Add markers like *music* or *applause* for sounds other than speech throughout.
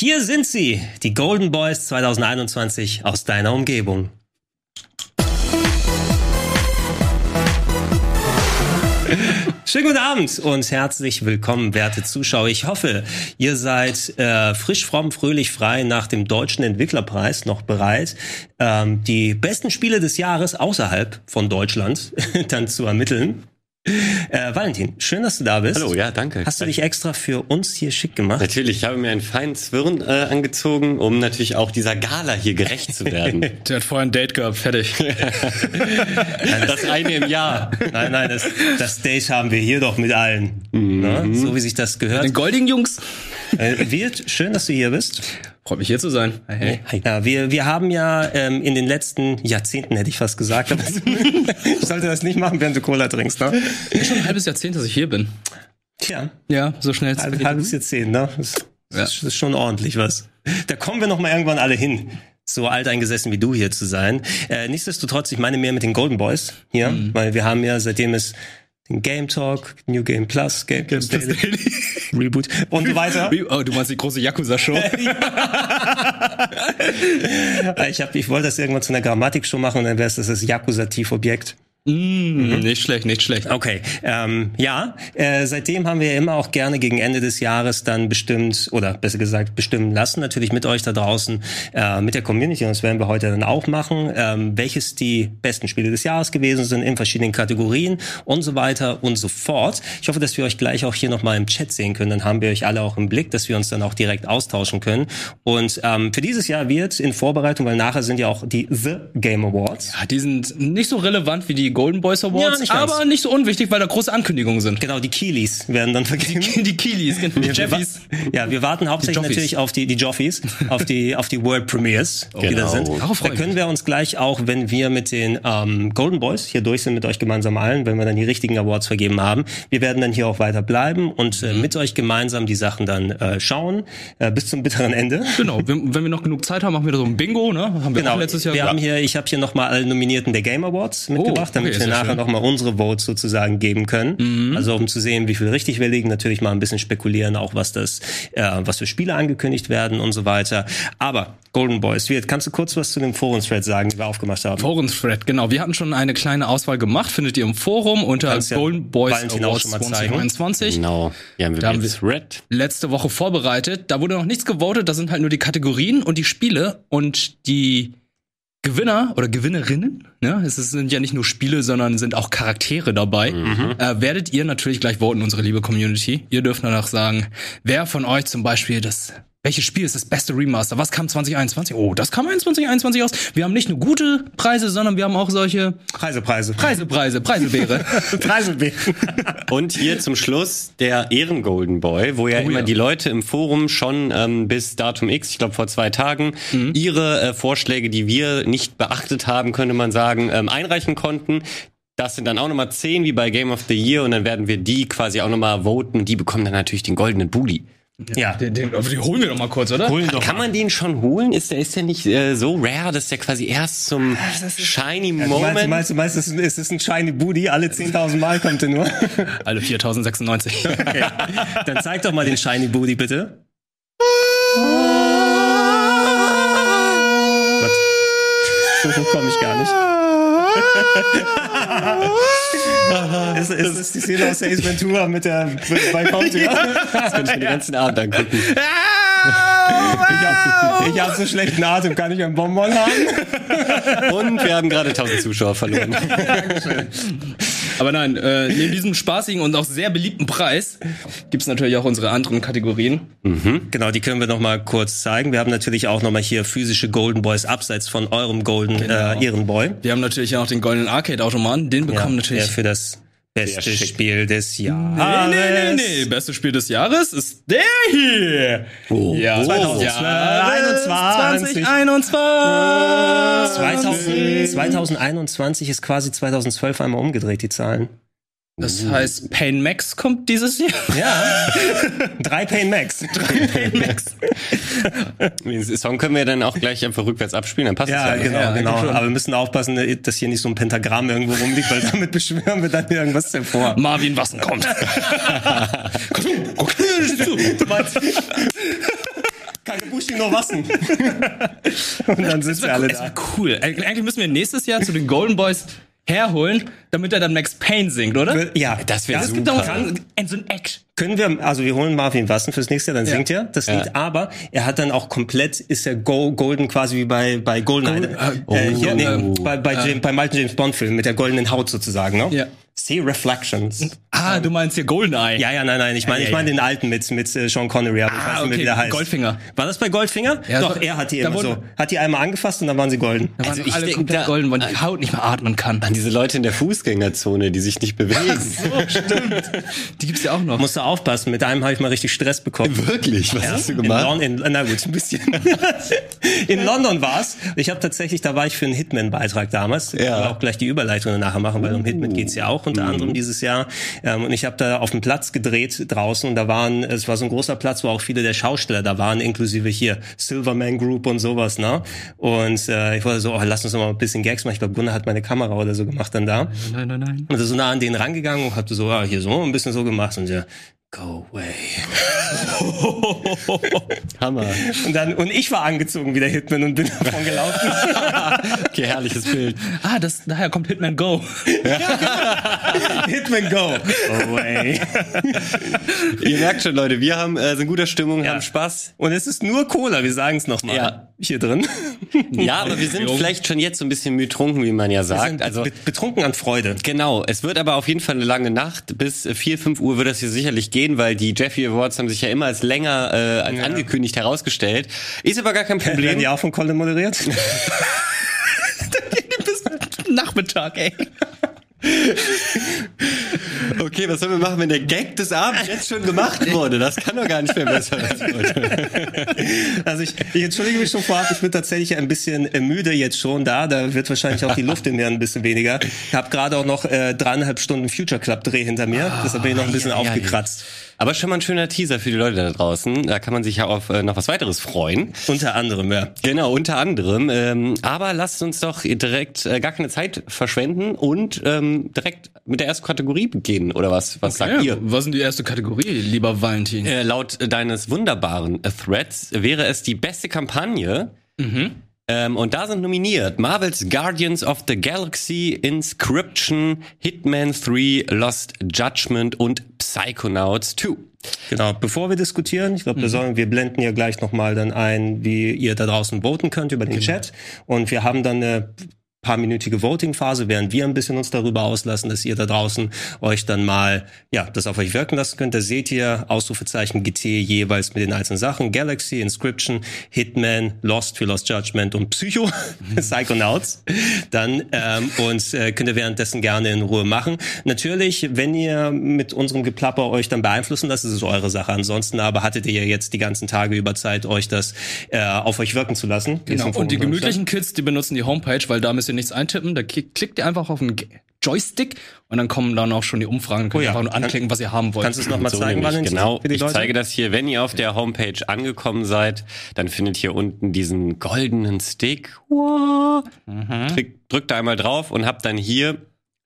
Hier sind sie, die Golden Boys 2021 aus deiner Umgebung. Schönen guten Abend und herzlich willkommen, werte Zuschauer. Ich hoffe, ihr seid äh, frisch, fromm, fröhlich, frei nach dem Deutschen Entwicklerpreis noch bereit, ähm, die besten Spiele des Jahres außerhalb von Deutschland *laughs* dann zu ermitteln. *laughs* Äh, Valentin, schön, dass du da bist. Hallo, ja, danke. Hast du dich extra für uns hier schick gemacht? Natürlich, ich habe mir einen feinen Zwirn äh, angezogen, um natürlich auch dieser Gala hier gerecht zu werden. *laughs* Der hat vorher ein Date gehabt, fertig. *laughs* das eine im Jahr. Nein, nein, das, das Date haben wir hier doch mit allen. Mhm. Ne? So wie sich das gehört. Den goldigen Jungs. Äh, Wirt, schön, dass du hier bist. Freut mich hier zu sein. Hey. Ja, wir, wir haben ja ähm, in den letzten Jahrzehnten, hätte ich fast gesagt, aber *laughs* ich sollte das nicht machen, während du Cola trinkst, ne? Schon ein halbes Jahrzehnt, dass ich hier bin. Tja, Ja, so schnell. halb, halbes Jahrzehnt, ne? Das, das ist schon ordentlich was. Da kommen wir noch mal irgendwann alle hin. So alt eingesessen wie du hier zu sein. Äh, nichtsdestotrotz, ich meine mehr mit den Golden Boys hier, weil wir haben ja, seitdem es den Game Talk, New Game Plus, Game, Plus Daily, *laughs* Reboot und so weiter. Oh, du meinst die große Yakuza-Show? *laughs* Ich, hab, ich wollte das irgendwann zu einer Grammatik-Show machen und dann wäre es das, das Yakuzativ-Objekt. Mm, Nicht schlecht, nicht schlecht. Okay, ähm, ja, äh, seitdem haben wir ja immer auch gerne gegen Ende des Jahres dann bestimmt, oder besser gesagt bestimmen lassen, natürlich mit euch da draußen, äh, mit der Community, und das werden wir heute dann auch machen, ähm, welches die besten Spiele des Jahres gewesen sind in verschiedenen Kategorien und so weiter und so fort. Ich hoffe, dass wir euch gleich auch hier nochmal im Chat sehen können, dann haben wir euch alle auch im Blick, dass wir uns dann auch direkt austauschen können. Und ähm, für dieses Jahr wird in Vorbereitung, weil nachher sind ja auch die The Game Awards. Ja, die sind nicht so relevant wie die Golden Boys Awards, Ja, nicht aber nicht so unwichtig, weil da große Ankündigungen sind. Genau, die Keeleys werden dann vergeben. Die Keeleys, genau. Die Jeffies. Ja, wir warten hauptsächlich natürlich auf die, die Joffies, auf die, auf die World Premiers, die da Genau. sind. Darauf Da können wir uns gleich auch, wenn wir mit den ähm, Golden Boys hier durch sind, mit euch gemeinsam allen, wenn wir dann die richtigen Awards vergeben haben, wir werden dann hier auch weiter bleiben und Mhm. äh, mit euch gemeinsam die Sachen dann äh, schauen, äh, bis zum bitteren Ende. Genau, wenn, wenn wir noch genug Zeit haben, machen wir da so ein Bingo, ne? Haben wir Genau, letztes Jahr wir gemacht. haben hier, ich habe hier nochmal alle Nominierten der Game Awards mitgebracht, okay, damit wir sehr nachher nochmal unsere Votes sozusagen geben können. Also um zu sehen, wie viel richtig wir liegen, natürlich mal ein bisschen spekulieren, auch was das, äh, was für Spiele angekündigt werden und so weiter. Aber Golden Boys, Wirt, kannst du kurz was zu dem Forum-Thread sagen, den wir aufgemacht haben? Forum-Thread, genau. Wir hatten schon eine kleine Auswahl gemacht, findet ihr im Forum unter ja Golden Boys Valentin Awards schon mal zeigen. 2021. Genau. Ja, haben wir Da haben jetzt Red. letzte Woche vorbereitet. Da wurde noch nichts gewotet, da sind halt nur die Kategorien und die Spiele und die Gewinner oder Gewinnerinnen, ne? es sind ja nicht nur Spiele, sondern sind auch Charaktere dabei, äh, werdet ihr natürlich gleich voten, unsere liebe Community. Ihr dürft danach sagen, wer von euch zum Beispiel das welches Spiel ist das beste Remaster? Was kam 2021? Oh, das kam 2021 aus. Wir haben nicht nur gute Preise, sondern wir haben auch solche Preise, Preise. Preise, *laughs* Preise, Preiselbeere. Preise. Und hier zum Schluss der Ehren-Golden Boy, wo ja Oh immer ja. die Leute im Forum schon ähm, bis Datum X, ich glaube vor zwei Tagen, Mhm. ihre äh, Vorschläge, die wir nicht beachtet haben, könnte man sagen, ähm, einreichen konnten. Das sind dann auch nochmal zehn wie bei Game of the Year und dann werden wir die quasi auch nochmal voten. Die bekommen dann natürlich den goldenen Bully. Ja. den, den, aber die holen wir doch mal kurz, oder? Holen doch Kann mal. man den schon holen? Ist der ist der nicht äh, so rare, dass der quasi erst zum shiny Du meinst, Moment? du meinst, du meinst, es ist- es ist ein Shiny Booty, alle 10.000 Mal kommt er nur. *laughs* Alle 4096. *laughs* Okay. Dann zeig doch mal den Shiny Booty, bitte. Gott. *laughs* So hoch komme ich gar nicht. *laughs* ist, ist das die Szene aus Ace Ventura mit der Balkontür? Das kann ich mir den ganzen Abend angucken. *laughs* Ich hab, ich hab so schlechten Atem, kann ich einen Bonbon haben? Und wir haben gerade 1000 Zuschauer verloren. *laughs* Aber nein, äh, neben diesem spaßigen und auch sehr beliebten Preis gibt's natürlich auch unsere anderen Kategorien. Genau, die können wir noch mal kurz zeigen. Wir haben natürlich auch noch mal hier physische Golden Boys abseits von eurem Golden äh, Ehrenboy. Wir haben natürlich auch den goldenen Arcade-Automaten. Den bekommen der natürlich. für das beste. Spiel des Nee, Jahres. nee, nee, nee. Beste Spiel des Jahres ist der hier. Oh. Ja, 2021. 2021. 2000, 2021 ist quasi 2012 einmal umgedreht, die Zahlen. Das heißt, Pain Max kommt dieses Jahr. Ja. *laughs* Drei Pain Max. Pain Max. *laughs* Den Song können wir dann auch gleich einfach rückwärts abspielen, dann passt Ja, es ja. genau, Ja, genau. schon. Aber wir müssen aufpassen, dass hier nicht so ein Pentagramm irgendwo rumliegt, weil damit *laughs* beschwören wir dann irgendwas hervor. Marvin Wassen kommt. Komm, guck, Kagebushi no Wassen. und dann sind wir alle da. cool. Eig- Eigentlich müssen wir nächstes Jahr zu den Golden Boys herholen, damit er dann Max Payne singt, oder? Ja, Das wäre Es gibt super. doch ein- ein- so ein Act. Können wir, also wir holen Marvin Wassen fürs nächste Jahr, dann Ja. singt er das Lied, Ja. aber er hat dann auch komplett, ist er go, golden quasi wie bei, bei Goldeneye. Gold- äh, hier, nee, ähm, bei, bei James, beim alten James Bond Film mit der goldenen Haut sozusagen, ne? Ja. See Reflections. Ah, du meinst hier Goldeneye. Ja, ja, nein, nein, ich meine, Ja, ich ja, meine ja. den alten mit, mit äh, Sean Connery, aber ich weiß Ah, nicht mehr, okay, wie der heißt. Goldfinger. War das bei Goldfinger? Ja, Doch, so- er hat die immer wurden- so, hat die einmal angefasst und dann waren sie golden. Da waren Also ich alle denk, komplett da- golden, weil die Haut nicht mehr atmen kann. An diese Leute in der Fußgängerzone, die sich nicht bewegen. *laughs* Die gibt's ja auch noch. Musst du aufpassen, mit einem habe ich mal richtig Stress bekommen. Wirklich? Was hast du In, gemacht? Lon in, na gut, ein bisschen. *laughs* in London war's. Ich habe tatsächlich, da war ich für einen Hitman-Beitrag damals. Da Ja. können wir auch gleich die Überleitung danach machen, weil um Hitman geht's ja auch unter anderem dieses Jahr. Ähm, und ich habe da auf dem Platz gedreht draußen und da waren, es war so ein großer Platz, wo auch viele der Schausteller da waren, inklusive hier Silverman Group und sowas, ne? Und äh, ich wollte so, oh, lass uns noch mal ein bisschen Gags machen. Ich glaube, Gunnar hat meine Kamera oder so gemacht dann da. Nein, nein, nein. Und so nah an den rangegangen und hab so, ja, hier so ein bisschen so gemacht und der, go away. *laughs* Hammer. Und dann, und ich war angezogen wie der Hitman und bin davon gelaufen. *laughs* Okay, herrliches Bild. Ah, das, daher kommt Hitman Go. *laughs* Hitman go away. Ihr merkt schon, Leute, wir haben, äh, sind guter Stimmung, Ja. haben Spaß. Und es ist nur Cola, wir sagen es nochmal. Ja. Hier drin. Ja, aber wir sind vielleicht schon jetzt so ein bisschen müde trunken, wie man ja Wir sagt. sind Also be- betrunken an Freude. Genau, es wird aber auf jeden Fall eine lange Nacht. Bis äh, 4, 5 Uhr wird das hier sicherlich gehen, weil die Jeffy Awards haben sich ja immer als länger äh, als angekündigt herausgestellt. Ist aber gar kein Werden Problem. die auch von Colin moderiert? *laughs* *laughs* Nachmittag, ey. *laughs* Okay, was sollen wir machen, wenn der Gag des Abends jetzt schon gemacht wurde? Das kann doch gar nicht mehr besser werden. Also ich, ich entschuldige mich schon vorab, ich bin tatsächlich ein bisschen äh, müde jetzt schon da. Da wird wahrscheinlich auch die Luft in mir ein bisschen weniger. Ich habe gerade auch noch äh, dreieinhalb Stunden Future Club Dreh hinter mir. Deshalb bin ich noch ein bisschen ja, ja, ja. Aber schon mal ein schöner Teaser für die Leute da draußen. Da kann man sich ja auf äh, noch was weiteres freuen. Unter anderem, ja. Genau, unter anderem. Ähm, aber lasst uns doch direkt äh, gar keine Zeit verschwenden und ähm, direkt mit der ersten Kategorie beginnen. Oder was? Was sagt ihr? Was sind die erste Kategorie, lieber Valentin? Äh, laut deines wunderbaren Threads wäre es die beste Kampagne. Ähm, und da sind nominiert Marvel's Guardians of the Galaxy, Inscription, Hitman 3, Lost Judgment und Psychonauts 2. Genau, bevor wir diskutieren, ich glaube, wir sollen, wir blenden ja gleich nochmal dann ein, wie ihr da draußen voten könnt über den Chat. Und wir haben dann eine paarminütige Voting-Phase, während wir ein bisschen uns darüber auslassen, dass ihr da draußen euch dann mal, ja, das auf euch wirken lassen könnt. Da seht ihr Ausrufezeichen GT jeweils mit den einzelnen Sachen. Galaxy, Inscription, Hitman, Lost für Lost Judgment und Psycho, *laughs* Psychonauts. Dann, ähm, und äh, könnt ihr währenddessen gerne in Ruhe machen. Natürlich, wenn ihr mit unserem Geplapper euch dann beeinflussen lasst, ist es eure Sache. Ansonsten aber hattet ihr ja jetzt die ganzen Tage über Zeit, euch das äh, auf euch wirken zu lassen. Genau. Und die gemütlichen Kids, die benutzen die Homepage, weil da müsst ihr nichts eintippen. Da klick- klickt ihr einfach auf den Joystick und dann kommen dann auch schon die Umfragen. Könnt Oh ihr ja. einfach nur anklicken, was ihr haben wollt. Kannst du es nochmal So zeigen, Valentin, genau. für die Ich Leute? zeige das hier, wenn ihr auf der Homepage angekommen seid, dann findet ihr unten diesen goldenen Stick. Wow. Drückt, drückt da einmal drauf und habt dann hier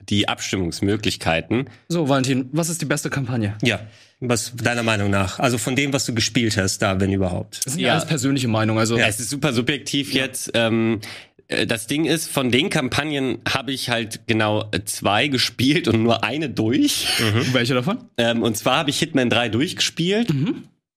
die Abstimmungsmöglichkeiten. so, Valentin, was ist die beste Kampagne? Ja, was deiner Meinung nach? Also von dem, was du gespielt hast, da, wenn überhaupt. Das sind ja, Ja. alles persönliche Meinungen. Also Ja, es ist super subjektiv jetzt. Ähm, äh, das Ding ist, von den Kampagnen habe ich halt genau äh, zwei gespielt und nur eine durch. welche davon? Ähm, und zwar habe ich Hitman 3 durchgespielt.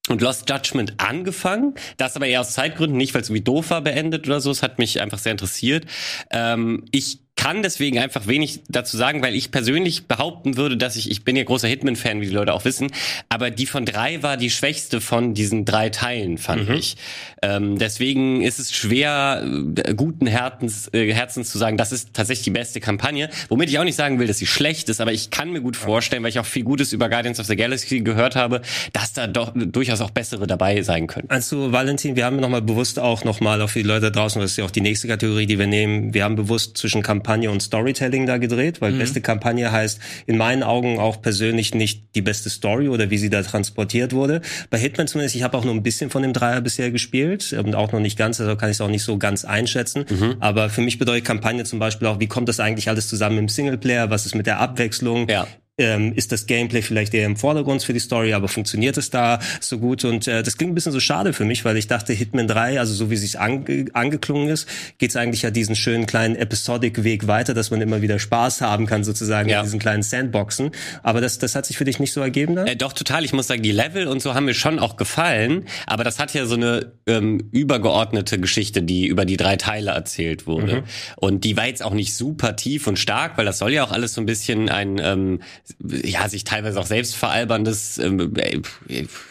Und Lost Judgment angefangen. Das aber eher aus Zeitgründen, nicht weil es irgendwie doof war, beendet oder so. Es hat mich einfach sehr interessiert. Ähm, ich kann deswegen einfach wenig dazu sagen, weil ich persönlich behaupten würde, dass ich, ich bin ja großer Hitman-Fan, wie die Leute auch wissen, aber die von drei war die schwächste von diesen drei Teilen, fand ich. Ähm, deswegen ist es schwer, äh, guten Herzens, äh, Herzens zu sagen, das ist tatsächlich die beste Kampagne. Womit ich auch nicht sagen will, dass sie schlecht ist, aber ich kann mir gut vorstellen, weil ich auch viel Gutes über Guardians of the Galaxy gehört habe, dass da doch durchaus auch bessere dabei sein können. Also Valentin, wir haben nochmal bewusst auch nochmal auf die Leute draußen, das ist ja auch die nächste Kategorie, die wir nehmen, wir haben bewusst zwischen Kampagne und Storytelling da gedreht, weil beste Kampagne heißt in meinen Augen auch persönlich nicht die beste Story oder wie sie da transportiert wurde. Bei Hitman zumindest, ich habe auch nur ein bisschen von dem Dreier bisher gespielt und auch noch nicht ganz, also kann ich es auch nicht so ganz einschätzen. Aber für mich bedeutet Kampagne zum Beispiel auch, wie kommt das eigentlich alles zusammen im Singleplayer, was ist mit der Abwechslung? Ja. Ähm, ist das Gameplay vielleicht eher im Vordergrund für die Story, aber funktioniert es da so gut? Und äh, das klingt ein bisschen so schade für mich, weil ich dachte, Hitman 3, also so wie es ange angeklungen ist, geht es eigentlich ja diesen schönen kleinen Episodic-Weg weiter, dass man immer wieder Spaß haben kann, sozusagen ja. in diesen kleinen Sandboxen. Aber das, das hat sich für dich nicht so ergeben dann? Äh, doch, total. Ich muss sagen, die Level und so haben mir schon auch gefallen, aber das hat ja so eine ähm, übergeordnete Geschichte, die über die drei Teile erzählt wurde. Mhm. Und die war jetzt auch nicht super tief und stark, weil das soll ja auch alles so ein bisschen ein ähm, ja, sich teilweise auch selbst veralberndes ähm, äh,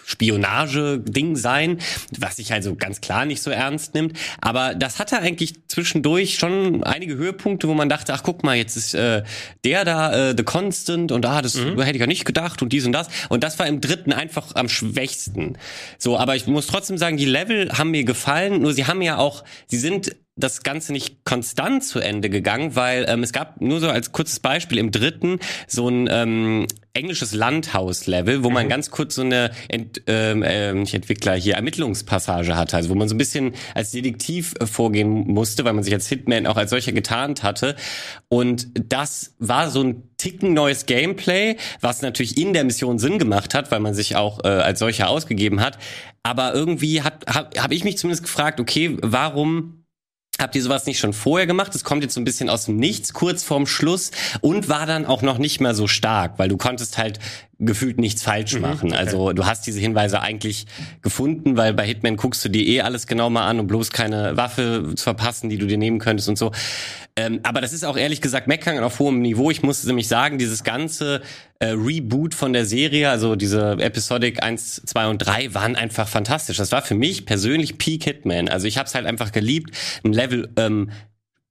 Spionage-Ding sein, was sich also ganz klar nicht so ernst nimmt. Aber das hatte eigentlich zwischendurch schon einige Höhepunkte, wo man dachte, ach guck mal, jetzt ist äh, der da, äh, The Constant und da, ah, das mhm. hätte ich ja nicht gedacht und dies und das. Und das war im dritten einfach am schwächsten. So, aber ich muss trotzdem sagen, die Level haben mir gefallen, nur sie haben ja auch, sie sind das Ganze nicht konstant zu Ende gegangen, weil ähm, es gab nur so als kurzes Beispiel im dritten so ein ähm, englisches Landhaus-Level, wo mhm. man ganz kurz so eine Ent, ähm, äh, nicht Entwickler hier Ermittlungspassage hatte, also wo man so ein bisschen als Detektiv äh, vorgehen musste, weil man sich als Hitman auch als solcher getarnt hatte. Und das war so ein Ticken neues Gameplay, was natürlich in der Mission Sinn gemacht hat, weil man sich auch äh, als solcher ausgegeben hat. Aber irgendwie hat habe hab ich mich zumindest gefragt, okay, warum Habt ihr sowas nicht schon vorher gemacht? Es kommt jetzt so ein bisschen aus dem Nichts, kurz vorm Schluss und war dann auch noch nicht mehr so stark, weil du konntest halt gefühlt nichts falsch mhm, machen. Okay. Also du hast diese Hinweise eigentlich gefunden, weil bei Hitman guckst du dir eh alles genau mal an, um bloß keine Waffe zu verpassen, die du dir nehmen könntest und so. Ähm, aber das ist auch ehrlich gesagt Meckern auf hohem Niveau. Ich muss nämlich sagen, dieses ganze äh, Reboot von der Serie, also diese Episodic 1, 2 und 3 waren einfach fantastisch. Das war für mich persönlich Peak Hitman. Also ich habe es halt einfach geliebt, ein Level ähm,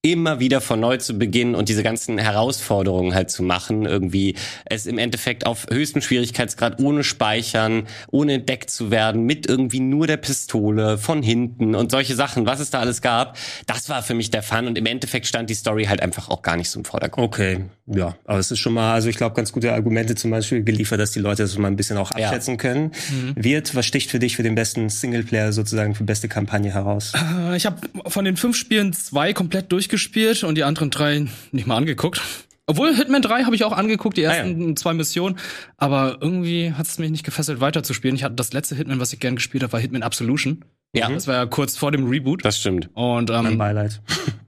immer wieder von neu zu beginnen und diese ganzen Herausforderungen halt zu machen, irgendwie es im Endeffekt auf höchstem Schwierigkeitsgrad ohne Speichern, ohne entdeckt zu werden, mit irgendwie nur der Pistole von hinten und solche Sachen, was es da alles gab, das war für mich der Fun und im Endeffekt stand die Story halt einfach auch gar nicht so im Vordergrund. Okay, ja, aber es ist schon mal, also ich glaube, ganz gute Argumente zum Beispiel geliefert, dass die Leute das mal ein bisschen auch abschätzen ja. können. Mhm. Wird, was sticht für dich für den besten Singleplayer sozusagen für beste Kampagne heraus? Äh, ich habe von den fünf Spielen zwei komplett durch durchgespielt und die anderen drei nicht mal angeguckt. Obwohl Hitman 3 habe ich auch angeguckt, die ersten ah, ja. zwei Missionen, aber irgendwie hat es mich nicht gefesselt weiterzuspielen. Ich hatte das letzte Hitman, was ich gern gespielt habe, war Hitman Absolution. Ja. Das war ja kurz vor dem Reboot. Das stimmt. Und ähm, mein Beileid.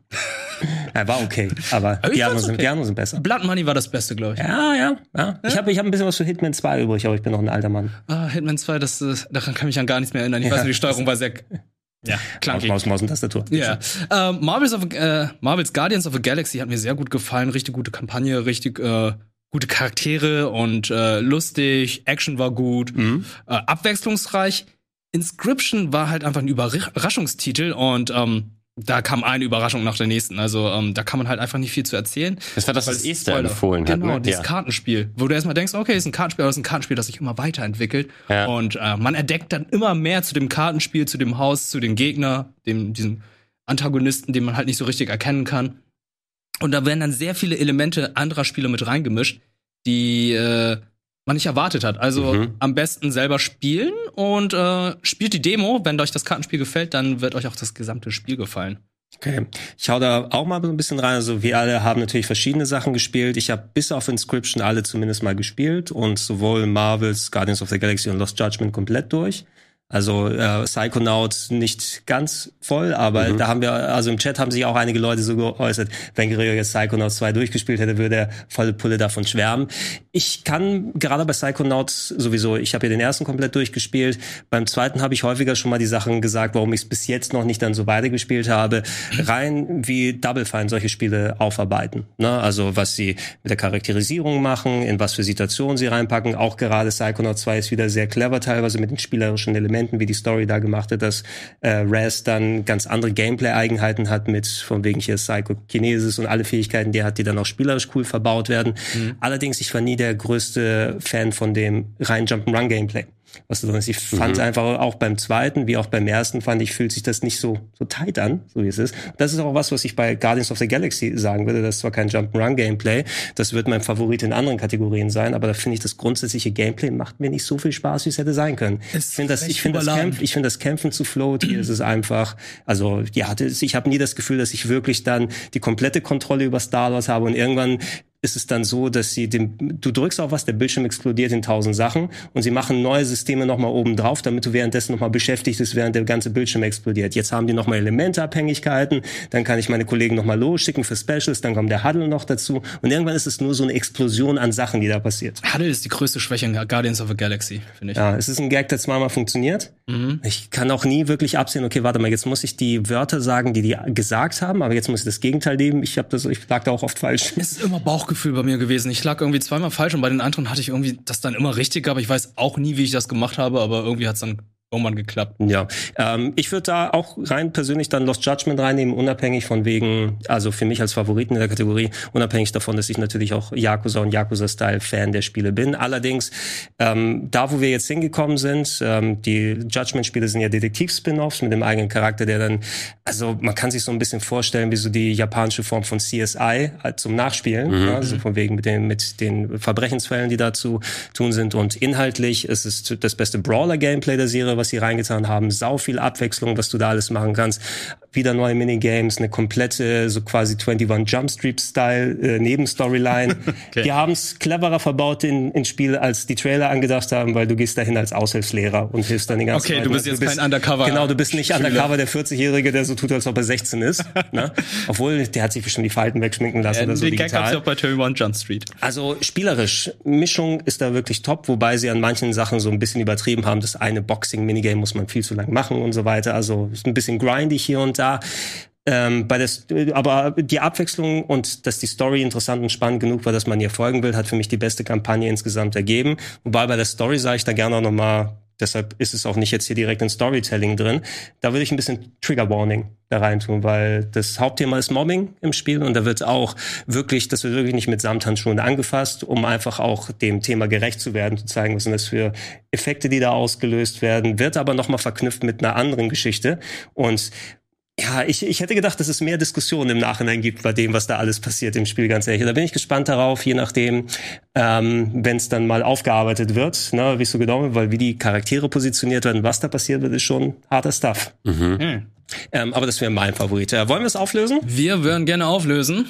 *laughs* ja, war okay, aber die anderen, sind, okay. die anderen sind besser. Blood Money war das Beste, glaube ich. Ja, ja, ja. Ich habe ich hab ein bisschen was für Hitman 2 übrig, aber ich bin noch ein alter Mann. Ah, Hitman 2, das, daran kann ich mich an gar nichts mehr erinnern. Ich ja. weiß nur, die Steuerung war sehr ja, klar. Maus, Maus und Tastatur. Ja. Yeah. Ähm, Marvels, of, äh, Marvels Guardians of the Galaxy hat mir sehr gut gefallen. Richtig gute Kampagne, richtig äh, gute Charaktere und äh, lustig. Action war gut. Mhm. Äh, abwechslungsreich. Inscription war halt einfach ein Überraschungstitel und ähm, da kam eine Überraschung nach der nächsten. Also ähm, da kann man halt einfach nicht viel zu erzählen. Das war das, was Esther empfohlen hat. Genau, ne? dieses ja. Kartenspiel, wo du erstmal denkst, okay, ist ein Kartenspiel, aber es ist ein Kartenspiel, das sich immer weiterentwickelt. Ja. Und äh, man entdeckt dann immer mehr zu dem Kartenspiel, zu dem Haus, zu dem Gegner, dem diesem Antagonisten, den man halt nicht so richtig erkennen kann. Und da werden dann sehr viele Elemente anderer Spiele mit reingemischt, die äh, man nicht erwartet hat. Also mhm. am besten selber spielen und äh, spielt die Demo. Wenn euch das Kartenspiel gefällt, dann wird euch auch das gesamte Spiel gefallen. Okay, ich hau da auch mal so ein bisschen rein. Also wir alle haben natürlich verschiedene Sachen gespielt. Ich habe bis auf Inscription alle zumindest mal gespielt und sowohl Marvels, Guardians of the Galaxy und Lost Judgment komplett durch. Also äh, Psychonaut nicht ganz voll, aber mhm. da haben wir, also im Chat haben sich auch einige Leute so geäußert, wenn Guerrero jetzt Psychonauts 2 durchgespielt hätte, würde er volle Pulle davon schwärmen. Ich kann gerade bei Psychonauts sowieso, ich habe ja den ersten komplett durchgespielt, beim zweiten habe ich häufiger schon mal die Sachen gesagt, warum ich es bis jetzt noch nicht dann so weitergespielt habe, rein wie Double Fine solche Spiele aufarbeiten. Ne? Also was sie mit der Charakterisierung machen, in was für Situationen sie reinpacken, auch gerade Psychonauts 2 ist wieder sehr clever teilweise mit den spielerischen Elementen Elementen, wie die Story da gemacht hat, dass äh, Raz dann ganz andere Gameplay-Eigenheiten hat mit von wegen hier Psychokinesis und alle Fähigkeiten, die er hat, die dann auch spielerisch cool verbaut werden. Mhm. Allerdings, ich war nie der größte Fan von dem rein Jump'n'Run-Gameplay was du ist. Ich fand mhm. einfach auch beim zweiten, wie auch beim ersten, fand ich, fühlt sich das nicht so, so tight an, so wie es ist. Das ist auch was, was ich bei Guardians of the Galaxy sagen würde. Das ist zwar kein Jump'n'Run-Gameplay, das wird mein Favorit in anderen Kategorien sein, aber da finde ich, das grundsätzliche Gameplay macht mir nicht so viel Spaß, wie es hätte sein können. Es ich finde das, ich finde das, Kämpf, ich finde das Kämpfen zu float, hier ist es einfach, also, ja, ich habe nie das Gefühl, dass ich wirklich dann die komplette Kontrolle über Star Wars habe und irgendwann ist es dann so, dass sie dem, du drückst auf was, der Bildschirm explodiert in tausend Sachen und sie machen neue Systeme nochmal oben drauf, damit du währenddessen nochmal beschäftigt bist, während der ganze Bildschirm explodiert. Jetzt haben die nochmal Elementeabhängigkeiten, dann kann ich meine Kollegen nochmal losschicken für Specials, dann kommt der Huddle noch dazu und irgendwann ist es nur so eine Explosion an Sachen, die da passiert. Huddle ist die größte Schwäche in Guardians of the Galaxy, finde ich. Ja, es ist ein Gag, der zweimal funktioniert. Mhm. Ich kann auch nie wirklich absehen, okay, warte mal, jetzt muss ich die Wörter sagen, die die gesagt haben, aber jetzt muss ich das Gegenteil nehmen. Ich habe das, ich lag da auch oft falsch. Es ist immer Bauchgefühl bei mir gewesen. Ich lag irgendwie zweimal falsch und bei den anderen hatte ich irgendwie das dann immer richtig, aber ich weiß auch nie, wie ich das gemacht habe, aber irgendwie hat's dann irgendwann geklappt. Ja, ähm, ich würde da auch rein persönlich dann Lost Judgment reinnehmen, unabhängig von wegen, also für mich als Favoriten in der Kategorie, unabhängig davon, dass ich natürlich auch Yakuza und Yakuza-Style-Fan der Spiele bin. Allerdings, ähm, da wo wir jetzt hingekommen sind, ähm, die Judgment-Spiele sind ja Detektiv-Spin-Offs mit dem eigenen Charakter, der dann, also man kann sich so ein bisschen vorstellen, wie so die japanische Form von CSI halt zum Nachspielen, mhm. ja, also von wegen mit den, mit den Verbrechensfällen, die dazu tun sind und inhaltlich ist es das beste Brawler-Gameplay der Serie, was sie reingetan haben. Sau viel Abwechslung, was du da alles machen kannst. Wieder neue Minigames, eine komplette, so quasi 21 Jump Street-Style äh, Nebenstoryline. *laughs* okay. Die haben es cleverer verbaut in, ins Spiel, als die Trailer angedacht haben, weil du gehst dahin als Aushilfslehrer und hilfst dann den ganzen Okay, Leuten. du bist jetzt du bist, kein Undercover. Genau, du bist nicht Schüler. Undercover der 40-Jährige, der so tut, als ob er 16 ist. ne? *laughs* Obwohl, der hat sich bestimmt die Falten wegschminken lassen ja, oder so digital. Gag auch bei 21 Jump Street. Also spielerisch, Mischung ist da wirklich top, wobei sie an manchen Sachen so ein bisschen übertrieben haben. Das eine Boxing-Minigame Minigame muss man viel zu lang machen und so weiter. Also ist ein bisschen grindig hier und da. Ähm, bei das, aber die Abwechslung und dass die Story interessant und spannend genug war, dass man ihr folgen will, hat für mich die beste Kampagne insgesamt ergeben. Wobei bei der Story sage ich da gerne auch noch mal Deshalb ist es auch nicht jetzt hier direkt in Storytelling drin. Da würde ich ein bisschen Trigger Warning da reintun, weil das Hauptthema ist Mobbing im Spiel und da wird auch wirklich, das wird wirklich nicht mit Samthandschuhen angefasst, um einfach auch dem Thema gerecht zu werden, zu zeigen, was sind das für Effekte, die da ausgelöst werden, wird aber nochmal verknüpft mit einer anderen Geschichte und ja, ich, ich hätte gedacht, dass es mehr Diskussionen im Nachhinein gibt bei dem, was da alles passiert im Spiel, ganz ehrlich. Da bin ich gespannt darauf, je nachdem, ähm, wenn es dann mal aufgearbeitet wird, ne, wie so genau, weil wie die Charaktere positioniert werden, was da passiert wird, ist schon harter Stuff. Mhm. Hm. Ähm, aber das wäre mein Favorit. Äh, wollen wir es auflösen? Wir würden gerne auflösen.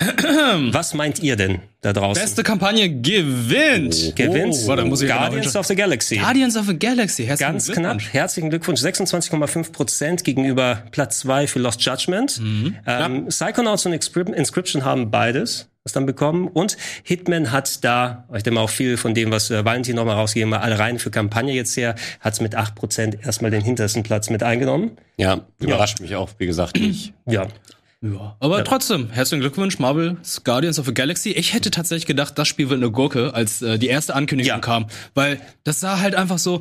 *clears throat* Was meint ihr denn da draußen? Beste Kampagne gewinnt. Oh, gewinnt. Oh, warte, muss ich Guardians of the Galaxy. Guardians of the Galaxy. Herzlichen Ganz knapp. Herzlichen Glückwunsch. 26,5 Prozent gegenüber Platz 2 für Lost Judgment. Mhm. Ähm, ja. Psychonauts und Inscription haben beides was dann bekommen. Und Hitman hat da, ich denke mal auch viel von dem, was äh, Valentin nochmal rausgegeben hat, alle rein für Kampagne jetzt her, hat es mit 8% erstmal den hintersten Platz mit eingenommen. Ja, überrascht ja. mich auch, wie gesagt, nicht. Ja. Ja, aber ja. trotzdem, herzlichen Glückwunsch, Marvel Guardians of the Galaxy. Ich hätte tatsächlich gedacht, das Spiel wird eine Gurke, als äh, die erste Ankündigung ja. kam. Weil das sah halt einfach so.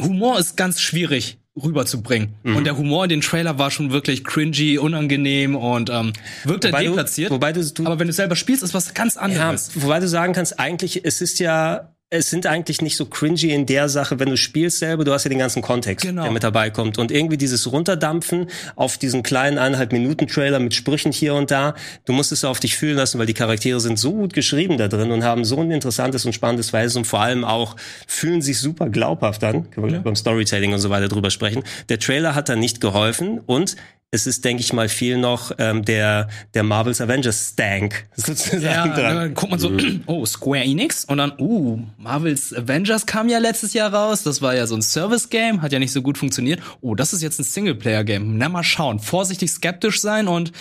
Humor ist ganz schwierig rüberzubringen. Mhm. Und der Humor in den Trailer war schon wirklich cringy, unangenehm und ähm, wirkte wobei deplatziert. Du, wobei du, du, aber wenn du selber spielst, ist was ganz anderes. Ja, wobei du sagen kannst, eigentlich, es ist ja es sind eigentlich nicht so cringy in der Sache, wenn du spielst selber, du hast ja den ganzen Kontext, genau. der mit dabei kommt. Und irgendwie dieses Runterdampfen auf diesen kleinen eineinhalb Minuten Trailer mit Sprüchen hier und da, du musst es auf dich fühlen lassen, weil die Charaktere sind so gut geschrieben da drin und haben so ein interessantes und spannendes Verhältnis und vor allem auch fühlen sich super glaubhaft an. Können wir ja. beim Storytelling und so weiter drüber sprechen. Der Trailer hat da nicht geholfen und es ist, denke ich mal, viel noch ähm, der der Marvels Avengers Stank *laughs* sozusagen ja, dran. Dann guckt man so, *clears throat* oh Square Enix und dann, uh, Marvels Avengers kam ja letztes Jahr raus. Das war ja so ein Service Game, hat ja nicht so gut funktioniert. Oh, das ist jetzt ein Singleplayer Game. Na mal schauen, vorsichtig skeptisch sein und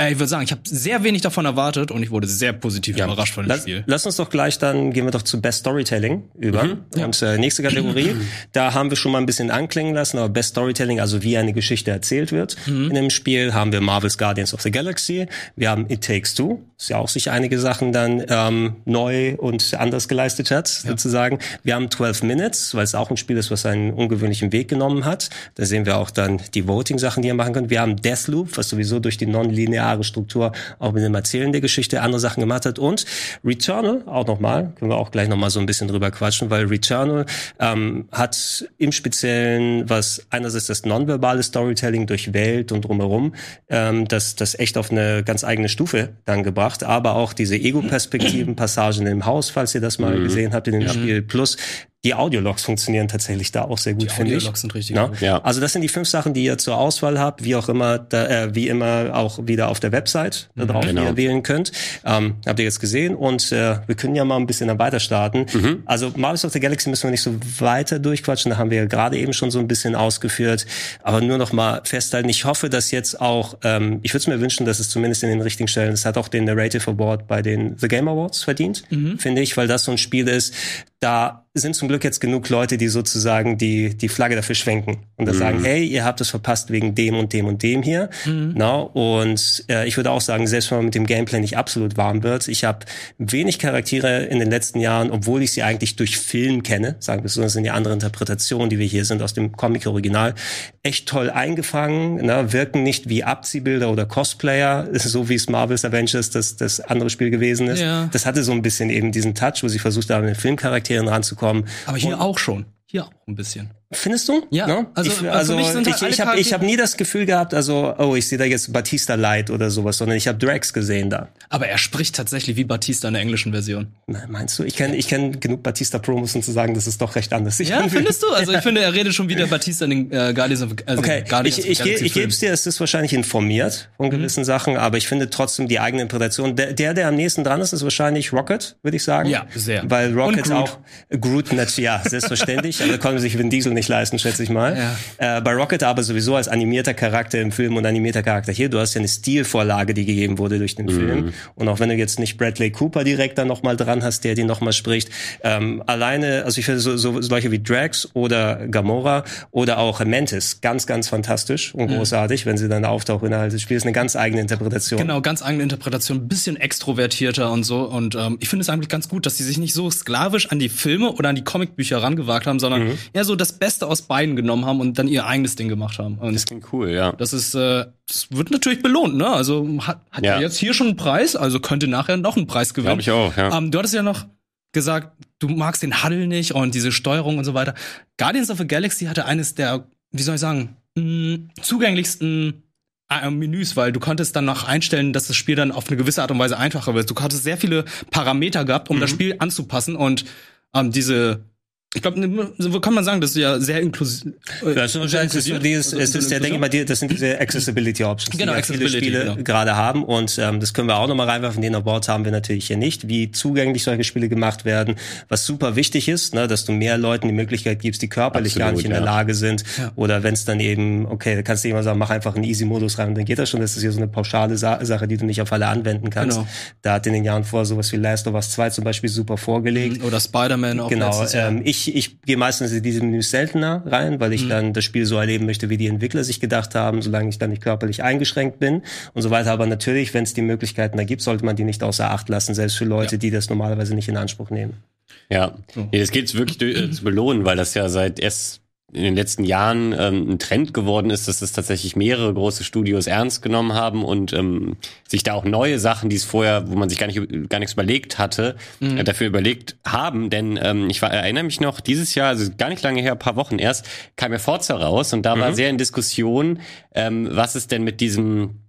ich würde sagen, ich habe sehr wenig davon erwartet und ich wurde sehr positiv ja. überrascht von dem lass, Spiel. Lass uns doch gleich dann gehen wir doch zu Best Storytelling über. Mhm. Ja. Und äh, nächste Kategorie, *clears throat* da haben wir schon mal ein bisschen anklingen lassen, aber Best Storytelling, also wie eine Geschichte erzählt wird mhm. in dem Spiel, haben wir Marvel's Guardians of the Galaxy, wir haben It Takes Two, ist ja auch sich einige Sachen dann ähm, neu und anders geleistet hat, ja. sozusagen. Wir haben 12 Minutes, weil es auch ein Spiel ist, was einen ungewöhnlichen Weg genommen hat. Da sehen wir auch dann die Voting-Sachen, die ihr machen könnt. Wir haben Deathloop, was sowieso durch die non-lineare lineare Struktur auch mit dem Erzählen der Geschichte andere Sachen gemacht hat. Und Returnal auch nochmal, können wir auch gleich nochmal so ein bisschen drüber quatschen, weil Returnal ähm, hat im Speziellen, was einerseits das nonverbale Storytelling durch Welt und drumherum, ähm, das, das echt auf eine ganz eigene Stufe dann gebracht, aber auch diese Ego-Perspektiven, Passagen im Haus, falls ihr das mal mhm. gesehen habt in dem mhm. Spiel, plus Die Audiologs funktionieren tatsächlich da auch sehr gut, finde ich. Audiologs sind richtig Ja? gut. Ja. Also das sind die fünf Sachen, die ihr zur Auswahl habt, wie auch immer, da, äh, wie immer auch wieder auf der Website da drauf, Genau. die ihr wählen könnt. Ähm, habt ihr jetzt gesehen und äh, wir können ja mal ein bisschen dann weiter starten. Also Marvels of the Galaxy müssen wir nicht so weiter durchquatschen, da haben wir ja gerade eben schon so ein bisschen ausgeführt, aber nur noch mal festhalten. Ich hoffe, dass jetzt auch, ähm, ich würde es mir wünschen, dass es zumindest in den richtigen Stellen, es hat auch den Narrative Award bei den The Game Awards verdient, finde ich, weil das so ein Spiel ist, da sind zum Glück jetzt genug Leute, die sozusagen die, die Flagge dafür schwenken und da sagen, hey, ihr habt es verpasst wegen dem und dem und dem hier. Na, und äh, ich würde auch sagen, selbst wenn man mit dem Gameplay nicht absolut warm wird, ich habe wenig Charaktere in den letzten Jahren, obwohl ich sie eigentlich durch Film kenne, sagen wir so, das sind ja andere Interpretationen, die wir hier sind aus dem Comic-Original, echt toll eingefangen, na, wirken nicht wie Abziehbilder oder Cosplayer, *laughs* so wie es Marvel's Avengers das, das andere Spiel gewesen ist. Ja. Das hatte so ein bisschen eben diesen Touch, wo sie versucht haben, mit Filmcharakteren ranzukommen. Aber hier auch schon. Hier auch ein bisschen. Findest du? Ja, Ne? also, ich, also sind halt ich, ich habe ich Charaktere- hab nie das Gefühl gehabt, also oh, ich sehe da jetzt Batista Light oder sowas, sondern ich habe Drax gesehen da. Aber er spricht tatsächlich wie Batista in der englischen Version. Na, Meinst du? Ich kenne ich kenn genug Batista Promos, um zu sagen, das ist doch recht anders. sich Ja, *laughs* findest du? Also ich finde, er redet schon wie der Batista in den äh, Guardians of also Okay, Guardians ich, ich, Galaxy ich gebe es dir, es ist wahrscheinlich informiert von gewissen Sachen, aber ich finde trotzdem die eigene Interpretation. Der, der, der am nächsten dran ist, ist wahrscheinlich Rocket, würde ich sagen. Ja, sehr. Weil Rocket auch Groot natürlich, ja, selbstverständlich. *laughs* aber konnte sich Vin Diesel nicht leisten, schätze ich mal. Äh, bei Rocket aber sowieso als animierter Charakter im Film und animierter Charakter hier. Du hast ja eine Stilvorlage, die gegeben wurde durch den Film. Und auch wenn du jetzt nicht Bradley Cooper direkt da nochmal dran hast, der die nochmal spricht, ähm, alleine, also ich finde so, so solche wie Drax oder Gamora oder auch Mantis, ganz, ganz fantastisch und großartig, wenn sie dann auftauchen innerhalb des Spiels, eine ganz eigene Interpretation. Genau, ganz eigene Interpretation, ein bisschen extrovertierter und so. Und ähm, ich finde es eigentlich ganz gut, dass sie sich nicht so sklavisch an die Filme oder an die Comicbücher rangewagt haben, sondern Mhm. eher so das Beste aus beiden genommen haben und dann ihr eigenes Ding gemacht haben. Und Das klingt cool, ja. das ist, äh, das wird natürlich belohnt, ne? Also hat, hat ja. Jetzt hier schon einen Preis, also könnte nachher noch einen Preis gewinnen. Glaube ich auch, ja. Ähm, du hattest ja noch gesagt, du magst den Huddle nicht und diese Steuerung und so weiter. Guardians of the Galaxy hatte eines der, wie soll ich sagen, mh, zugänglichsten äh, Menüs, weil du konntest dann noch einstellen, dass das Spiel dann auf eine gewisse Art und Weise einfacher wird. Du hattest sehr viele Parameter gehabt, um das Spiel anzupassen und ähm, diese ich glaube, so kann man sagen, das ist ja sehr inklusiv. äh, Das ist das ist so dieses, es ist ja, denke ich mal, die- das sind diese Accessibility Options, Genau, die ja viele Accessibility, Spiele genau. gerade haben. Und ähm, das können wir auch nochmal reinwerfen. Den Award haben wir natürlich hier nicht, wie zugänglich solche Spiele gemacht werden. Was super wichtig ist, ne, dass du mehr Leuten die Möglichkeit gibst, die körperlich gar Absolut, nicht in der ja. Lage sind. Oder wenn es dann eben, okay, da kannst du jemand sagen, mach einfach einen Easy-Modus rein, dann geht das schon. Das ist hier so eine pauschale Sa Sache, die du nicht auf alle anwenden kannst. Genau. Da hat in den Jahren vor sowas wie Last of Us 2 zum Beispiel super vorgelegt. Oder Spider-Man auch Genau, ähm, ich, ich gehe meistens in diese Menüs seltener rein, weil Mhm. ich dann das Spiel so erleben möchte, wie die Entwickler sich gedacht haben, solange ich dann nicht körperlich eingeschränkt bin und so weiter. Aber natürlich, wenn es die Möglichkeiten da gibt, sollte man die nicht außer Acht lassen, selbst für Leute, die das normalerweise nicht in Anspruch nehmen. Ja, nee, das geht wirklich durch- äh, zu belohnen, weil das ja seit erst in den letzten Jahren ähm, ein Trend geworden ist, dass es tatsächlich mehrere große Studios ernst genommen haben und ähm, sich da auch neue Sachen, die es vorher, wo man sich gar nicht gar nichts überlegt hatte, äh, dafür überlegt haben. Denn ähm, ich war, erinnere mich noch, dieses Jahr, also gar nicht lange her, ein paar Wochen erst, kam ja Forza raus und da war sehr in Diskussion, ähm, was ist denn mit diesem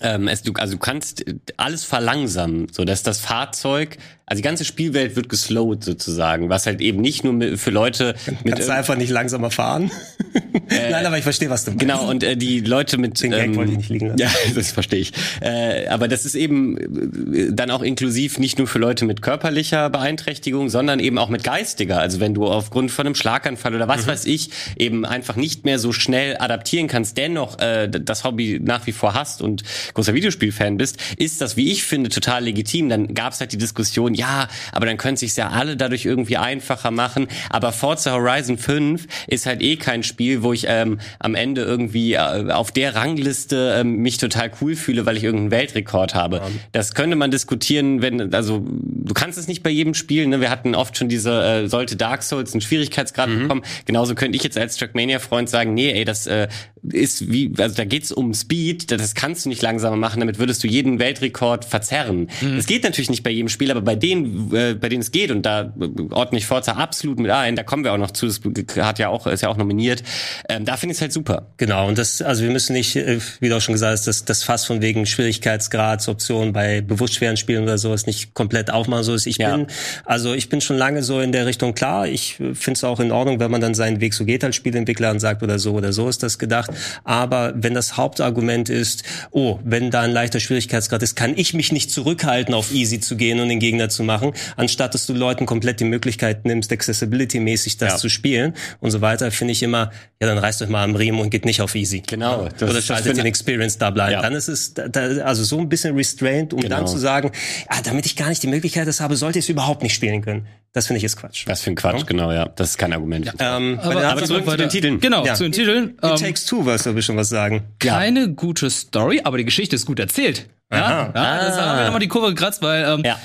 ähm, es, du, also du kannst alles verlangsamen, so dass das Fahrzeug, also die ganze Spielwelt wird geslowt sozusagen, was halt eben nicht nur mit, für Leute mit Kannst du einfach nicht langsamer fahren? *laughs* Nein, aber ich verstehe, was du meinst. Genau, und äh, die Leute mit. Den Gag wollte ich nicht liegen lassen. *laughs* Ja, das verstehe ich. Äh, aber das ist eben äh, dann auch inklusiv nicht nur für Leute mit körperlicher Beeinträchtigung, sondern eben auch mit geistiger. Also wenn du aufgrund von einem Schlaganfall oder Mhm. was weiß ich eben einfach nicht mehr so schnell adaptieren kannst, dennoch äh, das Hobby nach wie vor hast und großer Videospielfan bist, ist das, wie ich finde, total legitim. Dann gab es halt die Diskussion, ja, aber dann können sich ja alle dadurch irgendwie einfacher machen. Aber Forza Horizon 5 ist halt eh kein Spiel, wo ich ähm, am Ende irgendwie äh, auf der Rangliste ähm, mich total cool fühle, weil ich irgendeinen Weltrekord habe. Das könnte man diskutieren, wenn, also du kannst es nicht bei jedem Spiel, ne? Wir hatten oft schon diese, äh, sollte Dark Souls einen Schwierigkeitsgrad bekommen. Genauso könnte ich jetzt als Trackmania-Freund sagen, nee, ey, das äh, ist wie, also da geht's um Speed, das kannst du nicht langsamer machen, damit würdest du jeden Weltrekord verzerren. Mhm. Das geht natürlich nicht bei jedem Spiel, aber bei denen, äh, bei denen es geht, und da äh, ordne ich Forza absolut mit ein, da kommen wir auch noch zu, das hat ja auch, ist ja auch nominiert, ähm, da finde ich es halt super. Genau, und das, also wir müssen nicht, äh, wie du auch schon gesagt hast, das, das Fass von wegen Schwierigkeitsgradsoptionen bei bewusst schweren Spielen oder sowas nicht komplett aufmachen. So ist ich Ja. bin, also ich bin schon lange so in der Richtung klar. Ich finde es auch in Ordnung, wenn man dann seinen Weg so geht als Spieleentwickler und sagt, oder so oder so ist das gedacht. Aber wenn das Hauptargument ist, oh, wenn da ein leichter Schwierigkeitsgrad ist, kann ich mich nicht zurückhalten, auf easy zu gehen und den Gegner zu machen, anstatt dass du Leuten komplett die Möglichkeit nimmst, accessibility-mäßig das Ja. zu spielen und so weiter, finde ich immer, ja, dann reißt euch mal am Riemen und geht nicht auf easy. Genau, das- Oder das schaltet finde- den Experience da bleiben. Ja. Dann ist es da, da, also so ein bisschen restrained, um Genau. dann zu sagen, ah, damit ich gar nicht die Möglichkeit das habe, sollte ich es überhaupt nicht spielen können. Das finde ich ist Quatsch. Was für ein Quatsch, genau, ja. Das ist kein Argument. Ähm, bei den Aber, aber zurück zu den Titeln. Genau, Ja. zu den Titeln. It Ähm, Takes Two, wirst du bestimmt was sagen. keine gute Story, aber die Geschichte ist gut erzählt. Ja, Aha. ja das haben wir nochmal die Kurve gekratzt, weil ähm, Ja.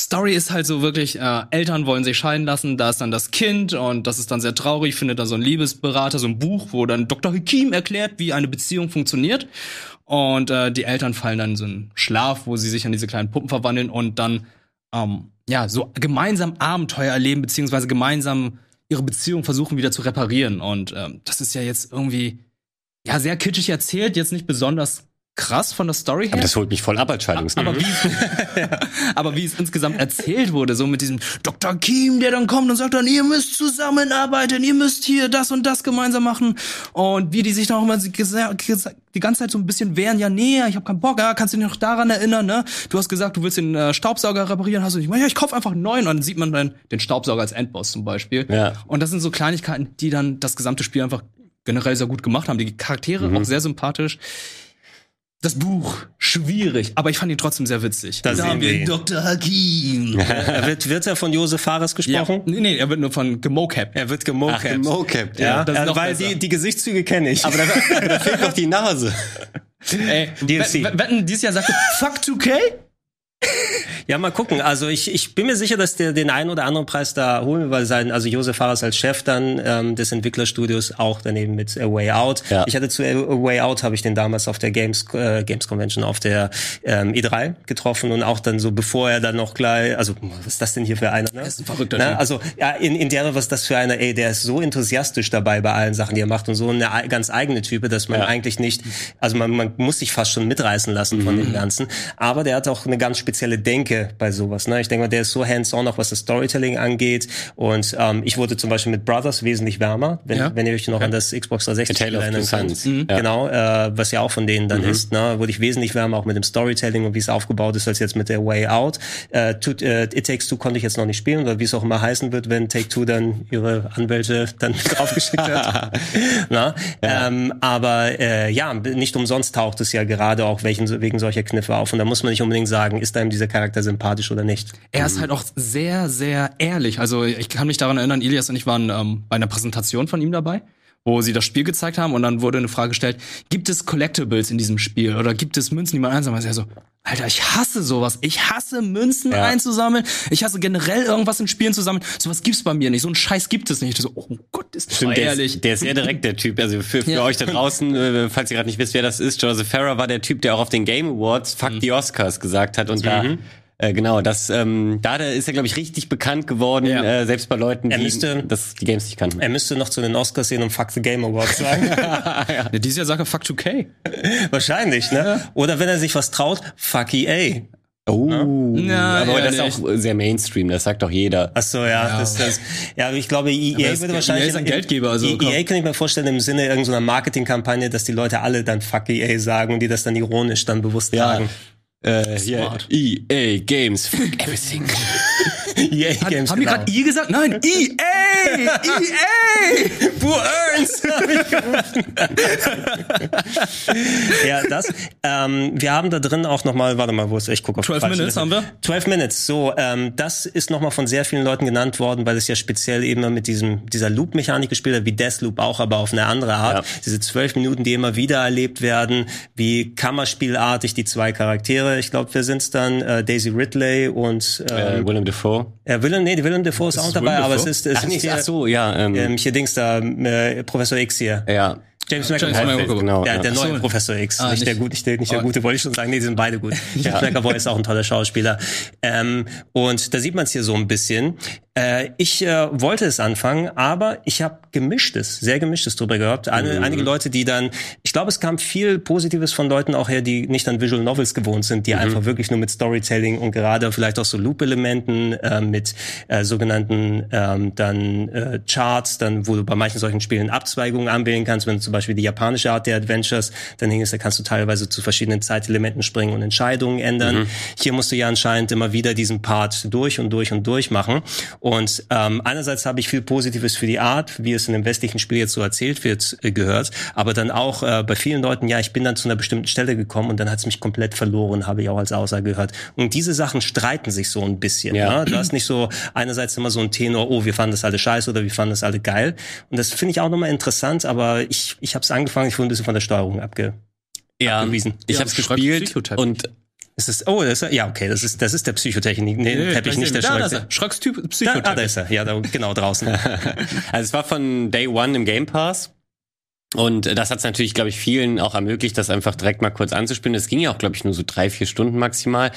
Story ist halt so wirklich, äh, Eltern wollen sich scheiden lassen, da ist dann das Kind und das ist dann sehr traurig, findet da so ein Liebesberater, so ein Buch, wo dann Dr. Hakim erklärt, wie eine Beziehung funktioniert. Und äh, die Eltern fallen dann in so einen Schlaf, wo sie sich an diese kleinen Puppen verwandeln und dann ähm, ja so gemeinsam Abenteuer erleben, beziehungsweise gemeinsam ihre Beziehung versuchen wieder zu reparieren. Und ähm, das ist ja jetzt irgendwie ja sehr kitschig erzählt, jetzt nicht besonders krass von der Story her. Aber das holt mich voll ab als Aber Scheidungsgrund. wie, *laughs* aber wie es insgesamt erzählt wurde, so mit diesem Dr. Kim, der dann kommt und sagt dann, ihr müsst zusammenarbeiten, ihr müsst hier das und das gemeinsam machen. Und wie die sich dann auch immer die ganze Zeit so ein bisschen wehren, ja, nee, ich habe keinen Bock, ja, kannst du dich noch daran erinnern, ne? Du hast gesagt, du willst den äh, Staubsauger reparieren, hast du nicht, ja, ich kauf einfach einen neuen. Und dann sieht man dann den Staubsauger als Endboss zum Beispiel. Ja. Und das sind so Kleinigkeiten, die dann das gesamte Spiel einfach generell sehr gut gemacht haben. Die Charaktere Mhm. auch sehr sympathisch. Das Buch, schwierig, aber ich fand ihn trotzdem sehr witzig. Da sehen wir ihn. Dr. Hakim. Er wird, wird er von Josef Fares ja. gesprochen? Nee, nee, er wird nur von gemocapt. Er wird Ach, gemocapt. gemocapt, ja, ja. äh, weil besser. die, die Gesichtszüge kenne ich. Aber da, *laughs* da fehlt noch die Nase. Ey, DLC. Wetten, Wetten dieses Jahr sagte, fuck 2K? Ja, mal gucken. Also ich, ich bin mir sicher, dass der den einen oder anderen Preis da holen will, weil sein, also Josef Fares als Chef dann ähm, des Entwicklerstudios auch daneben mit A Way Out. Ja. Ich hatte zu A Way Out habe ich den damals auf der Games äh, Games Convention auf der ähm, E3 getroffen und auch dann so bevor er dann noch gleich, also was ist das denn hier für einer? Ne? ist ein verrückter ne? Also ja, in, in der was ist das für einer? Ey, der ist so enthusiastisch dabei bei allen Sachen, die er macht und so eine ei- ganz eigene Type, dass man Ja. eigentlich nicht, also man, man muss sich fast schon mitreißen lassen von Mhm. dem Ganzen. Aber der hat auch eine ganz spezielle Denke bei sowas. Ne? Ich denke mal, der ist so hands-on, auch was das Storytelling angeht. Und ähm, ich wurde zum Beispiel mit Brothers wesentlich wärmer, wenn, Ja. wenn ihr euch noch an das Xbox 360 A Tale of erinnern könnt. Mhm. Ja. Genau, äh, was ja auch von denen dann ist. Ne? Wurde ich wesentlich wärmer, auch mit dem Storytelling und wie es aufgebaut ist, als jetzt mit der Way Out. Äh, to, äh, It Takes Two konnte ich jetzt noch nicht spielen, oder wie es auch immer heißen wird, wenn Take Two dann ihre Anwälte dann *laughs* draufgeschickt hat. *laughs* Na? Ähm, aber äh, ja, nicht umsonst taucht es ja gerade auch welchen, wegen solcher Kniffe auf. Und da muss man nicht unbedingt sagen, ist einem dieser Charakter sympathisch oder nicht. Er ist halt auch sehr, sehr ehrlich. Also ich kann mich daran erinnern, Ilias und ich waren ähm, bei einer Präsentation von ihm dabei, wo sie das Spiel gezeigt haben und dann wurde eine Frage gestellt, gibt es Collectibles in diesem Spiel oder gibt es Münzen, die man einsammeln? Er so, Alter, ich hasse sowas. Ich hasse Münzen Ja. einzusammeln. Ich hasse generell irgendwas in Spielen zu sammeln. Sowas gibt's bei mir nicht. So ein Scheiß gibt es nicht. Ich so, oh Gott, ist das Stimmt, der ehrlich. ist, der ist sehr direkt, der Typ. Also für, für Ja. euch da draußen, äh, falls ihr gerade nicht wisst, wer das ist, Joseph Farah war der Typ, der auch auf den Game Awards Fuck Mhm. die Oscars gesagt hat. Und da, äh, genau, das, ähm, da da ist er, glaube ich, richtig bekannt geworden, Ja. äh, selbst bei Leuten, Er die müsste- das, die Games nicht kannten. Er müsste noch zu den Oscars sehen und Fuck the Game Awards sagen. *laughs* Ja, dieses Jahr sagt er Fuck 2K. *laughs* Wahrscheinlich, ne? Oder wenn er sich was traut, Fuck EA. Oh, Ja, aber ja, das ist auch sehr Mainstream, das sagt doch jeder. Ach so, ja, Ja. Das, das, ja, ich glaube, EA würde wahrscheinlich. EA ist ein Geldgeber, also komm. EA kann ich mir vorstellen im Sinne irgendeiner Marketingkampagne, dass die Leute alle dann Fuck EA sagen und die das dann ironisch dann bewusst Ja. tragen. Äh, hier, Smart. EA Games, fuck everything. *laughs* EA Hat, Games. haben wir genau. gerade I gesagt? Nein, EA! EA! Poor gerufen. ja, das. Ähm, wir haben da drin auch nochmal, warte mal, wo ist Ich gucke auf die 12 falsche Minutes Liste. haben wir? 12 Minutes, so, ähm, das ist nochmal von sehr vielen Leuten genannt worden, weil es ja speziell eben mit diesem, dieser Loop-Mechanik gespielt hat, wie Deathloop auch, aber auf eine andere Art. Ja. Diese zwölf Minuten, die immer wieder erlebt werden, wie Kammerspielartig die zwei Charaktere. Ich glaube, wir sind's dann, äh, Daisy Ridley und Äh, ähm, Willem Dafoe. äh, Willem, nee, Willem Dafoe ist auch ist dabei, Willem aber es ist, es Ach, ist nicht, hier, ach so, ja. Ähm, ähm, hier Dings da, äh, Professor X hier. ja. James McAvoy. Genau. Der, ja. der neue so. Professor X, Ah, nicht, der nicht- gut, nicht der, nicht der Oh. gute, wollte ich schon sagen. Nee, die sind beide gut. *laughs* James McAvoy ist auch ein toller Schauspieler. Ähm, und da sieht man es hier so ein bisschen. Äh, ich äh, wollte es anfangen, aber ich habe gemischtes, sehr gemischtes drüber gehört. Eine, Einige Leute, die dann, ich glaube, es kam viel Positives von Leuten auch her, die nicht an Visual Novels gewohnt sind, die einfach wirklich nur mit Storytelling und gerade vielleicht auch so Loop-Elementen äh, mit äh, sogenannten ähm, dann äh, Charts, dann wo du bei manchen solchen Spielen Abzweigungen anwählen kannst, wenn du zum Beispiel die japanische Art der Adventures, dann hing es, da kannst du teilweise zu verschiedenen Zeitelementen springen und Entscheidungen ändern. Hier musst du ja anscheinend immer wieder diesen Part durch und durch und durch machen. Und ähm, einerseits habe ich viel Positives für die Art, wie es in dem westlichen Spiel jetzt so erzählt wird, äh, gehört, aber dann auch äh, bei vielen Leuten, ja, ich bin dann zu einer bestimmten Stelle gekommen und dann hat es mich komplett verloren, habe ich auch als Aussage gehört. Und diese Sachen streiten sich so ein bisschen. Ja. Ne? Du hast nicht so einerseits immer so ein Tenor, oh, wir fanden das alle scheiße oder wir fanden das alle geil. Und das finde ich auch nochmal interessant, aber ich, ich habe es angefangen, ich wurde ein bisschen von der Steuerung abge ja, abgewiesen. ich Ja, habe gespielt und Ist, oh, das ist, ja, okay, das ist, das ist der Psychotechnik, nee, Nee, Teppich, nicht der. Da, er. Schröcks Typ Da, Psychotyp. ah, da ist er, ja, da, genau draußen. *laughs* Also es war von Day One im Game Pass. Und äh, das hat es natürlich, glaube ich, vielen auch ermöglicht, das einfach direkt mal kurz anzuspielen. Es ging ja auch, glaube ich, nur so drei, vier Stunden maximal.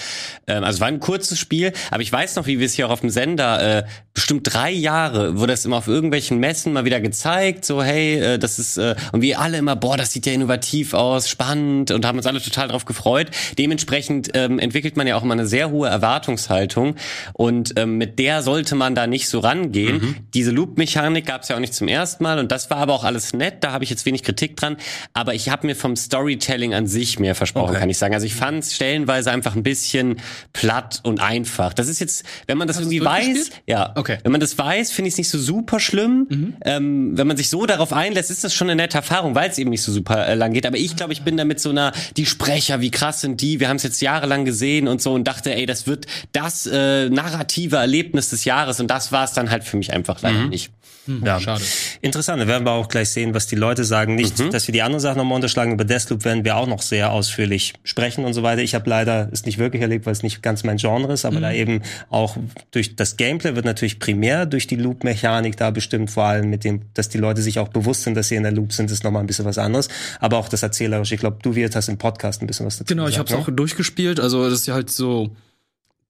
Ähm, also war ein kurzes Spiel, aber ich weiß noch, wie wir es hier auch auf dem Sender, äh, bestimmt drei Jahre, wurde das immer auf irgendwelchen Messen mal wieder gezeigt, so hey, äh, das ist, äh, und wir alle immer, boah, das sieht ja innovativ aus, spannend und haben uns alle total drauf gefreut. Dementsprechend ähm, entwickelt man ja auch immer eine sehr hohe Erwartungshaltung und ähm, mit der sollte man da nicht so rangehen. Diese Loop-Mechanik gab es ja auch nicht zum ersten Mal und das war aber auch alles nett, da habe ich jetzt wenig Kritik dran, aber ich habe mir vom Storytelling an sich mehr versprochen, Okay. kann ich sagen. Also ich fand es stellenweise einfach ein bisschen platt und einfach. Das ist jetzt, wenn man das Hast irgendwie weiß, ja, Okay. wenn man das weiß, finde ich es nicht so super schlimm. Ähm, wenn man sich so darauf einlässt, ist das schon eine nette Erfahrung, weil es eben nicht so super äh, lang geht. Aber ich glaube, ich bin da mit so einer, die Sprecher, wie krass sind die? Wir haben es jetzt jahrelang gesehen und so und dachte, ey, das wird das äh, narrative Erlebnis des Jahres und das war es dann halt für mich einfach leider nicht. Ja. Schade. Interessant, da werden wir auch gleich sehen, was die Leute sagen. Nicht, Mhm. dass wir die anderen Sachen nochmal unterschlagen. Über Deathloop werden wir auch noch sehr ausführlich sprechen und so weiter. Ich habe leider es nicht wirklich erlebt, weil es nicht ganz mein Genre ist, aber da Mhm. eben auch durch das Gameplay wird natürlich primär durch die Loop-Mechanik da bestimmt, vor allem mit dem, dass die Leute sich auch bewusst sind, dass sie in der Loop sind, ist nochmal ein bisschen was anderes. Aber auch das Erzählerische. Ich glaube, du Wirt hast im Podcast ein bisschen was dazu Genau, ich habe gesagt, es auch durchgespielt. Also das ist ja halt so,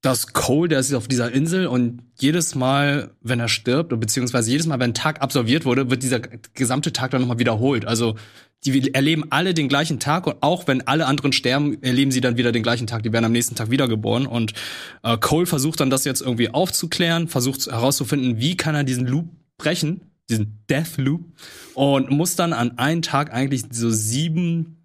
das Cole, der ist auf dieser Insel und jedes Mal, wenn er stirbt, beziehungsweise jedes Mal, wenn ein Tag absolviert wurde, wird dieser gesamte Tag dann nochmal wiederholt. Also die erleben alle den gleichen Tag und auch wenn alle anderen sterben, erleben sie dann wieder den gleichen Tag. Die werden am nächsten Tag wiedergeboren und äh, Cole versucht dann das jetzt irgendwie aufzuklären, versucht herauszufinden, wie kann er diesen Loop brechen, diesen Death Loop und muss dann an einem Tag eigentlich so sieben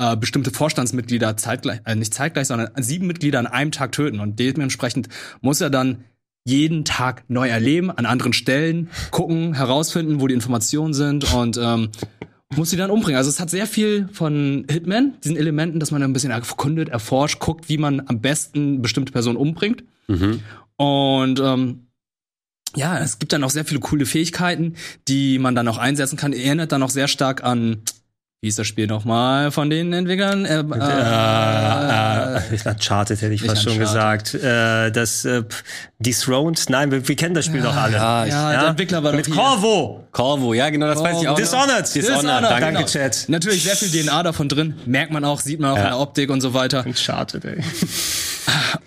äh, bestimmte Vorstandsmitglieder zeitgleich, äh, nicht zeitgleich, sondern sieben Mitglieder an einem Tag töten. Und dementsprechend muss er dann jeden Tag neu erleben, an anderen Stellen, gucken, herausfinden, wo die Informationen sind und ähm, muss sie dann umbringen. Also es hat sehr viel von Hitman, diesen Elementen, dass man ein bisschen erkundet, erforscht, guckt, wie man am besten bestimmte Personen umbringt. Und ähm, ja, es gibt dann auch sehr viele coole Fähigkeiten, die man dann auch einsetzen kann. Erinnert dann auch sehr stark an, wie ist das Spiel nochmal von den Entwicklern? Äh, Äh, äh, Uncharted hätte ich fast schon gesagt. Äh, das äh, Dethroned, nein, wir, wir kennen das Spiel doch alle. ja, der Entwickler war Mit doch. Corvo. Corvo, ja, genau, das weiß ich auch. noch. Dishonored. Dishonored, Dishonored, danke. Danke, genau. Chat. Natürlich sehr viel DNA davon drin, merkt man auch, sieht man auch Ja. in der Optik und so weiter. Uncharted, ey. *laughs*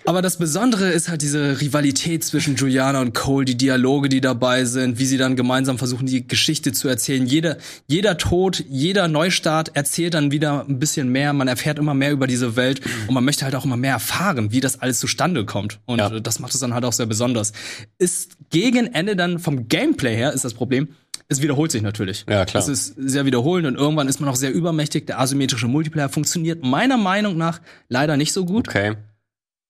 Aber das Besondere ist halt diese Rivalität zwischen Juliana und Cole, die Dialoge, die dabei sind, wie sie dann gemeinsam versuchen, die Geschichte zu erzählen. Jeder, jeder Tod, jeder Neustart erzählt dann wieder ein bisschen mehr. Man erfährt immer mehr über diese Welt und man möchte halt auch immer mehr erfahren, wie das alles zustande kommt. Und Ja. äh, das macht es dann halt auch sehr besonders. Ist gegen Ende dann vom Gameplay her ist das Problem. Es wiederholt sich natürlich. Ja, klar. Es ist sehr wiederholend und irgendwann ist man auch sehr übermächtig. Der asymmetrische Multiplayer funktioniert meiner Meinung nach leider nicht so gut. Okay,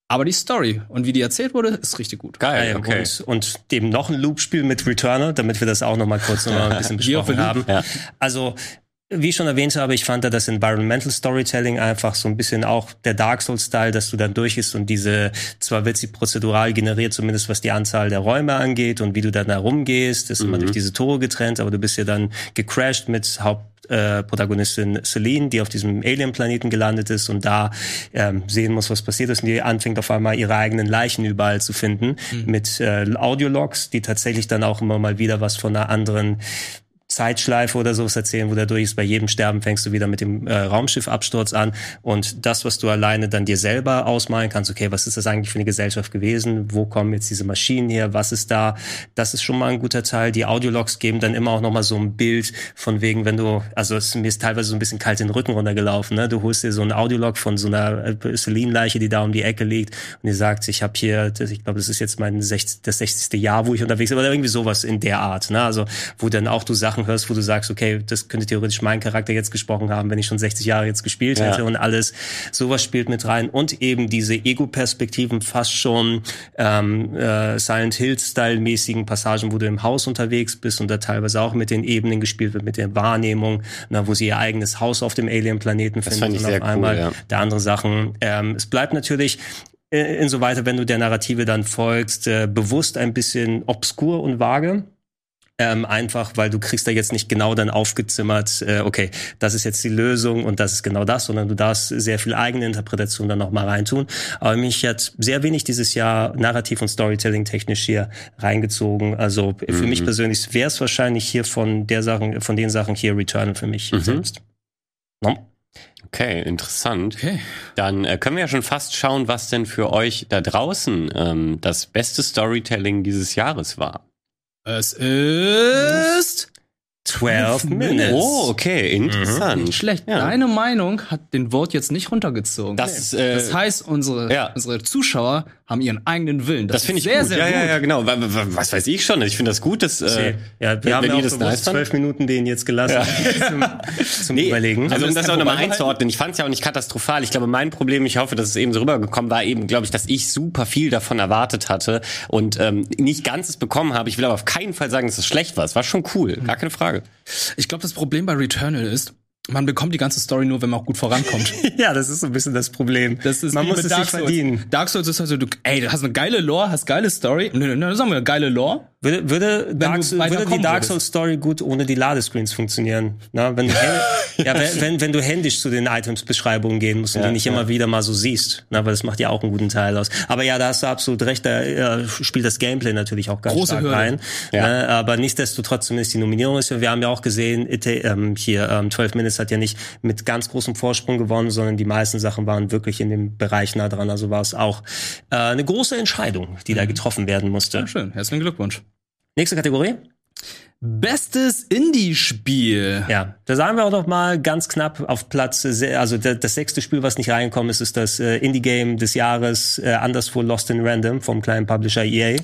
Aber die Story und wie die erzählt wurde, ist richtig gut. geil, Ja, okay. und, und eben noch ein Loop-Spiel mit Returner, damit wir das auch noch mal kurz noch mal ein bisschen *laughs* besprochen haben. Ja. Also wie ich schon erwähnt habe, ich fand da das Environmental Storytelling einfach so ein bisschen auch der Dark Souls-Style, dass du dann durch ist und diese, zwar wird sie prozedural generiert, zumindest was die Anzahl der Räume angeht und wie du dann da rumgehst, ist immer durch diese Tore getrennt, aber du bist ja dann gecrashed mit Haupt äh, Protagonistin Celine, die auf diesem Alien-Planeten gelandet ist und da ähm, sehen muss, was passiert ist und die anfängt auf einmal ihre eigenen Leichen überall zu finden mit äh, Audiologs, die tatsächlich dann auch immer mal wieder was von einer anderen Zeitschleife oder sowas erzählen, wo da durch ist. Bei jedem Sterben fängst du wieder mit dem äh, Raumschiffabsturz an und das, was du alleine dann dir selber ausmalen kannst, okay, was ist das eigentlich für eine Gesellschaft gewesen? Wo kommen jetzt diese Maschinen her? Was ist da? Das ist schon mal ein guter Teil. Die Audiologs geben dann immer auch noch mal so ein Bild von wegen, wenn du, also es, mir ist teilweise so ein bisschen kalt den Rücken runtergelaufen. Ne? Du holst dir so ein Audiolog von so einer Celine-Leiche, die da um die Ecke liegt und die sagt, ich habe hier, ich glaube, das ist jetzt mein 60, das 60. Jahr, wo ich unterwegs bin, oder irgendwie sowas in der Art. Ne? Also wo dann auch du Sachen hörst, wo du sagst, okay, das könnte theoretisch mein Charakter jetzt gesprochen haben, wenn ich schon 60 Jahre jetzt gespielt hätte ja. und alles. Sowas spielt mit rein und eben diese Ego-Perspektiven fast schon ähm, äh, Silent Hill-Style-mäßigen Passagen, wo du im Haus unterwegs bist und da teilweise auch mit den Ebenen gespielt wird, mit der Wahrnehmung, na, wo sie ihr eigenes Haus auf dem Alien-Planeten finden und auf einmal cool, ja. der andere Sachen. Ähm, es bleibt natürlich äh, insoweit, wenn du der Narrative dann folgst, äh, bewusst ein bisschen obskur und vage. Ähm, einfach, weil du kriegst da jetzt nicht genau dann aufgezimmert, äh, okay, das ist jetzt die Lösung und das ist genau das, sondern du darfst sehr viel eigene Interpretation dann noch mal reintun. Aber mich hat sehr wenig dieses Jahr narrativ und Storytelling technisch hier reingezogen. Also für mhm. mich persönlich wäre es wahrscheinlich hier von der Sachen, von den Sachen hier Returnal für mich mhm. selbst. No? Okay, interessant. Okay. Dann äh, können wir ja schon fast schauen, was denn für euch da draußen ähm, das beste Storytelling dieses Jahres war. Es ist 12 Minutes. Oh, okay, interessant. Mhm. Nicht schlecht. Ja. Deine Meinung hat den Vote jetzt nicht runtergezogen. Das, äh, das heißt, unsere, ja. unsere Zuschauer haben ihren eigenen Willen. Das, das finde ich sehr, gut. sehr ja, gut. Ja, ja, genau. Was weiß ich schon? Ich finde das gut, dass äh, ja, wir haben ja auch nice zwölf Minuten den jetzt gelassen ja. *laughs* zum, zum nee, Überlegen. Also um das auch nochmal einzuordnen, ich fand es ja auch nicht katastrophal. Ich glaube, mein Problem, ich hoffe, dass es eben so rübergekommen war, eben, glaube ich, dass ich super viel davon erwartet hatte und ähm, nicht ganzes bekommen habe. Ich will aber auf keinen Fall sagen, dass es schlecht war. Es war schon cool, gar keine Frage. Ich glaube, das Problem bei Returnal ist, man bekommt die ganze Story nur, wenn man auch gut vorankommt. *laughs* ja, das ist so ein bisschen das Problem. Das ist man muss es sich verdienen. Dark Souls ist also, du, ey, du hast eine geile Lore, hast geile Story. Nö, nö, sagen wir eine geile Lore. Würde, würde, Dark, würde die Dark Souls Story gut ohne die Ladescreens funktionieren? Na, wenn, du, *laughs* ja, wenn, wenn, wenn du händisch zu den Items-Beschreibungen gehen musst und ja, die nicht ja. immer wieder mal so siehst, na, weil das macht ja auch einen guten Teil aus. Aber ja, da hast du absolut recht, da äh, spielt das Gameplay natürlich auch ganz Große stark Hürde. rein. Ja. Ne, aber nichtsdestotrotz zumindest die Nominierung ist. Wir haben ja auch gesehen, it, ähm, hier ähm, 12 Minutes hat ja nicht mit ganz großem Vorsprung gewonnen, sondern die meisten Sachen waren wirklich in dem Bereich nah dran. Also war es auch äh, eine große Entscheidung, die mhm. da getroffen werden musste. Ja, schön, herzlichen Glückwunsch. Nächste Kategorie. Bestes Indie-Spiel. Ja, da sagen wir auch noch mal ganz knapp auf Platz, also das sechste Spiel, was nicht reinkommt, ist, ist das äh, Indie-Game des Jahres, äh, Anderswo Lost in Random vom kleinen Publisher EA.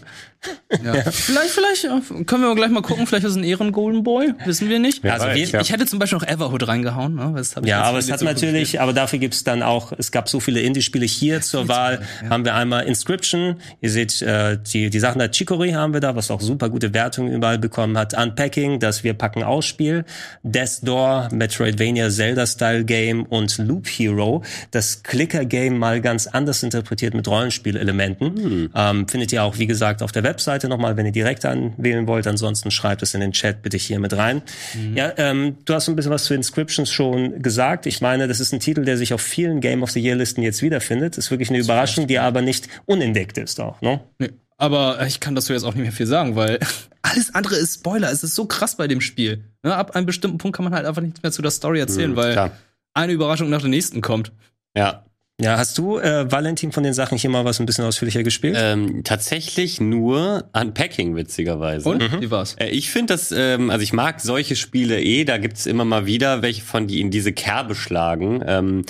Ja. *laughs* vielleicht, vielleicht können wir gleich mal gucken. Vielleicht ist es ein Ehren Golden Boy, wissen wir nicht. Ja, also ja. ich hätte zum Beispiel noch Everhood reingehauen. Ne? ja, aber es hat natürlich, gespielt. aber dafür gibt's dann auch, es gab so viele Indie-Spiele hier zur Wahl. Ja. Haben wir einmal Inscription. Ihr seht äh, die die Sachen da Chicory haben wir da, was auch super gute Wertungen überall bekommen hat. Unpacking, das wir packen aus Spiel. Death Door, Metroidvania Zelda-Style Game und Loop Hero, das Clicker Game mal ganz anders interpretiert mit Rollenspielelementen. Hm. Ähm, findet ihr auch wie gesagt auf der Webseite nochmal, wenn ihr direkt anwählen wollt. Ansonsten schreibt es in den Chat bitte hier mit rein. Mhm. Ja, ähm, du hast ein bisschen was zu Inscriptions schon gesagt. Ich meine, das ist ein Titel, der sich auf vielen Game of the Year Listen jetzt wiederfindet. Ist wirklich eine Überraschung, die aber nicht unentdeckt ist auch, ne? Nee. Aber ich kann dazu jetzt auch nicht mehr viel sagen, weil *laughs* alles andere ist Spoiler. Es ist so krass bei dem Spiel. Ja, ab einem bestimmten Punkt kann man halt einfach nichts mehr zu der Story erzählen, mhm, weil klar. eine Überraschung nach der nächsten kommt. Ja, ja, hast du, äh, Valentin, von den Sachen hier mal was ein bisschen ausführlicher gespielt? Ähm, tatsächlich nur Unpacking, witzigerweise. Und? Mhm. Wie war's? Äh, ich finde das, ähm, also ich mag solche Spiele eh, da gibt's immer mal wieder welche von, die in diese Kerbe schlagen. Ähm,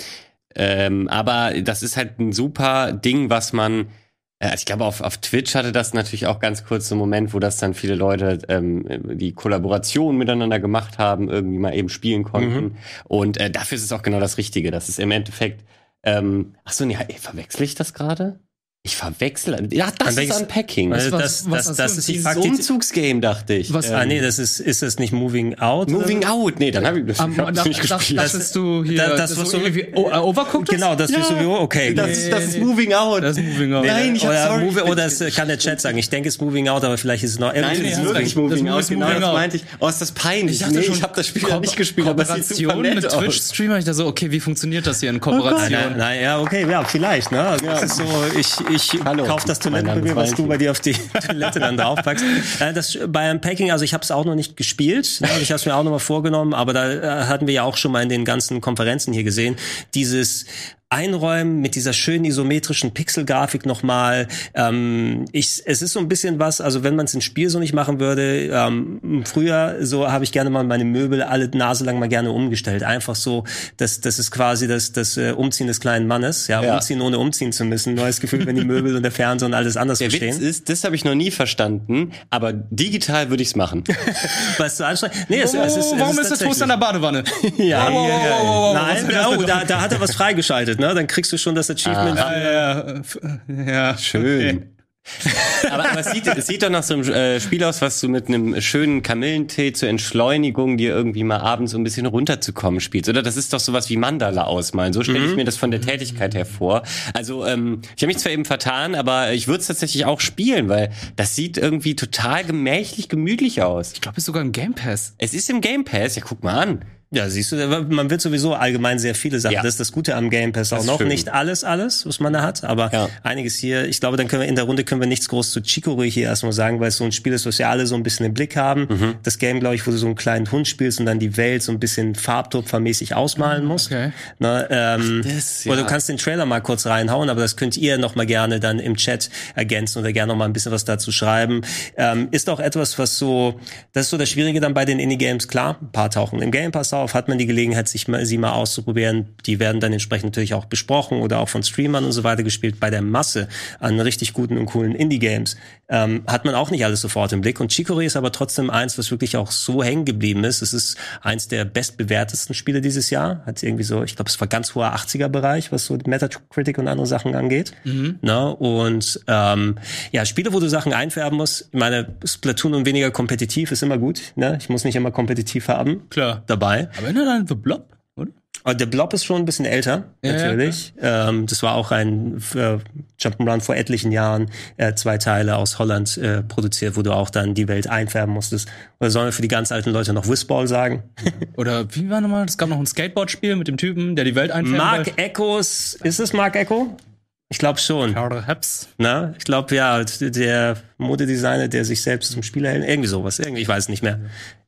ähm, aber das ist halt ein super Ding, was man äh, ich glaube, auf, auf Twitch hatte das natürlich auch ganz kurz so einen Moment, wo das dann viele Leute ähm, die Kollaboration miteinander gemacht haben, irgendwie mal eben spielen konnten. Mhm. Und äh, dafür ist es auch genau das Richtige. Das ist im Endeffekt ähm, ach so, nee, verwechsel ich das gerade? Ich verwechsel. Ja, das ist Unpacking. Also das, was, das, was das, ist die Umzugsgame, dachte ich. Was? Ähm, ah, nee, das ist, ist das nicht Moving Out? Moving oder? Out, nee, dann habe ich das um, hab da, nicht gespielt. Das, das ist du hier, das, das, was so irgendwie uh, overcooked Genau, das ja. ist so, okay. Das, ist, das ist Moving Out. Das ist Moving Out. Nein, ich oder, sorry. Move, oder es kann der Chat sagen, ich denke, es ist Moving Out, aber vielleicht ist es noch... Nein, es ist wirklich Moving Out, genau, das meinte ich. Oh, ist das peinlich. Ich, nee, ich habe das Spiel nicht gespielt, aber es sieht super nett mit Twitch-Streamer, ich da so, okay, wie funktioniert das hier in Kooperation? Nein, ja, okay, ja, vielleicht, ne? Das ist so, ich ich Hallo, kauf das Toilettenpapier, was du bei dir auf die *laughs* Toilette dann draufpackst. Äh, das bei Unpacking, also ich habe es auch noch nicht gespielt. Ne? Ich habe es mir auch noch mal vorgenommen, aber da äh, hatten wir ja auch schon mal in den ganzen Konferenzen hier gesehen, dieses Einräumen mit dieser schönen isometrischen Pixelgrafik nochmal. Ähm, ich, es ist so ein bisschen was, also wenn man es ins Spiel so nicht machen würde, ähm, früher so habe ich gerne mal meine Möbel alle Nase lang mal gerne umgestellt. Einfach so, das, das ist quasi das, das äh, Umziehen des kleinen Mannes. Ja, Ja. umziehen ohne umziehen zu müssen. Neues Gefühl, wenn die Möbel und der Fernseher und alles anders Der Witz stehen. ist, das habe ich noch nie verstanden, aber digital würde ich's machen. *laughs* Weißt du anstrengend? Nee, es, es ist, es Oh, warum ist, der tatsächlich- Toast an der Badewanne? *laughs* Ja, wow, ja, ja. was Nein, das oh, da, da hat er was *laughs* freigeschaltet, ne? Dann kriegst du schon das Achievement. ja, ja, f- ja. Schön. *laughs* aber, aber es, sieht, es sieht doch nach so einem äh, Spiel aus, was du mit einem schönen Kamillentee zur Entschleunigung dir irgendwie mal abends so ein bisschen runterzukommen spielst. Oder das ist doch sowas wie Mandala ausmalen. So stelle ich mir das von der Tätigkeit her vor. Also ähm, ich habe mich zwar eben vertan, aber ich würde es tatsächlich auch spielen, weil das sieht irgendwie total gemächlich, gemütlich aus. Ich glaube, es ist sogar ein Game Pass. Es ist im Game Pass, ja guck mal an. Ja, siehst du, man wird sowieso allgemein sehr viele Sachen. Ja. Das ist das Gute am Game Pass auch noch. schön. Nicht alles, alles, was man da hat, aber Ja. einiges hier. Ich glaube, dann können wir in der Runde können wir nichts groß zu Chicory hier erstmal sagen, weil es so ein Spiel ist, was wir alle so ein bisschen im Blick haben. Mhm. Das Game, glaube ich, wo du so einen kleinen Hund spielst und dann die Welt so ein bisschen farbtupfermäßig ausmalen musst. Okay. Ne, ähm, das, ja. Oder du kannst den Trailer mal kurz reinhauen, aber das könnt ihr noch mal gerne dann im Chat ergänzen oder gerne noch mal ein bisschen was dazu schreiben. Ähm, ist auch etwas, was so, das ist so das Schwierige dann bei den Indie-Games, klar, ein paar tauchen im Game Pass auf, hat man die Gelegenheit, sich mal, sie mal auszuprobieren. Die werden dann entsprechend natürlich auch besprochen oder auch von Streamern und so weiter gespielt. Bei der Masse an richtig guten und coolen Indie-Games ähm, hat man auch nicht alles sofort im Blick. Und Chicory ist aber trotzdem eins, was wirklich auch so hängen geblieben ist. Es ist eins der bestbewertesten Spiele dieses Jahr. Hat irgendwie so, ich glaube, es war ganz hoher 80er-Bereich, was so Metacritic und andere Sachen angeht. Ne? Und ähm, ja, Spiele, wo du Sachen einfärben musst. Ich meine, Splatoon und weniger kompetitiv ist immer gut. Ne? Ich muss nicht immer kompetitiv haben. Klar. Dabei. Aber erinnert an The Blob, oder? Aber der Blob ist schon ein bisschen älter, Ja, natürlich. ähm, das war auch ein äh, Jump'n'Run vor etlichen Jahren, äh, zwei Teile aus Holland äh, produziert, wo du auch dann die Welt einfärben musstest. Oder sollen wir für die ganz alten Leute noch Whistball sagen? *laughs* Oder wie war nochmal? Es gab noch ein Skateboard-Spiel mit dem Typen, der die Welt einfärben Mark Echos, ist es Mark Echo? Ich glaube schon. wollte. Haps. Na, ich glaube ja, der Modedesigner, der sich selbst zum Spieler hält, irgendwie sowas, irgendwie, ich weiß es nicht mehr.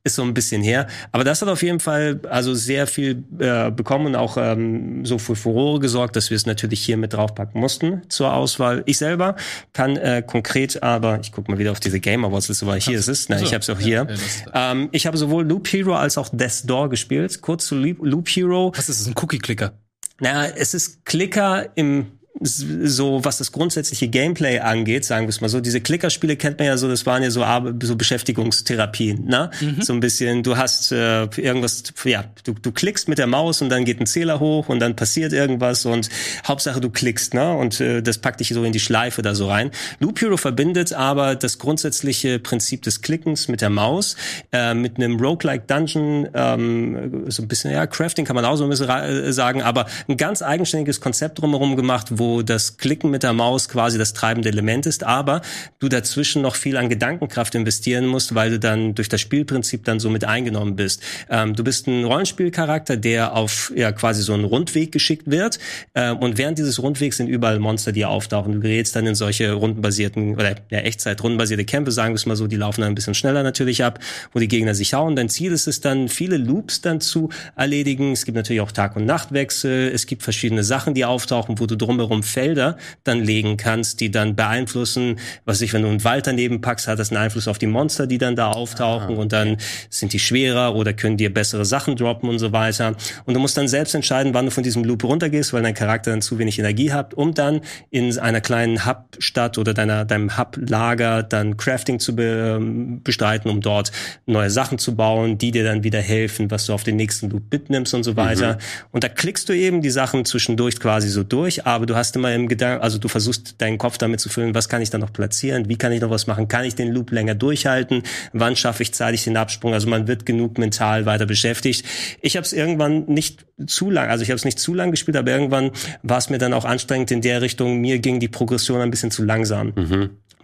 Ist so ein bisschen her. Aber das hat auf jeden Fall also sehr viel äh, bekommen und auch ähm, so für Furore gesorgt, dass wir es natürlich hier mit draufpacken mussten zur Auswahl. Ich selber kann äh, konkret aber, ich guck mal wieder auf diese Game Awards Liste, weil hier ist es. Nein, so. ich habe es auch Ja, hier. ja, ist ähm, ich habe sowohl Loop Hero als auch Death's Door gespielt. Kurz zu Loop, Loop Hero. Was ist das? Ein Cookie-Clicker? Naja, es ist Klicker im so was das grundsätzliche Gameplay angeht, sagen wir es mal so. Diese Klickerspiele kennt man ja so, das waren ja so, so Beschäftigungstherapien, ne? So ein bisschen, du hast äh, irgendwas, ja, du, du klickst mit der Maus und dann geht ein Zähler hoch und dann passiert irgendwas und Hauptsache du klickst, ne? Und äh, das packt dich so in die Schleife da so rein. Loop Hero verbindet aber das grundsätzliche Prinzip des Klickens mit der Maus, äh, mit einem Roguelike Dungeon, ähm, so ein bisschen, ja, Crafting kann man auch so ein bisschen äh, sagen, aber ein ganz eigenständiges Konzept drumherum gemacht, wo das Klicken mit der Maus quasi das treibende Element ist, aber du dazwischen noch viel an Gedankenkraft investieren musst, weil du dann durch das Spielprinzip dann so mit eingenommen bist. Ähm, du bist ein Rollenspielcharakter, der auf ja quasi so einen Rundweg geschickt wird äh, und während dieses Rundwegs sind überall Monster, die auftauchen. Du gerätst dann in solche rundenbasierten oder ja Echtzeit rundenbasierte Kämpfe, sagen wir es mal so, die laufen dann ein bisschen schneller natürlich ab, wo die Gegner sich hauen. Dein Ziel ist es dann, viele Loops dann zu erledigen. Es gibt natürlich auch Tag- und Nachtwechsel. Es gibt verschiedene Sachen, die auftauchen, wo du drumherum Felder dann legen kannst, die dann beeinflussen, was ich, wenn du einen Wald daneben packst, hat das einen Einfluss auf die Monster, die dann da auftauchen und dann sind die schwerer oder können dir bessere Sachen droppen und so weiter. Und du musst dann selbst entscheiden, wann du von diesem Loop runtergehst, weil dein Charakter dann zu wenig Energie hat, um dann in einer kleinen Hub-Stadt oder deiner, deinem Hub-Lager dann Crafting zu be, ähm, bestreiten, um dort neue Sachen zu bauen, die dir dann wieder helfen, was du auf den nächsten Loop mitnimmst und so weiter. Und da klickst du eben die Sachen zwischendurch quasi so durch, aber du hast immer im Gedanken, also du versuchst deinen Kopf damit zu füllen, was kann ich da noch platzieren, wie kann ich noch was machen, kann ich den Loop länger durchhalten, wann schaffe ich zeitig den Absprung, also man wird genug mental weiter beschäftigt. Ich habe es irgendwann nicht zu lang, also ich habe es nicht zu lang gespielt, aber irgendwann war es mir dann auch anstrengend in der Richtung, mir ging die Progression ein bisschen zu langsam.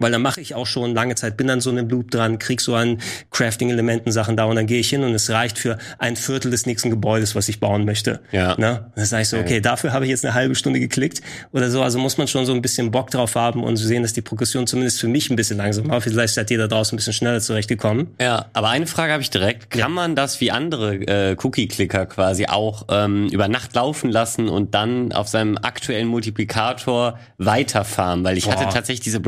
Weil dann mache ich auch schon lange Zeit, bin dann so in einem Loop dran, krieg so an Crafting-Elementen Sachen da und dann gehe ich hin und es reicht für ein Viertel des nächsten Gebäudes, was ich bauen möchte. Ja. Ne? Dann sage ich so, okay, dafür habe ich jetzt eine halbe Stunde geklickt oder so. Also muss man schon so ein bisschen Bock drauf haben und sehen, dass die Progression zumindest für mich ein bisschen langsam war. Vielleicht seid ihr da draußen ein bisschen schneller zurechtgekommen. Ja, aber eine Frage habe ich direkt. Kann man das wie andere äh, Cookie-Clicker quasi auch ähm, über Nacht laufen lassen und dann auf seinem aktuellen Multiplikator weiterfahren? Weil ich Boah. hatte tatsächlich diese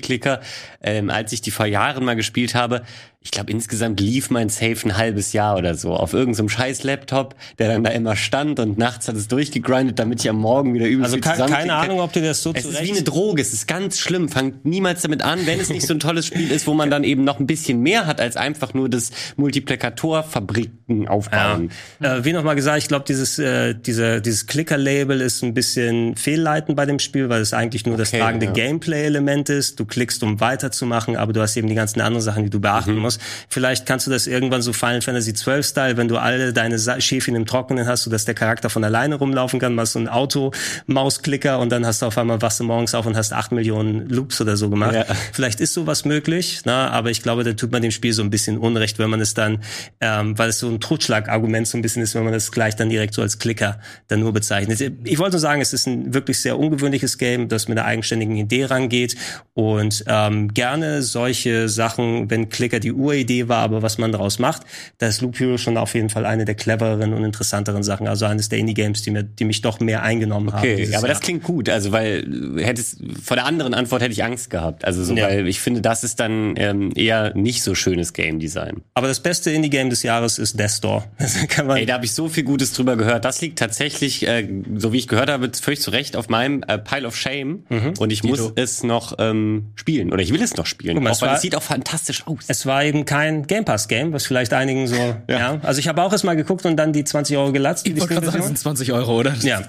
Browser-Cookie-Clicker, ähm, als ich die vor Jahren mal gespielt habe. Ich glaube, insgesamt lief mein Safe ein halbes Jahr oder so auf irgendeinem scheiß Laptop, der dann da immer stand und nachts hat es durchgegrindet, damit ich am Morgen wieder übelst Also ke keine. Ahnung, ob dir das so Es ist wie eine Droge, es ist ganz schlimm. Fangt niemals damit an, wenn es nicht so ein tolles Spiel ist, wo man dann eben noch ein bisschen mehr hat, als einfach nur das Multiplikator-Fabriken aufbauen. Äh, wie nochmal gesagt, ich glaube, dieses, äh, diese, dieses Clicker-Label ist ein bisschen fehlleitend bei dem Spiel, weil es eigentlich nur das Okay, tragende ja. Gameplay-Element ist. Du klickst, um weiterzumachen, aber du hast eben die ganzen anderen Sachen, die du beachten Mhm. musst. Vielleicht kannst du das irgendwann so Final Fantasy 12 Style, wenn du alle deine Schäfchen im Trockenen hast, sodass der Charakter von alleine rumlaufen kann, machst du einen Auto-Mausklicker und dann hast du auf einmal wachst du morgens auf und hast acht Millionen Loops oder so gemacht. Ja. Vielleicht ist sowas möglich, na, aber ich glaube, da tut man dem Spiel so ein bisschen Unrecht, wenn man es dann, ähm, weil es so ein Totschlagargument so ein bisschen ist, wenn man das gleich dann direkt so als Klicker dann nur bezeichnet. Ich wollte nur sagen, es ist ein wirklich sehr ungewöhnliches Game, das mit einer eigenständigen Idee rangeht und ähm, gerne solche Sachen, wenn Klicker die Uridee war, aber was man daraus macht, da ist Loop Hero schon auf jeden Fall eine der clevereren und interessanteren Sachen. Also eines der Indie-Games, die mir, die mich doch mehr eingenommen haben. Okay, aber Jahr. das klingt gut, also weil äh, hättest vor der anderen Antwort hätte ich Angst gehabt. Also so, Ja. weil ich finde, das ist dann ähm, eher nicht so schönes Game Design. aber das beste Indie-Game des Jahres ist Death Store. *laughs* Kann man Ey, da habe ich so viel Gutes drüber gehört. Das liegt tatsächlich, äh, so wie ich gehört habe, völlig zu Recht auf meinem äh, Pile of Shame. Und ich muss es noch ähm, spielen oder ich will es noch spielen. Guck mal, auch es weil war- es sieht auch fantastisch aus. Es war eben kein Game Pass Game, was vielleicht einigen so, *laughs* ja. Also ich habe auch erst mal geguckt und dann die 20 Euro gelatzt. Ich die wollte gerade sagen, sind 20 Euro, oder? Ja.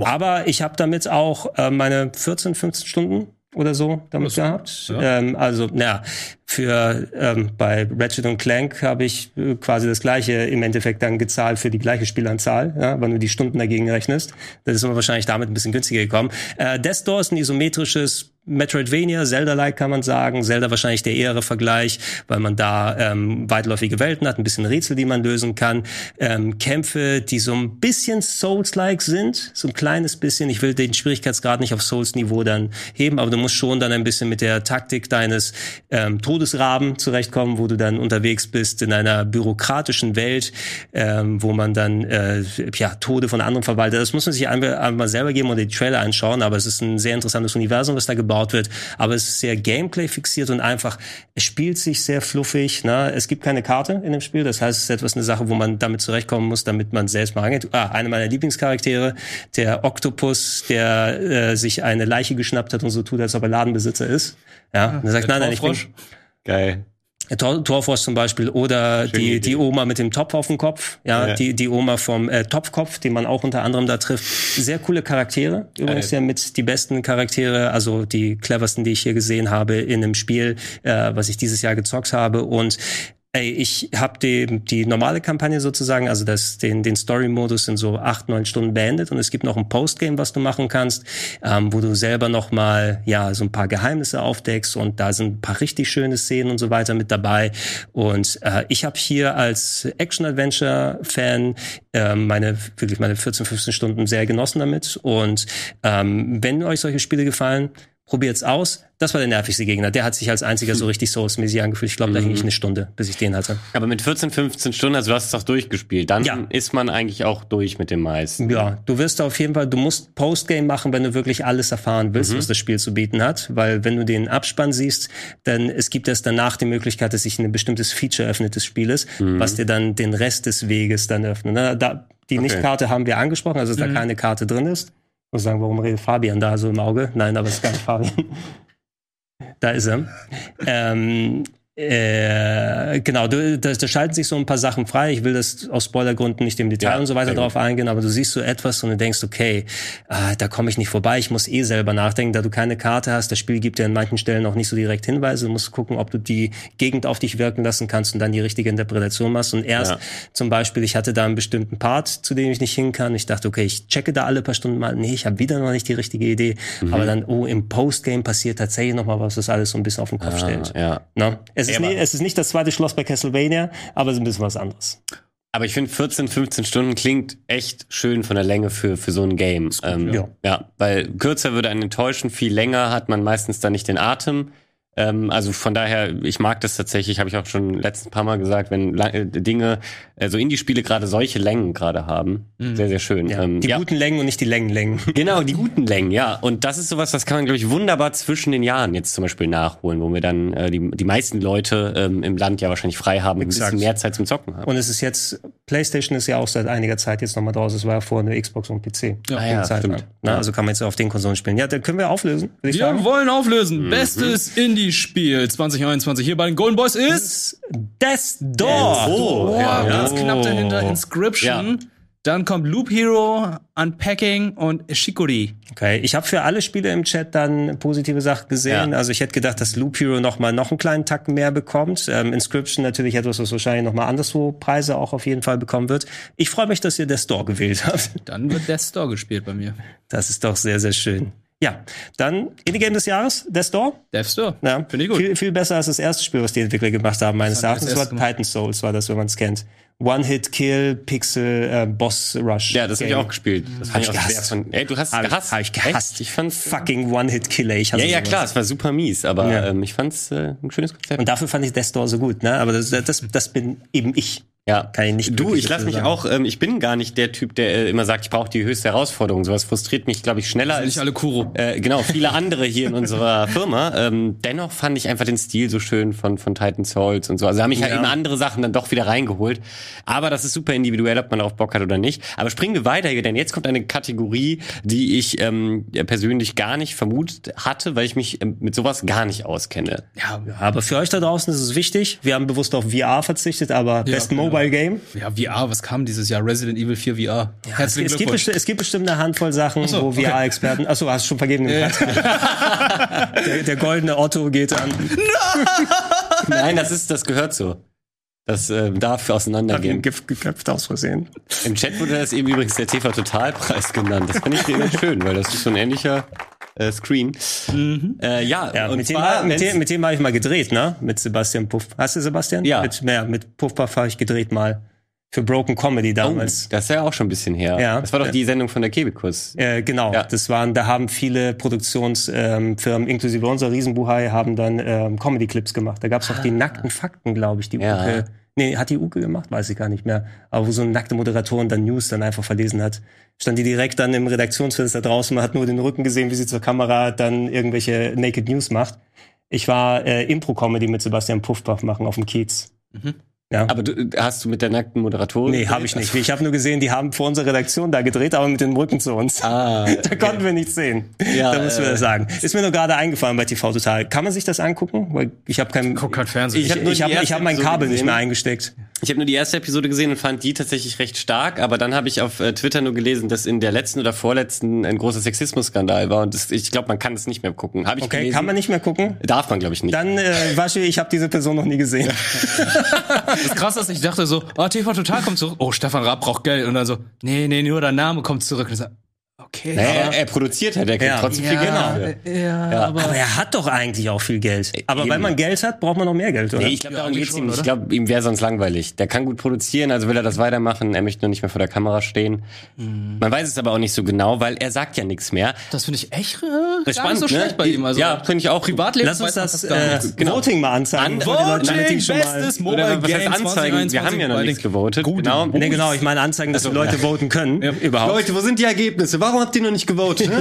Aber ich habe damit auch äh, meine 14, 15 Stunden oder so damit gehabt. Ähm, also, ja, für ähm, bei Ratchet und Clank habe ich äh, quasi das gleiche im Endeffekt dann gezahlt für die gleiche Spielanzahl, ja, wenn du die Stunden dagegen rechnest. Das ist aber wahrscheinlich damit ein bisschen günstiger gekommen. Äh, Death Store ist ein isometrisches Metroidvania, Zelda-like kann man sagen. Zelda wahrscheinlich der ehere Vergleich, weil man da ähm, weitläufige Welten hat, ein bisschen Rätsel, die man lösen kann. Ähm, Kämpfe, die so ein bisschen Souls-like sind, so ein kleines bisschen. Ich will den Schwierigkeitsgrad nicht auf Souls-Niveau dann heben, aber du musst schon dann ein bisschen mit der Taktik deines ähm, Todesraben zurechtkommen, wo du dann unterwegs bist in einer bürokratischen Welt, ähm, wo man dann äh, ja Tode von anderen verwaltet. Das muss man sich einmal, selber geben oder die Trailer anschauen, aber es ist ein sehr interessantes Universum, was da gebaut wird. Aber es ist sehr Gameplay fixiert und einfach, es spielt sich sehr fluffig. Ne? Es gibt keine Karte in dem Spiel, das heißt, es ist etwas eine Sache, wo man damit zurechtkommen muss, damit man selbst mal rangeht. Ah, eine meiner Lieblingscharaktere, der Oktopus, der äh, sich eine Leiche geschnappt hat und so tut, als ob er Ladenbesitzer ist. Ja, und er sagt, nein, nein, ich bin. Geil. Tor Torfrost zum Beispiel oder die, Idee. die Oma mit dem Topf auf dem Kopf, ja, Ja. die, die Oma vom äh, Topfkopf, den man auch unter anderem da trifft. Sehr coole Charaktere. Übrigens ja mit die besten Charaktere, also die cleversten, die ich hier gesehen habe in einem Spiel, äh, was ich dieses Jahr gezockt habe. Und Ey, ich habe die, die normale Kampagne sozusagen, also das, den, den Story-Modus in so acht, neun Stunden beendet und es gibt noch ein Postgame, was du machen kannst, ähm, wo du selber noch mal ja so ein paar Geheimnisse aufdeckst und da sind ein paar richtig schöne Szenen und so weiter mit dabei. Und äh, ich habe hier als Action-Adventure-Fan ähm, meine wirklich meine 14, 15 Stunden sehr genossen damit. Und ähm, wenn euch solche Spiele gefallen, probiert's aus. Das war der nervigste Gegner. Der hat sich als einziger so richtig Souls-mäßig angefühlt. Ich glaube, da hing ich eine Stunde, bis ich den hatte. Aber mit 14, 15 Stunden, also du hast es doch durchgespielt, dann Ja. ist man eigentlich auch durch mit dem meisten. Ja, du wirst auf jeden Fall, du musst Postgame machen, wenn du wirklich alles erfahren willst, was das Spiel zu bieten hat. Weil wenn du den Abspann siehst, dann es gibt erst danach die Möglichkeit, dass sich ein bestimmtes Feature öffnet des Spieles, was dir dann den Rest des Weges dann öffnet. Da, die Nicht-Karte haben wir angesprochen, also dass da keine Karte drin ist. Ich muss sagen, warum redet Fabian da so im Auge? Nein, aber es ist gar nicht Fabian. *laughs* Da ist er. Ähm, Äh, genau, du, da, da schalten sich so ein paar Sachen frei. Ich will das aus Spoilergründen nicht im Detail Ja, und so weiter drauf eingehen, aber du siehst so etwas und du denkst, okay, ah, da komme ich nicht vorbei, ich muss eh selber nachdenken, da du keine Karte hast. Das Spiel gibt dir an manchen Stellen auch nicht so direkt Hinweise. Du musst gucken, ob du die Gegend auf dich wirken lassen kannst und dann die richtige Interpretation machst. Und erst Ja. zum Beispiel, ich hatte da einen bestimmten Part, zu dem ich nicht hin kann. Ich dachte, okay, ich checke da alle paar Stunden mal. Nee, ich habe wieder noch nicht die richtige Idee. Mhm. Aber dann, oh, im Postgame passiert tatsächlich noch mal was, das alles so ein bisschen auf den Kopf stellt. Ah, ja. Na, es, ist nie, es ist nicht das zweite Schloss bei Castlevania, aber es ist ein bisschen was anderes. Aber ich finde 14, 15 Stunden klingt echt schön von der Länge für, für so ein Game. Ähm, ja. ja, weil kürzer würde einen enttäuschen, viel länger hat man meistens dann nicht den Atem. Ähm, also von daher, ich mag das tatsächlich, habe ich auch schon letzten paar Mal gesagt, wenn äh, Dinge, äh, so Indie-Spiele gerade solche Längen gerade haben. Sehr, sehr schön. Ja, Ähm, die ja. guten Längen und nicht die Längenlängen. *laughs* Genau, die guten Längen, ja. Und das ist sowas, das kann man, glaube ich, wunderbar zwischen den Jahren jetzt zum Beispiel nachholen, wo wir dann äh, die, die meisten Leute ähm, im Land ja wahrscheinlich frei haben und ein bisschen mehr Zeit zum Zocken haben. Und es ist jetzt, PlayStation ist ja auch seit einiger Zeit jetzt nochmal draußen. Es war ja vorher nur Xbox und PC. Ja, Ah ja, Zeit stimmt. Na, also kann man jetzt auf den Konsolen spielen. Ja, dann können wir auflösen, Wir sagen. wollen Mhm. auflösen. Bestes Indie-Spiel 2021 hier bei den Golden Boys ist. Death Door. Oh, Oh, ja, ganz ja. knapp dahinter. Inscription. Dann kommt Loop Hero, Unpacking und Shikori. Okay, ich habe für alle Spiele im Chat dann positive Sachen gesehen. Ja. Also ich hätte gedacht, dass Loop Hero noch mal noch einen kleinen Tack mehr bekommt. Ähm, Inscription natürlich etwas, was wahrscheinlich noch mal anderswo Preise auch auf jeden Fall bekommen wird. Ich freue mich, dass ihr Death Door gewählt habt. Dann wird Death Store gespielt bei mir. Das ist doch sehr, sehr schön. Ja, dann Indie Game des Jahres, Death Door. Death Store. Ja, Finde ich gut. Viel, viel besser als das erste Spiel, was die Entwickler gemacht haben, meines Erachtens. Das war? Titan Souls, war das, wenn man es kennt. One-Hit-Kill, Pixel, äh, Boss Rush. Ja, das habe ich auch gespielt. Das fand ich ich auch gehasst. von. Ey, du hast Hab ich- gehasst. hab ich gehasst. Echt? Ich fand's. Fucking One-Hit-Killer. Ich hasse Ja, ja, sowas. klar, es war super mies, aber Ja. ähm, ich fand's äh, ein schönes Konzept. Und dafür fand ich Death Door so gut, ne? Aber das, das, das bin eben ich. Ja, Kann ich nicht Du, ich lasse mich sagen. auch, ähm, ich bin gar nicht der Typ, der äh, immer sagt, ich brauche die höchste Herausforderung. Sowas frustriert mich, glaube ich, schneller Sind als nicht alle Kuro. äh, genau viele andere hier in unserer *laughs* Firma. Ähm, dennoch fand ich einfach den Stil so schön von von Titan Souls und so. Also da haben mich halt Ja. eben andere Sachen dann doch wieder reingeholt. Aber das ist super individuell, ob man darauf Bock hat oder nicht. Aber springen wir weiter hier, denn jetzt kommt eine Kategorie, die ich ähm, ja, persönlich gar nicht vermutet hatte, weil ich mich ähm, mit sowas gar nicht auskenne. Ja, Ja, aber für euch da draußen ist es wichtig. Wir haben bewusst auf VR verzichtet, aber Best genau. Mobile Game. ja, VR, was kam dieses Jahr? Resident Evil 4 VR. Es, Herzlichen es, gibt Glückwunsch. besti- es gibt bestimmt eine Handvoll Sachen, so, wo okay. VR-Experten. Achso, hast du schon vergeben den Preis. *laughs* der, der goldene Otto geht an. Nein, *laughs* das ist, das gehört so. Das äh, darf auseinandergehen. Gift geköpft aus Versehen. Im Chat wurde das eben übrigens der TV Totalpreis genannt. Das finde ich irgendwie schön, weil das ist so ein ähnlicher äh, Screen. Äh, ja, Ja, und mit, dem, zwar, mit, wenn's- dem, mit dem habe ich mal gedreht, ne? Mit Sebastian Puff. Hast du Sebastian? Ja. Mit, ja, mit Puff Puff habe ich gedreht mal. Für Broken Comedy oh, damals. das ist ja auch schon ein bisschen her. Ja. Das war doch die Sendung von der Kebekus. Äh, genau, Ja. das waren, da haben viele Produktionsfirmen, ähm, inklusive unser Riesenbuhai, haben dann ähm, Comedy-Clips gemacht. Da gab's auch die nackten Fakten, glaube ich, die Ah. Ja. Uke. Nee, hat die Uke gemacht? Weiß ich gar nicht mehr. Aber wo so eine nackte Moderatorin dann News dann einfach verlesen hat. Stand die direkt dann im Redaktionsfenster draußen, man hat nur den Rücken gesehen, wie sie zur Kamera dann irgendwelche Naked News macht. Ich war äh, Impro-Comedy mit Sebastian Puffpuff machen auf dem Kiez. Ja. Aber du, hast du mit der nackten Moderatorin? Nee, habe ich nicht. Ich habe nur gesehen, die haben vor unserer Redaktion da gedreht, aber mit dem Rücken zu uns. Ah, *laughs* Da konnten wir nichts sehen. Ja, da müssen wir äh, das sagen. Ist mir nur gerade eingefallen bei TV Total. Kann man sich das angucken? Weil ich habe kein, Guck kein Fernsehen. ich, hab ich, nur ich habe ich hab mein Kabel nicht gesehen. mehr eingesteckt. Ich habe nur die erste Episode gesehen und fand die tatsächlich recht stark, aber dann habe ich auf äh, Twitter nur gelesen, dass in der letzten oder vorletzten ein großer Sexismus-Skandal war und das, ich glaube, man kann es nicht mehr gucken. Habe ich Okay, gelesen. kann man nicht mehr gucken? Darf man, glaube ich, nicht. Dann, äh, Waschi, ich habe diese Person noch nie gesehen. *laughs* Das krass ist, ich dachte so, oh, TV Total kommt zurück. Oh, Stefan Raab braucht Geld. Und dann so, nee, nee, nur der Name kommt zurück. Und ich so, okay. naja, er, er produziert halt, er kriegt Ja. trotzdem viel Geld ja, Ja. aber Aber er hat doch eigentlich auch viel Geld. Aber eben. weil man Geld hat, braucht man noch mehr Geld, oder? Nee, ich glaube, Ja, darum geht's schon, ihm nicht. Ich oder? glaube, ihm wäre sonst langweilig. Der kann gut produzieren, also will er das weitermachen. Er möchte nur nicht mehr vor der Kamera stehen. Mhm. Man weiß es aber auch nicht so genau, weil er sagt ja nichts mehr. das finde ich echt äh, Das gar nicht so schlecht bei ihm. Also, ja, finde ich auch. Privatleben Lass uns das äh. Genau. Voting mal anzeigen. An- bevor die Leute Voting, Voting schon mal- bestes Oder Mobile was heißt Game anzeigen? Wir haben ja noch 2021 nichts gewotet. Genau. Nee, genau, ich meine anzeigen, dass die Leute voten können. Überhaupt. Leute, wo sind die Ergebnisse? Warum habt ihr noch nicht gewotet? *laughs*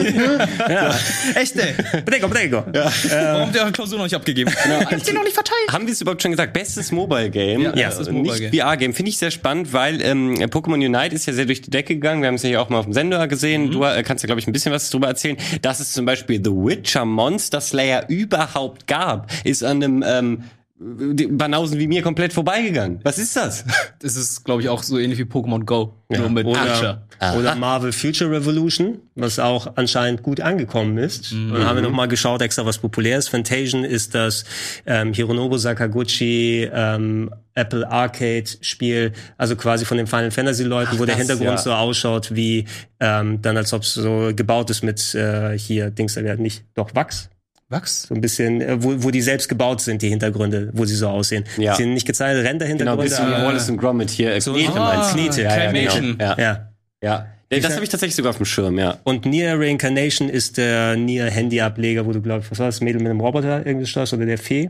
Ja. Echt, ey. Prego, prego. Warum habt ihr eure Klausur noch nicht abgegeben? Hab ich die noch nicht verteilt? Haben wir es überhaupt schon gesagt? Bestes Mobile Game. Ja, Äh, bestes nicht Mobile Game. VR-Game. Finde ich sehr spannend, weil ähm, Pokémon Unite ist ja sehr durch die Decke gegangen. Wir haben es ja hier auch mal auf dem Sender gesehen. Mhm. Du äh, kannst ja, glaube ich, ein bisschen was drüber erzählen. Dass es zum Beispiel The Witcher Monster Slayer überhaupt gab, ist an einem ähm, Banausen wie mir komplett vorbeigegangen. Was ist das? Das ist, glaube ich, auch so ähnlich wie Pokémon Go. nur mit oder, oder Marvel Future Revolution, was auch anscheinend gut angekommen ist. Und dann haben wir nochmal geschaut, extra was populär ist. Fantasian ist das ähm, Hironobu Sakaguchi ähm, Apple Arcade Spiel, also quasi von den Final Fantasy Leuten, wo der das, Hintergrund ja. so ausschaut wie ähm, dann als ob es so gebaut ist mit äh, hier Dings, da nicht doch Wachs. Wachs? So ein bisschen, äh, wo, wo die selbst gebaut sind, die Hintergründe, wo sie so aussehen. Ja. Sie sind nicht gezeichnet, Genau, Render-Hintergründe. bisschen wie Wallace und Gromit hier. äh, So- Knete Ah? Knete, ja, ja, Claymation. Ja, ja. ja. Das habe ich tatsächlich sogar auf dem Schirm, ja. Und Nier Reincarnation ist der Nier Handy-Ableger, wo du glaubst, was war das, Mädel mit dem Roboter irgendwie steuerst oder der Fee?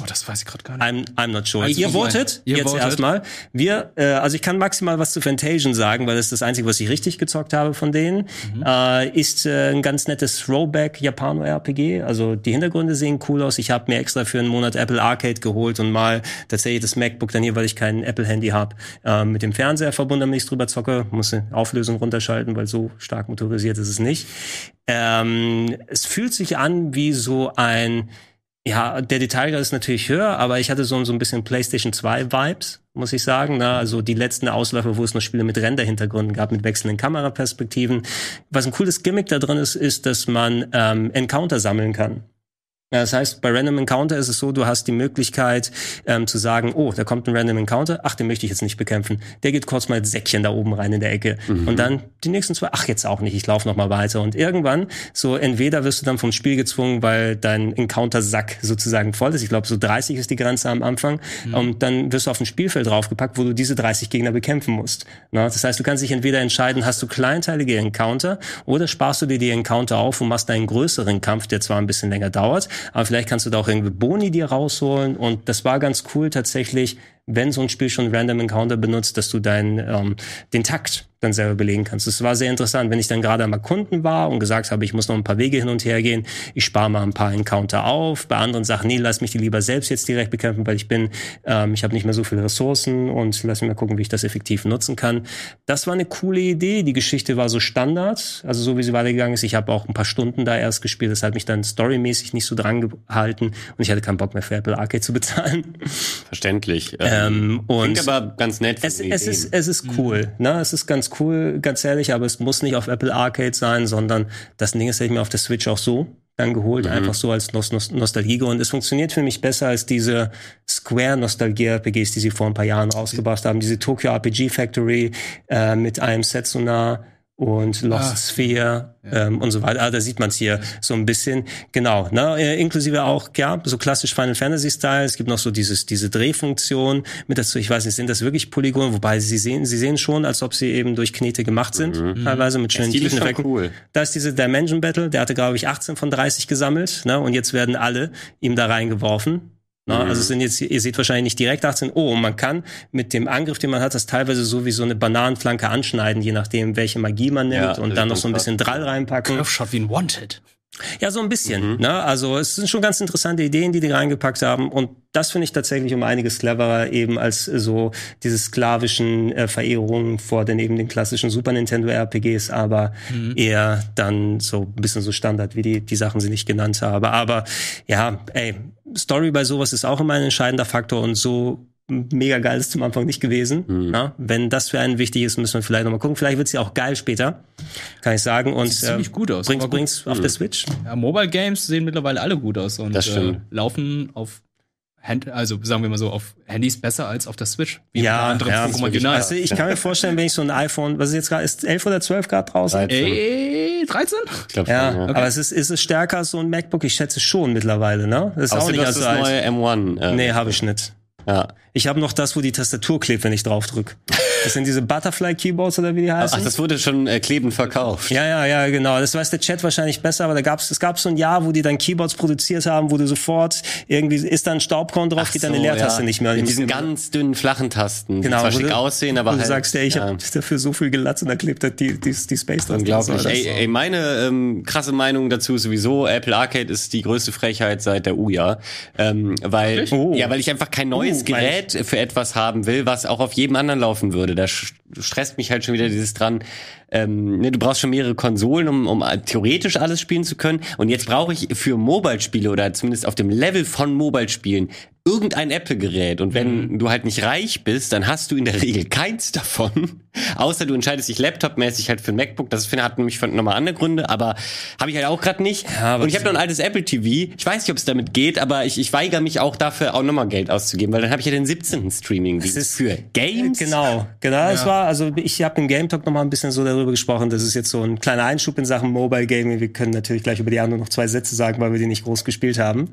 Oh, das weiß ich gerade gar nicht. I'm, I'm not sure. Eins Ihr votet. Ihr jetzt erstmal. Wir, äh, also ich kann maximal was zu Fantasian sagen, weil das ist das Einzige, was ich richtig gezockt habe von denen. Mhm. Äh, ist äh, ein ganz nettes Throwback Japano-RPG. Also die Hintergründe sehen cool aus. Ich habe mir extra für einen Monat Apple Arcade geholt und mal tatsächlich das MacBook dann hier, weil ich kein Apple-Handy habe, äh, mit dem Fernseher verbunden, damit ich drüber zocke. Muss die Auflösung runterschalten, weil so stark motorisiert ist es nicht. Ähm, es fühlt sich an wie so ein ja, der Detailgrad ist natürlich höher, aber ich hatte so, so ein bisschen PlayStation 2 Vibes, muss ich sagen. Ne? Also die letzten Ausläufer, wo es noch Spiele mit Render-Hintergründen gab, mit wechselnden Kameraperspektiven. Was ein cooles Gimmick da drin ist, ist, dass man ähm, Encounter sammeln kann. Ja, das heißt, bei Random Encounter ist es so, du hast die Möglichkeit ähm, zu sagen, oh, da kommt ein Random Encounter, ach, den möchte ich jetzt nicht bekämpfen. Der geht kurz mal ins Säckchen da oben rein in der Ecke. Und dann die nächsten zwei, ach, jetzt auch nicht, ich laufe noch mal weiter. Und irgendwann, so entweder wirst du dann vom Spiel gezwungen, weil dein Encounter-Sack sozusagen voll ist. Ich glaube, so 30 ist die Grenze am Anfang. Und dann wirst du auf ein Spielfeld draufgepackt, wo du diese 30 Gegner bekämpfen musst. Na, das heißt, du kannst dich entweder entscheiden, hast du kleinteilige Encounter oder sparst du dir die Encounter auf und machst einen größeren Kampf, der zwar ein bisschen länger dauert, aber vielleicht kannst du da auch irgendwie Boni dir rausholen. Und das war ganz cool tatsächlich, wenn so ein Spiel schon Random Encounter benutzt, dass du deinen ähm, den Takt dann selber belegen kannst. Das war sehr interessant, wenn ich dann gerade am Erkunden war und gesagt habe, ich muss noch ein paar Wege hin und her gehen, ich spare mal ein paar Encounter auf. Bei anderen Sachen, nee, lass mich die lieber selbst jetzt direkt bekämpfen, weil ich bin, ähm, ich habe nicht mehr so viele Ressourcen und lass mich mal gucken, wie ich das effektiv nutzen kann. Das war eine coole Idee. Die Geschichte war so Standard, also so wie sie weitergegangen ist. Ich habe auch ein paar Stunden da erst gespielt, das hat mich dann storymäßig nicht so dran gehalten und ich hatte keinen Bock mehr für Apple Arcade zu bezahlen. Verständlich. *laughs* Ähm, und Klingt aber ganz nett. es, es ist, es ist cool, ne? Es ist ganz cool, ganz ehrlich, aber es muss nicht auf Apple Arcade sein, sondern das Ding ist hätte ich mir auf der Switch auch so dann geholt, einfach so als Nos Nos Nostalgie. Und es funktioniert für mich besser als diese Square-Nostalgie-RPGs, die sie vor ein paar Jahren rausgebracht haben. Diese Tokyo RPG Factory äh, mit einem Setsuna und Lost Ah. Sphere ähm, und so weiter. Ah, da sieht man es hier so ein bisschen. Genau, ne? inklusive auch, ja, so klassisch Final Fantasy Style. Es gibt noch so dieses diese Drehfunktion mit dazu. Ich weiß nicht, sind das wirklich Polygone? Wobei sie sehen, sie sehen schon, als ob sie eben durch Knete gemacht sind, teilweise mit schönen Mhm. Tiefeneffekten. cool. Da ist diese Dimension Battle, der hatte, glaube ich, 18 von 30 gesammelt, ne? Und jetzt werden alle ihm da reingeworfen. Ne? Also es sind jetzt, ihr seht wahrscheinlich nicht direkt 18. Oh, und man kann mit dem Angriff, den man hat, das teilweise so wie so eine Bananenflanke anschneiden, je nachdem, welche Magie man nimmt Ja, und dann noch so ein bisschen Drall reinpacken. Curve-Shot wie ein Wanted. Ja, so ein bisschen. Ne? Also es sind schon ganz interessante Ideen, die die reingepackt haben. Und das finde ich tatsächlich um einiges cleverer eben als so diese sklavischen äh, Verehrungen vor den eben den klassischen Super Nintendo RPGs, aber eher dann so ein bisschen so Standard, wie die, die Sachen, sie nicht genannt habe. Aber ja, ey, Story bei sowas ist auch immer ein entscheidender Faktor und so mega geil ist zum Anfang nicht gewesen. Na? Wenn das für einen wichtig ist, müssen wir vielleicht nochmal gucken. Vielleicht wird sie auch geil später, kann ich sagen. Und Sieht ziemlich gut aus, gut. bringt's auf der Switch. Ja, Mobile Games sehen mittlerweile alle gut aus und Das stimmt. Äh, laufen auf Hand, also sagen wir mal so, auf Handys besser als auf der Switch. Wie Ja, unter anderem ja, Pokémon. Unite. Also ich kann mir vorstellen, wenn ich so ein iPhone, was ist jetzt gerade, ist 11 oder 12 Grad draußen? 13. Ey, 13? Ich glaube Ja, schon, ja. aber es ist, ist es stärker als so ein MacBook? Ich schätze schon mittlerweile, ne? Das ist auch Außer nicht du als hast so das neue M1. Äh, Nee, habe ich nicht. Ja. Ich habe noch das, wo die Tastatur klebt, wenn ich drauf drück. Das sind diese Butterfly Keyboards oder wie die heißen. Ach, das wurde schon äh, klebend verkauft. ja, ja, ja, genau. Das weiß der Chat wahrscheinlich besser, aber da gab's, es gab so ein Jahr, wo die dann Keyboards produziert haben, wo du sofort irgendwie ist da ein Staubkorn drauf, geht deine So, Leertaste ja. nicht mehr. Mit Ich diesen ganz dünnen, flachen Tasten, Genau, die zwar schick du- aussehen, aber du halt, sagst, ey, ich ja. habe dafür so viel gelacht und da klebt halt die, die, die Space-Taste. Unglaublich. Was soll das? Ey, ey, meine ähm, krasse Meinung dazu ist sowieso, Apple Arcade ist die größte Frechheit seit der Ouya. Ähm, weil, Oh. ja, weil ich einfach kein neues Oh, Gerät für etwas haben will, was auch auf jedem anderen laufen würde. Sch- stresst mich halt schon wieder dieses dran, ähm, ne, du brauchst schon mehrere Konsolen, um, um theoretisch alles spielen zu können. Und jetzt brauche ich für Mobile-Spiele oder zumindest auf dem Level von Mobile-Spielen irgendein Apple-Gerät. Und wenn mhm. du halt nicht reich bist, dann hast du in der Regel keins davon. *laughs* Außer du entscheidest dich laptopmäßig halt für ein MacBook. Das finde hat nämlich nochmal andere Gründe, aber habe ich halt auch gerade nicht. Ja, und ich habe noch ein altes Apple TV. Ich weiß nicht, ob es damit geht, aber ich, ich weigere mich auch dafür auch nochmal Geld auszugeben, weil dann habe ich ja den 17. Streaming. Das ist für Games. Genau, genau. Ja. Es war also ich habe im Game Talk noch mal ein bisschen so darüber gesprochen. Das ist jetzt so ein kleiner Einschub in Sachen Mobile Gaming. Wir können natürlich gleich über die anderen noch zwei Sätze sagen, weil wir die nicht groß gespielt haben.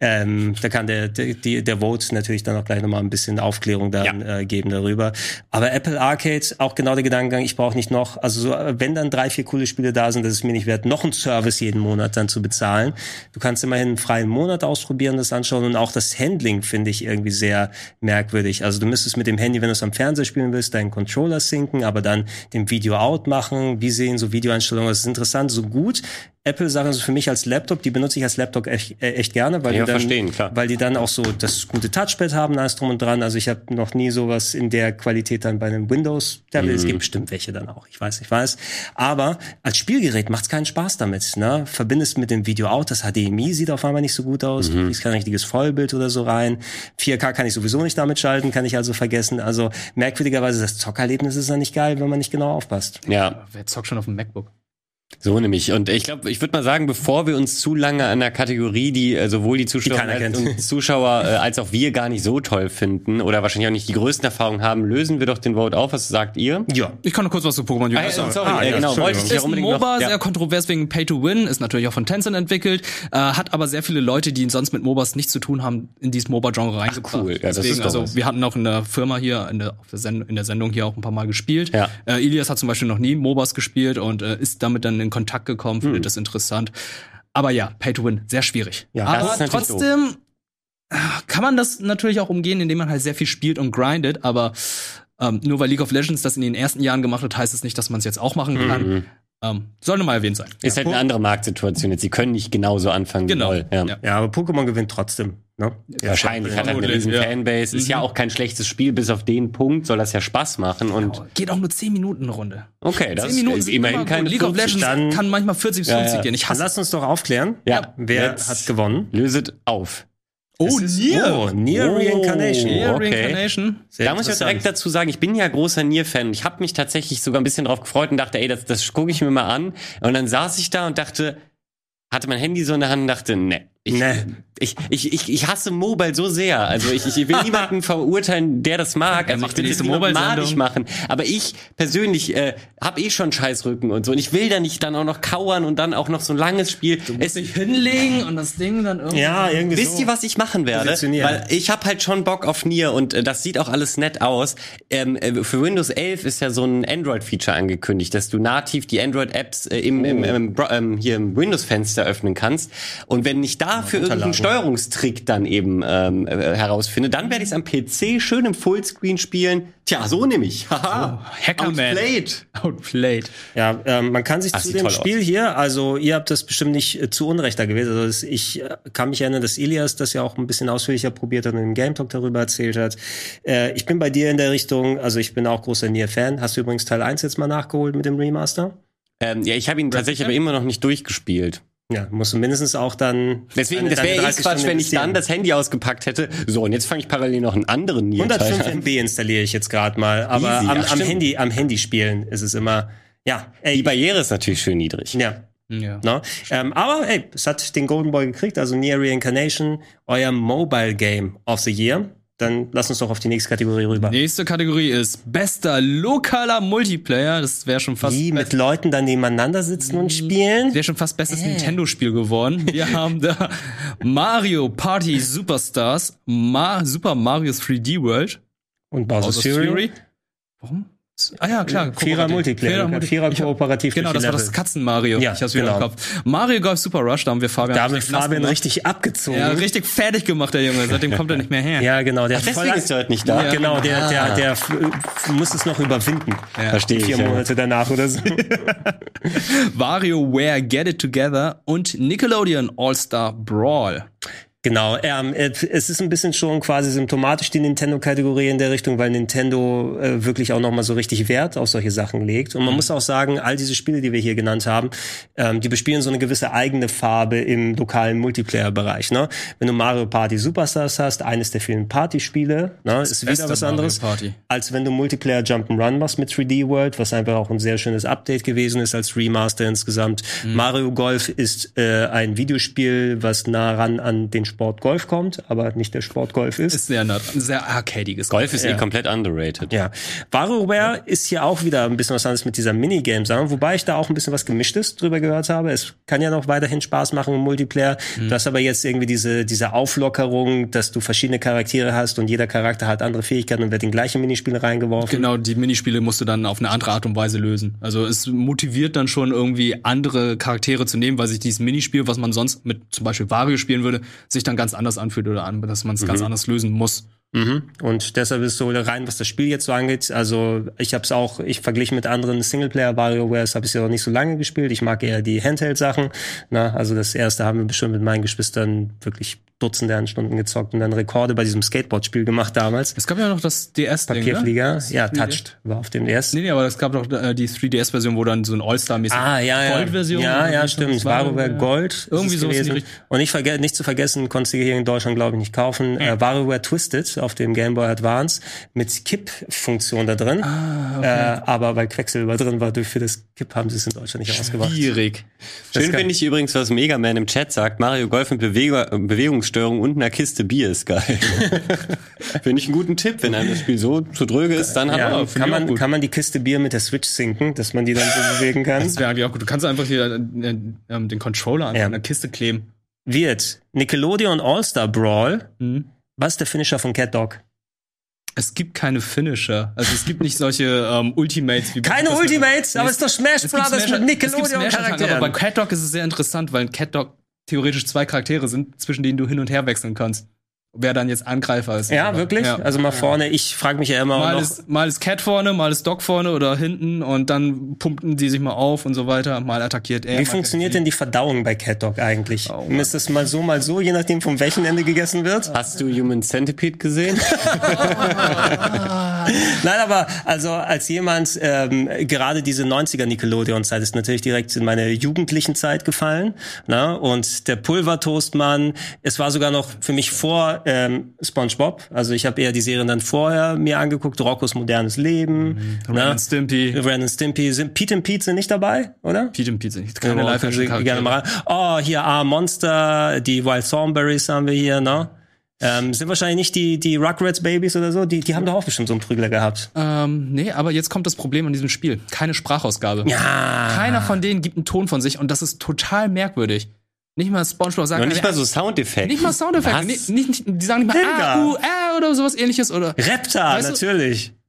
Ähm, da kann der der, der Vote natürlich dann auch gleich noch mal ein bisschen Aufklärung dann ja. äh, geben darüber. Aber Apple Arcade auch genau der Gedankengang. Ich brauche nicht noch, also so, wenn dann drei vier coole Spiele da sind, das ist mir nicht wert, noch einen Service jeden Monat dann zu bezahlen. Du kannst immerhin einen freien Monat ausprobieren, das anschauen und auch das Handling finde ich irgendwie sehr merkwürdig. Also du müsstest mit dem Handy, wenn du es am Fernseher spielen willst, deinen Controller sinken, aber dann den Video out machen. Wie sehen so Videoeinstellungen? Das ist interessant, so gut Apple-Sachen also für mich als Laptop, die benutze ich als Laptop echt, äh, echt gerne, weil ja, die dann, verstehen, klar. weil die dann auch so das gute Touchpad haben, alles drum und dran. Also ich habe noch nie sowas in der Qualität dann bei einem Windows-Tablet. Mhm. Es gibt bestimmt welche dann auch, ich weiß, ich weiß. Aber als Spielgerät macht's keinen Spaß damit. Ne? Verbindest mit dem Video out, das HDMI sieht auf einmal nicht so gut aus, mhm. du kriegst kein richtiges Vollbild oder so rein. 4K kann ich sowieso nicht damit schalten, kann ich also vergessen. Also merkwürdigerweise, das Zockerlebnis ist dann nicht geil, wenn man nicht genau aufpasst. Ja. Wer zockt schon auf dem MacBook? So nämlich. Und ich glaube, ich würde mal sagen, bevor wir uns zu lange an der Kategorie, die äh, sowohl die Zuschauer die und Zuschauer äh, als auch wir gar nicht so toll finden oder wahrscheinlich auch nicht die größten Erfahrungen haben, lösen wir doch den Vote auf. Was sagt ihr? Ja, ich kann noch kurz was zu Pokémon ah, ja, Sorry, ah, ja, genau. Wollte ich ist ein MOBA, noch, ja. sehr kontrovers wegen Pay to Win, ist natürlich auch von Tencent entwickelt, äh, hat aber sehr viele Leute, die sonst mit MOBAs nichts zu tun haben, in dieses MOBA-Genre reingebracht. Cool, ja, das Deswegen, ist also was. wir hatten auch in der Firma hier, in der, auf der Send in der Sendung hier auch ein paar Mal gespielt. Ja. Äh, Ilias hat zum Beispiel noch nie MOBAs gespielt und äh, ist damit dann in Kontakt gekommen findet hm. das interessant. Aber ja, Pay to Win, sehr schwierig. Ja, aber trotzdem doof. kann man das natürlich auch umgehen, indem man halt sehr viel spielt und grindet, aber ähm, nur weil League of Legends das in den ersten Jahren gemacht hat, heißt es das nicht, dass man es jetzt auch machen kann. Mhm. Ähm, sollte mal erwähnt sein. Ist ja. halt eine andere Marktsituation jetzt. Sie können nicht genauso anfangen genau. wie Ja. ja. ja, aber Pokémon gewinnt trotzdem. Ne? Ja, Wahrscheinlich hat er eine riesen ja. Fanbase. Ist mhm. ja auch kein schlechtes Spiel, bis auf den Punkt soll das ja Spaß machen. Und ja, geht auch nur 10 Minuten eine Runde. Okay, das 10 Minuten ist immerhin keine League of Legends dann, kann manchmal 40 bis 50 gehen. Ich hasse. Lass uns doch aufklären, ja. wer Jetzt hat gewonnen. Löset auf. Oh, Nier. Oh, Nier oh, Reincarnation. Nier okay. Reincarnation. Sehr da muss ich direkt dazu sagen, ich bin ja großer Nier-Fan. Ich habe mich tatsächlich sogar ein bisschen drauf gefreut und dachte, ey, das, das gucke ich mir mal an. Und dann saß ich da und dachte, hatte mein Handy so in der Hand und dachte, ne, ich, nee. ich, ich, ich, ich hasse Mobile so sehr. Also ich, ich will *laughs* niemanden verurteilen, der das mag. Also ich will das madig machen. Aber ich persönlich äh, habe eh schon Scheißrücken und so. Und ich will da nicht dann auch noch kauern und dann auch noch so ein langes Spiel. Du musst es, dich hinlegen und das Ding dann irgendwie. Ja, irgendwie Wisst so ihr, was ich machen werde? Weil ich habe halt schon Bock auf Nier und äh, das sieht auch alles nett aus. Ähm, äh, für Windows 11 ist ja so ein Android-Feature angekündigt, dass du nativ die Android-Apps äh, im, im, im, im, ähm, hier im Windows-Fenster öffnen kannst. Und wenn ich da dafür irgendeinen Steuerungstrick dann eben ähm, äh, herausfinde, dann werde ich es am PC schön im Fullscreen spielen. Tja, so nehme ich. *laughs* Haha. Oh, Hackerman. Outplayed. Outplayed. Ja, ähm, man kann sich Ach, zu dem Spiel aus. hier, also ihr habt das bestimmt nicht äh, zu Unrecht da gewählt. Also das, ich äh, kann mich erinnern, dass Ilias das ja auch ein bisschen ausführlicher probiert hat und im Game Talk darüber erzählt hat. Äh, ich bin bei dir in der Richtung, also ich bin auch großer Nier-Fan. Hast du übrigens Teil 1 jetzt mal nachgeholt mit dem Remaster? Ähm, ja, ich habe ihn tatsächlich aber immer noch nicht durchgespielt. Ja, musst du mindestens auch dann. Deswegen, das wäre eh Quatsch, wenn ich dann das Handy ausgepackt hätte. So, und jetzt fange ich parallel noch einen anderen Nier 105 MB installiere ich jetzt gerade mal, aber am, am Handy, am Handy spielen ist es immer, ja. Ey, Die Barriere ist natürlich schön niedrig. Ja. Ja. No? Ähm, aber ey, es hat den Golden Boy gekriegt, also Nier Reincarnation, euer Mobile Game of the Year. Dann lass uns doch auf die nächste Kategorie rüber. Nächste Kategorie ist bester lokaler Multiplayer. Das wäre schon fast. Wie mit Leuten dann nebeneinander sitzen und spielen? Wäre schon fast bestes äh. Nintendo-Spiel geworden. *laughs* Wir haben da Mario Party Superstars, Ma Super Mario 3D World. Und Bowser's Fury. Warum? Ah ja, klar. Vierer Multiplayer. Vierer, Vierer kooperativ. Genau, das war das Katzen-Mario. Ja, ich hab's wieder genau. im Kopf. Mario Golf Super Rush, da haben wir Fabian. Da haben wir Fabian richtig abgezogen. Ja, richtig fertig gemacht, der Junge. Seitdem kommt er nicht mehr her. Ja, genau. Der Ach, deswegen ist er heute nicht da. Ja, genau, der, der, der, der muss es noch überwinden. Ja. Verstehe ich. Vier Monate danach oder so. *laughs* WarioWare Get It Together und Nickelodeon All-Star Brawl. Genau, ähm, es ist ein bisschen schon quasi symptomatisch die Nintendo-Kategorie in der Richtung, weil Nintendo äh, wirklich auch nochmal so richtig Wert auf solche Sachen legt. Und man mhm. muss auch sagen, all diese Spiele, die wir hier genannt haben, ähm, die bespielen so eine gewisse eigene Farbe im lokalen Multiplayer-Bereich. Ne? Wenn du Mario Party Superstars hast, eines der vielen Partyspiele, ne, ist wieder was anderes, als wenn du Multiplayer Jump'n'Run machst mit 3D World, was einfach auch ein sehr schönes Update gewesen ist als Remaster insgesamt. Mhm. Mario Golf ist äh, ein Videospiel, was nah ran an den Sport Golf kommt, aber nicht der Sport Golf ist. Ist sehr, sehr arcadiges. Golf ist eh ja. eh komplett underrated. Ja. WarioWare ja. ist hier auch wieder ein bisschen was anderes mit dieser Minigame-Sache, wobei ich da auch ein bisschen was Gemischtes drüber gehört habe. Es kann ja noch weiterhin Spaß machen im Multiplayer. Mhm. Du hast aber jetzt irgendwie diese, diese Auflockerung, dass du verschiedene Charaktere hast und jeder Charakter hat andere Fähigkeiten und wird in gleiche Minispiele reingeworfen. Genau, die Minispiele musst du dann auf eine andere Art und Weise lösen. Also es motiviert dann schon irgendwie andere Charaktere zu nehmen, weil sich dieses Minispiel, was man sonst mit zum Beispiel Wario spielen würde, sich dann ganz anders anfühlt oder an, dass man es mhm. ganz anders lösen muss. Mhm. Und deshalb ist so rein, was das Spiel jetzt so angeht. Also ich habe es auch, ich verglichen mit anderen Singleplayer WarioWares habe ich ja noch nicht so lange gespielt. Ich mag eher die Handheld-Sachen. Na, also das erste haben wir bestimmt mit meinen Geschwistern wirklich Dutzende an Stunden gezockt und dann Rekorde bei diesem Skateboard-Spiel gemacht damals. Es gab ja noch das DS -Ding, Papierflieger, ne? ja, Touched war auf dem DS. Nee, nee, aber es gab doch äh, die 3DS-Version, wo dann so ein All-Star-mäßig ah, ja, ja. Gold-Version. Ja, ja, stimmt. WarioWare Gold. Irgendwie so gewesen. Und nicht, nicht zu vergessen, konntest du hier in Deutschland, glaube ich, nicht kaufen. Ja. Äh, WarioWare Twisted auf dem Game Boy Advance mit Kipp-Funktion da drin. Ah, okay. äh, aber weil Quecksilber drin war, durch für das Kipp haben sie es in Deutschland nicht ausgebracht. Schwierig. Schön finde ich übrigens, was Mega Man im Chat sagt. Mario Golf mit Bewegung, Bewegungsstörung und einer Kiste Bier ist geil. *laughs* Finde ich einen guten Tipp. Wenn einem das Spiel so zu dröge ist, dann ja, hat man, kann man, kann man die Kiste Bier mit der Switch sinken, dass man die dann so bewegen kann. Das wäre eigentlich auch gut. Du kannst einfach hier äh, äh, den Controller an ja. einer Kiste kleben. Wird Nickelodeon All-Star Brawl. Mhm. Was ist der Finisher von Cat Dog? Es gibt keine Finisher. Also es gibt nicht solche ähm, Ultimates wie Keine Ultimates, aber es ist doch Smash Brothers mit Nickelodeon Charakteren. Aber bei Cat Dog ist es sehr interessant, weil Cat Dog theoretisch zwei Charaktere sind, zwischen denen du hin und her wechseln kannst. Wer dann jetzt Angreifer ist. Ja, wirklich? Ja. Also mal vorne, ich frage mich ja immer mal noch. Ist, mal ist Cat vorne, mal ist Doc vorne oder hinten und dann pumpen die sich mal auf und so weiter. Mal attackiert er. Wie funktioniert denn die Verdauung bei Cat Dog eigentlich? Oh, ist das mal so, mal so, je nachdem von welchem Ende gegessen wird? Hast du Human Centipede gesehen? *laughs* Nein, aber also als jemand, ähm, gerade diese 90er Nickelodeon-Zeit ist natürlich direkt in meine jugendlichen Zeit gefallen. Ne? Und der Pulvertoastmann, es war sogar noch für mich vor ähm, SpongeBob. Also ich habe eher die Serien dann vorher mir angeguckt, Roccos modernes Leben. Mhm. Ren ne? Stimpy. Ren Stimpy. Sind Pete und Pete sind nicht dabei, oder? Pete und Pete sind nicht. Keine live gerne mal Oh, hier A Monster, die Wild Thornberries haben wir hier, ne? Ähm, sind wahrscheinlich nicht die, die Rugrats Babies oder so, die, die haben doch auch bestimmt so einen Prügler gehabt. Ähm, nee, aber jetzt kommt das Problem an diesem Spiel. Keine Sprachausgabe. Ja. Keiner von denen gibt einen Ton von sich und das ist total merkwürdig. Nicht mal SpongeBob sagt. nicht mal so Soundeffekte. Nicht mal Soundeffekte. Nicht, nicht, die sagen nicht mal ah, uh, äh oder sowas ähnliches oder. Reptar, natürlich. Du?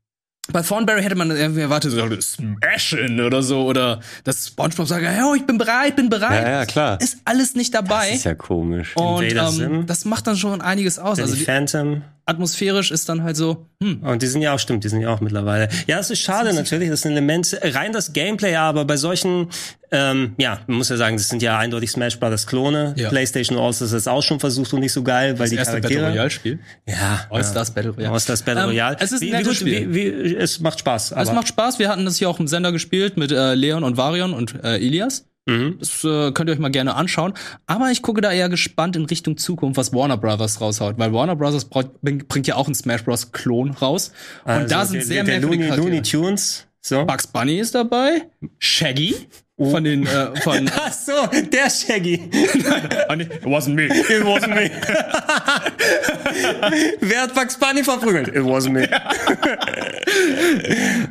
bei Thornberry hätte man irgendwie erwartet, so Smashin oder so, oder dass SpongeBob sagt, oh, ich bin bereit, bin bereit. Ja, ja, klar. Ist alles nicht dabei. Das ist ja komisch. Und ähm, das macht dann schon einiges aus. also die Phantom atmosphärisch ist dann halt so. Hm. Und die sind ja auch, stimmt, die sind ja auch mittlerweile. Ja, das ist schade das ist natürlich, das ist ein Element, rein das Gameplay, aber bei solchen, ähm, ja, man muss ja sagen, das sind ja eindeutig Smash Brothers Klone. Ja. PlayStation All-Stars ist auch schon versucht und nicht so geil, weil das die erste Charaktere. Battle Royale Spiel. Ja. All-Stars. Battle Royale. All-Stars Battle ähm, Royale. es ist wie, wie, Spiel. Wie, wie, es macht Spaß. Es macht Spaß. Wir hatten das hier auch im Sender gespielt mit äh, Leon und Varion und äh, Ilias. Mhm. Das äh, könnt ihr euch mal gerne anschauen. Aber ich gucke da eher gespannt in Richtung Zukunft, was Warner Brothers raushaut. Weil Warner Brothers bringt ja auch einen Smash Bros. Klon raus. Und also da sind der, sehr der Looney, Looney Tunes. So. Bugs Bunny ist dabei. Shaggy. Oh. Von den, äh, von. *laughs* Ach so, der Shaggy. *laughs* It wasn't me. It wasn't me. *laughs* Wer hat Bugs Bunny verprügelt? It wasn't me.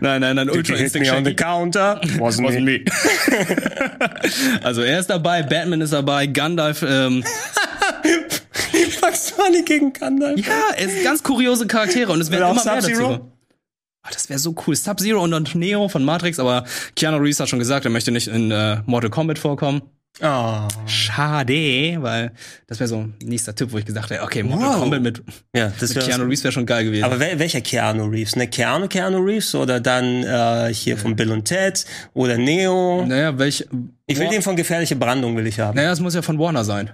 nein, nein, nein, Ultra Instinct Shaggy. on the counter. It wasn't, wasn't me. also er ist dabei, Batman ist dabei, Gandalf, ähm, Bugs Bunny gegen Gandalf. Ja, es sind ganz kuriose Charaktere und es werden immer mehr dazu. Oh, das wäre so cool. Sub-Zero und Neo von Matrix, aber Keanu Reeves hat schon gesagt, er möchte nicht in äh, Mortal Kombat vorkommen. Oh. Schade, weil das wäre so ein nächster Tipp, wo ich gesagt hätte, okay, Mortal wow. Kombat mit, ja, das mit Keanu Reeves wäre schon geil gewesen. Aber wel welcher Keanu Reeves? Ne, Keanu Keanu Reeves oder dann äh, hier ja. von Bill und Ted oder Neo? Naja, welch... Ich will War den von gefährliche Brandung will ich haben. Naja, es muss ja von Warner sein.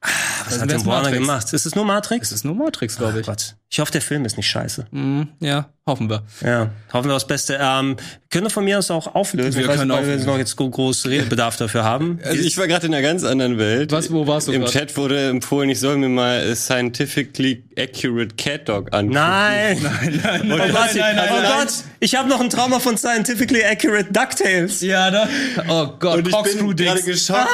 Ah, Was hat denn Warner Matrix. gemacht? Ist es nur Matrix? Es ist nur Matrix, glaube ich. Gott. Ich hoffe, der Film ist nicht scheiße. Mm, ja, hoffen wir. Ja, hoffen wir das Beste. Ähm, können wir von mir aus auch auflösen, Wir Ich weiß können nicht, weil wir noch jetzt gro- groß Redebedarf dafür haben. Also ich war gerade in einer ganz anderen Welt. Was, wo warst du Im grad? Chat wurde empfohlen, ich soll mir mal a scientifically accurate cat dog angucken. Nein! *laughs* Nein, nein, Oh nein, Gott, nein, nein, oh nein. Gott, ich habe noch ein Trauma von Scientifically Accurate DuckTales. Ja, da. Oh Gott, Und ich bin gerade geschockt.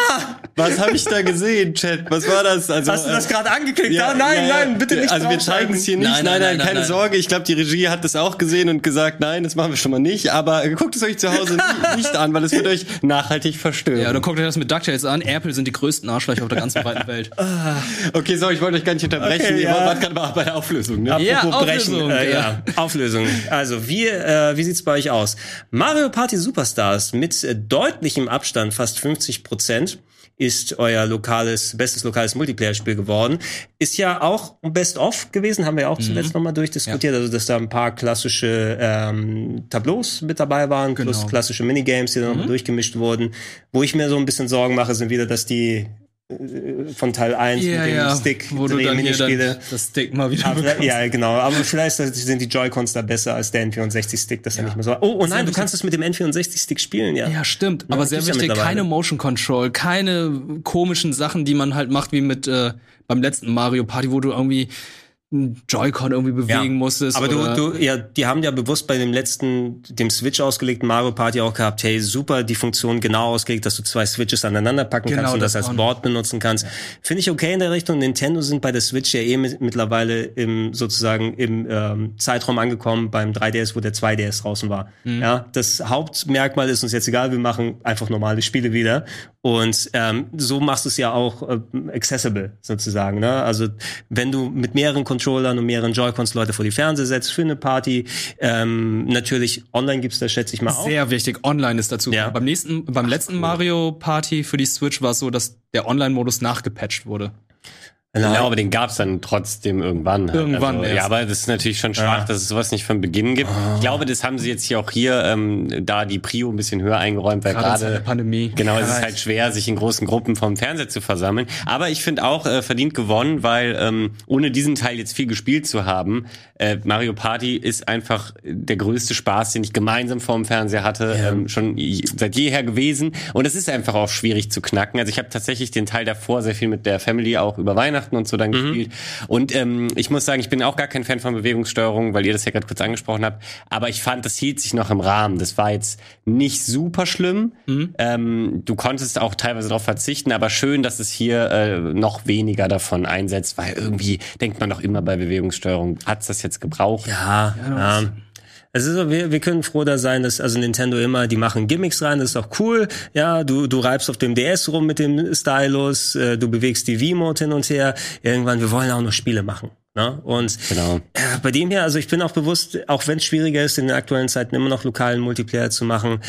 Was habe ich da gesehen, Chat? Was war das? Also, Hast du das äh, gerade angeklickt? ja, nein, ja, nein, bitte nicht Also wir zeigen es hier nicht. Nein, Nein, nein, nein, nein, keine nein. Sorge. Ich glaube, die Regie hat das auch gesehen und gesagt, nein, das machen wir schon mal nicht. Aber guckt es euch zu Hause *laughs* nicht, an, weil es wird euch nachhaltig verstören. Ja, dann guckt euch das mit DuckTales an. Apple sind die größten Arschlöcher auf der ganzen weiten Welt. *laughs* okay, so, ich wollte euch gar nicht unterbrechen. Okay, Ihr ja. wart gerade bei der Auflösung, ne? Ja, Apropos Auflösung, Äh, ja. ja, Auflösung. Also, wie, äh, wie sieht's bei euch aus? Mario Party Superstars mit äh, deutlichem Abstand, fast 50 Prozent, ist euer lokales, bestes lokales Multiplayer-Spiel geworden. Ist ja auch Best-of gewesen, haben wir ja auch zuletzt nochmal durchdiskutiert. Also, dass da ein paar klassische ähm, Tableaus mit dabei waren, plus Genau. klassische Minigames, die dann nochmal durchgemischt wurden. Wo ich mir so ein bisschen Sorgen mache, sind wieder, dass die von Teil 1 Ja, mit dem ja, Stick wo du dann hier Minispiele. das Stick mal wieder Aber ja, genau. Aber vielleicht sind die Joy-Cons da besser als der N64-Stick, dass er nicht mehr so. Oh, oh nein, du kannst es mit dem N64-Stick spielen, ja. Ja, stimmt. Aber sehr ja wichtig, keine Motion Control, keine komischen Sachen, die man halt macht wie mit äh, beim letzten Mario Party, wo du irgendwie Joy-Con irgendwie bewegen musstest. Aber du, du, ja, die haben ja bewusst bei dem letzten, dem Switch ausgelegten Mario Party auch gehabt, hey, super, die Funktion genau ausgelegt, dass du zwei Switches aneinander packen Genau, kannst und das, das als. Board benutzen kannst. Finde ich okay in der Richtung. Nintendo sind bei der Switch ja eh mit, mittlerweile im, sozusagen im ähm, Zeitraum angekommen beim 3DS, wo der 2DS draußen war. Mhm. Ja, das Hauptmerkmal ist uns jetzt egal, wir machen einfach normale Spiele wieder. Und ähm, so machst du es ja auch äh, accessible sozusagen. Ne? Also wenn du mit mehreren Controllern und mehreren Joy-Cons Leute vor die Fernseher setzt für eine Party, ähm, natürlich online gibt's da schätze ich mal auch. Sehr wichtig, online ist dazu. Ja. Beim nächsten, beim letzten Mario Party für die Switch war es so, dass der Online-Modus nachgepatcht wurde. Ja, aber den gab's dann trotzdem irgendwann. Halt. Irgendwann also, erst. Ja, aber das ist natürlich schon schwach, Ja. dass es sowas nicht von Beginn gibt. Ich glaube, das haben sie jetzt hier auch hier, ähm, da die Prio ein bisschen höher eingeräumt, weil Gerade Pandemie. Genau, es Ja, ist halt schwer, sich in großen Gruppen vom Fernseher zu versammeln. Aber ich finde auch äh, verdient gewonnen, weil ähm, ohne diesen Teil jetzt viel gespielt zu haben, äh, Mario Party ist einfach der größte Spaß, den ich gemeinsam vorm Fernseher hatte, ähm, schon seit jeher gewesen. Und es ist einfach auch schwierig zu knacken. Also ich habe tatsächlich den Teil davor sehr viel mit der Family auch über Weihnachten und so dann gespielt. Und ähm, ich muss sagen, ich bin auch gar kein Fan von Bewegungssteuerung, weil ihr das ja gerade kurz angesprochen habt. Aber ich fand, das hielt sich noch im Rahmen. Das war jetzt nicht super schlimm. Ähm, du konntest auch teilweise darauf verzichten, aber schön, dass es hier äh, noch weniger davon einsetzt, weil irgendwie denkt man doch immer bei Bewegungssteuerung, hat's das jetzt gebraucht? Ja, ja. Es ist so, wir, wir können froh da sein, dass also Nintendo immer, die machen Gimmicks rein, das ist auch cool. Ja, du, du reibst auf dem DS rum mit dem Stylus, äh, du bewegst die V-Mode hin und her. Irgendwann, wir wollen auch noch Spiele machen. Ne? Und Genau. äh, bei dem hier, also ich bin auch bewusst, auch wenn es schwieriger ist, in den aktuellen Zeiten immer noch lokalen Multiplayer zu machen,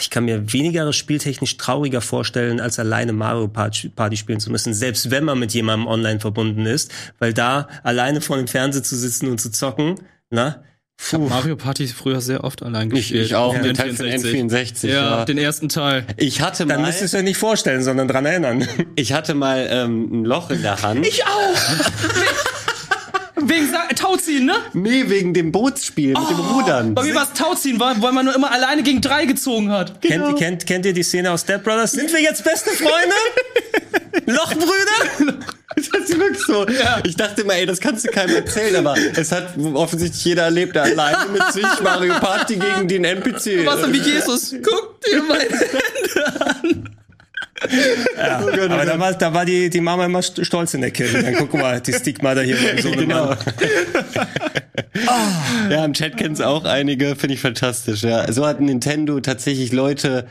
ich kann mir weniger spieltechnisch trauriger vorstellen, als alleine Mario Party spielen zu müssen, selbst wenn man mit jemandem online verbunden ist, weil da alleine vor dem Fernseher zu sitzen und zu zocken, na, Ich habe Mario Party früher sehr oft allein Ich, gespielt. ich auch, Auf den Teil von N64. N64. Ja, Ja, den ersten Teil. Ich hatte dann mal, müsstest du ja nicht vorstellen, sondern dran erinnern. ich hatte mal ähm, ein Loch in der Hand. Ich auch! *laughs* Wegen Tauziehen, ne? nee, wegen dem Bootsspiel mit dem Rudern. Bei mir war es Tauziehen, weil weil man nur immer alleine gegen drei gezogen hat. kennt, kennt, kennt ihr die Szene aus Step Brothers? Sind wir jetzt beste Freunde? *laughs* Lochbrüder? *laughs* Das ist wirklich so. Ich dachte immer, ey, das kannst du keinem erzählen, aber es hat offensichtlich jeder erlebt, der alleine mit sich Mario Party gegen den NPC. Was denn wie Jesus? Guck dir meine Hände an. Aber da war, da war die, die Mama immer st- stolz in der Kirche. Dann guck mal, die Stigma da hier beim Sohn Genau. *laughs* Ja, im Chat kennen es auch einige, finde ich fantastisch. Ja. So hat Nintendo tatsächlich Leute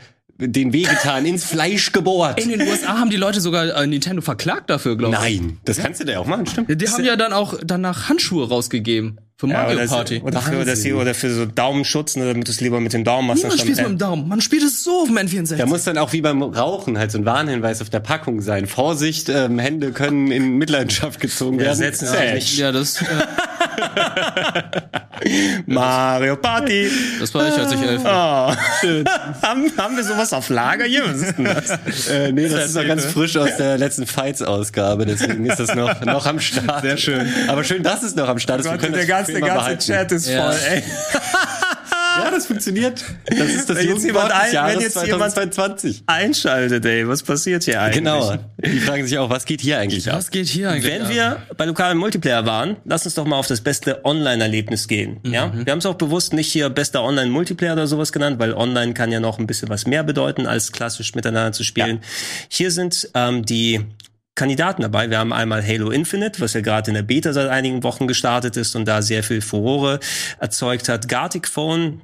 den Weg getan, ins Fleisch gebohrt. In den USA haben die Leute sogar äh, Nintendo verklagt dafür, glaube ich. Nein, das kannst du dir auch machen, stimmt. Die haben ja dann auch danach Handschuhe rausgegeben für Ja, Mario oder, Party. oder, für, dass sie, oder für so Daumenschutz, ne, damit du es lieber mit dem Daumen machst. Niemand spielt es mit dem Daumen. Man spielt es so auf dem N64. Da muss dann auch wie beim Rauchen halt so ein Warnhinweis auf der Packung sein. Vorsicht, ähm, Hände können in Mitleidenschaft gezogen Ja, werden. setzen Zäh. nicht. ja, das. Äh, *laughs* Mario Party. Das war ich, als ich elf war. Oh. *laughs* haben, haben wir sowas auf Lager hier? Was ist denn das? Äh, nee, das ist noch ganz frisch aus der letzten Fights-Ausgabe, deswegen ist das noch, noch am Start. Sehr schön. Aber schön, dass es noch am Start ist. Wir Gott, können der das ganze, der ganze behalten. Chat ist Ja. voll, ey. Ja, das funktioniert. Das ist das Wenn jetzt jemand ein- wenn jetzt jemand- 2022. Einschaltet, ey. Was passiert hier eigentlich? Genau. Die fragen sich auch, was geht hier eigentlich ab? Was geht hier eigentlich? Wenn ab? wir bei lokalen Multiplayer waren, lass uns doch mal auf das beste Online-Erlebnis gehen. Ja, Mhm. wir haben es auch bewusst nicht hier bester Online-Multiplayer oder sowas genannt, weil Online kann ja noch ein bisschen was mehr bedeuten, als klassisch miteinander zu spielen. Hier sind ähm, die Kandidaten dabei. Wir haben einmal Halo Infinite, was ja gerade in der Beta seit einigen Wochen gestartet ist und da sehr viel Furore erzeugt hat. Gartic Phone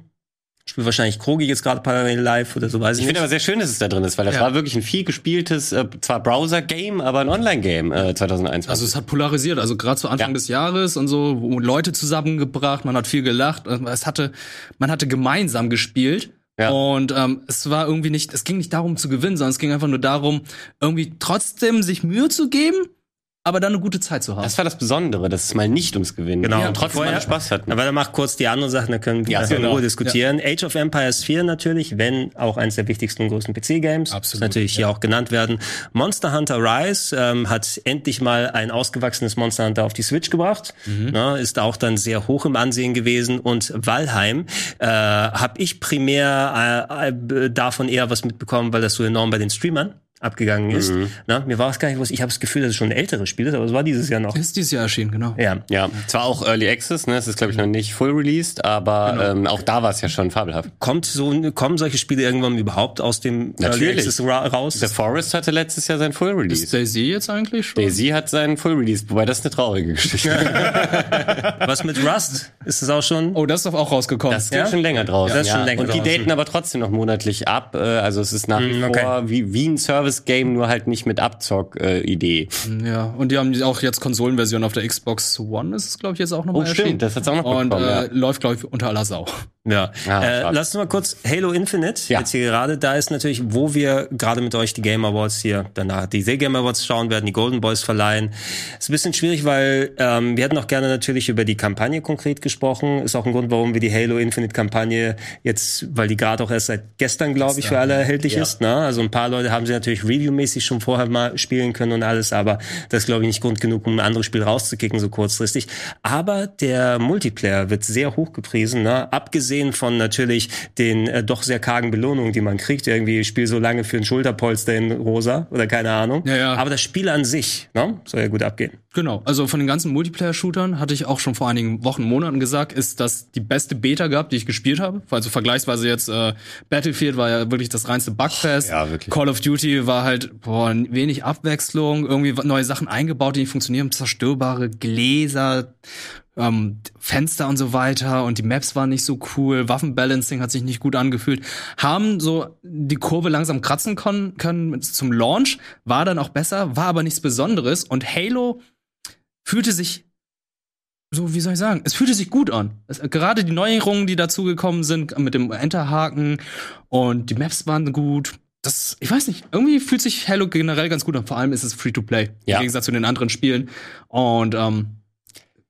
spielt wahrscheinlich Krogi jetzt gerade parallel live oder so, weiß ich, Ich nicht. finde aber sehr schön, dass es da drin ist, weil das Ja. war wirklich ein viel gespieltes, äh, zwar Browser-Game, aber ein Online-Game äh, 2021. Also es hat polarisiert, also gerade zu Anfang Ja. des Jahres und so, wo Leute zusammengebracht, man hat viel gelacht, es hatte, man hatte gemeinsam gespielt. Ja. Und ähm, es war irgendwie nicht, es ging nicht darum zu gewinnen, sondern es ging einfach nur darum, irgendwie trotzdem sich Mühe zu geben, aber dann eine gute Zeit zu haben. das war das Besondere, dass es mal nicht ums Gewinnen Genau. ging und trotzdem Vorher- Spaß hatten. Aber dann mach kurz die anderen Sachen, dann können wir Ja, ja, in genau. Ruhe diskutieren. Age of Empires 4 natürlich, wenn auch eines der wichtigsten und größten PC-Games. Absolut, Muss natürlich hier auch genannt werden. Monster Hunter Rise ähm, hat endlich mal ein ausgewachsenes Monster Hunter auf die Switch gebracht. Mhm. Na, ist auch dann sehr hoch im Ansehen gewesen. Und Valheim äh, habe ich primär äh, äh, davon eher was mitbekommen, weil das so enorm bei den Streamern abgegangen ist. Mhm. Na, mir war es gar nicht bewusst. Ich habe das Gefühl, dass es schon ein älteres Spiel ist, aber es war dieses Jahr noch. ist dieses Jahr erschienen, genau. Ja. Ja, zwar auch Early Access, ne? Es ist, glaube ich, noch nicht full released, aber Genau. ähm, auch da war es ja schon fabelhaft. Kommt so, kommen solche Spiele irgendwann überhaupt aus dem Early Natürlich. Access ra raus? The Forest hatte letztes Jahr sein Full Ist Release. Daisy jetzt eigentlich schon? Daisy hat seinen Full Release, wobei das eine traurige Geschichte ist. *laughs* Was mit Rust? Ist es auch schon? Oh, das ist doch auch rausgekommen. Das ist Ja? schon länger draußen. Das ist schon länger Und die draußen. daten aber trotzdem noch monatlich ab. äh, Also es ist nach wie Mm, okay. vor wie, wie ein Service-Game, nur halt nicht mit Abzock-Idee. Ja, und die haben auch jetzt Konsolenversion auf der Xbox One, ist es, glaube ich, jetzt auch nochmal Oh, erschienen. stimmt, das hat's auch noch Und bekommen, äh, ja. läuft, glaube ich, unter aller Sau. Ja. Ah, äh, lass uns mal kurz Halo Infinite Ja. jetzt hier gerade. Da ist natürlich, wo wir gerade mit euch die Game Awards hier danach die The Game Awards schauen werden, die Golden Boys verleihen. Ist ein bisschen schwierig, weil ähm, wir hätten auch gerne natürlich über die Kampagne konkret gesprochen. Ist auch ein Grund, warum wir die Halo Infinite Kampagne jetzt, weil die gerade auch erst seit gestern, glaube ich, für alle erhältlich Ja. ist. Ne? Also ein paar Leute haben sie natürlich reviewmäßig schon vorher mal spielen können und alles, aber das ist, glaube ich, nicht Grund genug, um ein anderes Spiel rauszukicken, so kurzfristig. Aber der Multiplayer wird sehr hoch gepriesen, ne? abgesehen von natürlich den äh, doch sehr kargen Belohnungen, die man kriegt. Irgendwie Spiel so lange für ein Schulterpolster in rosa oder keine Ahnung. Ja, ja. Aber das Spiel an sich ne? soll ja gut abgehen. Genau, also von den ganzen Multiplayer-Shootern hatte ich auch schon vor einigen Wochen, Monaten gesagt, ist das die beste Beta gehabt, die ich gespielt habe. Also vergleichsweise jetzt äh, Battlefield war ja wirklich das reinste Bugfest. Ja, wirklich. Call of Duty war halt boah, wenig Abwechslung, irgendwie neue Sachen eingebaut, die nicht funktionieren, zerstörbare Gläser, ähm, Fenster und so weiter und die Maps waren nicht so cool, Waffenbalancing hat sich nicht gut angefühlt, haben so die Kurve langsam kratzen können, können zum Launch, war dann auch besser, war aber nichts Besonderes und Halo fühlte sich so, wie soll ich sagen, es fühlte sich gut an. Es, gerade die Neuerungen, die dazugekommen sind, mit dem Enterhaken und die Maps waren gut. Das, ich weiß nicht, irgendwie fühlt sich Halo generell ganz gut an. Vor allem ist es Free-to-Play. Ja. Im Gegensatz zu den anderen Spielen. Und ähm,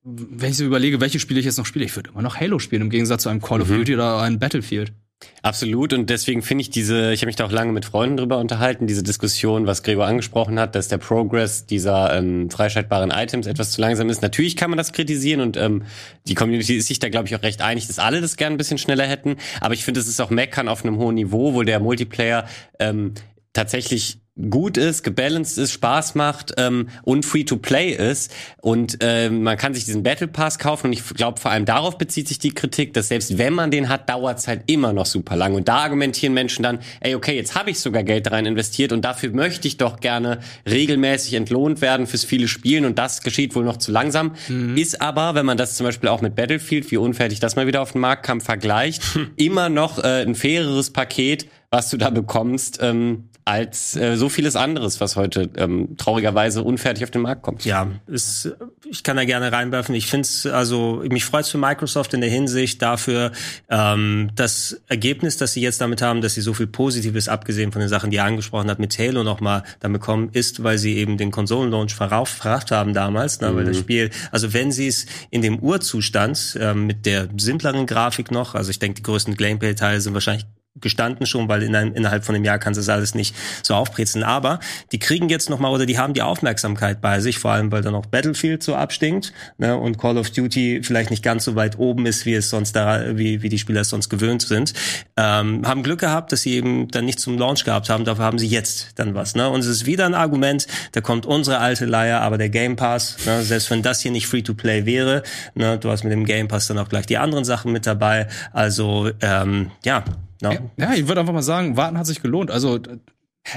wenn ich so überlege, welche Spiele ich jetzt noch spiele, ich würde immer noch Halo spielen, im Gegensatz zu einem Call of Mhm. Duty oder einem Battlefield. Absolut und deswegen finde ich diese, ich habe mich da auch lange mit Freunden drüber unterhalten, diese Diskussion, was Gregor angesprochen hat, dass der Progress dieser ähm, freischaltbaren Items etwas zu langsam ist. Natürlich kann man das kritisieren und ähm, die Community ist sich da, glaube ich, auch recht einig, dass alle das gern ein bisschen schneller hätten. Aber ich finde, es ist auch Meckern auf einem hohen Niveau, wo der Multiplayer ähm, tatsächlich gut ist, gebalanced ist, Spaß macht ähm, und Free-to-Play ist. Und ähm, man kann sich diesen Battle Pass kaufen und ich glaube, vor allem darauf bezieht sich die Kritik, dass selbst wenn man den hat, dauert es halt immer noch super lang. Und da argumentieren Menschen dann, ey, okay, jetzt habe ich sogar Geld rein investiert und dafür möchte ich doch gerne regelmäßig entlohnt werden fürs viele Spielen und das geschieht wohl noch zu langsam. Ist aber, wenn man das zum Beispiel auch mit Battlefield, wie unfertig das mal wieder auf den Markt kam, vergleicht, *laughs* immer noch äh, ein faireres Paket, was du da bekommst, ähm, als äh, so vieles anderes, was heute ähm, traurigerweise unfertig auf den Markt kommt. Ja, ist, ich kann da gerne reinwerfen. Ich finde es, also mich freut es für Microsoft in der Hinsicht dafür, ähm, das Ergebnis, das sie jetzt damit haben, dass sie so viel Positives, abgesehen von den Sachen, die er angesprochen hat, mit Halo nochmal damit kommen, ist, weil sie eben den Konsolenlaunch verraucht haben damals, ne, mhm. weil das mhm. Spiel, also wenn sie es in dem Urzustand ähm, mit der simpleren Grafik noch, also ich denke, die größten Gameplay-Teile sind wahrscheinlich gestanden schon, weil in einem, innerhalb von einem Jahr kannst du das alles nicht so aufbrezeln. Aber die kriegen jetzt nochmal oder die haben die Aufmerksamkeit bei sich, vor allem weil da noch Battlefield so abstinkt ne, und Call of Duty vielleicht nicht ganz so weit oben ist, wie es sonst da, wie, wie die Spieler es sonst gewöhnt sind. Ähm, haben Glück gehabt, dass sie eben dann nicht zum Launch gehabt haben, dafür haben sie jetzt dann was. Ne? Und es ist wieder ein Argument, da kommt unsere alte Leier, aber der Game Pass, ne, selbst wenn das hier nicht Free-to-Play wäre, ne, du hast mit dem Game Pass dann auch gleich die anderen Sachen mit dabei. Also ähm, ja, No? Ja, ich würde einfach mal sagen, warten hat sich gelohnt. Also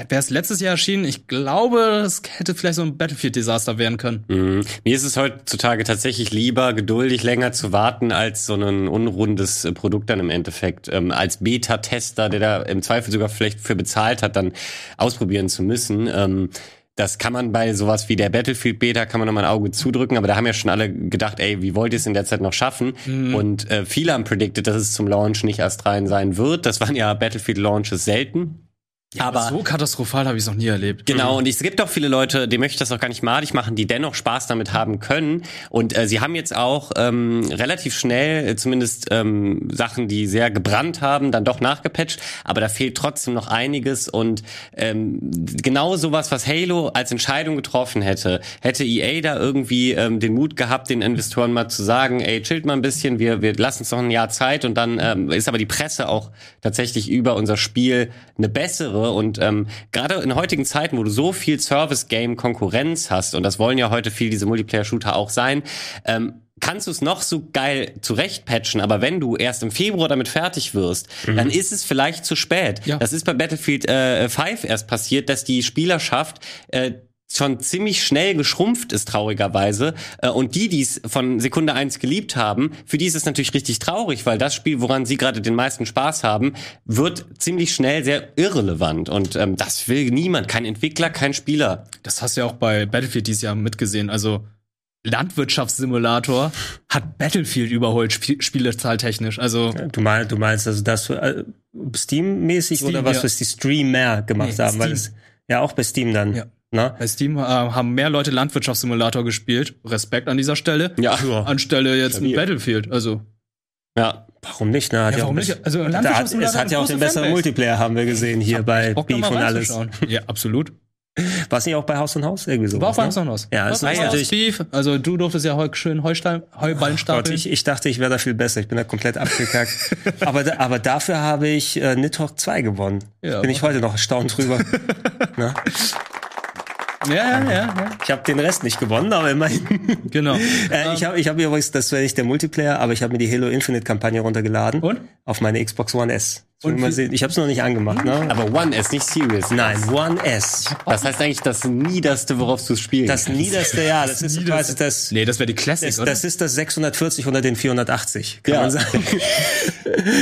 Wäre es letztes Jahr erschienen, ich glaube, es hätte vielleicht so ein Battlefield-Desaster werden können. Mhm. Mir ist es heutzutage tatsächlich lieber, geduldig länger zu warten, als so ein unrundes Produkt dann im Endeffekt ähm, als Beta-Tester, der da im Zweifel sogar vielleicht für bezahlt hat, dann ausprobieren zu müssen. Ähm, das kann man bei sowas wie der Battlefield Beta kann man noch mal ein Auge zudrücken, aber da haben ja schon alle gedacht, ey, wie wollt ihr es in der Zeit noch schaffen? Mhm. Und äh, viele haben predicted, dass es zum Launch nicht erst rein sein wird. Das waren ja Battlefield Launches selten. Ja, aber, so katastrophal habe ich es noch nie erlebt. Genau, und es gibt auch viele Leute, die möchte ich das auch gar nicht madig machen, die dennoch Spaß damit haben können. Und äh, sie haben jetzt auch ähm, relativ schnell, äh, zumindest ähm, Sachen, die sehr gebrannt haben, dann doch nachgepatcht. Aber da fehlt trotzdem noch einiges. Und ähm, genau sowas, was Halo als Entscheidung getroffen hätte, hätte EA da irgendwie ähm, den Mut gehabt, den Investoren mal zu sagen, ey, chillt mal ein bisschen, wir, wir lassen uns noch ein Jahr Zeit. Und dann ähm, ist aber die Presse auch tatsächlich über unser Spiel eine bessere und ähm, gerade in heutigen Zeiten, wo du so viel Service-Game-Konkurrenz hast, und das wollen ja heute viel diese Multiplayer-Shooter auch sein, ähm, kannst du es noch so geil zurechtpatchen, aber wenn du erst im Februar damit fertig wirst, mhm. dann ist es vielleicht zu spät. Ja. Das ist bei Battlefield äh, 5 erst passiert, dass die Spielerschaft äh, schon ziemlich schnell geschrumpft ist, traurigerweise. Äh, und die, die es von Sekunde eins geliebt haben, für die ist es natürlich richtig traurig, weil das Spiel, woran sie gerade den meisten Spaß haben, wird ziemlich schnell sehr irrelevant. Und ähm, das will niemand, kein Entwickler, kein Spieler. Das hast du ja auch bei Battlefield dieses Jahr mitgesehen. Also Landwirtschaftssimulator hat Battlefield überholt, Sp spielezahltechnisch. Also du meinst, du meinst also das äh, Steam-mäßig Steam, oder was, ja. was die Streamer gemacht nee, haben? Steam. Weil es, ja, auch bei Steam dann. Ja. Na? Bei Steam äh, haben mehr Leute Landwirtschaftssimulator gespielt. Respekt an dieser Stelle. Ja. Anstelle jetzt ein Battlefield. Also. Ja. Warum nicht? Ne? Hat ja, warum nicht? Also Landwirtschaftssimulator. Es hat ja auch den besseren Multiplayer, haben wir gesehen hier bei Beef und alles. Ja, absolut. War es nicht auch bei Haus und Haus irgendwie so? War auch bei ne? Haus und Haus. Ja, das ist natürlich Beef. Also du durftest ja heu, schön Heustein, Heuballen stapeln. ich, ich dachte, ich wäre da viel besser. Ich bin da komplett abgekackt. *laughs* aber, aber dafür habe ich äh, Nidhogg 2 gewonnen. Ja, bin ich heute noch erstaunt drüber. *laughs* Ja, ja, ja. ja. Ich habe den Rest nicht gewonnen, aber immerhin. Genau. äh, ich habe ich hab übrigens, das wäre nicht der Multiplayer, aber ich habe mir die Halo Infinite Kampagne runtergeladen. Und? Auf meine Xbox One S. Und mal sehen. Ich habe es noch nicht angemacht, ne? Aber One S, nicht Serious. Nein, One S. Das heißt eigentlich das Niederste, worauf du spielen Das Niederste, ja. Das, das ist quasi das. Nee, das wäre die Classic, das, oder? Das ist das 640 unter den 480, kann ja. man sagen.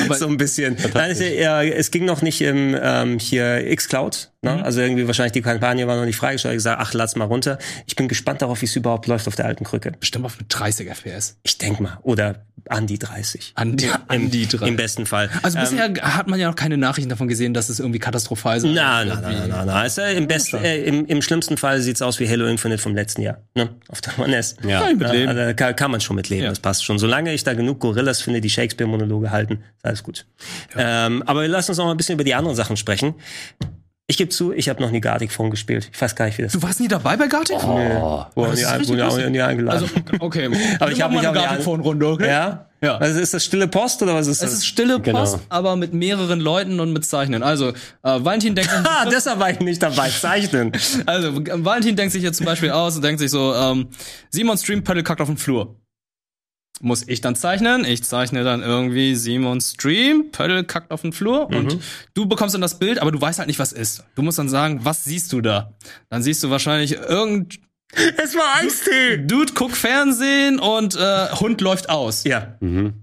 *laughs* so ein bisschen. Nein, es, ja, es ging noch nicht im ähm, hier X-Cloud. Ne? Mhm. Also irgendwie wahrscheinlich die Kampagne war noch nicht freigeschaltet. Ich gesagt, ach, lass mal runter. Ich bin gespannt darauf, wie es überhaupt läuft auf der alten Krücke. Bestimmt auf 30 FPS. Ich denk mal. Oder an die 30. An die, Im, an die 30. Im besten Fall. Also bisher ähm, hat man ja noch keine Nachrichten davon gesehen, dass es irgendwie katastrophal ist. Nein, nein, nein, nein, nein. Also im, besten, äh, im, Im schlimmsten Fall sieht's aus wie Halo Infinite vom letzten Jahr. Ne? Auf der One S. Ja, leben. Also, kann, kann man schon mitleben, ja. das passt schon. Solange ich da genug Gorillas finde, die Shakespeare-Monologe halten, ist alles gut. Ja. Ähm, aber lass uns noch mal ein bisschen über die anderen Sachen sprechen. Ich gebe zu, ich habe noch nie Gartic Phone gespielt. Ich weiß gar nicht, wie das Du warst nie dabei bei Gartic Phone? Nee. Oh, wurde nie, wurde auch nie eingeladen. Also, okay. *laughs* aber ich habe mich auch Gartic Phone Runde, okay? Ja? Ja. Also ist das stille Post oder was ist das? Es ist stille genau. Post, genau. aber mit mehreren Leuten und mit Zeichnen. Also, äh, Valentin denkt sich. *laughs* Ah, deshalb war ich nicht dabei, zeichnen. *laughs* also, Valentin denkt sich jetzt zum Beispiel aus und denkt sich so, ähm, Simon Stream Pedal kackt auf dem Flur muss ich dann zeichnen. Ich zeichne dann irgendwie Simon Stream, Pöttl kackt auf den Flur mhm. und du bekommst dann das Bild, aber du weißt halt nicht, was ist. Du musst dann sagen, was siehst du da? Dann siehst du wahrscheinlich irgendein Es war Eistee. Dude, guck Fernsehen und äh, Hund läuft aus. Ja.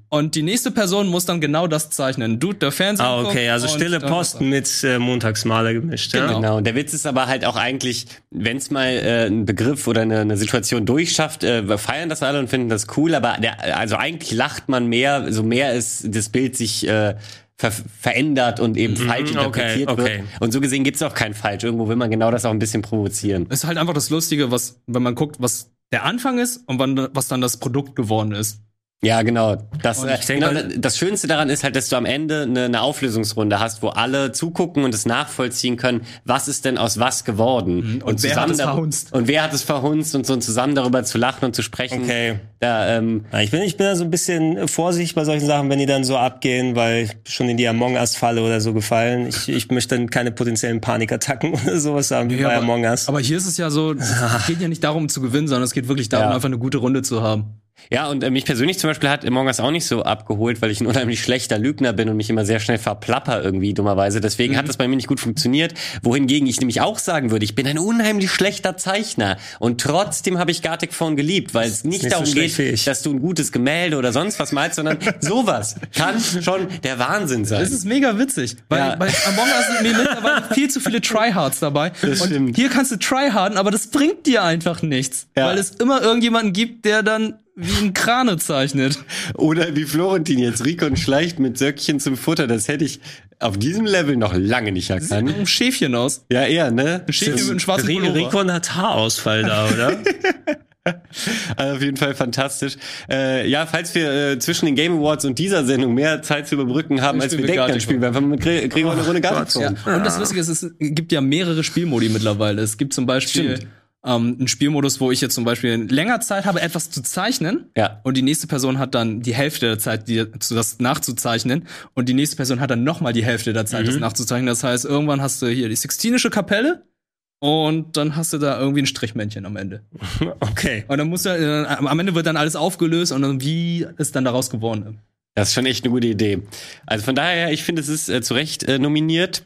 Und die nächste Person muss dann genau das zeichnen. Dude, der Fernsehen Ah, okay, guckt also stille Posten mit äh, Montagsmaler gemischt. Ja? Genau. Genau, und der Witz ist aber halt auch eigentlich, wenn es mal äh, einen Begriff oder eine, eine Situation durchschafft, äh, wir feiern das alle und finden das cool, aber der, also eigentlich lacht man mehr, so mehr ist das Bild sich äh, ver verändert und eben falsch okay, interpretiert okay. wird. Und so gesehen gibt's auch kein Falsch. Irgendwo will man genau das auch ein bisschen provozieren. ist halt einfach das Lustige, was, wenn man guckt, was der Anfang ist und wann, was dann das Produkt geworden ist. Ja, genau. Das, Und äh, ich denke genau, das Schönste daran ist halt, dass du am Ende eine, eine Auflösungsrunde hast, wo alle zugucken und es nachvollziehen können, was ist denn aus was geworden. Mhm. Und wer hat es verhunzt? Und wer hat es verhunzt und so zusammen darüber zu lachen und zu sprechen. Okay. Da, ähm, ich bin, ich bin da so ein bisschen vorsichtig bei solchen Sachen, wenn die dann so abgehen, weil ich schon in die Among Us-Falle oder so gefallen. Ich, ich möchte dann keine potenziellen Panikattacken *laughs* oder sowas haben wie bei aber, Among Us. aber hier ist es ja so, es *laughs* geht ja nicht darum zu gewinnen, sondern es geht wirklich darum, Ja. einfach eine gute Runde zu haben. Ja, und äh, mich persönlich zum Beispiel hat Among Us auch nicht so abgeholt, weil ich ein unheimlich schlechter Lügner bin und mich immer sehr schnell verplapper irgendwie dummerweise. Deswegen Mhm. hat das bei mir nicht gut funktioniert. Wohingegen ich nämlich auch sagen würde, ich bin ein unheimlich schlechter Zeichner und trotzdem habe ich Gartic Phone geliebt, weil es nicht nicht so darum schlecht geht, dass du ein gutes Gemälde oder sonst was malst, sondern *laughs* sowas kann schon der Wahnsinn sein. Das ist mega witzig, weil Ja. bei Among Us sind mir mittlerweile *laughs* viel zu viele Tryhards dabei. Das und stimmt. hier kannst du tryharden, aber das bringt dir einfach nichts, Ja. weil es immer irgendjemanden gibt, der dann wie ein Krane zeichnet. Oder wie Florentin jetzt Rikon schleicht mit Söckchen zum Futter. Das hätte ich auf diesem Level noch lange nicht Sieht erkannt. ein Schäfchen aus. Ja, eher, ne? Ein Schäfchen mit einem schwarzen Pullover. Rikon hat Haarausfall da, oder? *laughs* Also auf jeden Fall fantastisch. Äh, ja, falls wir äh, zwischen den Game Awards und dieser Sendung mehr Zeit zu überbrücken haben, als wir denken, dann spielen wir einfach mal mit Gre Gregor eine Runde Gartic Ja. Und das Lustige ist, es gibt ja mehrere Spielmodi mittlerweile. Es gibt zum Beispiel Stimmt. Ähm, einen Spielmodus, wo ich jetzt zum Beispiel länger Zeit habe, etwas zu zeichnen. Ja. Und die nächste Person hat dann die Hälfte der Zeit, die, das nachzuzeichnen. Und die nächste Person hat dann noch mal die Hälfte der Zeit, das Mhm. nachzuzeichnen. Das heißt, irgendwann hast du hier die Sixtinische Kapelle. Und dann hast du da irgendwie ein Strichmännchen am Ende. *laughs* Okay. Und dann musst du, äh, am Ende wird dann alles aufgelöst und dann, wie ist dann daraus geworden? Das ist schon echt eine gute Idee. Also von daher, ich finde, es ist äh, zu Recht äh, nominiert.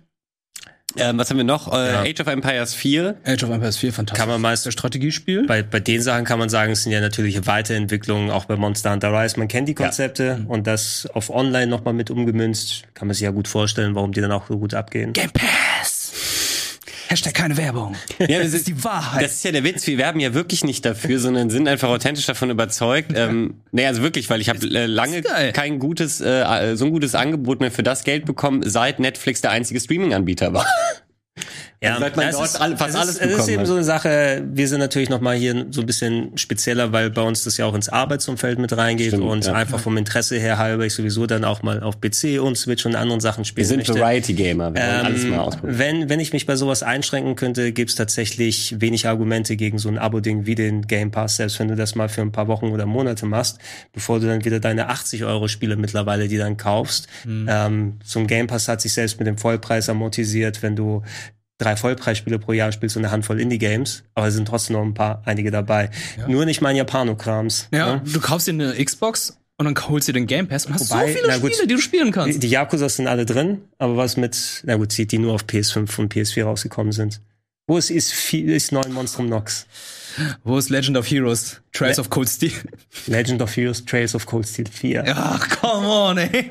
Ähm, was haben wir noch? Äh, Ja. Age of Empires 4. Age of Empires 4, fantastisch. Kann man meist- Der Strategiespiel. Bei, bei den Sachen kann man sagen, es sind ja natürliche Weiterentwicklungen, auch bei Monster Hunter Rise. Man kennt die Konzepte und das auf Online nochmal mit umgemünzt, kann man sich ja gut vorstellen, warum die dann auch so gut abgehen. Game Pass. Hashtag keine Werbung. Ja, das ist die Wahrheit. Das ist ja der Witz, wir werben ja wirklich nicht dafür, sondern sind einfach authentisch davon überzeugt. *laughs* Ähm, nee, also wirklich, weil ich habe äh, lange kein gutes, äh, so ein gutes Angebot mehr für das Geld bekommen, seit Netflix der einzige Streaming-Anbieter war. *laughs* Ja, seit man dort ist, all- fast es alles ist, es ist bekommen eben hat. so eine Sache, wir sind natürlich nochmal hier so ein bisschen spezieller, weil bei uns das ja auch ins Arbeitsumfeld mit reingeht Stimmt, und ja. einfach vom Interesse her halber ich sowieso dann auch mal auf PC und Switch und anderen Sachen spielen Wir sind möchte. Variety-Gamer, wir wollen alles Ähm, mal ausprobieren. wenn, wenn ich mich bei sowas einschränken könnte, gibt's tatsächlich wenig Argumente gegen so ein Abo-Ding wie den Game Pass, selbst wenn du das mal für ein paar Wochen oder Monate machst, bevor du dann wieder deine 80 Euro Spiele mittlerweile, die dann kaufst. Ähm, so ein Game Pass hat sich selbst mit dem Vollpreis amortisiert, wenn du drei Vollpreisspiele pro Jahr spielst und eine Handvoll Indie-Games, aber es sind trotzdem noch ein paar, einige dabei. Nur nicht mein Japanokrams. ja, ne? du kaufst dir eine Xbox und dann holst dir den Game Pass und hast Wobei, so viele gut, Spiele, die du spielen Die, kannst. die Yakuzas sind alle drin, aber was mit, na gut, die, die nur auf PS5 und PS4 rausgekommen sind. Wo ist, ist, viel- ist neuen Monstrum Nox? Wo ist Legend of Heroes? Trails Le- of Cold Steel. Legend of Heroes Trails of Cold Steel 4. Ja, Ach, come on, ey.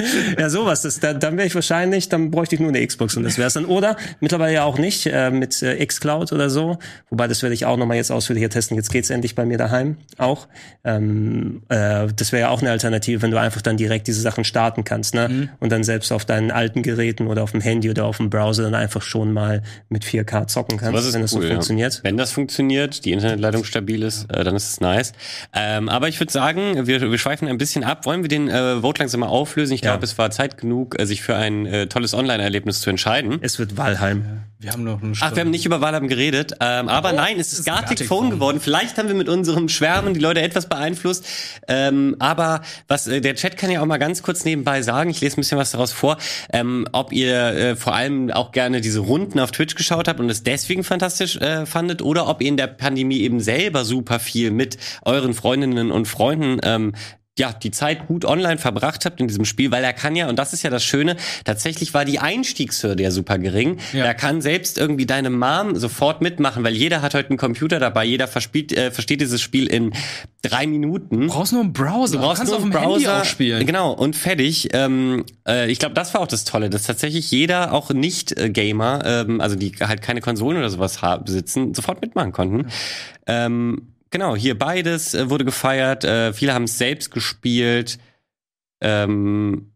*laughs* sowas. Das, da, dann wäre ich wahrscheinlich, dann bräuchte ich nur eine Xbox und das wäre es dann. Oder mittlerweile ja auch nicht, äh, mit äh, xCloud oder so. Wobei, das werde ich auch nochmal jetzt ausführlicher testen. Jetzt geht's endlich bei mir daheim auch. Ähm, äh, das wäre ja auch eine Alternative, wenn du einfach dann direkt diese Sachen starten kannst, ne? Und dann selbst auf deinen alten Geräten oder auf dem Handy oder auf dem Browser dann einfach schon mal mit 4K zocken kannst, Das ist wenn das cool, so ja. funktioniert. Wenn das funktioniert, die Internetleitung stabil ist, äh, dann ist es nice. Ähm, aber ich würde sagen, wir, wir schweifen ein bisschen ab. Wollen wir den äh, Vote langsam mal auflösen? Ich Ja. glaube, es war Zeit genug, äh, sich für ein äh, tolles Online-Erlebnis zu entscheiden. Es wird Valheim. Wir haben noch eine Ach, wir haben nicht über Valheim geredet. Ähm, aber nein, es ist Gartic Gartic Phone Phone. geworden. Vielleicht haben wir mit unserem Schwärmen die Leute etwas beeinflusst. Ähm, aber was äh, der Chat kann ja auch mal ganz kurz nebenbei sagen. Ich lese ein bisschen was daraus vor. Ähm, ob ihr äh, vor allem auch gerne diese Runden auf Twitch geschaut habt und es deswegen fantastisch äh, fandet oder ob ihr in der Pandemie eben selber super viel mit euren Freundinnen und Freunden ähm, ja, die Zeit gut online verbracht habt in diesem Spiel, weil er kann ja, und das ist ja das Schöne, tatsächlich war die Einstiegshürde ja super gering. Ja. Da kann selbst irgendwie deine Mom sofort mitmachen, weil jeder hat heute einen Computer dabei, jeder verspielt, äh, versteht dieses Spiel in drei Minuten. Du brauchst nur einen Browser. Du brauchst kannst nur auf einen Browser spielen. Genau, und fertig. Ähm, äh, ich glaube, das war auch das Tolle, dass tatsächlich jeder, auch Nicht-Gamer, ähm, also die halt keine Konsolen oder sowas haben, besitzen, sofort mitmachen konnten. Ähm, genau, hier beides äh, wurde gefeiert. Äh, viele haben es selbst gespielt. Ähm,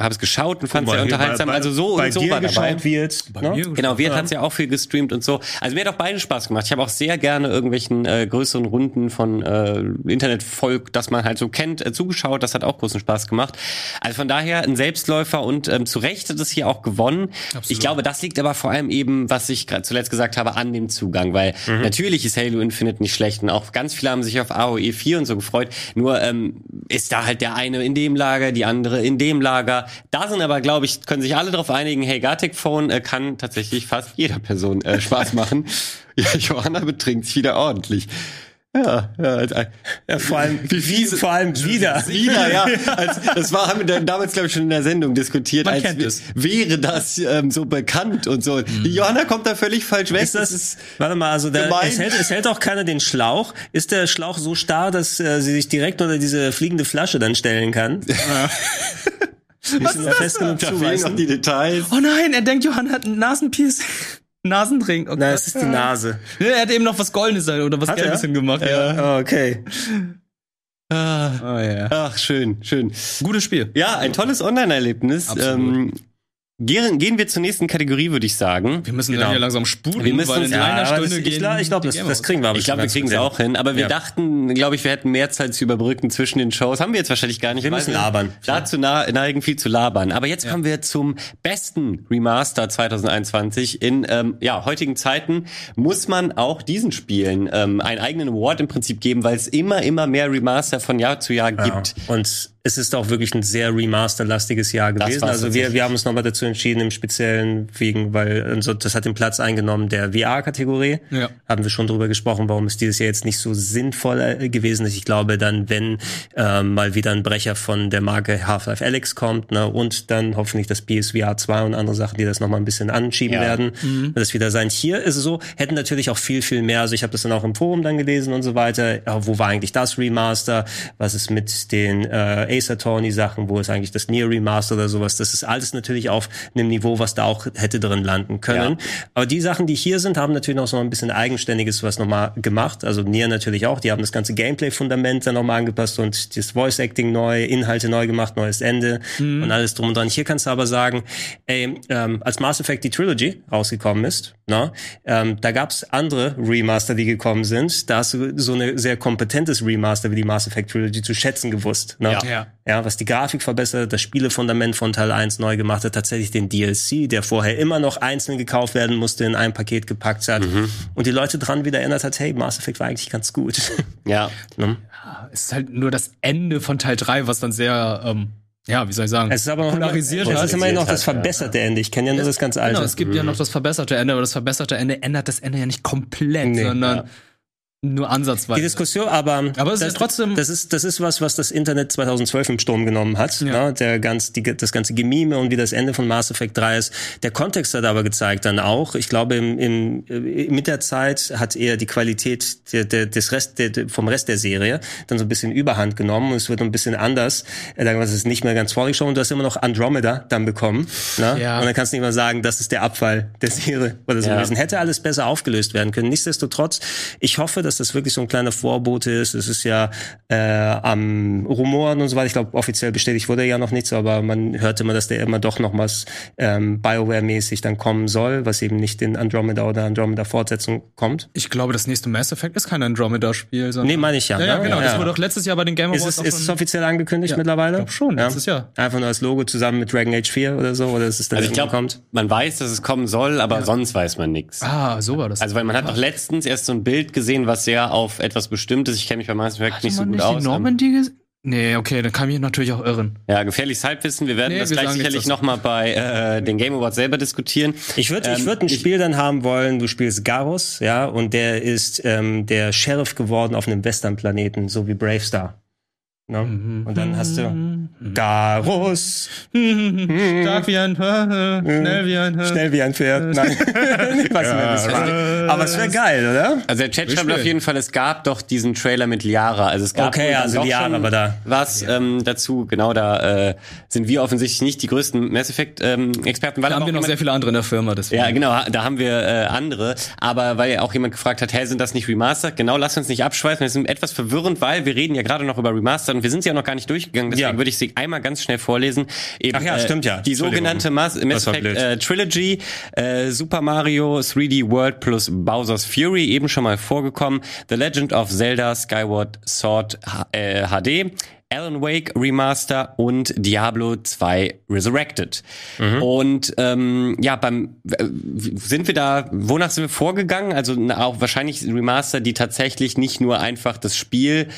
habe es geschaut und fand es sehr unterhaltsam. bei- also so bei und so dir war dabei. wird. Bei ne? mir Genau, wir Ja. hat's ja auch viel gestreamt und so. Also mir hat auch beide Spaß gemacht. Ich habe auch sehr gerne irgendwelchen äh, größeren Runden von äh, Internetvolk, das man halt so kennt, äh, zugeschaut. Das hat auch großen Spaß gemacht. Also von daher ein Selbstläufer und ähm, zu Recht hat es hier auch gewonnen. Ich glaube, das liegt aber vor allem eben, was ich gerade zuletzt gesagt habe, an dem Zugang, weil natürlich ist Halo Infinite nicht schlecht und auch ganz viele haben sich auf AOE 4 und so gefreut. Nur ähm, ist da halt der eine in dem Lager, die andere in dem Lager. Da sind aber, glaube ich, können sich alle darauf einigen, hey, Gartic Phone äh, kann tatsächlich fast jeder Person äh, Spaß machen. *laughs* ja, Johanna betrinkt sich wieder ordentlich. Ja, ja, äh, Ja, vor allem, Wie fiese- vor allem wieder. wieder, ja. *laughs* Als, das war, haben wir damals, glaube ich, schon in der Sendung diskutiert, Man als es. wäre das ähm, so bekannt und so. Die Johanna kommt da völlig falsch weg. Ist das, warte mal, also da, es, hält, es hält auch keiner den Schlauch. Ist der Schlauch so starr, dass äh, sie sich direkt unter diese fliegende Flasche dann stellen kann? *laughs* Was ist fest genug da fehlen zuweisen? noch die Details. Oh nein, er denkt, Johann hat einen Nasenpiercing. *laughs* Nasenring. Oh Nein, es ist die Nase. Ja, er hat eben noch was Goldenes oder was Hat er? Gelbes hingemacht. Ja. Oh, okay. Ah, Oh, ja. Ach, schön, schön. Gutes Spiel. Ja, ein tolles Online-Erlebnis. Absolut. Ähm, gehen, gehen wir zur nächsten Kategorie, würde ich sagen. Wir müssen Genau. dann hier langsam spulen, Wir müssen weil in einer Ja, aber Stunde das, gehen ich glaube, glaub, das, das kriegen wir aber Ich glaube, wir kriegen es auch hin. Aber wir Ja. dachten, glaube ich, wir hätten mehr Zeit zu überbrücken zwischen den Shows. Haben wir jetzt wahrscheinlich gar nicht. Wir müssen labern. Dazu neigen, viel zu labern. Aber jetzt kommen wir zum besten Remaster 2021. In ähm, ja, heutigen Zeiten muss man auch diesen Spielen ähm, einen eigenen Award im Prinzip geben, weil es immer, immer mehr Remaster von Jahr zu Jahr gibt. Ja. Und es ist auch wirklich ein sehr remasterlastiges Jahr Das gewesen. Also wir, wir haben uns nochmal dazu entschieden, im Speziellen wegen, weil also das hat den Platz eingenommen der VR-Kategorie. Ja. Haben wir schon drüber gesprochen, warum es dieses Jahr jetzt nicht so sinnvoll äh, gewesen ist. Ich glaube dann, wenn ähm, mal wieder ein Brecher von der Marke Half-Life Alyx kommt, ne, und dann hoffentlich das PSVR 2 und andere Sachen, die das nochmal ein bisschen anschieben Ja. werden, wird es wieder sein. Hier ist es so, hätten natürlich auch viel, viel mehr, also ich habe das dann auch im Forum dann gelesen und so weiter, ja, wo war eigentlich das Remaster, was ist mit den äh, Ace Attorney Sachen, wo ist eigentlich das Nier Remaster oder sowas, das ist alles natürlich auf einem Niveau, was da auch hätte drin landen können. Ja. Aber die Sachen, die hier sind, haben natürlich noch so ein bisschen eigenständiges was nochmal gemacht, also Nier natürlich auch, die haben das ganze Gameplay-Fundament dann nochmal angepasst und das Voice-Acting neu, Inhalte neu gemacht, neues Ende und alles drum und dran. Hier kannst du aber sagen, ey, ähm, als Mass Effect die Trilogy rausgekommen ist, na, ähm, da gab's andere Remaster, die gekommen sind. Da hast du so eine sehr kompetentes Remaster wie die Mass Effect Trilogy zu schätzen gewusst. Ne? Ja. Ja. Ja, was die Grafik verbessert, das Spielefundament von Teil 1 neu gemacht hat, tatsächlich den DLC, der vorher immer noch einzeln gekauft werden musste, in ein Paket gepackt hat und die Leute dran wieder erinnert hat, hey, Mass Effect war eigentlich ganz gut. *laughs* Ja. ne? Es ist halt nur das Ende von Teil 3, was dann sehr, ähm, ja, wie soll ich sagen, Es ist aber noch polarisiert es hat. ist immerhin noch das verbesserte Ende. Ich kenne ja nur das ganz alte. Genau, es gibt ja noch das verbesserte Ende, aber das verbesserte Ende ändert das Ende ja nicht komplett, Nee, sondern ja. Nur ansatzweise. Die Diskussion, aber, Aber es ist das, ja trotzdem- das ist das ist was, was das Internet 2012 im Sturm genommen hat. Ja. Ne? Der ganz die, das ganze Gemime und wie das Ende von Mass Effect 3 ist. Der Kontext hat aber gezeigt dann auch. Ich glaube, im, im, äh, mit der Zeit hat eher die Qualität der, der, des Rest der, vom Rest der Serie dann so ein bisschen Überhand genommen und es wird ein bisschen anders. Äh, Sagen wir, es ist nicht mehr ganz vorgeschoben. Du hast immer noch Andromeda dann bekommen. Ne? Ja. Und dann kannst du nicht mehr sagen, das ist der Abfall der Serie oder so Ja. gewesen. Hätte alles besser aufgelöst werden können. Nichtsdestotrotz, ich hoffe, dass das wirklich so ein kleiner Vorbote ist. Es ist ja äh, am Rumoren und so weiter. Ich glaube, offiziell bestätigt wurde ja noch nichts, aber man hörte immer, dass der immer doch noch was ähm, Bioware-mäßig dann kommen soll, was eben nicht in Andromeda oder Andromeda-Fortsetzung kommt. ich glaube, das nächste Mass Effect ist kein Andromeda-Spiel. Nee, meine ich ja. Ja, ja, ne? genau. Das wurde doch letztes Jahr bei den Game Ist Awards es, auch ist es offiziell angekündigt Ja, mittlerweile? ich glaub schon, letztes Jahr. Einfach nur als Logo zusammen mit Dragon Age 4 oder so, oder ist es dann Also ich glaube, kommt? man weiß, dass es kommen soll, aber sonst weiß man nichts. Ah, so war das. Also weil man hat doch letztens erst so ein Bild gesehen, was sehr auf etwas Bestimmtes, ich kenne mich bei Mass Effect nicht so gut nicht aus. die Normandy ges- Nee, okay, dann kann ich mich natürlich auch irren. Ja, gefährliches Halbwissen. Wir werden Nee, das wir gleich sicherlich nochmal bei äh, den Game Awards selber diskutieren. Ich würde ich Ähm, würd ein Spiel dann haben wollen, du spielst Garrus, ja, und der ist ähm, der Sheriff geworden auf einem Westernplaneten, so wie Bravestar. Ne? Und dann hast du Garus. Stark wie ein Pferd, schnell wie ein Pferd. Schnell wie ein Pferd. *laughs* Nein. ich *laughs* weiß nicht mehr, wie es war. Aber es wäre geil, oder? Also der Chat schreibt auf jeden Fall, es gab doch diesen Trailer mit Liara. Also es gab Okay, also Liara war da. Was ähm, dazu, genau da äh, sind wir offensichtlich nicht die größten Mass Effect ähm, Experten. Weil Da haben wir auch noch jemand- sehr viele andere in der Firma, deswegen. Ja, genau, da haben wir äh, andere. Aber weil auch jemand gefragt hat, hey, sind das nicht Remastered? Genau, lass uns nicht abschweifen. Das ist etwas verwirrend, weil wir reden ja gerade noch über Remastered und wir sind sie ja noch gar nicht durchgegangen. Deswegen Ja. würde ich sie einmal ganz schnell vorlesen. Eben, Ach ja, stimmt ja. Die sogenannte Mass, Mass Effect äh, Trilogy, äh, Super Mario 3D World plus Bowser's Fury, eben schon mal vorgekommen. The Legend of Zelda Skyward Sword äh, HD. Alan Wake Remaster und Diablo 2 Resurrected. Und ähm, ja, beim äh, sind wir da, wonach sind wir vorgegangen? Also na, auch wahrscheinlich Remaster, die tatsächlich nicht nur einfach das Spiel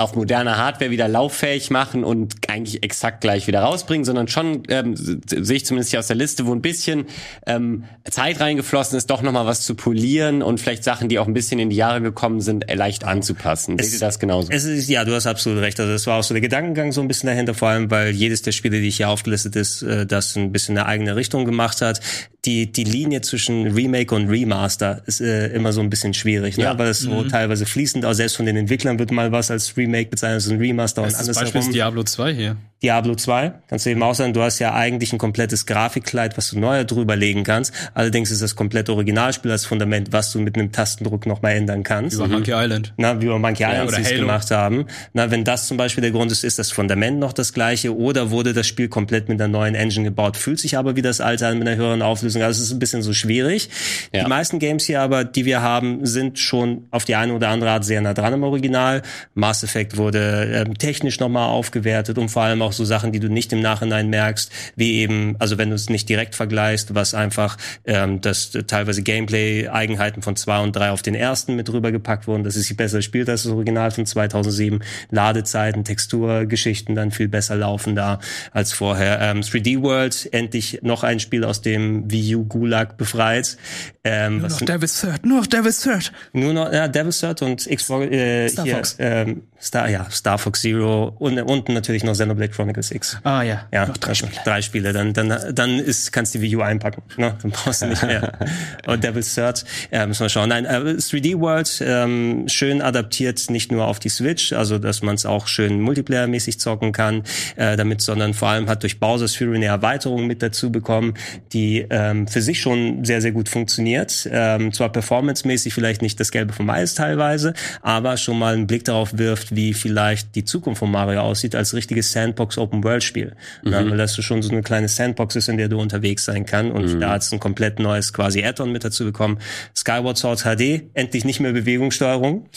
auf moderner Hardware wieder lauffähig machen und eigentlich exakt gleich wieder rausbringen, sondern schon ähm, sehe ich zumindest hier aus der Liste, wo ein bisschen ähm, Zeit reingeflossen ist, doch nochmal was zu polieren und vielleicht Sachen, die auch ein bisschen in die Jahre gekommen sind, äh, leicht anzupassen. Seht ihr das genauso? Es ist, ja, du hast absolut recht. Also das war auch so der Gedankengang so ein bisschen dahinter, vor allem, weil jedes der Spiele, die ich hier aufgelistet ist, äh, das ein bisschen eine eigene Richtung gemacht hat. Die, die Linie zwischen Remake und Remaster ist äh, immer so ein bisschen schwierig, ne? Ja. weil es so teilweise fließend, auch selbst von den Entwicklern wird mal was als Remake bezeichnet, als ein Remaster und Das Beispiel ist. Diablo 2 hier. Diablo 2, kannst du eben auch sagen, du hast ja eigentlich ein komplettes Grafikkleid, was du neu drüber legen kannst. Allerdings ist das komplette Originalspiel als Fundament, was du mit einem Tastendruck nochmal ändern kannst. Über Monkey Island. Na, wie wir Monkey Island oder es gemacht haben. Na, wenn das zum Beispiel der Grund ist, ist das Fundament noch das gleiche oder wurde das Spiel komplett mit einer neuen Engine gebaut, fühlt sich aber wie das alte an mit einer höheren Auflösung. Also es ist ein bisschen so schwierig. Ja. Die meisten Games hier aber, die wir haben, sind schon auf die eine oder andere Art sehr nah dran im Original. Mass Effect wurde ähm, technisch nochmal aufgewertet und vor allem auch so Sachen, die du nicht im Nachhinein merkst, wie eben, also wenn du es nicht direkt vergleichst, was einfach, ähm, dass äh, teilweise Gameplay-Eigenheiten von zwei und drei auf den ersten mit rübergepackt wurden, dass es sich besser spielt als das Original von 2007. Ladezeiten, Texturgeschichten dann viel besser laufen da als vorher. Ähm, 3D World, endlich noch ein Spiel aus dem Wii U Gulag befreit. Ähm, was Noch Devil's Third, nur noch Devil's Third. nur noch ja, Devil's Third und Xbox, äh, Star hier, Fox. Ähm, Star, ja, Star Fox Zero und, und natürlich noch Xenoblade Chronicles X. Ah ja, Ja, noch drei Spiele. drei Spiele. Dann, dann, dann ist, kannst du die Wii U einpacken. Ne? Dann brauchst du nicht mehr. *laughs* Und Devil's Third, äh, müssen wir schauen. Nein, äh, 3D World, ähm, schön adaptiert, nicht nur auf die Switch, also dass man es auch schön multiplayer-mäßig zocken kann, äh, damit, sondern vor allem hat durch Bowser's Fury eine Erweiterung mit dazu bekommen, die ähm, für sich schon sehr, sehr gut funktioniert. Ähm, zwar performancemäßig vielleicht nicht das Gelbe vom Eis teilweise, aber schon mal einen Blick darauf wirft, wie vielleicht die Zukunft von Mario aussieht als richtiges Sandbox-Open-World-Spiel. Ja, weil das schon so eine kleine Sandbox ist, in der du unterwegs sein kann. Und da hat es ein komplett neues quasi Add-on mit dazu bekommen. Skyward Sword HD, endlich nicht mehr Bewegungssteuerung.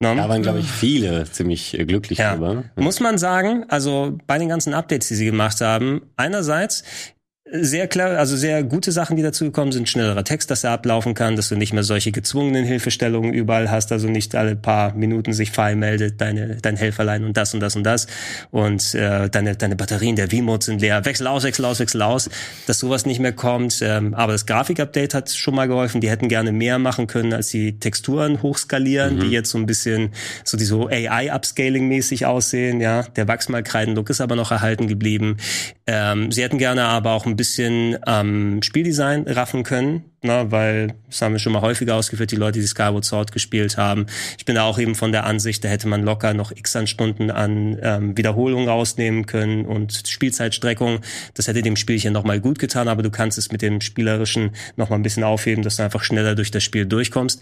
Ne? Da waren, glaube ich, viele ziemlich äh, glücklich Ja. drüber. Muss man sagen, also bei den ganzen Updates, die sie gemacht haben, einerseits sehr klar, also sehr gute Sachen, die dazu gekommen sind, schnellerer Text, dass er ablaufen kann, dass du nicht mehr solche gezwungenen Hilfestellungen überall hast, also nicht alle paar Minuten sich File meldet, deine, dein Helferlein und das und das und das. Und äh, deine, deine Batterien der V-Modes sind leer, wechsel aus, wechsel aus, wechsel aus, dass sowas nicht mehr kommt, ähm, aber das Grafikupdate hat schon mal geholfen, die hätten gerne mehr machen können, als die Texturen hochskalieren, die jetzt so ein bisschen so die so AI-Upscaling-mäßig aussehen, ja, der Wachsmalkreiden-Look ist aber noch erhalten geblieben. Ähm, sie hätten gerne aber auch ein bisschen ähm, Spieldesign raffen können, na, weil das haben wir schon mal häufiger ausgeführt, die Leute, die Skyward Sword gespielt haben. Ich bin da auch eben von der Ansicht, da hätte man locker noch x an Stunden an ähm, Wiederholung rausnehmen können und Spielzeitstreckung. Das hätte dem Spielchen nochmal gut getan, aber du kannst es mit dem Spielerischen nochmal ein bisschen aufheben, dass du einfach schneller durch das Spiel durchkommst.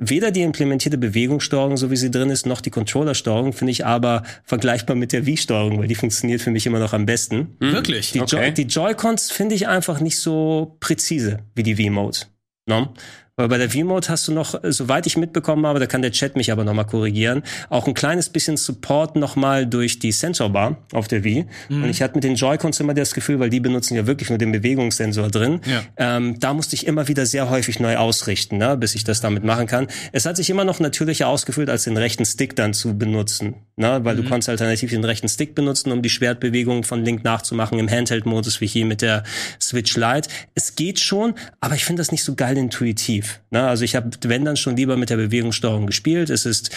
Weder die implementierte Bewegungssteuerung, so wie sie drin ist, noch die Controllersteuerung finde ich aber vergleichbar mit der Wii-Steuerung, weil die funktioniert für mich immer noch am besten. Wirklich? Die, Okay. Die Joy-Cons finde ich einfach nicht so präzise wie die V-Mode. No? Weil bei der V-Mode hast du noch, äh, soweit ich mitbekommen habe, da kann der Chat mich aber nochmal korrigieren, auch ein kleines bisschen Support nochmal durch die Sensorbar auf der Wii. Mhm. Und ich hatte mit den Joy-Cons immer das Gefühl, weil die benutzen ja wirklich nur den Bewegungssensor drin, Ja. ähm, da musste ich immer wieder sehr häufig neu ausrichten, ne, bis ich das damit machen kann. Es hat sich immer noch natürlicher ausgefühlt, als den rechten Stick dann zu benutzen, ne, weil Mhm. du konntest alternativ den rechten Stick benutzen, um die Schwertbewegung von Link nachzumachen im Handheld-Modus wie hier mit der Switch Lite. Es geht schon, aber ich finde das nicht so geil intuitiv. Ne? Also ich habe, wenn dann schon lieber mit der Bewegungssteuerung gespielt. Es ist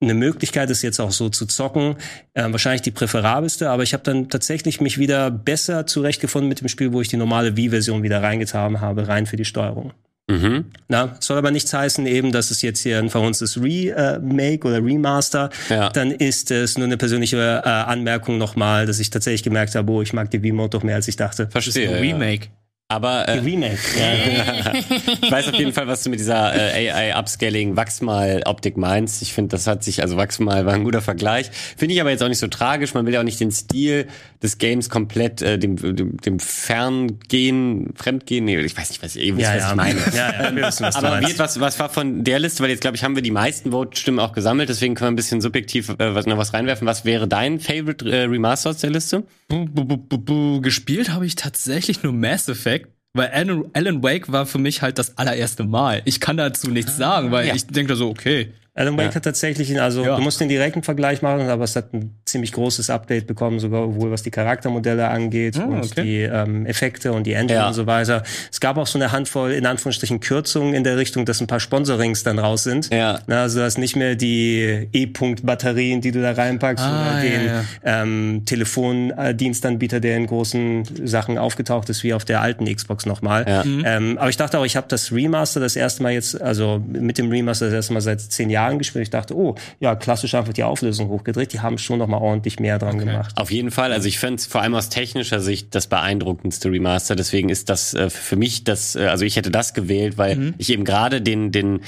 eine Möglichkeit ist, jetzt auch so zu zocken, äh, wahrscheinlich die präferabelste, aber ich habe dann tatsächlich mich wieder besser zurechtgefunden mit dem Spiel, wo ich die normale Wii-Version wieder reingetan habe, rein für die Steuerung. Mhm. Na, soll aber nichts heißen, eben, dass es jetzt hier ein verhunztes Remake oder Remaster. Ja. Dann ist es nur eine persönliche äh, Anmerkung nochmal, dass ich tatsächlich gemerkt habe, oh, ich mag die Wii-Mode doch mehr, als ich dachte. Verstehe. ja. Remake. Aber äh, Remake. Ja. *laughs* ich weiß auf jeden Fall, was du mit dieser äh, AI-Upscaling Wachsmal-Optik meinst. Ich finde, das hat sich, also Wachsmal war ein guter Vergleich. Finde ich aber jetzt auch nicht so tragisch. Man will ja auch nicht den Stil des Games komplett äh, dem, dem, dem Ferngehen, Fremdgehen, nee, ich weiß nicht, was, ihr wisst, Ja, was ja. ich meine. Ja, ja, wir wissen, was Aber wird, was, was war von der Liste, weil jetzt glaube ich, haben wir die meisten Vote-Stimmen auch gesammelt, deswegen können wir ein bisschen subjektiv äh, was, noch was reinwerfen. Was wäre dein Favorite äh, Remaster aus der Liste? Bu, bu, bu, bu, bu. Gespielt habe ich tatsächlich nur Mass Effect. Weil Alan, Alan Wake war für mich halt das allererste Mal. Ich kann dazu nichts sagen, weil Ja. ich denke da so, okay. Alan Wake hat tatsächlich, also Ja. du musst den direkten Vergleich machen, aber es hat ein ziemlich großes Update bekommen, sogar wohl was die Charaktermodelle angeht Ah, und okay. die ähm, Effekte und die Engine Ja. und so weiter. Es gab auch so eine Handvoll, in Anführungsstrichen, Kürzungen in der Richtung, dass ein paar Sponsorings dann raus sind. Ja. Na, also du hast nicht mehr die E-Punkt-Batterien, die du da reinpackst, Ah, oder ja, den ja. Ähm, Telefondienstanbieter, der in großen Sachen aufgetaucht ist, wie auf der alten Xbox nochmal. Ja. Ähm, aber ich dachte auch, ich habe das Remaster das erste Mal jetzt, also mit dem Remaster das erste Mal seit zehn Jahren gespielt. Ich dachte, oh, ja, klassisch einfach die Auflösung hochgedreht. Die haben schon noch mal ordentlich mehr dran gemacht. Auf jeden Fall. Also ich finde es vor allem aus technischer Sicht das beeindruckendste Remaster. Deswegen ist das äh, für mich das, äh, also ich hätte das gewählt, weil ich eben gerade den, den,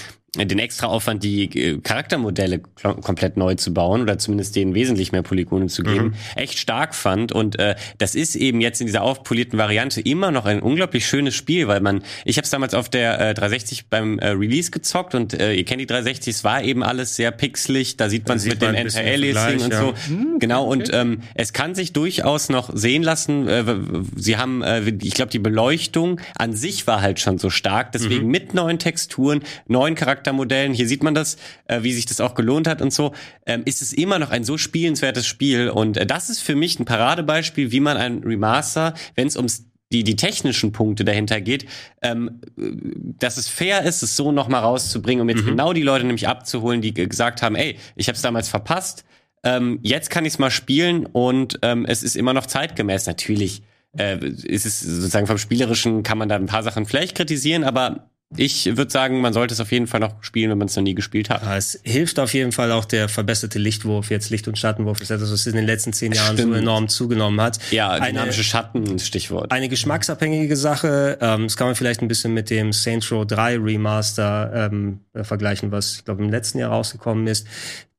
den extra Aufwand, die äh, Charaktermodelle komplett neu zu bauen oder zumindest denen wesentlich mehr Polygone zu geben, echt stark fand. Und äh, das ist eben jetzt in dieser aufpolierten Variante immer noch ein unglaublich schönes Spiel, weil man, ich habe es damals auf der äh, 360 beim äh, Release gezockt und äh, ihr kennt die 360, es war eben alles sehr pixelig, da sieht man es mit dem Vergleich, und ja. so. Genau, und ähm, es kann sich durchaus noch sehen lassen. Äh, sie haben, äh, ich glaube, die Beleuchtung an sich war halt schon so stark. Deswegen mit neuen Texturen, neuen Charaktermodellen, hier sieht man das, äh, wie sich das auch gelohnt hat und so, ähm, ist es immer noch ein so spielenswertes Spiel. Und äh, das ist für mich ein Paradebeispiel, wie man ein Remaster, wenn es ums die, die technischen Punkte dahinter geht, ähm, äh, dass es fair ist, es so noch mal rauszubringen, um jetzt genau die Leute nämlich abzuholen, die ge- gesagt haben, ey, ich habe es damals verpasst, ähm, jetzt kann ich es mal spielen und ähm, es ist immer noch zeitgemäß. Natürlich äh, ist es sozusagen vom Spielerischen kann man da ein paar Sachen vielleicht kritisieren, aber ich würde sagen, man sollte es auf jeden Fall noch spielen, wenn man es noch nie gespielt hat. Ja, es hilft auf jeden Fall auch der verbesserte Lichtwurf, jetzt Licht- und Schattenwurf, das ist etwas, was in den letzten zehn Jahren Stimmt. so enorm zugenommen hat. Ja, Eine- dynamische Schatten, Stichwort. Eine geschmacksabhängige Sache, ähm, das kann man vielleicht ein bisschen mit dem Saints Row 3 Remaster ähm, äh, vergleichen, was ich glaube im letzten Jahr rausgekommen ist.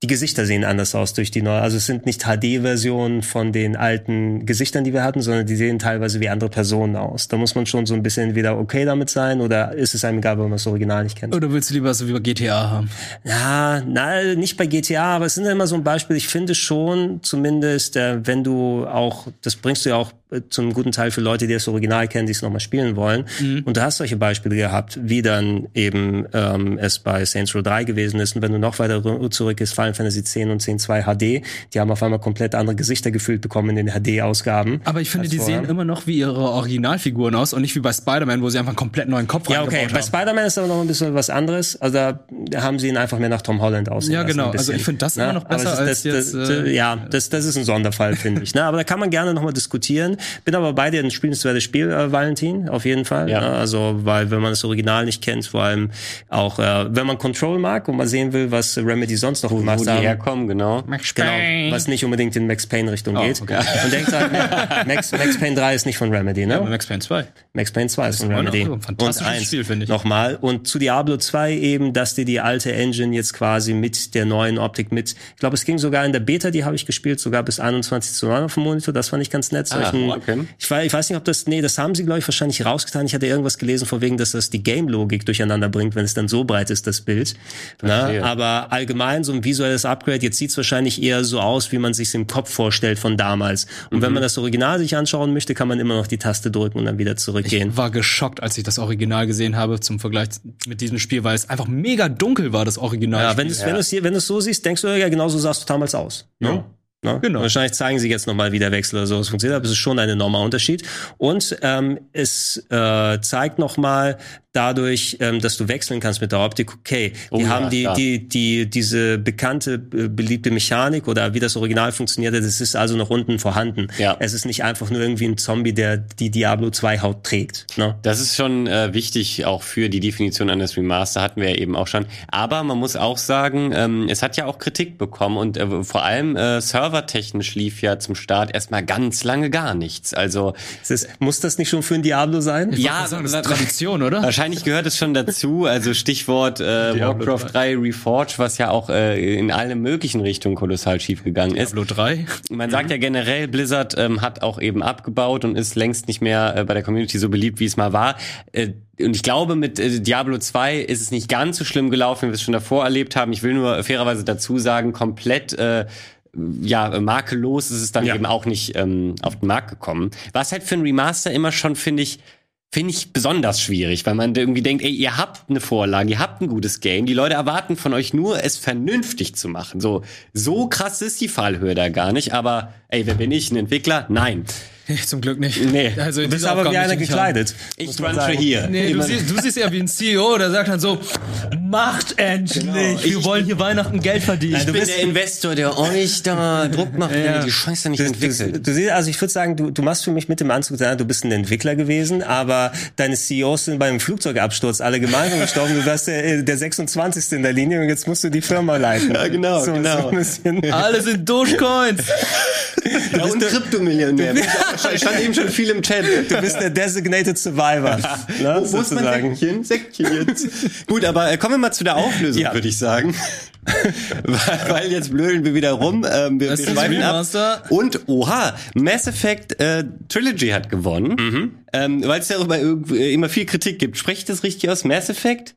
Die Gesichter sehen anders aus durch die neue. Also es sind nicht HD-Versionen von den alten Gesichtern, die wir hatten, sondern die sehen teilweise wie andere Personen aus. Da muss man schon so ein bisschen entweder okay damit sein oder ist es einem egal, wenn man das Original nicht kennt. Oder willst du lieber so wie bei GTA haben? Ja, na, nicht bei GTA, aber es sind immer so ein Beispiel. Ich finde schon, zumindest, äh, wenn du auch, das bringst du ja auch zum guten Teil für Leute, die das Original kennen, die es nochmal spielen wollen. Und du hast solche Beispiele gehabt, wie dann eben ähm, es bei Saints Row 3 gewesen ist. Und wenn du noch weiter zurück ist, Final Fantasy 10 und 10 2 HD, die haben auf einmal komplett andere Gesichter gefühlt bekommen in den HD-Ausgaben. Aber ich finde, die vorher. sehen immer noch wie ihre Originalfiguren aus und nicht wie bei Spider-Man, wo sie einfach einen komplett neuen Kopf Ja, okay. reingebaut Bei haben. Spider-Man ist aber noch ein bisschen was anderes. Also da haben sie ihn einfach mehr nach Tom Holland aussehen Ja, genau. Also ich finde das immer noch besser es als ist das, jetzt, das, äh, ja, das, das ist ein Sonderfall, finde ich. Ne? Aber da kann man gerne nochmal diskutieren. Bin aber bei dir ein spielenswertes Spiel, äh, Valentin, auf jeden Fall. Ja. Ne? Also, weil wenn man das Original nicht kennt, vor allem auch, äh, wenn man Control mag und mal sehen will, was Remedy sonst noch Wo gemacht die haben. herkommen, genau. Genau, was nicht unbedingt in Max Payne Richtung geht. okay. Und denkt halt, Max, Max Payne 3 ist nicht von Remedy, ne? Aber Max Payne 2. Max Payne 2 ist von Remedy. ein fantastisches und eins Spiel, finde ich. Nochmal. Und zu Diablo 2 eben, dass dir die alte Engine jetzt quasi mit der neuen Optik mit, ich glaube, es ging sogar in der Beta, die habe ich gespielt, sogar bis 21 zu 9 auf dem Monitor. Das fand ich ganz nett. Ah, Okay. ich, weiß, ich weiß nicht, ob das, nee, das haben sie, glaube ich, wahrscheinlich rausgetan. Ich hatte irgendwas gelesen, vor wegen, dass das die Game-Logik durcheinander bringt, wenn es dann so breit ist, das Bild. Na, aber allgemein so ein visuelles Upgrade, jetzt sieht's wahrscheinlich eher so aus, wie man sich's im Kopf vorstellt von damals. Und Mhm. wenn man das Original sich anschauen möchte, kann man immer noch die Taste drücken und dann wieder zurückgehen. Ich war geschockt, als ich das Original gesehen habe zum Vergleich mit diesem Spiel, weil es einfach mega dunkel war, das Original. Ja, wenn du es wenn du's hier, wenn du's so siehst, denkst du, ja, genau so sahst du damals aus. Ne? Ne? Genau. Wahrscheinlich zeigen sie jetzt nochmal, wie der Wechsel oder so funktioniert, aber es ist schon ein enormer Unterschied. Und ähm, es äh, zeigt nochmal, dadurch, ähm, dass du wechseln kannst mit der Optik, okay, die Oh ja, haben die, klar. die, die, diese bekannte, äh, beliebte Mechanik oder wie das Original funktioniert, das ist also noch unten vorhanden. Ja. Es ist nicht einfach nur irgendwie ein Zombie, der die Diablo 2 Haut trägt. Ne? Das ist schon äh, wichtig, auch für die Definition eines Remaster, hatten wir ja eben auch schon. Aber man muss auch sagen, ähm, es hat ja auch Kritik bekommen und äh, vor allem äh, servertechnisch lief ja zum Start erstmal ganz lange gar nichts. Also Es ist, muss das nicht schon für ein Diablo sein? Ich Ja, sagen, das ist Tradition, oder? Wahrscheinlich gehört es schon dazu, also Stichwort äh, Diablo Warcraft 3 Reforged, was ja auch äh, in alle möglichen Richtungen kolossal schief gegangen ist. Diablo 3. Man sagt ja generell, Blizzard ähm, hat auch eben abgebaut und ist längst nicht mehr äh, bei der Community so beliebt, wie es mal war. Äh, und ich glaube, mit äh, Diablo 2 ist es nicht ganz so schlimm gelaufen, wie wir es schon davor erlebt haben. Ich will nur fairerweise dazu sagen, komplett äh, ja, makellos ist es dann Ja. eben auch nicht ähm, auf den Markt gekommen. Was halt für ein Remaster immer schon, finde ich, finde ich besonders schwierig, weil man irgendwie denkt, ey, ihr habt eine Vorlage, ihr habt ein gutes Game, die Leute erwarten von euch nur, es vernünftig zu machen. So, so krass ist die Fallhöhe da gar nicht, aber ey, wer bin ich, ein Entwickler? Nein. Zum Glück nicht. Nee. Also Du bist aber wie einer gekleidet. Ich crunche sagen. hier. Nee, du, siehst, du siehst eher wie ein CEO, der sagt dann so, macht endlich, wir Ich- wollen hier Weihnachten Geld verdienen. ich bin bist- der Investor, der euch da Druck macht, Ja. ihr die Scheiße nicht Du, entwickelt. du, du siehst, also ich würde sagen, du, du machst für mich mit dem Anzug du bist ein Entwickler gewesen, aber deine CEOs sind beim Flugzeugabsturz alle gemeinsam gestorben. Du warst der, der 26. in der Linie und jetzt musst du die Firma leiten. Ja, genau, so, genau. So ein bisschen. Alle sind Dogecoins. Ja, und Kryptomillionär. Ich stand eben schon viel im Chat. Du bist der Designated Survivor. ne, Wo ist mein. Säckchen? Säckchen jetzt. Gut, aber äh, kommen wir mal zu der Auflösung, Ja. würde ich sagen. *laughs* weil, weil jetzt blödeln wir wieder rum. Ähm, wir, Das wir ist schweifen ab. Und, oha, Mass Effect äh, Trilogy hat gewonnen. Ähm, weil es darüber irgendwie immer viel Kritik gibt. Spreche ich das richtig aus? Mass Effect?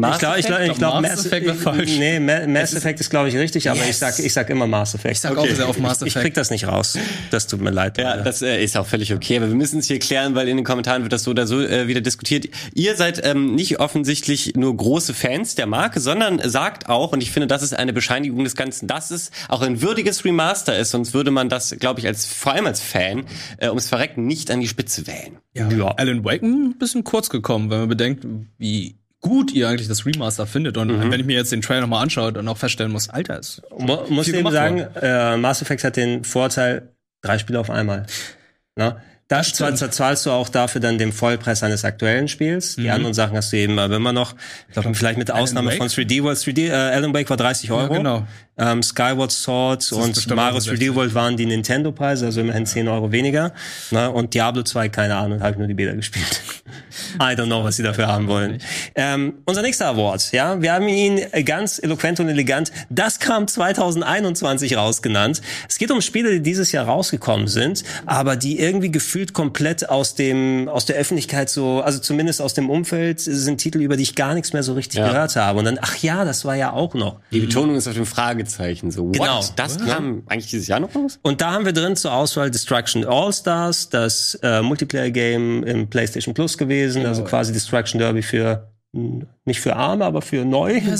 Mass Ich glaube, ich glaube, ich Doch, glaube, Mass Effect war falsch. Nee, Ma- Mass Effect ist, glaube ich, richtig, aber ich Yes. sag, ich sag immer Mass Effect. Ich sag auch sehr auf Mass Ich krieg Effect. das nicht raus. Das tut mir leid. Ja, das äh, ist auch völlig okay, aber wir müssen es hier klären, weil in den Kommentaren wird das so oder so äh, wieder diskutiert. Ihr seid ähm, nicht offensichtlich nur große Fans der Marke, sondern sagt auch, und ich finde, das ist eine Bescheinigung des Ganzen, dass es auch ein würdiges Remaster ist, sonst würde man das, glaube ich, als vor allem als Fan äh, ums Verrecken nicht an die Spitze wählen. Ja, Ja. Alan Wake ein bisschen kurz gekommen, wenn man bedenkt, wie gut ihr eigentlich das Remaster findet. Und Mhm. wenn ich mir jetzt den Trailer nochmal anschaue, dann auch feststellen muss, Alter, ist Mu muss eben sagen, äh, Mass Effect hat den Vorteil, drei Spiele auf einmal. Na? Da zwar, zahlst du auch dafür dann den Vollpreis eines aktuellen Spiels. Die anderen Sachen hast du eben aber immer noch, ich glaube, vielleicht mit Ausnahme von 3D World. 3D, äh, Alan Wake war 30 Euro. genau. Ähm, Skyward Sword und bestimmt Mario auch 3D World waren die Nintendo-Preise, also immerhin 10 Euro weniger. Na, und Diablo 2, keine Ahnung, habe ich nur die Beta gespielt. *laughs* I don't know, was sie dafür haben wollen. Ähm, unser nächster Award, ja, wir haben ihn ganz eloquent und elegant. Das kam 2021 rausgenannt. Es geht um Spiele, die dieses Jahr rausgekommen sind, aber die irgendwie gefühlt komplett aus dem aus der Öffentlichkeit so, also zumindest aus dem Umfeld, sind Titel, über die ich gar nichts mehr so richtig Ja. gehört habe. Und dann, ach ja, das war ja auch noch. Die Betonung ist auf dem Fragezeichen. So, what? Genau. Das kam eigentlich dieses Jahr noch raus? Und da haben wir drin zur Auswahl Destruction All-Stars, das äh, Multiplayer-Game im PlayStation Plus gewesen, also quasi Destruction Derby für nicht für Arme, aber für neu. Ja,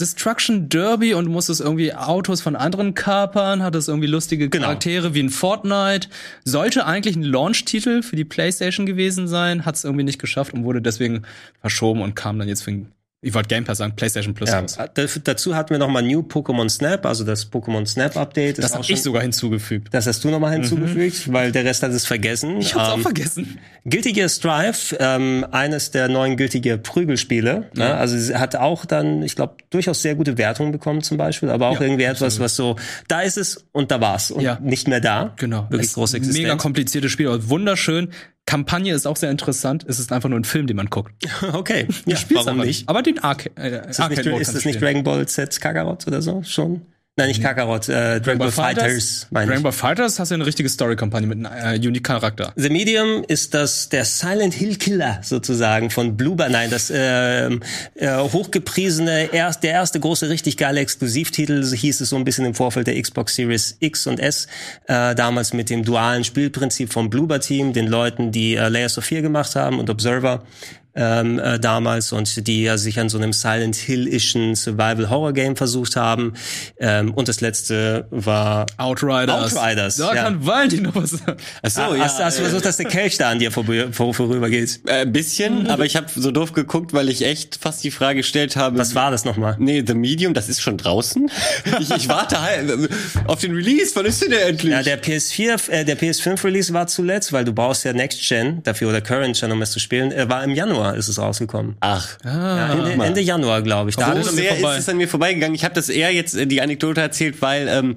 Destruction Derby und musstest irgendwie Autos von anderen kapern, hattest irgendwie lustige Genau. Charaktere wie in Fortnite. Sollte eigentlich ein Launch-Titel für die PlayStation gewesen sein, hat es irgendwie nicht geschafft und wurde deswegen verschoben und kam dann jetzt für den, ich wollte Game Pass sagen, PlayStation Plus Ja, daf- dazu hatten wir nochmal New Pokémon Snap, also das Pokémon Snap Update. Das habe ich sogar hinzugefügt. Das hast du nochmal hinzugefügt, weil der Rest hat es vergessen. Ich hab's Ähm, auch vergessen. Guilty Gear Strive, ähm, eines der neuen Guilty Gear Prügelspiele. Ne? Also sie hat auch dann, ich glaube, durchaus sehr gute Wertungen bekommen zum Beispiel, aber auch Ja, irgendwie etwas, was so, da ist es und da war's und Ja. nicht mehr da. Genau. Wirklich ein Existenz. Mega kompliziertes Spiel, aber wunderschön. Kampagne ist auch sehr interessant. Es ist einfach nur ein Film, den man guckt. *laughs* Okay, ja, warum nicht? Aber den Arca äh, Ist das nicht, ist das nicht Dragon Ball Z Kakarot oder so? Schon? Nein, nicht Kakarot, äh, Dragon Ball Fighters, meine Dragon. Ball Fighters hast du eine richtige Story-Kampagne mit einem äh, unique Charakter. The Medium ist das der Silent Hill Killer sozusagen von Bluebird. Nein, das ähm, äh, hochgepriesene erst der erste große richtig geile Exklusivtitel so hieß es so ein bisschen im Vorfeld der Xbox Series X und S äh, damals mit dem dualen Spielprinzip vom Bluebird Team, den Leuten, die äh, Layers of Fear gemacht haben und Observer. Ähm, äh, damals und die ja sich an so einem Silent Hill-ischen Survival-Horror-Game versucht haben. Ähm, und das letzte war Outriders. Outriders. Da ja. kann Valentin noch was sagen. Achso, Ah, hast, hast du versucht, dass der Kelch da an dir vorüber, vor, vorübergeht? Äh, ein bisschen, aber ich habe so doof geguckt, weil ich echt fast die Frage gestellt habe. Was war das nochmal? Nee, The Medium, das ist schon draußen. *laughs* ich, ich warte halt äh, auf den Release. Wann ist denn der endlich? Ja, der PS4, äh, der PS5 Release war zuletzt, weil du brauchst ja Next Gen dafür oder Current Gen, um es zu spielen. Äh, war im Januar ist es rausgekommen. Ach. Ja, Ende, Ende Januar, glaube ich. Da Umso mehr ist es an mir vorbeigegangen. Ich habe das eher jetzt äh, die Anekdote erzählt, weil ähm,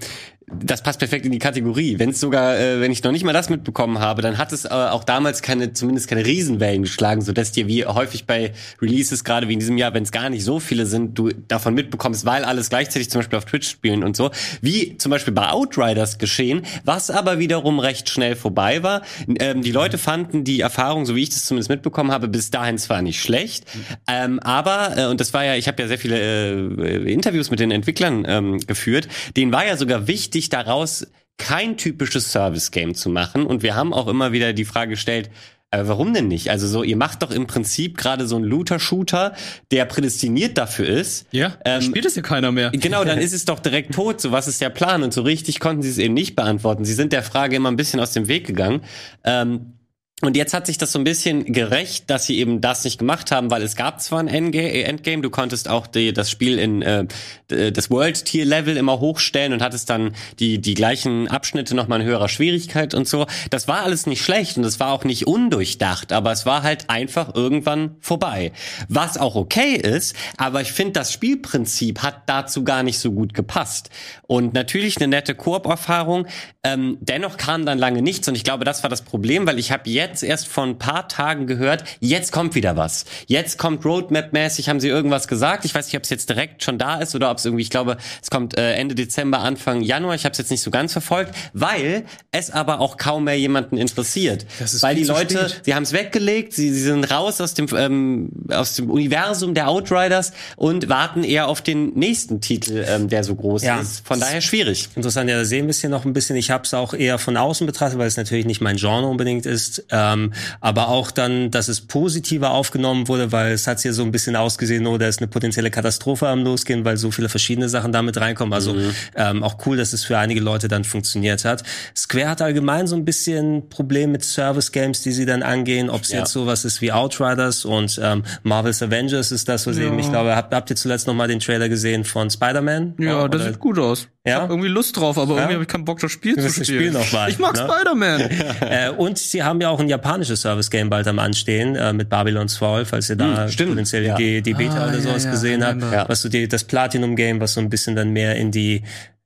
das passt perfekt in die Kategorie. Wenn es sogar, äh, wenn ich noch nicht mal das mitbekommen habe, dann hat es äh, auch damals keine, zumindest keine Riesenwellen geschlagen, so dass dir wie häufig bei Releases, gerade wie in diesem Jahr, wenn es gar nicht so viele sind, du davon mitbekommst, weil alles gleichzeitig zum Beispiel auf Twitch spielen und so, wie zum Beispiel bei Outriders geschehen, was aber wiederum recht schnell vorbei war. Ähm, die Leute fanden die Erfahrung, so wie ich das zumindest mitbekommen habe, bis dahin zwar nicht schlecht, ähm, aber äh, und das war ja, ich habe ja sehr viele äh, Interviews mit den Entwicklern ähm, geführt, denen war ja sogar wichtig, daraus kein typisches Service-Game zu machen. Und wir haben auch immer wieder die Frage gestellt, äh, warum denn nicht? Also so, ihr macht doch im Prinzip gerade so einen Looter-Shooter, der prädestiniert dafür ist. Ja, Ähm, spielt es ja keiner mehr. Genau, dann *laughs* ist es doch direkt tot. So, was ist der Plan? Und so richtig konnten sie es eben nicht beantworten. Sie sind der Frage immer ein bisschen aus dem Weg gegangen. Ähm, und jetzt hat sich das so ein bisschen gerecht, dass sie eben das nicht gemacht haben, weil es gab zwar ein äh, Endgame, du konntest auch die, das Spiel in äh, d- das World-Tier-Level immer hochstellen und hattest dann die, die gleichen Abschnitte nochmal in höherer Schwierigkeit und so. Das war alles nicht schlecht und es war auch nicht undurchdacht, aber es war halt einfach irgendwann vorbei. Was auch okay ist, aber ich finde, das Spielprinzip hat dazu gar nicht so gut gepasst. Und natürlich eine nette Koop-Erfahrung, ähm, dennoch kam dann lange nichts und ich glaube, das war das Problem, weil ich habe jetzt erst vor ein paar Tagen gehört, jetzt kommt wieder was. Jetzt kommt Roadmap-mäßig, haben sie irgendwas gesagt. Ich weiß nicht, ob es jetzt direkt schon da ist oder ob es irgendwie, ich glaube, es kommt äh, Ende Dezember, Anfang Januar. Ich habe es jetzt nicht so ganz verfolgt, weil es aber auch kaum mehr jemanden interessiert. Das ist weil die Leute, spät. sie haben es weggelegt, sie, sie sind raus aus dem ähm, aus dem Universum der Outriders und warten eher auf den nächsten Titel, ähm, der so groß Ja. ist. Von daher schwierig. Interessant, ja, da sehen wir es hier noch ein bisschen. Ich habe es auch eher von außen betrachtet, weil es natürlich nicht mein Genre unbedingt ist. Ähm, aber auch dann, dass es positiver aufgenommen wurde, weil es hat hier so ein bisschen ausgesehen, oh, da ist eine potenzielle Katastrophe am Losgehen, weil so viele verschiedene Sachen damit reinkommen. Also ähm, auch cool, dass es für einige Leute dann funktioniert hat. Square hat allgemein so ein bisschen Problem mit Service-Games, die sie dann angehen, ob es Ja. jetzt sowas ist wie Outriders und ähm, Marvel's Avengers ist das, was eben, ich glaube, habt, habt ihr zuletzt noch mal den Trailer gesehen von Spider-Man? Ja, das Oder- sieht gut aus. Ich Ja? hab irgendwie Lust drauf, aber irgendwie habe ich keinen Bock, das Spiel Du zu spielen. Spiel noch warten, ich mag ne? Spider-Man. *laughs* äh, und sie haben ja auch ein japanisches Service-Game bald am Anstehen äh, mit Babylon's Fall, falls ihr da stimmt. potenziell Ja. die, die Beta Ah, oder ja, sowas ja, gesehen habt. Ja. Was so die, das Platinum-Game, was so ein bisschen dann mehr in die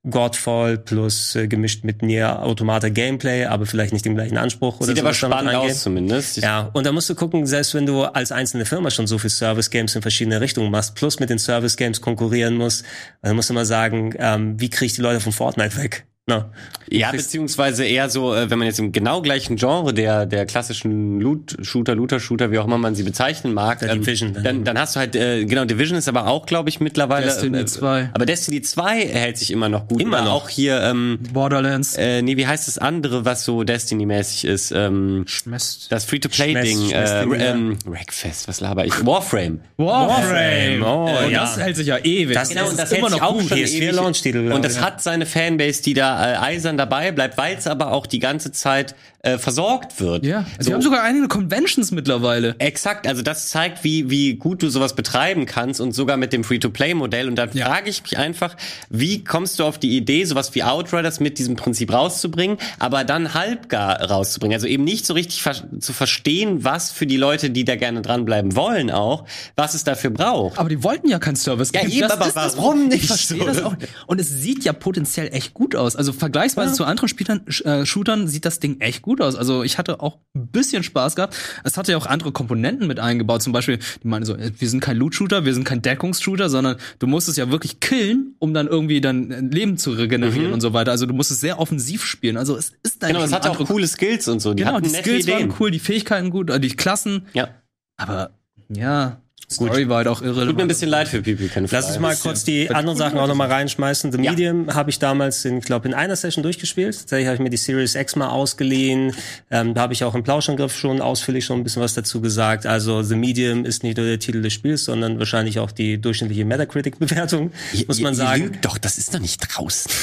Godfall plus äh, gemischt mit Nier Automata Gameplay, aber vielleicht nicht den gleichen Anspruch oder Sieht aber spannend aus zumindest. Ja, und da musst du gucken, selbst wenn du als einzelne Firma schon so viel Service-Games in verschiedene Richtungen machst, plus mit den Service-Games konkurrieren musst, dann musst du mal sagen, ähm, wie krieg ich die Leute von Fortnite weg? Na, Ja, beziehungsweise eher so, äh, wenn man jetzt im genau gleichen Genre der der klassischen Loot-Shooter, Looter-Shooter, wie auch immer man sie bezeichnen mag, Der Division dann. dann, dann hast du halt, äh, genau, Division ist aber auch, glaube ich, mittlerweile. Destiny äh, 2. Aber Destiny 2 hält sich immer noch gut. Immer noch. Auch hier, ähm, Borderlands. äh, nee, wie heißt das andere, was so Destiny-mäßig ist? Ähm, Schmest. das Free-to-Play-Ding. Äh, ja. ähm, Wreckfest, was laber ich? Warframe. Warframe. Oh, und ja. das hält sich ja ewig. Das- Genau, und das ist immer hält sich noch auch gut. schon PS4 ewig. Und das hat seine Fanbase, die da äh, eisern dabei bleibt, weil aber auch die ganze Zeit äh, versorgt wird. ja, so. sie haben sogar einige Conventions mittlerweile. Exakt, also das zeigt, wie, wie gut du sowas betreiben kannst und sogar mit dem Free-to-Play-Modell. Und dann Ja. frage ich mich einfach, wie kommst du auf die Idee, sowas wie Outriders mit diesem Prinzip rauszubringen, aber dann halbgar rauszubringen? Also eben nicht so richtig ver zu verstehen, was für die Leute, die da gerne dranbleiben wollen auch, was es dafür braucht. Aber die wollten ja keinen Service. Ja, eben, aber das warum Problem. nicht Ich verstehe so? das auch. Und es sieht ja potenziell echt gut aus. Also vergleichsweise zu anderen Spielern, äh, Shootern sieht das Ding echt gut aus. Also ich hatte auch ein bisschen Spaß gehabt. Es hatte ja auch andere Komponenten mit eingebaut. Zum Beispiel, die meinen so, äh, wir sind kein Loot-Shooter, wir sind kein Deckungsshooter, sondern du musst es ja wirklich killen, um dann irgendwie dann äh, Leben zu regenerieren und so weiter. Also du musst es sehr offensiv spielen. Also es ist dann Mhm. Genau, es hat auch coole Skills und so. Die Genau, die Skills Ideen. waren cool, die Fähigkeiten gut, die Klassen. Ja. Aber ja, Story war halt auch irrelevant. Tut mir ein bisschen leid für Pipi, keine Frage. Lass uns mal kurz die anderen Sachen auch nochmal reinschmeißen. The Ja. Medium habe ich damals, in, ich glaube, in einer Session durchgespielt. Tatsächlich habe ich mir die Series X mal ausgeliehen. Ähm, da habe ich auch im Plauschangriff schon ausführlich schon ein bisschen was dazu gesagt. Also The Medium ist nicht nur der Titel des Spiels, sondern wahrscheinlich auch die durchschnittliche Metacritic-Bewertung, muss man Ihr sagen. lügt doch, das ist noch nicht draußen. *laughs*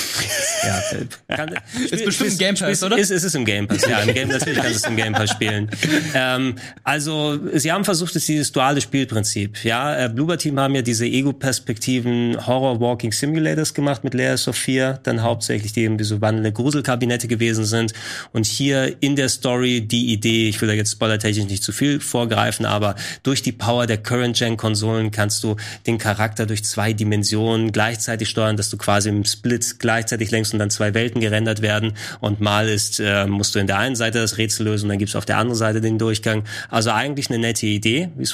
Ja, äh, kann, ist bestimmt im Game Pass, oder? Ist, ist es im Game Pass, ja. Im Game, natürlich kannst du es im Game Pass spielen. *laughs* Ähm, also, sie haben versucht, es ist dieses duale Spielprinzip. Ja, äh, Bloober Team haben ja diese Ego-Perspektiven Horror Walking Simulators gemacht mit Layers of Fear, dann hauptsächlich die eben diese wandelnde Gruselkabinette gewesen sind. Und hier in der Story die Idee, ich will da jetzt spoilertechnisch nicht zu viel vorgreifen, aber durch die Power der Current-Gen-Konsolen kannst du den Charakter durch zwei Dimensionen gleichzeitig steuern, dass du quasi im Split gleichzeitig längst und dann zwei Welten gerendert werden. Und mal ist, äh, musst du in der einen Seite das Rätsel lösen dann gibt's auf der anderen Seite den Durchgang. Also eigentlich eine nette Idee, wie es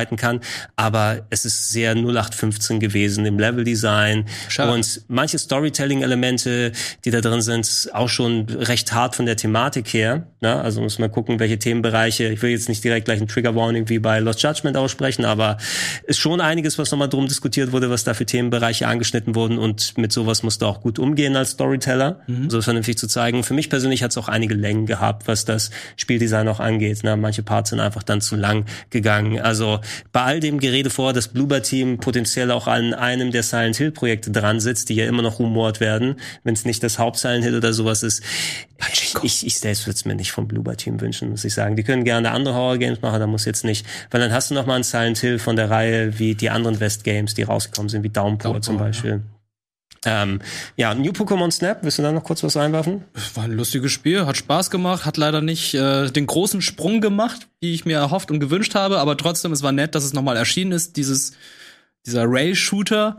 vorangeschreiten kann. Aber es ist sehr 0815 gewesen im Leveldesign. Und manche Storytelling-Elemente, die da drin sind, auch schon recht hart von der Thematik her. Ne? Also muss man gucken, welche Themenbereiche. Ich will jetzt nicht direkt gleich ein Trigger Warning wie bei Lost Judgment aussprechen, aber ist schon einiges, was nochmal drum diskutiert wurde, was da für Themenbereiche angeschnitten wurden. Und mit sowas musst du auch gut umgehen als Storyteller, so es vernünftig zu zeigen. Für mich persönlich hat es auch einige Längen gehabt, was das Spieldesign auch angeht. Ne? Manche Parts sind einfach dann zu lang gegangen. Also bei all dem Gerede vor, dass Bloober Team potenziell auch an einem der Silent Hill Projekte dran sitzt, die ja immer noch rumort werden, wenn es nicht das Haupt Silent Hill oder sowas ist. Ich, ich selbst würde es mir nicht vom Bloober Team wünschen, muss ich sagen. Die können gerne andere Horror Games machen, da muss jetzt nicht, weil dann hast du noch mal ein Silent Hill von der Reihe wie die anderen West Games, die rausgekommen sind, wie Downpour, Downpour, zum Beispiel. Ähm, ja, New Pokémon Snap, willst du da noch kurz was einwerfen? War ein lustiges Spiel, hat Spaß gemacht, hat leider nicht äh, den großen Sprung gemacht, wie ich mir erhofft und gewünscht habe, aber trotzdem, es war nett, dass es nochmal erschienen ist, dieses, dieser Rail-Shooter.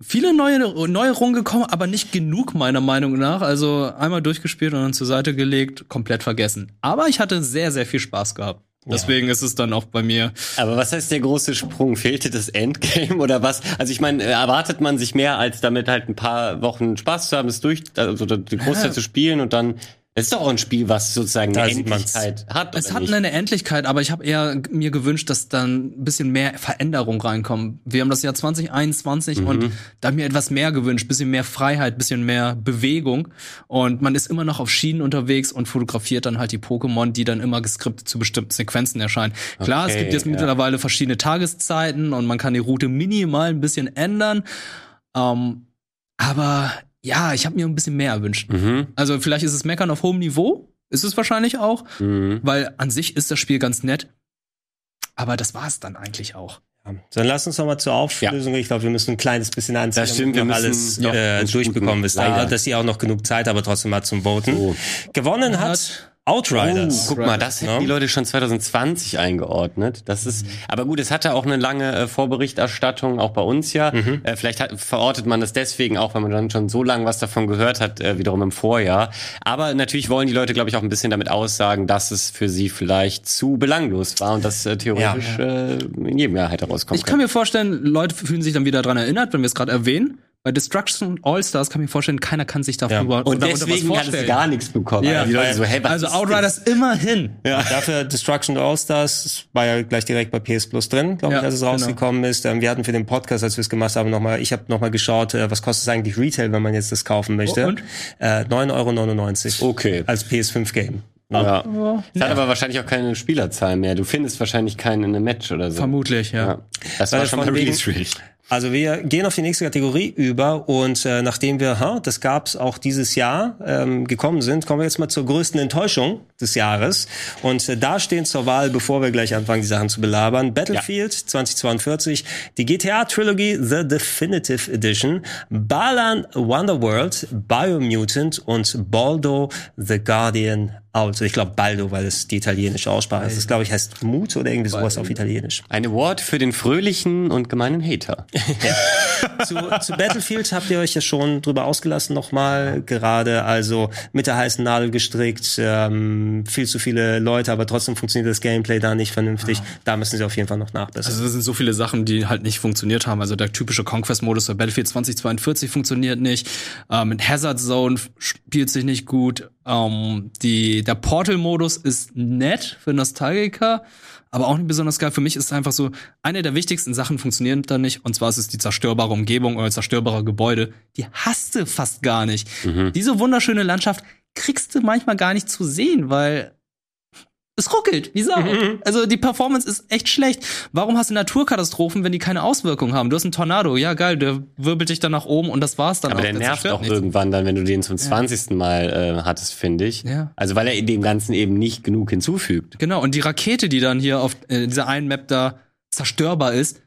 Viele neue Neuerungen gekommen, aber nicht genug meiner Meinung nach. Also einmal durchgespielt und dann zur Seite gelegt, komplett vergessen. Aber ich hatte sehr, sehr viel Spaß gehabt. Deswegen ist es dann auch bei mir. Aber was heißt der große Sprung? Fehlte das Endgame *laughs* oder was? Also ich meine, erwartet man sich mehr, als damit halt ein paar Wochen Spaß zu haben, es durch, also die Großteil Ja. zu spielen und dann das ist doch auch ein Spiel, was sozusagen Da eine. Endlichkeit hat. Es hat nicht? eine Endlichkeit, aber ich habe eher mir gewünscht, dass dann ein bisschen mehr Veränderung reinkommt. Wir haben das Jahr 2021 und da hab ich mir etwas mehr gewünscht, bisschen mehr Freiheit, bisschen mehr Bewegung und man ist immer noch auf Schienen unterwegs und fotografiert dann halt die Pokémon, die dann immer geskriptet zu bestimmten Sequenzen erscheinen. Klar, es Okay, gibt jetzt ja. mittlerweile verschiedene Tageszeiten und man kann die Route minimal ein bisschen ändern. Ähm, aber ja, ich habe mir ein bisschen mehr erwünscht. Mhm. Also vielleicht ist es Meckern auf hohem Niveau, ist es wahrscheinlich auch, Mhm. weil an sich ist das Spiel ganz nett. Aber das war es dann eigentlich auch. Ja. Dann lass uns noch mal zur Auflösung. Ich glaube, wir müssen ein kleines bisschen anziehen, Das stimmt, damit wir müssen alles noch äh, uns durchbekommen bis da, Leider. dass ihr auch noch genug Zeit, aber trotzdem mal zum Voten. So. Gewonnen hat Outriders. Guck mal, das hätten Ja. die Leute schon 2020 eingeordnet. Das ist, aber gut, es hatte auch eine lange äh, Vorberichterstattung, auch bei uns ja. Mhm. Äh, vielleicht hat, verortet man das deswegen auch, weil man dann schon so lange was davon gehört hat, äh, wiederum im Vorjahr. Aber natürlich wollen die Leute, glaube ich, auch ein bisschen damit aussagen, dass es für sie vielleicht zu belanglos war und das äh, theoretisch Äh, in jedem Jahr hätte rauskommen Ich kann mir vorstellen, Leute fühlen sich dann wieder dran erinnert, wenn wir es gerade erwähnen. Bei Destruction All-Stars kann ich mir vorstellen, keiner kann sich darüber Und darunter deswegen was hat es gar nichts bekommen. Ja, die Leute so, hey, was also ist Outriders immerhin. Ja. Dafür Destruction All-Stars das war ja gleich direkt bei PS Plus drin, glaube Ja, ich, als es genau. rausgekommen ist. Ähm, wir hatten für den Podcast, als wir es gemacht haben, nochmal, ich habe nochmal geschaut, äh, was kostet es eigentlich Retail, wenn man jetzt das kaufen möchte. Oh, und? Äh, 9,99 Euro. Okay. Als PS5-Game. Ja. Es hat aber wahrscheinlich auch keine Spielerzahl mehr. Du findest wahrscheinlich keinen in einem Match oder so. Vermutlich, ja. Ja. Das Weil war schon mal Release Ready. Also wir gehen auf die nächste Kategorie über und äh, nachdem wir, ha, das gab's auch dieses Jahr, ähm, gekommen sind, kommen wir jetzt mal zur größten Enttäuschung des Jahres. Und äh, da stehen zur Wahl, bevor wir gleich anfangen, die Sachen zu belabern, Battlefield 2042, die GTA-Trilogie The Definitive Edition, Balan Wonderworld, Biomutant und Baldo The Guardian Out. Ich glaube Baldo, weil es die italienische Aussprache ist. Das glaube ich heißt Mut oder irgendwie sowas auf Italienisch. Ein Award für den fröhlichen und gemeinen Hater. *laughs* zu, zu Battlefield habt ihr euch ja schon drüber ausgelassen nochmal gerade, also mit der heißen Nadel gestrickt, ähm, viel zu viele Leute, aber trotzdem funktioniert das Gameplay da nicht vernünftig. Da müssen sie auf jeden Fall noch nachbessern. Also es sind so viele Sachen, die halt nicht funktioniert haben. Also der typische Conquest-Modus bei Battlefield 2042 funktioniert nicht. Ähm, mit Hazard Zone spielt sich nicht gut. Ähm, die, der Portal-Modus ist nett für Nostalgiker, aber auch nicht besonders geil. Für mich ist es einfach so, eine der wichtigsten Sachen funktionieren da nicht, und zwar ist es die zerstörbare Umgebung oder zerstörbare Gebäude. Die hast du fast gar nicht. Mhm. Diese wunderschöne Landschaft kriegst du manchmal gar nicht zu sehen, weil es ruckelt, wie Sau. Mhm. Also die Performance ist echt schlecht. Warum hast du Naturkatastrophen, wenn die keine Auswirkungen haben? Du hast einen Tornado, ja geil, der wirbelt dich dann nach oben und das war's dann Aber auch. der nervt auch nichts. irgendwann dann, wenn du den zum 20. Mal äh, hattest, finde ich. Ja. Also weil er in dem Ganzen eben nicht genug hinzufügt. Genau, und die Rakete, die dann hier auf äh, dieser einen Map da zerstörbar ist,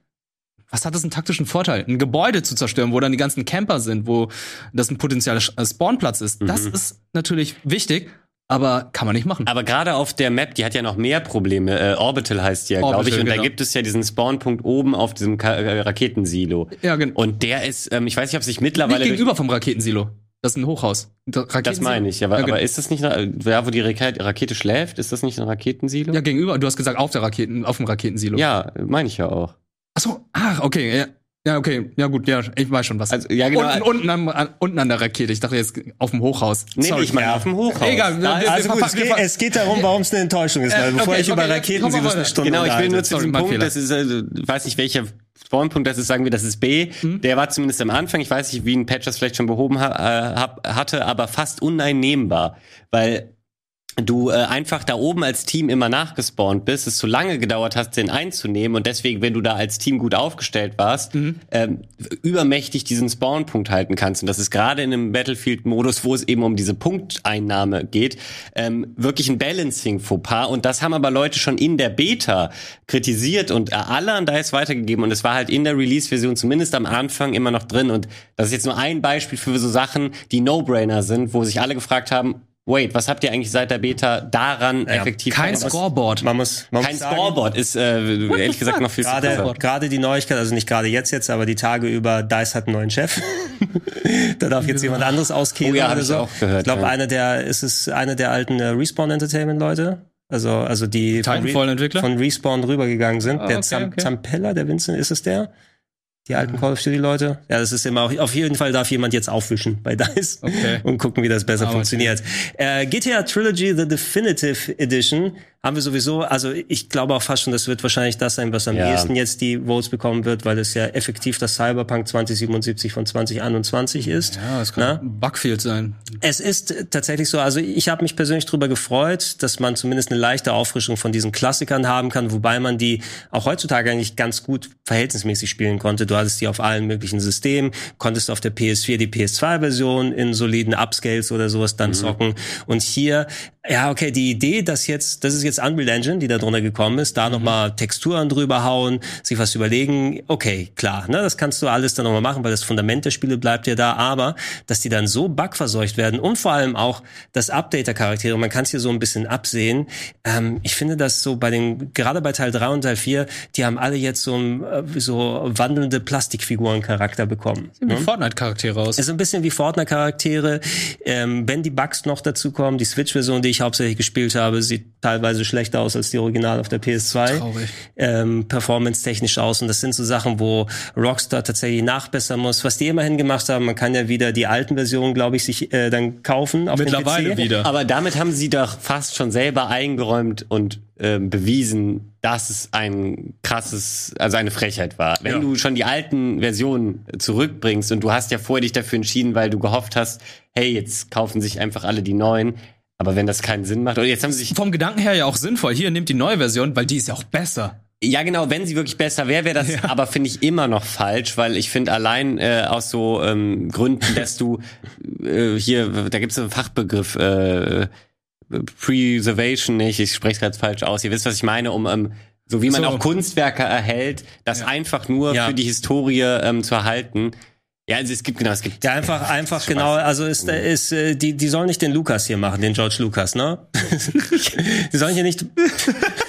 was hat das einen taktischen Vorteil? Ein Gebäude zu zerstören, wo dann die ganzen Camper sind, wo das ein potenzieller äh, Spawnplatz ist. Das Mhm. ist natürlich wichtig, aber kann man nicht machen. Aber gerade auf der Map, die hat ja noch mehr Probleme. Äh, Orbital heißt die ja, glaube ich. Und da genau. gibt es ja diesen Spawnpunkt oben auf diesem Ka äh, Raketensilo. ja, genau. Und der ist, ähm, ich weiß nicht, ob sich Nicht mittlerweile. durch- gegenüber vom Raketensilo. Das ist ein Hochhaus. Das, das meine ich, aber, ja, genau. aber ist das nicht, ja, wo die Rakete, schläft, ist das nicht ein Raketensilo? ja, gegenüber. Du hast gesagt, auf der Raketen, auf dem Raketensilo. Ja, meine ich ja auch. Achso, ach, okay, ja. Ja, okay, ja gut, ja, ich weiß schon was. Also, ja, genau. Unten, unten, an, an, unten an der Rakete. Ich dachte jetzt auf dem Hochhaus. Nee, Sorry. ich meine auf dem Hochhaus. Egal, wir- Also wir- gut, es geht, es geht darum, warum es eine Enttäuschung ist. Äh, Weil bevor okay, ich über okay, Raketen sie weiter. eine Stunde Genau, ich will nur zu diesem Punkt, Fehler. das ist, äh, weiß nicht welcher Spawnpunkt das ist, sagen wir, das ist B. Mhm. Der war zumindest am Anfang, ich weiß nicht, wie ein Patch das vielleicht schon behoben ha äh, hatte, aber fast uneinnehmbar, weil du äh, einfach da oben als Team immer nachgespawnt bist, es zu lange gedauert hast, den einzunehmen und deswegen, wenn du da als Team gut aufgestellt warst, Mhm. ähm, übermächtig diesen Spawnpunkt halten kannst. Und das ist gerade in einem Battlefield-Modus, wo es eben um diese Punkteinnahme geht, ähm, wirklich ein Balancing-Fauxpas. Und das haben aber Leute schon in der Beta kritisiert und alle an DICE weitergegeben. Und es war halt in der Release-Version zumindest am Anfang immer noch drin. Und das ist jetzt nur ein Beispiel für so Sachen, die No-Brainer sind, wo sich alle gefragt haben, wait, was habt ihr eigentlich seit der Beta daran effektiv Kein gemacht? Scoreboard. Man muss, man Kein muss sagen, Scoreboard ist äh, ehrlich gesagt noch viel zu Gerade, gerade die Neuigkeit, also nicht gerade jetzt jetzt, aber die Tage über, DICE hat einen neuen Chef. *laughs* da darf jetzt jemand anderes auskehren Oh ja, hab oder ich so. auch gehört, ich glaube, ja. einer der, ist es einer der alten äh, Respawn Entertainment Leute? Also, also die von, Re Titanfall-Entwickler? von Respawn rübergegangen sind. Ah, der okay, Zam okay. Zampella, der Vincent, ist es der? Die alten Call of Duty Leute? Ja, das ist immer auch, auf jeden Fall darf jemand jetzt aufwischen bei DICE Okay. und gucken, wie das besser Aber funktioniert. Äh, GTA Trilogy The Definitive Edition haben wir sowieso, also ich glaube auch fast schon, das wird wahrscheinlich das sein, was am Ja. ehesten jetzt die Votes bekommen wird, weil es ja effektiv das Cyberpunk 2077 von 2021 ist. Ja, das kann Na? ein Bugfield sein. Es ist tatsächlich so, also ich habe mich persönlich darüber gefreut, dass man zumindest eine leichte Auffrischung von diesen Klassikern haben kann, wobei man die auch heutzutage eigentlich ganz gut verhältnismäßig spielen konnte. Du hattest die auf allen möglichen Systemen, konntest auf der PS4 die PS2-Version in soliden Upscales oder sowas dann zocken. Und hier, ja, okay, die Idee, dass jetzt, das ist jetzt Unreal Engine, die da drunter gekommen ist, da nochmal Texturen drüber hauen, sich was überlegen, okay, klar, ne, das kannst du alles dann nochmal machen, weil das Fundament der Spiele bleibt ja da, aber dass die dann so bugverseucht werden und vor allem auch das Update der Charaktere, man kann es hier so ein bisschen absehen. Ähm, ich finde das so bei den, gerade bei Teil 3 und Teil 4, die haben alle jetzt so, äh, so wandelnde Plastikfiguren-Charakter bekommen. Sieht wie Fortnite-Charaktere aus. Ist so ein bisschen wie Fortnite-Charaktere. Ähm, wenn die Bugs noch dazu kommen, die Switch-Version, die ich hauptsächlich gespielt habe, sieht teilweise schlechter aus als die Original auf der PS2. Traurig. Ähm, Performance-technisch aus. Und das sind so Sachen, wo Rockstar tatsächlich nachbessern muss. Was die immerhin gemacht haben, man kann ja wieder die alten Versionen, glaube ich, sich äh, dann kaufen. Auf Mittlerweile PC. wieder. Aber damit haben sie doch fast schon selber eingeräumt und ähm, bewiesen, dass es ein krasses, also eine Frechheit war. Wenn Ja. du schon die alten Versionen zurückbringst und du hast ja vorher dich dafür entschieden, weil du gehofft hast, hey, jetzt kaufen sich einfach alle die neuen. Aber wenn das keinen Sinn macht, oder jetzt haben sie sich, Vom Gedanken her ja auch sinnvoll. Hier, nehmt die neue Version, weil die ist ja auch besser. ja genau, wenn sie wirklich besser wäre, wäre das aber, finde ich, immer noch falsch, weil ich finde allein äh, aus so ähm, Gründen, dass du äh, hier, da gibt es einen Fachbegriff, äh, Preservation nicht, ich spreche es gerade falsch aus. Ihr wisst, was ich meine, um ähm, so wie man So. auch Kunstwerke erhält, das einfach nur Ja. für die Historie ähm, zu erhalten. Ja, also es gibt genau, es gibt Ja, einfach, einfach genau, also ist, ist, äh, die, die sollen nicht den Lukas hier machen, den George Lucas, ne? *laughs* die sollen hier nicht, *laughs*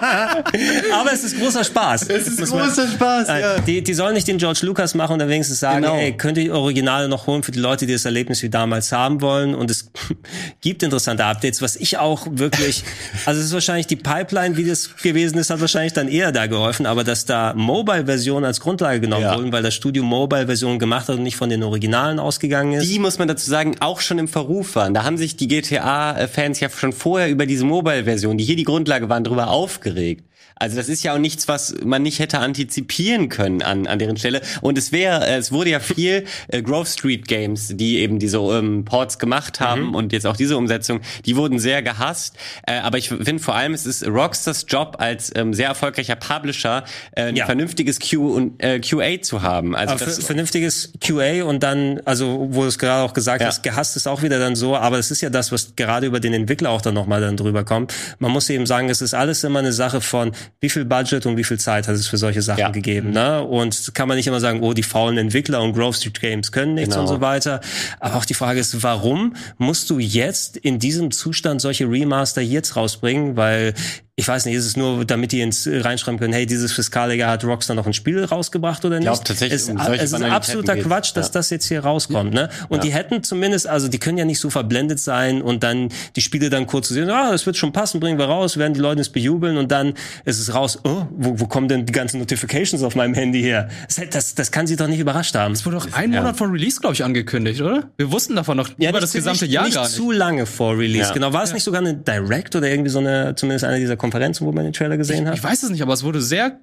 *laughs* Aber es ist großer Spaß. Es ist Muss man- großer Spaß, Äh, ja. Die, die sollen nicht den George Lucas machen und dann wenigstens sagen, Genau. ey, könnt ihr die Originale noch holen für die Leute, die das Erlebnis wie damals haben wollen. Und es *laughs* gibt interessante Updates, was ich auch wirklich, *laughs* also es ist wahrscheinlich die Pipeline, wie das gewesen ist, hat wahrscheinlich dann eher da geholfen, aber dass da Mobile-Versionen als Grundlage genommen Ja. wurden, weil das Studio Mobile-Versionen gemacht hat und nicht von den Originalen ausgegangen ist. die, muss man dazu sagen, auch schon im Verruf waren. Da haben sich die GTA-Fans ja schon vorher über diese Mobile-Version, die hier die Grundlage waren, drüber aufgeregt aufgeregt. Also das ist ja auch nichts, was man nicht hätte antizipieren können an, an deren Stelle. Und es wäre, es wurde ja viel äh, Grove Street Games, die eben diese ähm, Ports gemacht haben und jetzt auch diese Umsetzung, die wurden sehr gehasst. Äh, aber ich finde vor allem, es ist Rockstars Job als ähm, sehr erfolgreicher Publisher, äh, ein Ja. vernünftiges Q und äh, QA zu haben. Also Aber das, ver- vernünftiges QA und dann, also wo du es gerade auch gesagt Ja. hast, gehasst ist auch wieder dann so, aber es ist ja das, was gerade über den Entwickler auch dann nochmal dann drüber kommt. Man muss eben sagen, es ist alles immer eine Sache von, wie viel Budget und wie viel Zeit hat es für solche Sachen Ja. gegeben. Ne? Und kann man nicht immer sagen, oh, die faulen Entwickler und Grove Street Games können nichts Genau. und so weiter. Aber auch die Frage ist, warum musst du jetzt in diesem Zustand solche Remaster jetzt rausbringen? Weil ich weiß nicht, ist es nur, damit die ins reinschreiben können, hey, dieses Fiskaljahr hat Rockstar noch ein Spiel rausgebracht oder nicht? glaub tatsächlich, es, um es ist absoluter geht's. Quatsch, dass Ja. das jetzt hier rauskommt, ne? Und die hätten zumindest, also die können ja nicht so verblendet sein und dann die Spiele dann kurz zu sehen, ah, das wird schon passen, bringen wir raus, werden die Leute es bejubeln und dann ist es raus, oh, wo, wo kommen denn die ganzen Notifications auf meinem Handy her? Das, das, das kann sie doch nicht überrascht haben. Das wurde doch ein Monat vor Release, glaube ich, angekündigt, oder? Wir wussten davon noch über nicht- das gesamte nicht, Jahr nicht gar nicht. zu lange vor Release. Ja. Genau, war es nicht sogar eine Direct oder irgendwie so eine, zumindest eine dieser Konferenzen, wo man den Trailer gesehen hat? Ich weiß es nicht, aber es wurde sehr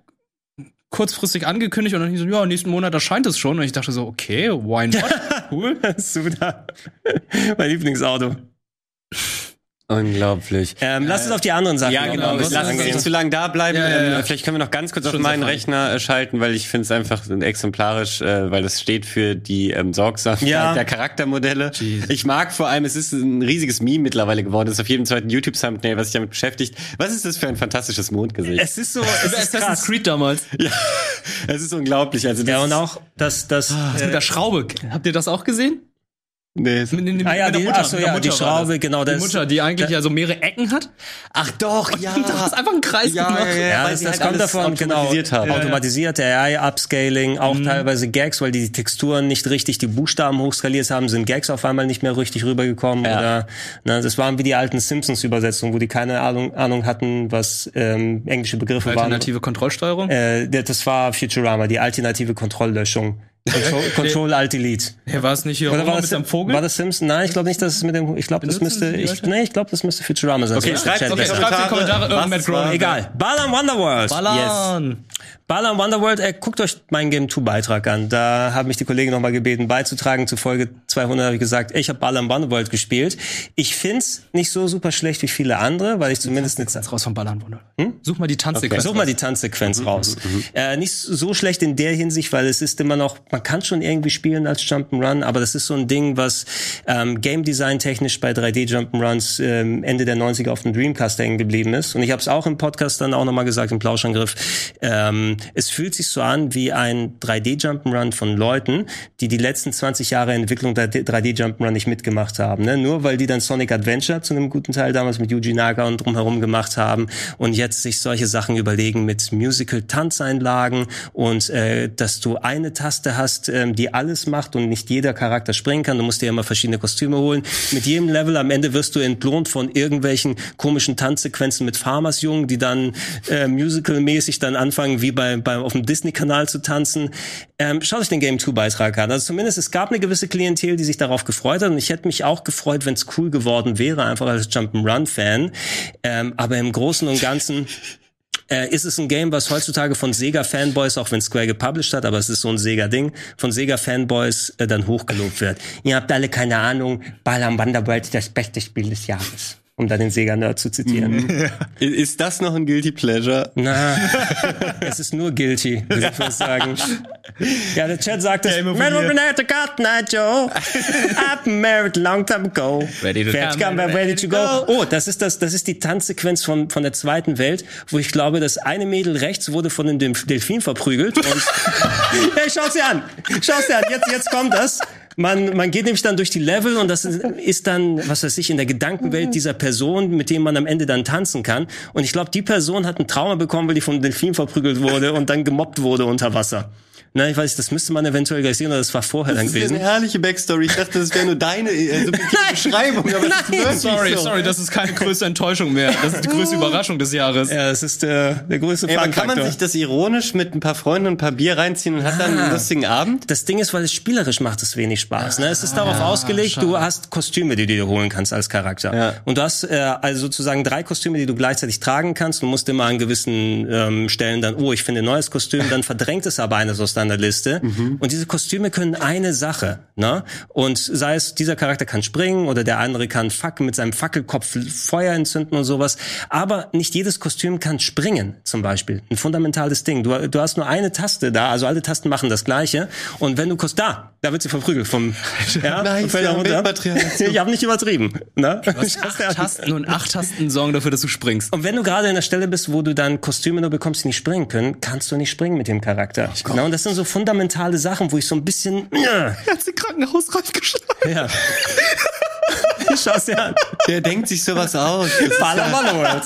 kurzfristig angekündigt und dann es, ja, nächsten Monat erscheint es schon. Und ich dachte so, okay, why not? *laughs* Cool. Super. mein Lieblingsauto. *laughs* unglaublich. Ähm, lass uns auf die anderen Sachen Ja, genau. Lass uns nicht zu lange da bleiben. Ja, ja, ja. Ähm, vielleicht können wir noch ganz kurz auf Schon meinen sehr Rechner äh, schalten, weil ich finde es einfach exemplarisch, äh, weil das steht für die ähm, Sorgsamkeit Ja. der Charaktermodelle. Jesus. Ich mag vor allem, es ist ein riesiges Meme mittlerweile geworden. Das ist auf jedem zweiten YouTube-Thumbnail, was sich damit beschäftigt. Was ist das für ein fantastisches Mondgesicht? Es ist so, es ist Assassin's. Creed damals. ja, *laughs* es ist unglaublich. Also das Ja, und auch, dass das, Das äh, mit der Schraube. Habt ihr das auch gesehen? Nee, es- Mit, mit, mit Ah ja, der die- Mutter. ach so, Mit der ja, die Schraube, das. genau, Die das- Mutter, die eigentlich ja so mehrere Ecken hat. Ach doch, ja. Du hast einfach einen Kreis Ja, gemacht. ja, ja. Ja, das, das halt kommt davon, genau. automatisiert haben. Automatisiert, AI-Upscaling, auch teilweise Gags, weil die, die Texturen nicht richtig die Buchstaben hochskaliert haben, sind Gags auf einmal nicht mehr richtig rübergekommen. Ja. Oder ne, das waren wie die alten Simpsons-Übersetzungen, wo die keine Ahnung, Ahnung hatten, was ähm, englische Begriffe Alternative Kontrollsteuerung. waren. Äh, der- das war Futurama, die alternative Kontrolllöschung. Control, Control Alt Delete. Hey, war es nicht hier Oder war mit das, dem Vogel? war das Simpson? Nein, ich glaube nicht, dass es mit dem. Ich glaube, das müsste. Ich, nee, ich glaube, das müsste Futurama sein. Okay, Das schreibt okay, schreibt in die Kommentare. Matt Egal. Balan Wonderworld. Ballern. Balan Wonderworld, äh, guckt euch meinen Game 2 Beitrag an. Da haben mich die Kollegen nochmal gebeten beizutragen. Zu Folge 200 habe ich gesagt, ich habe Balan Wonderworld gespielt. Ich find's nicht so super schlecht wie viele andere, weil ich zumindest eine Jetzt raus vom Ballern, Wunder. Such mal die Tanzsequenz. Such mal die Tanzsequenz raus. Äh, nicht so schlecht in der Hinsicht, weil es ist immer noch, man kann schon irgendwie spielen als Jump'n'Run, aber das ist so ein Ding, was ähm, Game Design technisch bei 3D Jump'n'Runs ähm, Ende der 90er auf dem Dreamcast hängen geblieben ist. Und ich habe es auch im Podcast dann auch nochmal gesagt, im Plauschangriff. Ähm, es fühlt sich so an wie ein 3D Jump'n'Run von Leuten, die die letzten 20 Jahre Entwicklung der 3D Jump'n'Run nicht mitgemacht haben. Ne? Nur weil die dann Sonic Adventure zu einem guten Teil damals mit Yuji Naga und drumherum gemacht haben und jetzt sich solche Sachen überlegen mit Musical-Tanzeinlagen und äh, dass du eine Taste hast, ähm, die alles macht und nicht jeder Charakter springen kann. Du musst dir immer verschiedene Kostüme holen. Mit jedem Level am Ende wirst du entlohnt von irgendwelchen komischen Tanzsequenzen mit Farmersjungen, die dann äh, musical-mäßig dann anfangen, wie bei, bei auf dem Disney-Kanal zu tanzen. Ähm, schaut euch den Game 2-Beitrag an. Also zumindest es gab eine gewisse Klientel, die sich darauf gefreut hat und ich hätte mich auch gefreut, wenn es cool geworden wäre, einfach als Jump'n'Run-Fan. Ähm, aber im Großen und Ganzen *laughs* äh, ist es ein Game, was heutzutage von Sega-Fanboys, auch wenn Square gepublished hat, aber es ist so ein Sega-Ding, von Sega-Fanboys äh, dann hochgelobt wird. Ihr habt alle keine Ahnung, Ball am Wonderworld ist das beste Spiel des Jahres. Um da den Sega-Nerd zu zitieren. Ist das noch ein Guilty Pleasure? Na, *laughs* es ist nur guilty, würde ich fast sagen. Ja, der Chat sagt es. Man will be at the God night, Joe. I've been married long time ago. Ready to come, come, ready to go. Oh, das ist das, das ist die Tanzsequenz von, von der zweiten Welt, wo ich glaube, das eine Mädel rechts wurde von einem Delf- Delfin verprügelt und, *laughs* hey, schau sie an. Schau sie an. Jetzt, jetzt kommt das. Man, man geht nämlich dann durch die Level und das ist, dann, was weiß ich, in der Gedankenwelt dieser Person, mit dem man am Ende dann tanzen kann. Und ich glaube, die Person hat ein Trauma bekommen, weil die vom Delfin verprügelt wurde und dann gemobbt wurde unter Wasser. Na, ich weiß, das müsste man eventuell gleich sehen, oder das war vorher dann Das ist gewesen. eine herrliche Backstory. Ich dachte, das wäre nur deine äh, *laughs* Beschreibung, aber das Nein, Sorry, so. sorry, das ist keine größte Enttäuschung mehr. Das ist die größte *laughs* Überraschung des Jahres. Ja, das ist äh, der größte Ey, aber kann man sich das ironisch mit ein paar Freunden und ein paar Bier reinziehen und hat dann einen lustigen Abend? Das Ding ist, weil es spielerisch macht es wenig Spaß. Ne? Es ist darauf ausgelegt, schade. du hast Kostüme, die du dir holen kannst als Charakter. Ja. Und du hast äh, also sozusagen drei Kostüme, die du gleichzeitig tragen kannst. Du musst immer an gewissen ähm, Stellen dann, oh, ich finde ein neues Kostüm, dann verdrängt es aber eines aus deiner Liste. Und diese Kostüme können eine Sache. Ne? Und sei es, dieser Charakter kann springen oder der andere kann Fackel mit seinem Fackelkopf Feuer entzünden und sowas. Aber nicht jedes Kostüm kann springen, zum Beispiel. Ein fundamentales Ding. Du, du hast nur eine Taste da, also alle Tasten machen das Gleiche. Und wenn du Kost da, da wird sie verprügelt vom *laughs* ja, Nice, dazu. *laughs* Ich habe nicht übertrieben. Ne? Acht *laughs* Tasten und acht Tasten sorgen dafür, dass du springst. Und wenn du gerade in der Stelle bist, wo du dann Kostüme nur bekommst, die nicht springen können, kannst du nicht springen mit dem Charakter. Genau, und das sind so fundamentale Sachen, wo ich so ein bisschen, ja, Er hat sie krankenhausreif geschlagen. ja. *laughs* *laughs* Schau's dir an. Der denkt sich sowas aus. Das ist Baller World.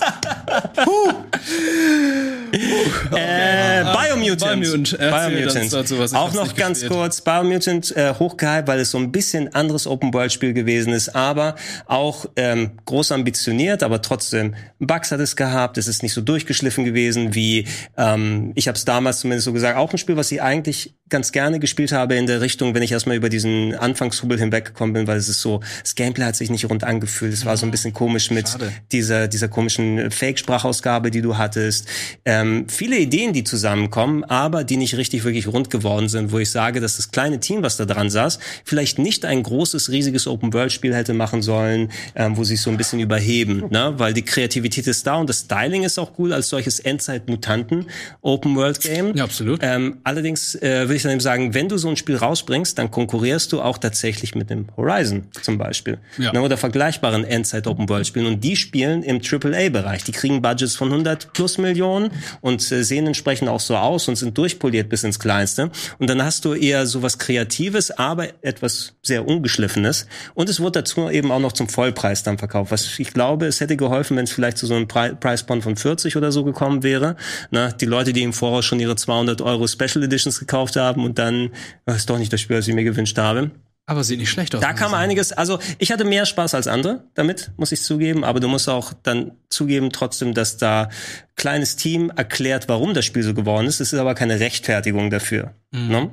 äh, Biomutant. Biomutant. Uns dazu Auch noch ganz gespielt. kurz. Biomutant äh, hochgehypt, weil es so ein bisschen anderes Open-World-Spiel gewesen ist, aber auch ähm, groß ambitioniert, aber trotzdem Bugs hat es gehabt. Es ist nicht so durchgeschliffen gewesen wie, ähm, ich habe es damals zumindest so gesagt, auch ein Spiel, was ich eigentlich ganz gerne gespielt habe in der Richtung, wenn ich erstmal über diesen Anfangshubel hinweggekommen bin, weil es ist so, das Gameplay hat sich nicht rund angefühlt. Es war so ein bisschen komisch mit Schade. dieser, dieser komischen Fake-Sprachausgabe, die du hattest. Ähm, viele Ideen, die zusammenkommen, aber die nicht richtig wirklich rund geworden sind, wo ich sage, dass das kleine Team, was da dran saß, vielleicht nicht ein großes, riesiges Open-World-Spiel hätte machen sollen, ähm, wo sie sich so ein bisschen überheben, ne? weil die Kreativität ist da und das Styling ist auch cool als solches Endzeit-Mutanten-Open-World-Game. Ja, absolut. Ähm, allerdings äh, würde ich dann eben sagen, wenn du so ein Spiel rausbringst, dann konkurrierst du auch tatsächlich mit dem Horizon zum Beispiel. Ja. Ne, oder vergleichbaren Endzeit-Open-World-Spielen. Und die spielen im AAA-Bereich. Die kriegen Budgets von 100 plus Millionen und äh, sehen entsprechend auch so aus und sind durchpoliert bis ins Kleinste. Und dann hast du eher sowas Kreatives, aber etwas sehr Ungeschliffenes. Und es wird dazu eben auch noch zum Vollpreis dann verkauft. Was ich glaube, es hätte geholfen, wenn es vielleicht zu so einem Point von 40 oder so gekommen wäre. Na, die Leute, die im Voraus schon ihre 200 Euro Special Editions gekauft haben und dann, das ist doch nicht das Spiel, das ich mir gewünscht habe. Aber sieht nicht schlecht aus. Da kam einiges, also ich hatte mehr Spaß als andere damit, muss ich zugeben, aber du musst auch dann zugeben trotzdem, dass da kleines Team erklärt, warum das Spiel so geworden ist. Es ist aber keine Rechtfertigung dafür. Ne?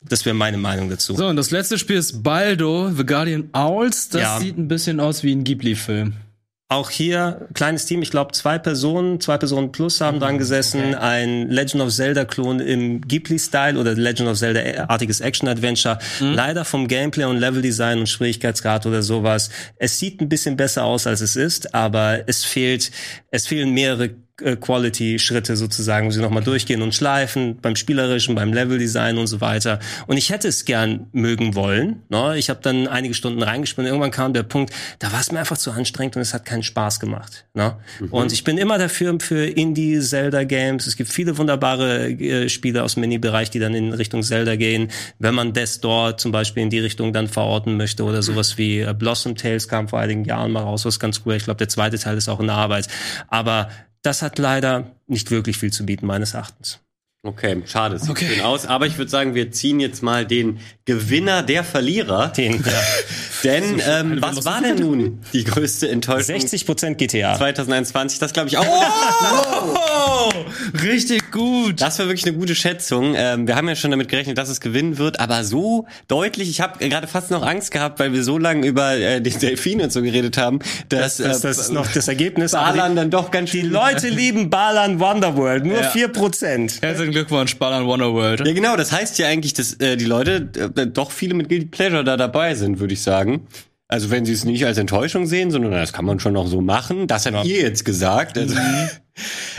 Das wäre meine Meinung dazu. So, und das letzte Spiel ist Baldo, The Guardian Owls. Das Ja. sieht ein bisschen aus wie ein Ghibli-Film. Auch hier kleines Team, ich glaube zwei Personen, zwei Personen plus haben dran gesessen, ein Legend of Zelda Klon im Ghibli-Style oder Legend of Zelda artiges Action-Adventure. Leider vom Gameplay und Leveldesign und Schwierigkeitsgrad oder sowas. Es sieht ein bisschen besser aus als es ist, aber es fehlt, es fehlen mehrere äh, Quality-Schritte sozusagen, wo sie nochmal durchgehen und schleifen, beim Spielerischen, beim Leveldesign und so weiter. Und ich hätte es gern mögen wollen. Ne? Ich habe dann einige Stunden reingespielt und irgendwann kam der Punkt, da war es mir einfach zu anstrengend und es hat keinen Spaß gemacht. Ne? Und ich bin immer dafür für Indie-Zelda-Games. Es gibt viele wunderbare äh, Spiele aus dem Mini-Bereich, die dann in Richtung Zelda gehen. Wenn man Death Door zum Beispiel in die Richtung dann verorten möchte oder sowas wie äh, Blossom Tales kam vor einigen Jahren mal raus, was ganz cool. Ich glaube, der zweite Teil ist auch in der Arbeit. Aber das hat leider nicht wirklich viel zu bieten, meines Erachtens. Okay, schade, sieht Okay. schön aus. Aber ich würde sagen, wir ziehen jetzt mal den Gewinner der Verlierer. Den, ja. *laughs* Denn ähm, was war denn nun die größte Enttäuschung 60% GTA. 2021? Das glaube ich auch. Oh, richtig gut. Das war wirklich eine gute Schätzung. Ähm, wir haben ja schon damit gerechnet, dass es gewinnen wird, aber so deutlich. Ich habe gerade fast noch Angst gehabt, weil wir so lange über äh, den Delfin und so geredet haben, dass Das, das ist noch das Ergebnis. Balan Aber dann doch ganz die, die schön. Leute lieben Balan Wonderworld, nur Ja. 4%. Herzlichen Glückwunsch, Ballern Wonderworld. Ja, genau. Das heißt ja eigentlich, dass äh, die Leute äh, doch viele mit Guilty Pleasure da dabei sind, würde ich sagen. Also wenn sie es nicht als Enttäuschung sehen, sondern das kann man schon noch so machen. Das habt ihr jetzt gesagt. Also,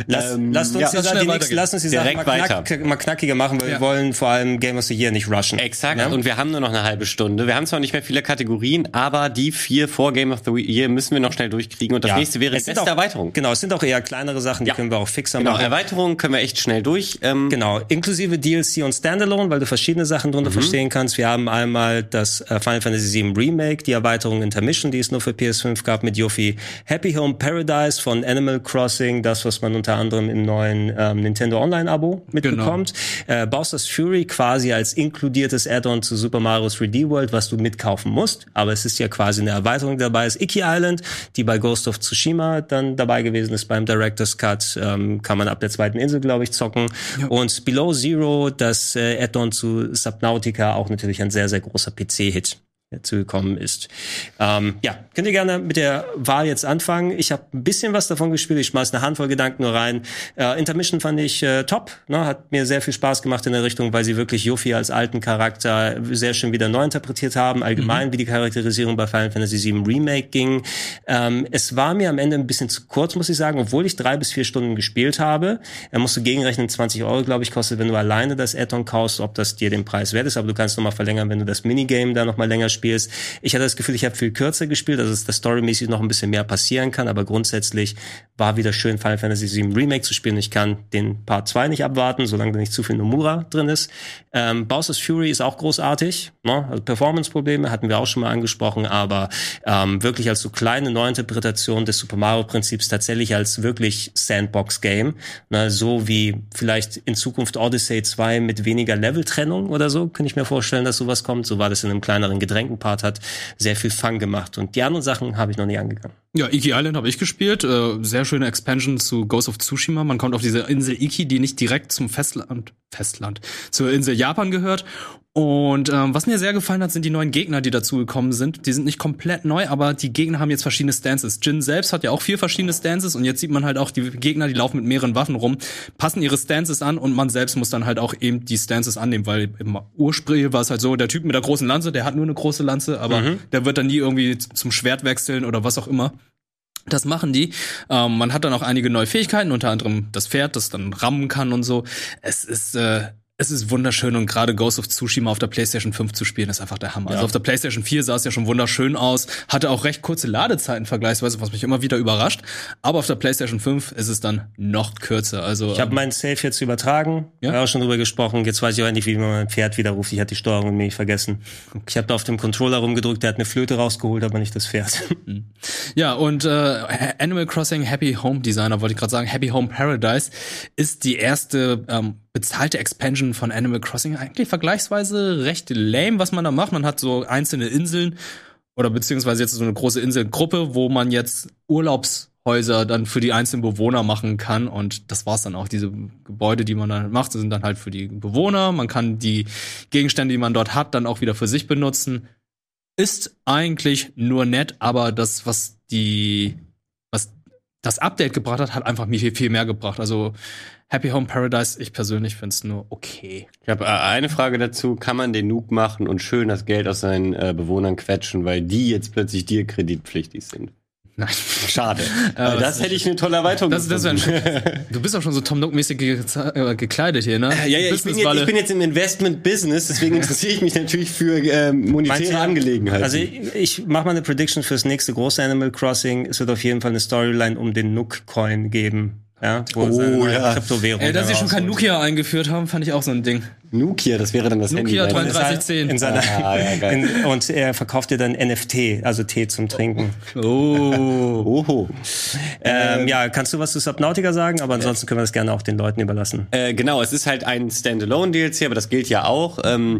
Lass, Ähm, lasst uns ja, die, lass Sache- schnell die nächste, weitergehen. lass uns die Sache Direkt mal, weiter. knack, mal knackiger machen, weil Ja. wir wollen vor allem Game of the Year nicht rushen. Exakt. Ja? Und wir haben nur noch eine halbe Stunde. Wir haben zwar nicht mehr viele Kategorien, aber die vier vor Game of the Year müssen wir noch schnell durchkriegen. Und das Ja. nächste wäre Es sind beste auch- Erweiterung. Genau, es sind auch eher kleinere Sachen, die Ja. können wir auch fixer Genau, machen. Erweiterungen können wir echt schnell durch. Ähm, Genau, inklusive DLC und Standalone, weil du verschiedene Sachen Mhm. drunter verstehen kannst. Wir haben einmal das äh, Final Fantasy VII Remake, die Erweiterung Intermission, die es nur für PS5 gab mit Yuffie. Happy Home Paradise von Animal Crossing, das, was man unter anderem im neuen ähm, Nintendo Online-Abo mitbekommt. Äh, Bowser's Fury quasi als inkludiertes Add-on zu Super Mario 3D World, was du mitkaufen musst. Aber es ist ja quasi eine Erweiterung dabei. Ist Iki Island, die bei Ghost of Tsushima dann dabei gewesen ist beim Director's Cut. Ähm, kann man ab der zweiten Insel, glaube ich, zocken. Und Below Zero, das äh, Add-on zu Subnautica, auch natürlich ein sehr, sehr großer PC-Hit dazu gekommen ist. Ähm, ja, könnt ihr gerne mit der Wahl jetzt anfangen. Ich habe ein bisschen was davon gespielt. Ich schmeiß eine Handvoll Gedanken nur rein. Äh, Intermission fand ich äh, top. Ne? Hat mir sehr viel Spaß gemacht in der Richtung, weil sie wirklich Yuffie als alten Charakter sehr schön wieder neu interpretiert haben. Allgemein, wie die Charakterisierung bei Final Fantasy VII Remake ging. Ähm, es war mir am Ende ein bisschen zu kurz, muss ich sagen, obwohl ich drei bis vier Stunden gespielt habe. Er musst du gegenrechnen, 20 Euro, glaube ich, kostet, wenn du alleine das Add-on kaufst, ob das dir den Preis wert ist. Aber du kannst nochmal verlängern, wenn du das Minigame da nochmal länger spielst. Ich hatte das Gefühl, ich habe viel kürzer gespielt, also dass da storymäßig noch ein bisschen mehr passieren kann, aber grundsätzlich war wieder schön, Final Fantasy VII Remake zu spielen. Ich kann den Part 2 nicht abwarten, solange da nicht zu viel Nomura drin ist. Ähm, Bowser's Fury ist auch großartig. Ne? Also Performance-Probleme hatten wir auch schon mal angesprochen, aber ähm, wirklich als so kleine Neuinterpretation des Super Mario-Prinzips tatsächlich als wirklich Sandbox-Game. Ne? So wie vielleicht in Zukunft Odyssey 2 mit weniger Leveltrennung oder so, könnte ich mir vorstellen, dass sowas kommt. So war das in einem kleineren gedrängten Part, hat sehr viel Fun gemacht. Und die anderen Sachen habe ich noch nie angegangen. Ja, Iki Island habe ich gespielt. Äh, sehr schöne Expansion zu Ghost of Tsushima. Man kommt auf diese Insel Iki, die nicht direkt zum Festland, Festland, zur Insel Japan gehört. Und ähm, was mir sehr gefallen hat, sind die neuen Gegner, die dazugekommen sind. Die sind nicht komplett neu, aber die Gegner haben jetzt verschiedene Stances. Jin selbst hat ja auch vier verschiedene Stances und jetzt sieht man halt auch die Gegner, die laufen mit mehreren Waffen rum, passen ihre Stances an und man selbst muss dann halt auch eben die Stances annehmen, weil im Ursprung war es halt so, der Typ mit der großen Lanze, der hat nur eine große Lanze, aber der wird dann nie irgendwie zum Schwert wechseln oder was auch immer. Das machen die. Ähm, man hat dann auch einige neue Fähigkeiten, unter anderem das Pferd, das dann rammen kann und so. Es ist äh, es ist wunderschön und gerade Ghost of Tsushima auf der PlayStation 5 zu spielen, ist einfach der Hammer. Also auf der PlayStation 4 sah es ja schon wunderschön aus, hatte auch recht kurze Ladezeiten vergleichsweise, was mich immer wieder überrascht. Aber auf der PlayStation 5 ist es dann noch kürzer. Also Ich habe meinen Save jetzt übertragen, Ja? ja. auch schon drüber gesprochen. Jetzt weiß ich auch nicht, wie man mein Pferd widerruft. Ich hatte die Steuerung nämlich vergessen. Ich habe da auf dem Controller rumgedrückt, der hat eine Flöte rausgeholt, aber nicht das Pferd. *laughs* Ja, und äh, Animal Crossing Happy Home Designer, wollte ich gerade sagen, Happy Home Paradise ist die erste ähm, bezahlte Expansion von Animal Crossing. Eigentlich vergleichsweise recht lame, was man da macht. Man hat so einzelne Inseln oder beziehungsweise jetzt so eine große Inselgruppe, wo man jetzt Urlaubshäuser dann für die einzelnen Bewohner machen kann. Und das war's dann auch. Diese Gebäude, die man dann macht, sind dann halt für die Bewohner. Man kann die Gegenstände, die man dort hat, dann auch wieder für sich benutzen ist eigentlich nur nett, aber das, was die, was das Update gebracht hat, hat einfach mir viel, viel mehr gebracht. Also Happy Home Paradise, ich persönlich finde es nur okay. Ich habe äh, eine Frage dazu. Kann man den Nuke machen und schön das Geld aus seinen äh, Bewohnern quetschen, weil die jetzt plötzlich dir kreditpflichtig sind? Nein. Schade. *laughs* Das das hätte ich eine tolle Erweiterung Das, das ein *laughs* Du bist auch schon so Tom Nook-mäßig äh, gekleidet hier, ne? Ja, ja, ich bin, jetzt, ich bin jetzt im Investment-Business, deswegen interessiere ich mich natürlich für äh, Meinst monetäre Angelegenheiten. Also ich, ich mache mal eine Prediction fürs nächste große Animal Crossing. Es wird auf jeden Fall eine Storyline um den Nook-Coin geben. Ja, wo Oh, ja. Kryptowährung Ey, dass sie schon kein. Nokia eingeführt haben, fand ich auch so ein Ding. Nokia, das wäre dann das Nokia Handy. 3310. In seiner, Ah, *laughs* ja, geil. in, und er verkauft dir dann NFT, also Tee zum Trinken. Oh. *laughs* Oho. Ähm, ja, kannst du was zu Subnautica sagen? Aber ansonsten können wir das gerne auch den Leuten überlassen. Äh, genau, es ist halt ein Standalone-DLC, aber das gilt ja auch. Ähm,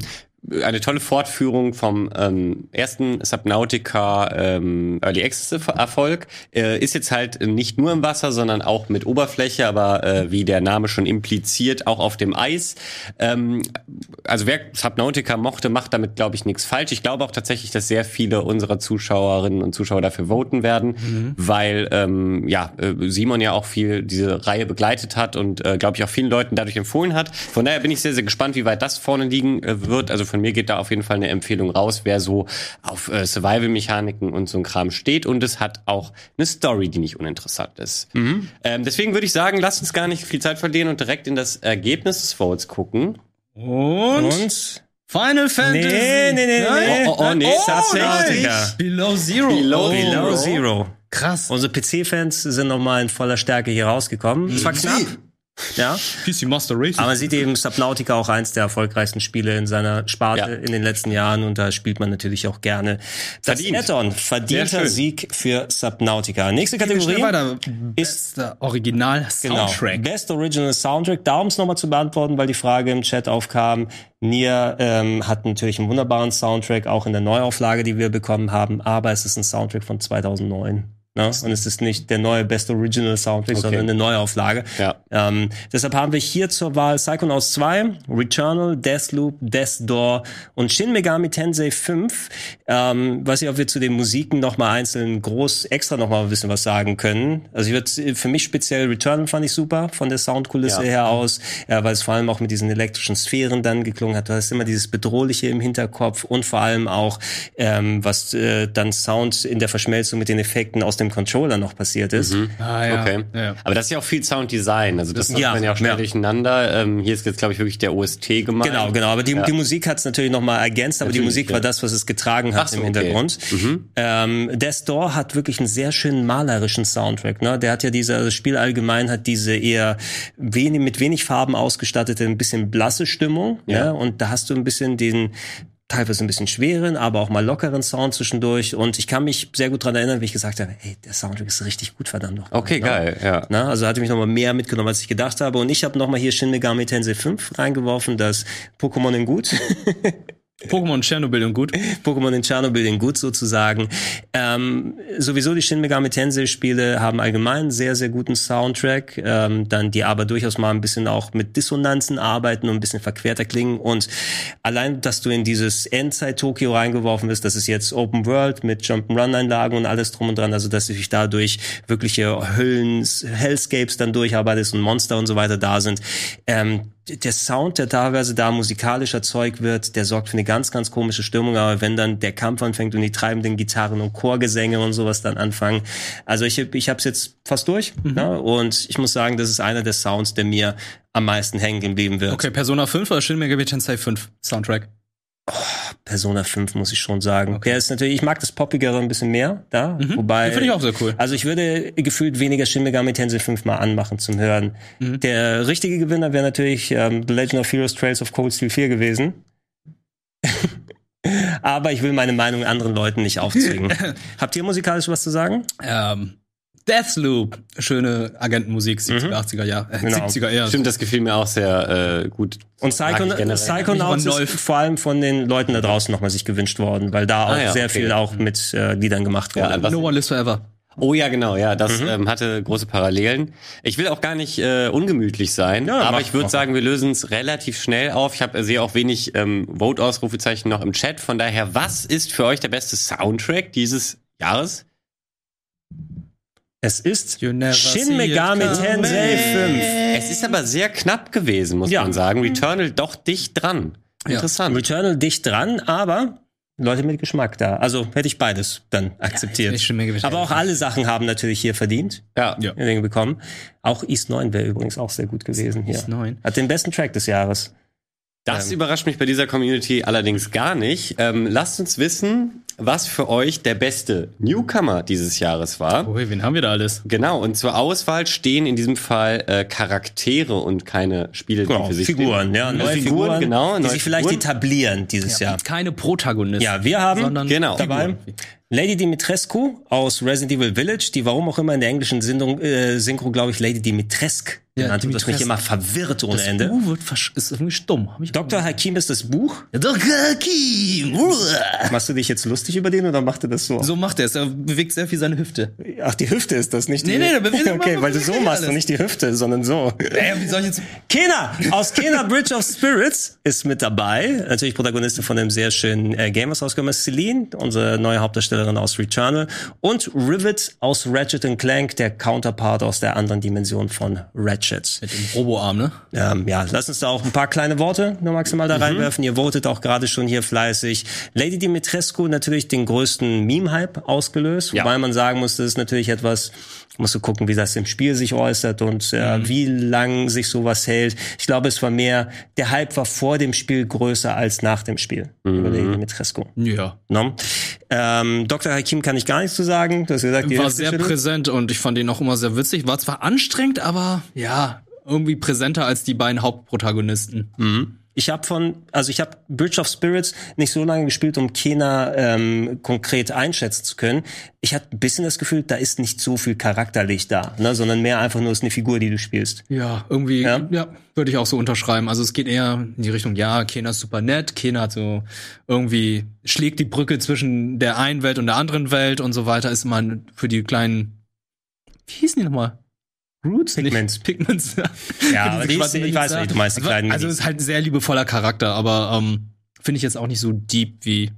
eine tolle Fortführung vom ähm, ersten Subnautica ähm, Early Access Erfolg äh, ist jetzt halt nicht nur im Wasser, sondern auch mit Oberfläche, aber äh, wie der Name schon impliziert, auch auf dem Eis. Ähm, also wer Subnautica mochte, macht damit glaube ich nichts falsch. Ich glaube auch tatsächlich, dass sehr viele unserer Zuschauerinnen und Zuschauer dafür voten werden, weil ähm, ja äh, Simon ja auch viel diese Reihe begleitet hat und äh, glaube ich auch vielen Leuten dadurch empfohlen hat. Von daher bin ich sehr sehr gespannt, wie weit das vorne liegen äh, wird. Also von mir geht da auf jeden Fall eine Empfehlung raus, wer so auf äh, Survival-Mechaniken und so ein Kram steht. Und es hat auch eine Story, die nicht uninteressant ist. Mhm. Ähm, deswegen würde ich sagen, lasst uns gar nicht viel Zeit verlieren und direkt in das Ergebnis des Votes gucken. Und, Und? Final Fantasy. Nee, nee, nee, Nein? nee. Oh, oh, oh, nee. Subnautica. Below Zero. Below oh. Below Zero. Krass. Unsere PC-Fans sind nochmal in voller Stärke hier rausgekommen. Es war knapp. Ja, PC Master Race. aber man sieht eben Subnautica auch eins der erfolgreichsten Spiele in seiner Sparte Ja. in den letzten Jahren und da spielt man natürlich auch gerne das Verdient. Add-on. Sehr Verdienter. Sieg für Subnautica. Nächste Kategorie weiter. ist Bester Original Genau. Soundtrack. Best Original Soundtrack. Da um es nochmal zu beantworten, weil die Frage im Chat aufkam. Nier ähm, hat natürlich einen wunderbaren Soundtrack, auch in der Neuauflage, die wir bekommen haben, aber es ist ein Soundtrack von 2009. Ne? Und es ist nicht der neue Best Original Soundtrack, Okay. sondern eine Neuauflage. Ja. Ähm, deshalb haben wir hier zur Wahl Psychonauts 2, Returnal, Deathloop, Death Door und Shin Megami Tensei 5. Ähm, weiß nicht, ob wir zu den Musiken noch mal einzeln groß extra noch mal ein bisschen was sagen können. Also ich würde für mich speziell Returnal fand ich super von der Soundkulisse Ja. her aus, ja, weil es vor allem auch mit diesen elektrischen Sphären dann geklungen hat. Du hast immer dieses bedrohliche im Hinterkopf und vor allem auch ähm, was äh, dann Sound in der Verschmelzung mit den Effekten aus dem Controller noch passiert ist. Ah, ja. Okay. Ja. Aber das ist ja auch viel Sounddesign. Also das, Das- ja, man ja auch schnell ja. durcheinander. Ähm, hier ist jetzt, glaube ich, wirklich der OST gemeint. Genau, genau. Aber die, Ja. die Musik hat es natürlich noch mal ergänzt, aber die Natürlich, Musik war ja. das, was es getragen hat so, im okay. Hintergrund. Mhm. Ähm, Death Door hat wirklich einen sehr schönen malerischen Soundtrack. Ne? Der hat ja diese, das Spiel allgemein hat diese eher wenig, mit wenig Farben ausgestattete, ein bisschen blasse Stimmung. Ja. Ne? Und da hast du ein bisschen den teilweise ein bisschen schweren, aber auch mal lockeren Sound zwischendurch. Und ich kann mich sehr gut dran erinnern, wie ich gesagt habe, hey, der Soundtrack ist richtig gut, verdammt noch. Okay, geil, ja. Na, also hatte mich noch mal mehr mitgenommen, als ich gedacht habe. Und ich habe noch mal hier Shin Megami Tensei 5 reingeworfen, das Pokémon in gut. *laughs* Pokémon Tschernobyl und gut. *laughs* Pokémon in Tschernobyl in gut sozusagen. Ähm, sowieso die Shin Megami Tensei Spiele haben allgemein einen sehr, sehr guten Soundtrack, ähm, dann die aber durchaus mal ein bisschen auch mit Dissonanzen arbeiten und ein bisschen verquerter klingen und allein, dass du in dieses Endzeit Tokio reingeworfen bist, das ist jetzt Open World mit Jump'n'Run Einlagen und alles drum und dran, also dass du dich dadurch wirkliche Höllen, Hellscapes dann durcharbeitest und Monster und so weiter da sind. Ähm, der Sound, der teilweise da musikalisch erzeugt wird, der sorgt für eine ganz, ganz komische Stimmung. Aber wenn dann der Kampf anfängt und die treibenden Gitarren und Chorgesänge und sowas dann anfangen, also ich, ich habe es jetzt fast durch. Ne? Und ich muss sagen, das ist einer der Sounds, der mir am meisten hängen geblieben wird. Okay, Persona 5 oder Shin Megami Tensei 5 Soundtrack? Persona 5 muss ich schon sagen. Der ist natürlich, ich mag das Poppigere ein bisschen mehr da, wobei. Den finde ich auch sehr cool. Also ich würde gefühlt weniger Shin Megami Tensei 5 mal anmachen zum Hören. Mhm. Der richtige Gewinner wäre natürlich ähm, The Legend of Heroes Trails of Cold Steel 4 gewesen. *laughs* Aber ich will meine Meinung anderen Leuten nicht aufzwingen. *laughs* Habt ihr musikalisch was zu sagen? Ähm, Deathloop. Schöne Agentenmusik, 70er, 80er Jahre. Äh, Genau. 70er eher. Stimmt, das gefiel mir auch sehr äh, gut. Und Mag Psycho, ich generell. Psychonauts ist vor allem von den Leuten da draußen nochmal sich gewünscht worden, weil da auch Ah ja, sehr okay. viel auch mit äh, Liedern gemacht Ja, wurde. was- No One Lives Forever. Oh ja, genau, ja, das ähm, hatte große Parallelen. Ich will auch gar nicht äh, ungemütlich sein, Ja, aber ich würde sagen, wir lösen es relativ schnell auf. Ich habe sehe auch wenig ähm, Vote-Ausrufezeichen noch im Chat. Von daher, was ist für euch der beste Soundtrack dieses Jahres? Es ist Shin Megami. Tensei 5. Es ist aber sehr knapp gewesen, muss Ja. man sagen. Returnal doch dicht dran. Interessant. Returnal dicht dran, aber Leute mit Geschmack da. Also hätte ich beides dann akzeptiert. Tensei aber auch alle Sachen haben natürlich hier verdient. Ja. Ja. Dinge bekommen. Auch East 9 wäre übrigens auch sehr gut gewesen hier. East 9. Hat den besten Track des Jahres. Das Ähm. überrascht mich bei dieser Community allerdings gar nicht. Ähm, lasst uns wissen, was für euch der beste Newcomer dieses Jahres war. Ui, wen haben wir da alles? Genau, und zur Auswahl stehen in diesem Fall äh, Charaktere und keine Spiele, die Genau, für sich Figuren, stehen. ja, neue Figuren, Figuren, genau, die neue sich vielleicht Figuren. etablieren dieses Jahr. Keine Protagonisten. Ja, wir haben Sondern Genau. dabei. Lady Dimitrescu aus Resident Evil Village, die warum auch immer in der englischen Synchro, äh, Synchro glaube ich, Lady Dimitrescu Ja, genannt wird, was mich immer verwirrt ohne Das Ende. U wird ist irgendwie stumm. Dr. Hakim ist das Buch. Dr. Hakim. Machst du dich jetzt lustig über den oder macht er das so? So macht er es. Er bewegt sehr viel seine Hüfte. Ach, die Hüfte ist das, nicht die... Nee, nee, da bewegt *laughs* Okay, weil du so machst alles. und nicht die Hüfte, sondern so. Ey, wie soll ich jetzt. Kena aus Kena Bridge of Spirits ist mit dabei. Natürlich Protagonistin von dem sehr schönen äh, Gamers ausgekommen ist Celine, unsere neue Hauptdarstellerin aus Returnal. Und Rivet aus Ratchet Clank, der Counterpart aus der anderen Dimension von Ratchet. Ratchet. Mit dem Roboarm, ne? Ähm, ja, lass uns da auch ein paar kleine Worte nur maximal da reinwerfen. Ihr votet auch gerade schon hier fleißig. Lady Dimitrescu natürlich den größten Meme-Hype ausgelöst, Ja. wobei man sagen muss, das ist natürlich etwas, musst du gucken, wie das im Spiel sich äußert und äh, wie lang sich sowas hält. Ich glaube, es war mehr, der Hype war vor dem Spiel größer als nach dem Spiel über Lady Dimitrescu. Ja. No? Ähm, Dr. Hakim kann ich gar nichts zu sagen. Du hast gesagt, die War sehr schüttelt. präsent und ich fand ihn auch immer sehr witzig. War zwar anstrengend, aber ja, irgendwie präsenter als die beiden Hauptprotagonisten. Ich habe von, also ich habe Bridge of Spirits nicht so lange gespielt, um Kena ähm, konkret einschätzen zu können. Ich hatte ein bisschen das Gefühl, da ist nicht so viel charakterlich da, ne, sondern mehr einfach nur ist eine Figur, die du spielst. Ja, irgendwie, Ja? ja, würde ich auch so unterschreiben. Also es geht eher in die Richtung, ja, Kena ist super nett, Kena hat so irgendwie, schlägt die Brücke zwischen der einen Welt und der anderen Welt und so weiter, ist immer für die kleinen, wie hießen die nochmal? Roots? Pigments. Nicht Pigments. Ja, die, schwarzen *laughs* ich weiß, was du meinst, die da. kleinen Also Minis. ist halt ein sehr liebevoller Charakter, aber ähm, finde ich jetzt auch nicht so deep wie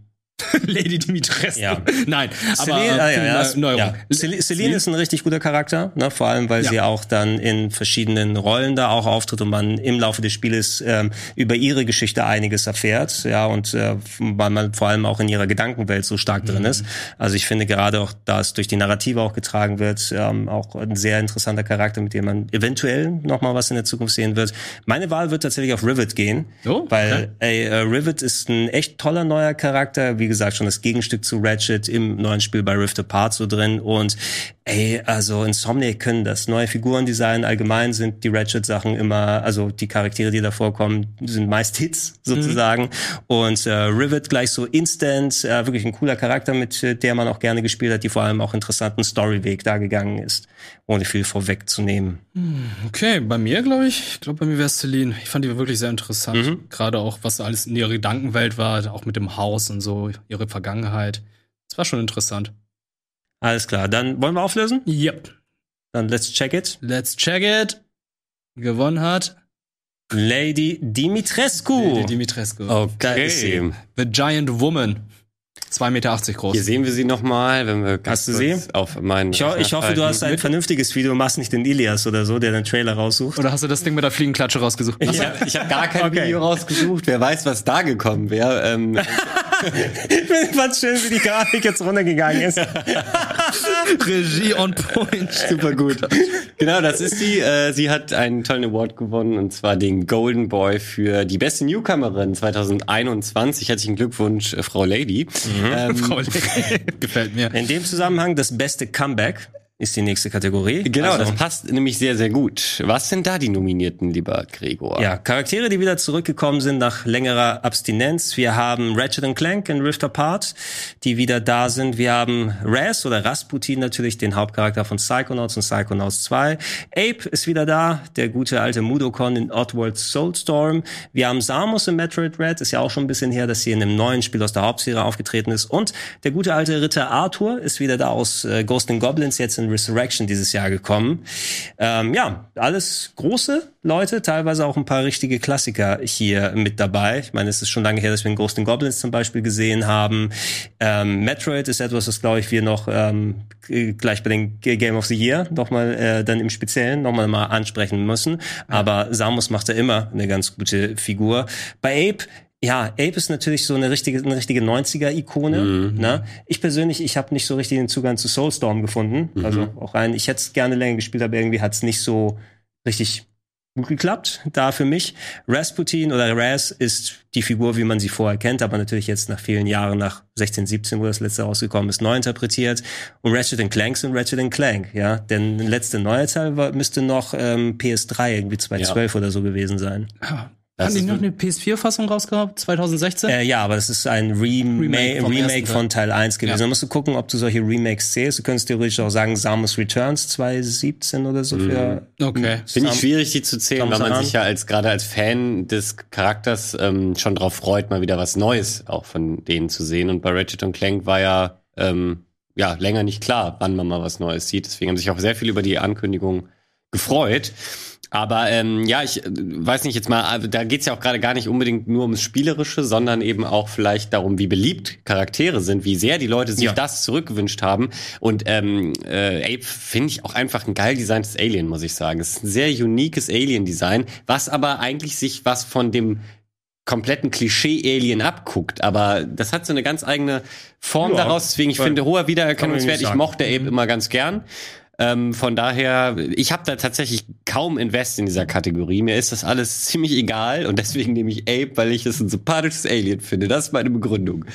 *laughs* Lady Dimitrescu. Ja. Nein, aber Celine, äh, ah, ja, ja, Neuerung. ja. Celine, ist ein richtig guter Charakter, ne, vor allem, weil sie auch dann in verschiedenen Rollen da auch auftritt und man im Laufe des Spieles ähm, über ihre Geschichte einiges erfährt, ja, und äh, weil man vor allem auch in ihrer Gedankenwelt so stark drin ist. Also ich finde gerade auch, da es durch die Narrative auch getragen wird, ähm, auch ein sehr interessanter Charakter, mit dem man eventuell noch mal was in der Zukunft sehen wird. Meine Wahl wird tatsächlich auf Rivet gehen, Oh, weil ey, äh, Rivet ist ein echt toller neuer Charakter, wie gesagt, schon das Gegenstück zu Ratchet im neuen Spiel bei Rift Apart so drin und ey, also Insomniac können das. Neue Figurendesign allgemein sind die Ratchet-Sachen immer, also die Charaktere, die da vorkommen, sind meist Hits sozusagen und äh, Rivet gleich so instant, äh, wirklich ein cooler Charakter, mit äh, der man auch gerne gespielt hat, die vor allem auch interessanten Storyweg da gegangen ist, ohne viel vorwegzunehmen. Okay, bei mir glaube ich, ich glaube bei mir wäre Celine. Ich fand die wirklich sehr interessant. Mhm. Gerade auch, was alles in ihrer Gedankenwelt war, auch mit dem Haus und so, ihre Vergangenheit. Das war schon interessant. Alles klar, dann wollen wir auflösen? Yep. Dann let's check it. Let's check it. Gewonnen hat Lady Dimitrescu. die Dimitrescu. Da ist sie. Okay. The Giant Woman. 2,80 Meter groß. Hier sehen wir sie nochmal, wenn wir ganz Hast du kurz sie? auf meinen Ich, ho ich hoffe, du hast ein vernünftiges Video, machst nicht den Ilias oder so, der den Trailer raussucht. Oder hast du das Ding mit der Fliegenklatsche rausgesucht? Ich habe ich hab gar kein Okay. Video rausgesucht. Wer weiß, was da gekommen wäre. Ähm, Ich *laughs* fand's schön, wie die Grafik jetzt runtergegangen ist. *laughs* Regie on point. super gut. genau, das ist sie. Äh, sie hat einen tollen Award gewonnen und zwar den Golden Boy für die beste Newcomerin 2021. Herzlichen Glückwunsch, äh, Frau Lady. Ähm, *laughs* Frau Lady. *laughs* Gefällt mir. In dem Zusammenhang das beste Comeback ist die nächste Kategorie. Genau, also, das passt nämlich sehr, sehr gut. Was sind da die Nominierten, lieber Gregor? Ja, Charaktere, die wieder zurückgekommen sind nach längerer Abstinenz. Wir haben Ratchet Clank in Rift Apart, die wieder da sind. Wir haben Raz oder Rasputin natürlich, den Hauptcharakter von Psychonauts und Psychonauts 2. Ape ist wieder da, der gute alte Mudokon in Oddworld Soulstorm. Wir haben Samus in Metroid Red, ist ja auch schon ein bisschen her, dass sie in einem neuen Spiel aus der Hauptserie aufgetreten ist. Und der gute alte Ritter Arthur ist wieder da aus äh, Ghost and Goblins jetzt in Resurrection dieses Jahr gekommen. Ähm, ja, alles große Leute, teilweise auch ein paar richtige Klassiker hier mit dabei. Ich meine, es ist schon lange her, dass wir in Ghost and Goblins zum Beispiel gesehen haben. Ähm, Metroid ist etwas, was, glaube ich, wir noch ähm, gleich bei den Game of the Year nochmal äh, dann im Speziellen nochmal mal ansprechen müssen. Aber Samus macht da immer eine ganz gute Figur. Bei Ape ja, Ape ist natürlich so eine richtige, eine richtige 90er-Ikone. Ne? Ich persönlich, ich habe nicht so richtig den Zugang zu Soulstorm gefunden. Also auch rein, ich hätte es gerne länger gespielt, aber irgendwie hat es nicht so richtig gut geklappt, da für mich. Rasputin oder Raz ist die Figur, wie man sie vorher kennt, aber natürlich jetzt nach vielen Jahren, nach 16, 17, wo das letzte rausgekommen ist, neu interpretiert. Und Ratchet Clank sind Ratchet Clank, ja. Denn der letzte neue Teil war, müsste noch ähm, PS3 irgendwie 2012 oder so gewesen sein. Haben die noch eine PS4-Fassung rausgehabt? 2016? Äh, ja, aber das ist ein Rema Remake Remake, vom ersten Teil. von Teil 1 gewesen. Ja. Da musst du gucken, ob du solche Remakes zählst. Du könntest theoretisch auch sagen, Samus Returns 2017 oder so für Okay. Finde ich schwierig, die zu zählen, weil man Aran. sich ja als gerade als Fan des Charakters ähm, schon drauf freut, mal wieder was Neues auch von denen zu sehen. Und bei Ratchet und Clank war ja ähm, ja länger nicht klar, wann man mal was Neues sieht. Deswegen haben sich auch sehr viel über die Ankündigung gefreut. Aber ähm, ja, ich äh, weiß nicht jetzt mal, also da geht's ja auch gerade gar nicht unbedingt nur ums Spielerische, sondern eben auch vielleicht darum, wie beliebt Charaktere sind, wie sehr die Leute sich Ja. das zurückgewünscht haben. Und ähm, äh, Ape finde ich auch einfach ein geil designtes Alien, muss ich sagen. Es ist ein sehr uniques Alien-Design, was aber eigentlich sich was von dem kompletten Klischee-Alien abguckt. Aber das hat so eine ganz eigene Form Ja, daraus. Deswegen, ich finde, hoher Wiedererkennungswert. Ich mochte Ape immer ganz gern. Ähm, von daher, ich habe da tatsächlich kaum Invest in dieser Kategorie. Mir ist das alles ziemlich egal und deswegen nehme ich Ape, weil ich es ein sympathisches Alien finde. Das ist meine Begründung.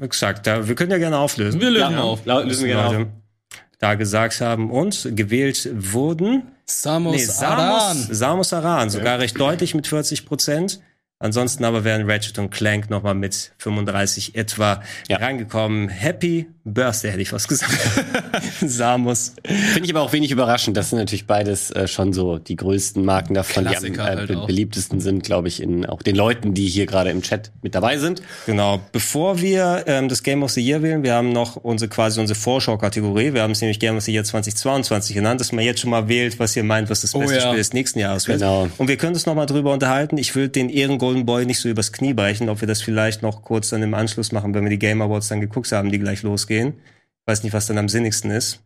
Exakt, da, wir können ja gerne auflösen. Wir lösen Ja, auf. lösen wir gerne Leute da gesagt haben und gewählt wurden Samus, nee, Aran. Samus, Samus Aran, sogar recht deutlich mit 40 Prozent. Ansonsten aber wären Ratchet und Clank nochmal mit 35 etwa Ja. reingekommen. Happy Birthday, hätte ich fast gesagt. *laughs* Samus. Finde ich aber auch wenig überraschend. Das sind natürlich beides äh, schon so die größten Marken davon, die am Klassiker äh, halt be auch. beliebtesten sind, glaube ich, in auch den Leuten, die hier gerade im Chat mit dabei sind. Genau. Bevor wir ähm, das Game of the Year wählen, wir haben noch unsere quasi unsere Vorschau-Kategorie. Wir haben es nämlich Game of the Year 2022 genannt, dass man jetzt schon mal wählt, was ihr meint, was das Oh beste ja. Spiel des nächsten Jahres wird. Genau. Und wir können uns noch mal drüber unterhalten. Ich will den Ehren Golden Boy nicht so übers Knie brechen, ob wir das vielleicht noch kurz dann im Anschluss machen, wenn wir die Game Awards dann geguckt haben, die gleich losgehen. Weiß nicht, was dann am sinnigsten ist.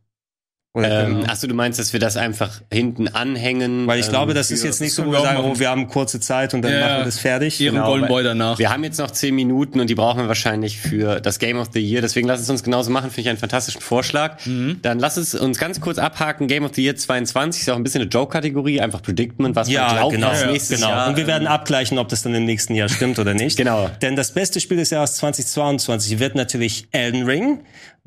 Ähm, ähm, Achso, du meinst, dass wir das einfach hinten anhängen? weil ich ähm, glaube, das ist jetzt nicht so, wo wir wir sagen, oh, wir haben kurze Zeit und dann Ja, machen wir das fertig. Ihren Genau, Golden Boy danach. Wir haben jetzt noch zehn Minuten und die brauchen wir wahrscheinlich für das Game of the Year. Deswegen lass es uns genauso machen. Finde ich einen fantastischen Vorschlag. Mhm. Dann lass es uns ganz kurz abhaken. Game of the Year 22 ist auch ein bisschen eine Joke-Kategorie. Einfach Predictment, was man Ja, glaubt, genau. was Ja, nächstes genau. Jahr. und wir werden abgleichen, ob das dann im nächsten Jahr stimmt oder nicht. *laughs* Genau. Denn das beste Spiel des Jahres 2022 wird natürlich Elden Ring,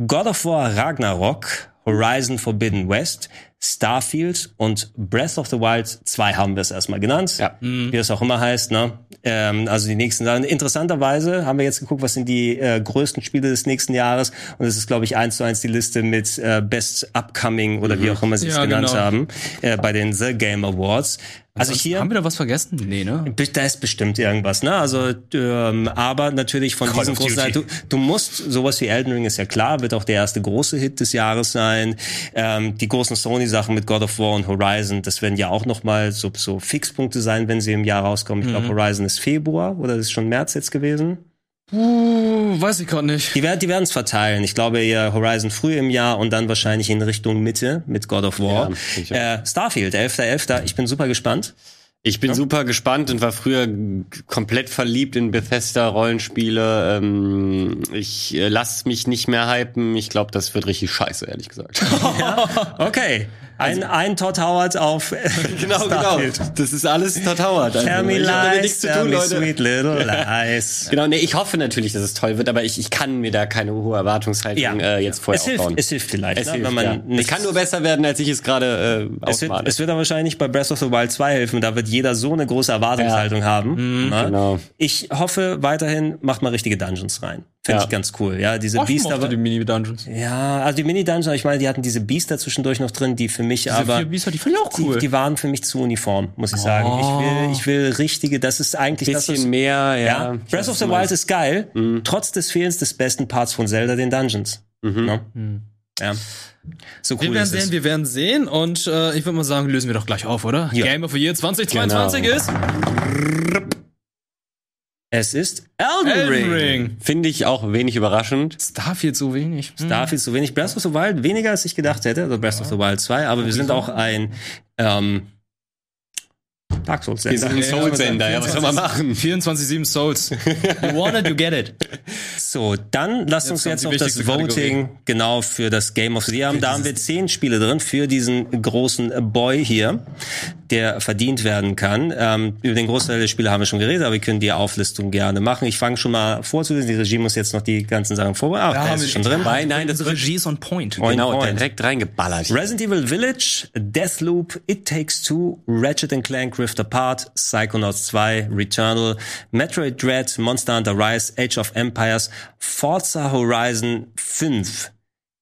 God of War Ragnarok, Horizon Forbidden West, Starfield und Breath of the Wild 2 haben wir es erstmal genannt. Ja. Wie es auch immer heißt. Ne? Ähm, also die nächsten Sachen. Interessanterweise haben wir jetzt geguckt, was sind die äh, größten Spiele des nächsten Jahres. Und es ist, glaube ich, eins zu eins die Liste mit äh, Best Upcoming oder wie auch immer sie es Ja, genannt genau. haben äh, bei den The Game Awards. Also hier Haben wir da was vergessen? Nee, ne? da ist bestimmt irgendwas, ne? Also, ähm, aber natürlich von Call diesen großen, du, du musst sowas wie Elden Ring ist ja klar, wird auch der erste große Hit des Jahres sein. Ähm, die großen Sony-Sachen mit God of War und Horizon, das werden ja auch noch mal so, so Fixpunkte sein, wenn sie im Jahr rauskommen. Ich glaube, Mhm. Horizon ist Februar oder ist schon März jetzt gewesen. Uh, weiß ich gerade nicht. Die werden die werden es verteilen. Ich glaube eher Horizon früh im Jahr und dann wahrscheinlich in Richtung Mitte mit God of War. Ja, äh, Starfield, 11.11. Ich bin super gespannt. Ich bin super gespannt und war früher komplett verliebt in Bethesda-Rollenspiele. Ähm, ich äh, lass mich nicht mehr hypen. Ich glaube, das wird richtig scheiße, ehrlich gesagt. *laughs* Okay. Ein, ein Todd Howard auf *laughs* genau, Starfield. Das ist alles Todd Howard. Also, Tell me ich lies, nichts zu tell tun, me Leute. sweet little *laughs* lies. Genau, nee, ich hoffe natürlich, dass es toll wird, aber ich, ich kann mir da keine hohe Erwartungshaltung äh, jetzt vorher es hilft, aufbauen. es hilft vielleicht, Es ne, hilft, wenn man ja. es kann nur besser werden, als ich es gerade äh, es wird, es wird dann wahrscheinlich bei Breath of the Wild 2 helfen. Da wird jeder so eine große Erwartungshaltung haben. ne? genau. Ich hoffe weiterhin, macht mal richtige Dungeons rein. Finde Ja. ich ganz cool. Ja, diese Oh, Biester. mochte die Mini-Dungeons. Ja, also die Mini-Dungeons, ich meine, die hatten diese Biester zwischendurch noch drin, die für mich Diese aber. vier Biester, die fand ich auch Die, cool. die waren für mich zu uniform, muss ich sagen. Ich will, ich will richtige, das ist eigentlich das, was, bisschen mehr, ja. Ja, Breath weiß, of the Wild ist geil, trotz des Fehlens des besten Parts von Zelda, den Dungeons. Ne? Ja. So cool Wir werden ist es. sehen, wir werden sehen und äh, ich würde mal sagen, lösen wir doch gleich auf, oder? Ja. Game of the Year 2022 Genau. ist Es ist Elden, Elden Ring. Ring. Finde ich auch wenig überraschend. Starfield so wenig. Hm. Starfield so wenig. Breath of the Wild weniger als ich gedacht hätte, also Breath of the Wild 2, aber wir sind auch ein ähm, Dark Souls Wir sind ein Ja, Soul-Sender, ja, was soll man machen? 24-7 Souls. You want it, you get it. So, dann lasst uns kommt jetzt noch das Voting genau für das Game of the Year haben. Da haben wir zehn Spiele drin für diesen großen Boy hier, der verdient werden kann. Ähm, über den Großteil der Spiele haben wir schon geredet, aber wir können die Auflistung gerne machen. Ich fange schon mal vorzulesen. Die Regie muss jetzt noch die ganzen Sachen vorbereiten. Ah, da ist es schon drin. Nein, nein, das Regie ist on point. On genau, point. direkt reingeballert. Resident Evil Village, Deathloop, It Takes Two, Ratchet Clank Rift Apart, Psychonauts 2, Returnal, Metroid Dread, Monster Hunter Rise, Age of Empires, Forza Horizon 5.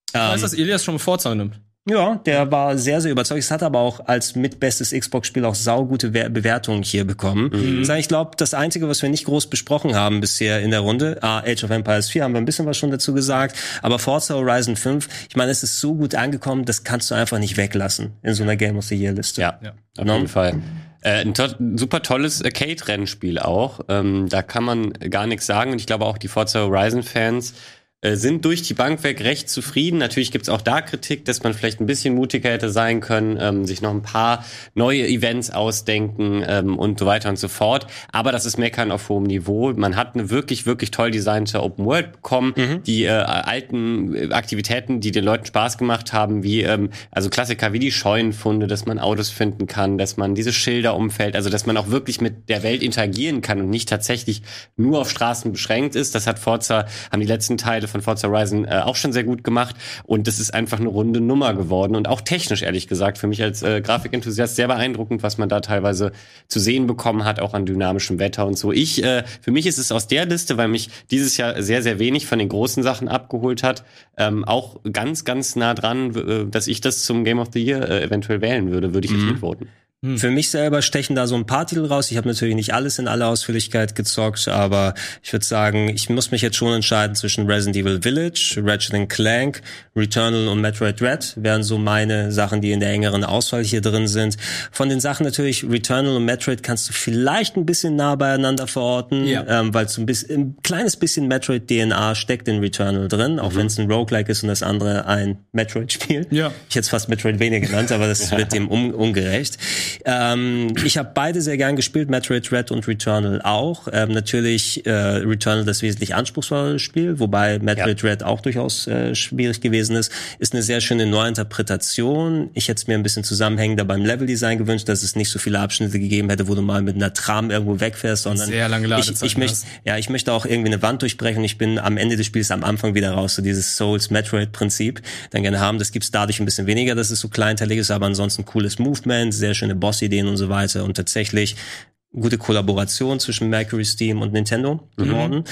Ich weiß, dass Elias schon mal Forza nimmt. Ja, der war sehr, sehr überzeugt. Es hat aber auch als mitbestes Xbox-Spiel auch saugute Bewertungen hier bekommen. Mhm. Ich glaube, das Einzige, was wir nicht groß besprochen haben bisher in der Runde, ah, Age of Empires 4 haben wir ein bisschen was schon dazu gesagt, aber Forza Horizon 5, ich meine, es ist so gut angekommen, das kannst du einfach nicht weglassen in so einer Game of the Year Liste. Ja, ja. auf no? jeden Fall. Äh, ein, to super tolles Arcade-Rennspiel auch. Ähm, da kann man gar nichts sagen. Und ich glaube auch die Forza Horizon-Fans äh, sind durch die Bank weg recht zufrieden. Natürlich gibt's auch da Kritik, dass man vielleicht ein bisschen mutiger hätte sein können, ähm, sich noch ein paar neue Events ausdenken ähm, und so weiter und so fort. Aber das ist Meckern auf hohem Niveau. Man hat eine wirklich, wirklich toll designte Open World bekommen. Mhm. Die äh, alten Aktivitäten, die den Leuten Spaß gemacht haben, wie ähm, also Klassiker wie die Scheunenfunde, dass man Autos finden kann, dass man diese Schilder umfällt, also dass man auch wirklich mit der Welt interagieren kann und nicht tatsächlich nur auf Straßen beschränkt ist. Das hat Forza, haben die letzten Teile Teile von Forza Horizon äh, auch schon sehr gut gemacht. Und das ist einfach eine runde Nummer geworden. Und auch technisch, ehrlich gesagt, für mich als äh, Grafikenthusiast sehr beeindruckend, was man da teilweise zu sehen bekommen hat, auch an dynamischem Wetter und so. Ich, äh, für mich ist es aus der Liste, weil mich dieses Jahr sehr, sehr wenig von den großen Sachen abgeholt hat, ähm, auch ganz, ganz nah dran, äh, dass ich das zum Game of the Year äh, eventuell wählen würde, würde ich jetzt mhm. mitvoten. Hm. Für mich selber stechen da so ein paar Titel raus. Ich habe natürlich nicht alles in aller Ausführlichkeit gezockt, aber ich würde sagen, ich muss mich jetzt schon entscheiden zwischen Resident Evil Village, Ratchet Clank, Returnal und Metroid Dread wären so meine Sachen, die in der engeren Auswahl hier drin sind. Von den Sachen natürlich Returnal und Metroid kannst du vielleicht ein bisschen nah beieinander verorten, ja. ähm, weil so ein, bisschen, ein kleines bisschen Metroid-DNA steckt in Returnal drin, auch mhm. wenn es ein Roguelike ist und das andere ein Metroid-Spiel. Ja. Ich hätte es fast Metroidvania genannt, aber das *laughs* wird dem un ungerecht. Ähm, ich habe beide sehr gern gespielt, Metroid Red und Returnal auch. Ähm, natürlich äh, Returnal das wesentlich anspruchsvollere Spiel, wobei Metroid ja. Red auch durchaus äh, schwierig gewesen ist. Ist eine sehr schöne Neuinterpretation. Ich hätte es mir ein bisschen zusammenhängender beim Leveldesign gewünscht, dass es nicht so viele Abschnitte gegeben hätte, wo du mal mit einer Tram irgendwo wegfährst, sondern sehr lange ich, ich möchte, ja, ich möchte auch irgendwie eine Wand durchbrechen. Ich bin am Ende des Spiels am Anfang wieder raus, so dieses Souls Metroid Prinzip dann gerne haben. Das gibt's dadurch ein bisschen weniger, dass es so kleinteilig ist, aber ansonsten cooles Movement, sehr schöne Boss-Ideen und so weiter und tatsächlich gute Kollaboration zwischen Mercury Steam und Nintendo mhm. geworden. Mhm.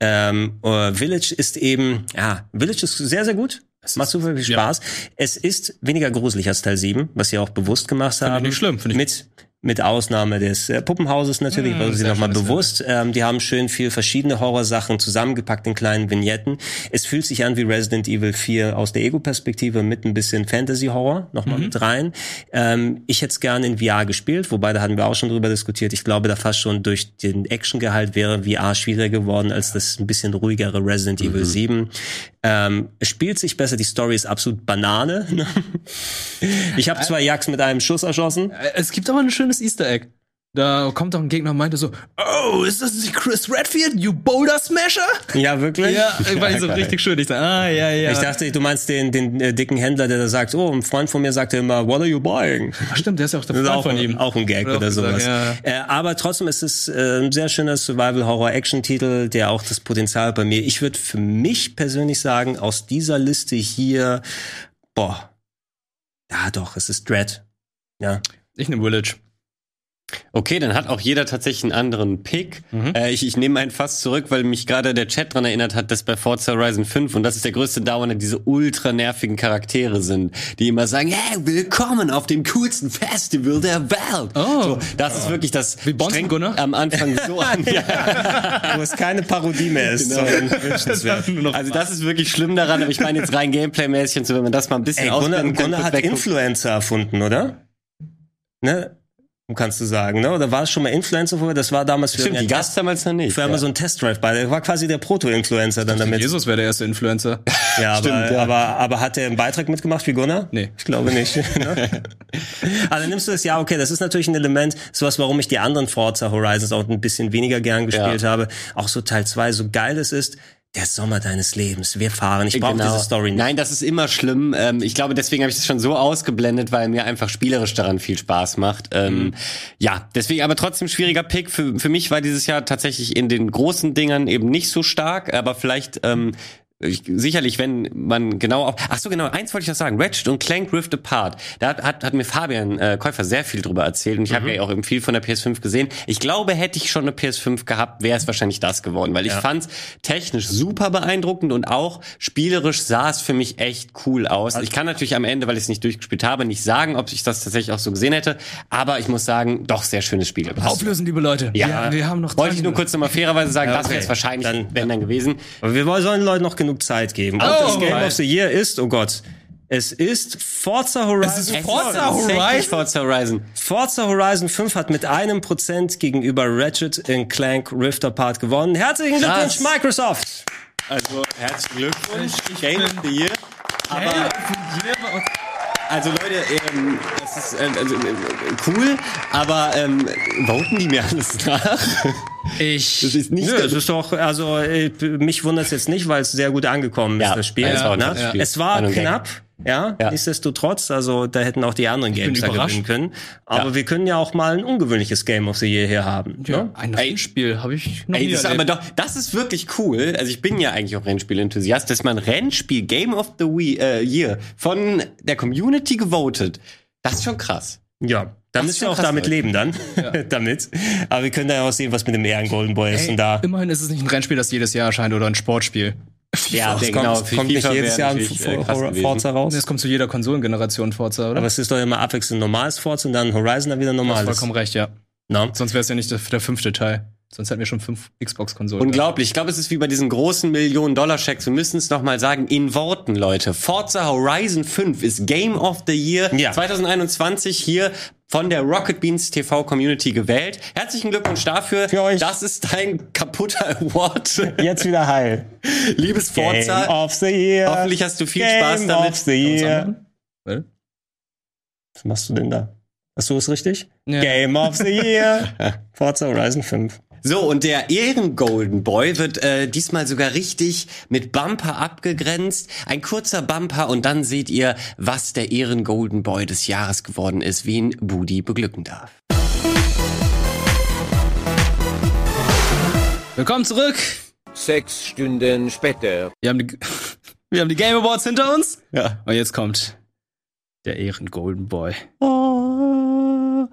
Ähm, uh, Village ist eben, ja, Village ist sehr, sehr gut. Es macht super viel Spaß. Ja. Es ist weniger gruselig als Teil 7, was sie auch bewusst gemacht haben. Finde ich nicht schlimm, finde ich. Mit, mit Ausnahme des äh, Puppenhauses natürlich, mmh, also sie nochmal bewusst. Ähm, die haben schön viel verschiedene Horrorsachen zusammengepackt in kleinen Vignetten. Es fühlt sich an wie Resident Evil 4 aus der Ego-Perspektive mit ein bisschen Fantasy-Horror nochmal mhm. mit rein. Ähm, ich hätte es gerne in VR gespielt, wobei da hatten wir auch schon drüber diskutiert. Ich glaube, da fast schon durch den Actiongehalt wäre VR schwieriger geworden als das ein bisschen ruhigere Resident mhm. Evil 7. Ähm, es spielt sich besser, die Story ist absolut Banane. ich habe zwei Jacks mit einem Schuss erschossen. Es gibt aber eine schöne schönes Easter Egg. Da kommt doch ein Gegner und meinte so, oh, ist das nicht Chris Redfield, you Boulder Smasher? Ja, wirklich? Ja, war so richtig schön. Ich dachte, ah, ja, ja. Ich dachte, du meinst den, den äh, dicken Händler, der da sagt, oh, ein Freund von mir sagte immer, what are you buying? Ach, stimmt, der ist ja auch der Freund auch, von ihm. Auch ein Gag oder, oder sowas. Sagen, ja. äh, aber trotzdem ist es äh, ein sehr schöner Survival-Horror-Action-Titel, der auch das Potenzial bei mir, ich würde für mich persönlich sagen, aus dieser Liste hier, boah, ja doch, es ist Dread. Ja. Ich nehme Village. Okay, dann hat auch jeder tatsächlich einen anderen Pick. Mhm. Äh, ich, ich nehme einen fast zurück, weil mich gerade der Chat dran erinnert hat, dass bei Forza Horizon 5, und das ist der größte Downer, diese ultra nervigen Charaktere sind, die immer sagen, hey, willkommen auf dem coolsten Festival der Welt. Oh. So, das ist wirklich das Wie Gunnar? am Anfang so *laughs* an. ja. *laughs* Wo es keine Parodie mehr ist. Genau. *laughs* also das ist wirklich schlimm daran, aber ich meine jetzt rein Gameplay-mäßig und so, wenn man das mal ein bisschen Ey, Gunnar, Gunnar hat Influencer erfunden, oder? Ne? Kannst du sagen, ne? Oder war es schon mal Influencer vorher? Das war damals für Stimmt, die Gast damals noch nicht. Für ja. so ein Test Drive bei. Der war quasi der Proto-Influencer dann damit. Jesus wäre der erste Influencer. Ja, aber, Stimmt, ja. aber, aber hat er einen Beitrag mitgemacht wie Gunnar? Nee. Ich glaube nicht. *laughs* ne? also nimmst du das, ja, okay, das ist natürlich ein Element, sowas, warum ich die anderen Forza Horizons auch ein bisschen weniger gern gespielt ja. habe. Auch so Teil 2, so geil es ist, der Sommer deines Lebens. Wir fahren. Ich brauche genau. diese Story nicht. Nein, das ist immer schlimm. Ähm, ich glaube, deswegen habe ich das schon so ausgeblendet, weil mir einfach spielerisch daran viel Spaß macht. Ähm, mhm. Ja, deswegen aber trotzdem schwieriger Pick. Für, für mich war dieses Jahr tatsächlich in den großen Dingern eben nicht so stark, aber vielleicht ähm, ich, sicherlich, wenn man genau auch, ach so genau, eins wollte ich noch sagen, Ratchet und Clank Rift Apart, da hat, hat, hat mir Fabian äh, Käufer sehr viel drüber erzählt und ich habe ja auch eben viel von der PS5 gesehen. Ich glaube, hätte ich schon eine PS5 gehabt, wäre es wahrscheinlich das geworden, weil ich Ja. fand's technisch super beeindruckend und auch spielerisch sah es für mich echt cool aus. ich kann natürlich am Ende, weil ich es nicht durchgespielt habe, nicht sagen, ob ich das tatsächlich auch so gesehen hätte, aber ich muss sagen, doch sehr schönes Spiel. Auflösen, liebe Leute. Ja, wir, wir haben noch Wollte ich nur kurz nochmal fairerweise sagen, das okay. wäre es wahrscheinlich, Dann- wenn dann gewesen. Aber wir wollen- sollen den Leuten noch genug Zeit geben. Und Oh, das Game right. of the Year ist, oh Gott, es ist Forza Horizon. Es ist Es Forza ist tatsächlich Horizon? Forza Horizon. Forza Horizon 5 hat mit einem Prozent gegenüber Ratchet Clank Rift Apart gewonnen. Herzlichen Krass. Glückwunsch, Microsoft! Also herzlichen Glückwunsch, Game of the Year. Aber also Leute, ähm, das ist äh, also, äh, cool, aber ähm, voten die mir alles nach? Ich. *laughs* Das ist nicht Nö, es ist doch, also äh, mich wundert es jetzt nicht, weil es sehr gut angekommen ist, Ja, das Spiel. ja, es war ein ne? Spiel. Es war knapp, ja, Ja. nichtsdestotrotz, also da hätten auch die anderen bin Games da gewinnen können. Aber Ja. wir können ja auch mal ein ungewöhnliches Game of the Year hier haben. ja, Ne? ein Rennspiel habe ich noch Ey, nie das ist aber doch, das ist wirklich cool. Also ich bin ja eigentlich auch Rennspiel-Enthusiast, dass man Rennspiel Game of the We äh, Year von der Community gewotet. Das ist schon krass. Ja, dann ist müssen wir auch krass, damit Leute. leben dann. *laughs* damit. Aber wir können da ja auch sehen, was mit dem Ehren Golden Boy ist. Ey, und da immerhin ist es nicht ein Rennspiel, das jedes Jahr erscheint oder ein Sportspiel. Ja, es der- kommt, genau, es für kommt nicht jedes Jahr ein äh. Forza raus. Es kommt zu jeder Konsolengeneration Forza, oder? Aber es ist doch immer abwechselnd normales Forza und dann Horizon dann wieder du hast normales. vollkommen recht, ja. Na? Sonst wäre es ja nicht der, der fünfte Teil. Sonst hätten wir schon fünf Xbox-Konsolen. Unglaublich. Ich glaube, es ist wie bei diesen großen Millionen-Dollar-Schecks. Wir müssen es nochmal sagen, in Worten, Leute. Forza Horizon 5 ist Game of the Year Ja. 2021 hier von der Rocket Beans TV Community gewählt. Herzlichen Glückwunsch dafür. Für euch. Das ist dein kaputter Award. Jetzt wieder heil. Liebes Forza. Game of the Year. Hoffentlich hast du viel Game Spaß damit. of the Year. Was machst du denn da? Hast du es richtig? Ja. Game of the Year. *laughs* Forza Horizon 5. So, und der Ehren-Golden Boy wird äh, diesmal sogar richtig mit Bumper abgegrenzt. Ein kurzer Bumper und dann seht ihr, was der Ehren-Golden Boy des Jahres geworden ist, wen Budi beglücken darf. Willkommen zurück. Sechs Stunden später. Wir haben die, *laughs* wir haben die Game Awards hinter uns. Ja. Und jetzt kommt der Ehren Golden Boy. Oh.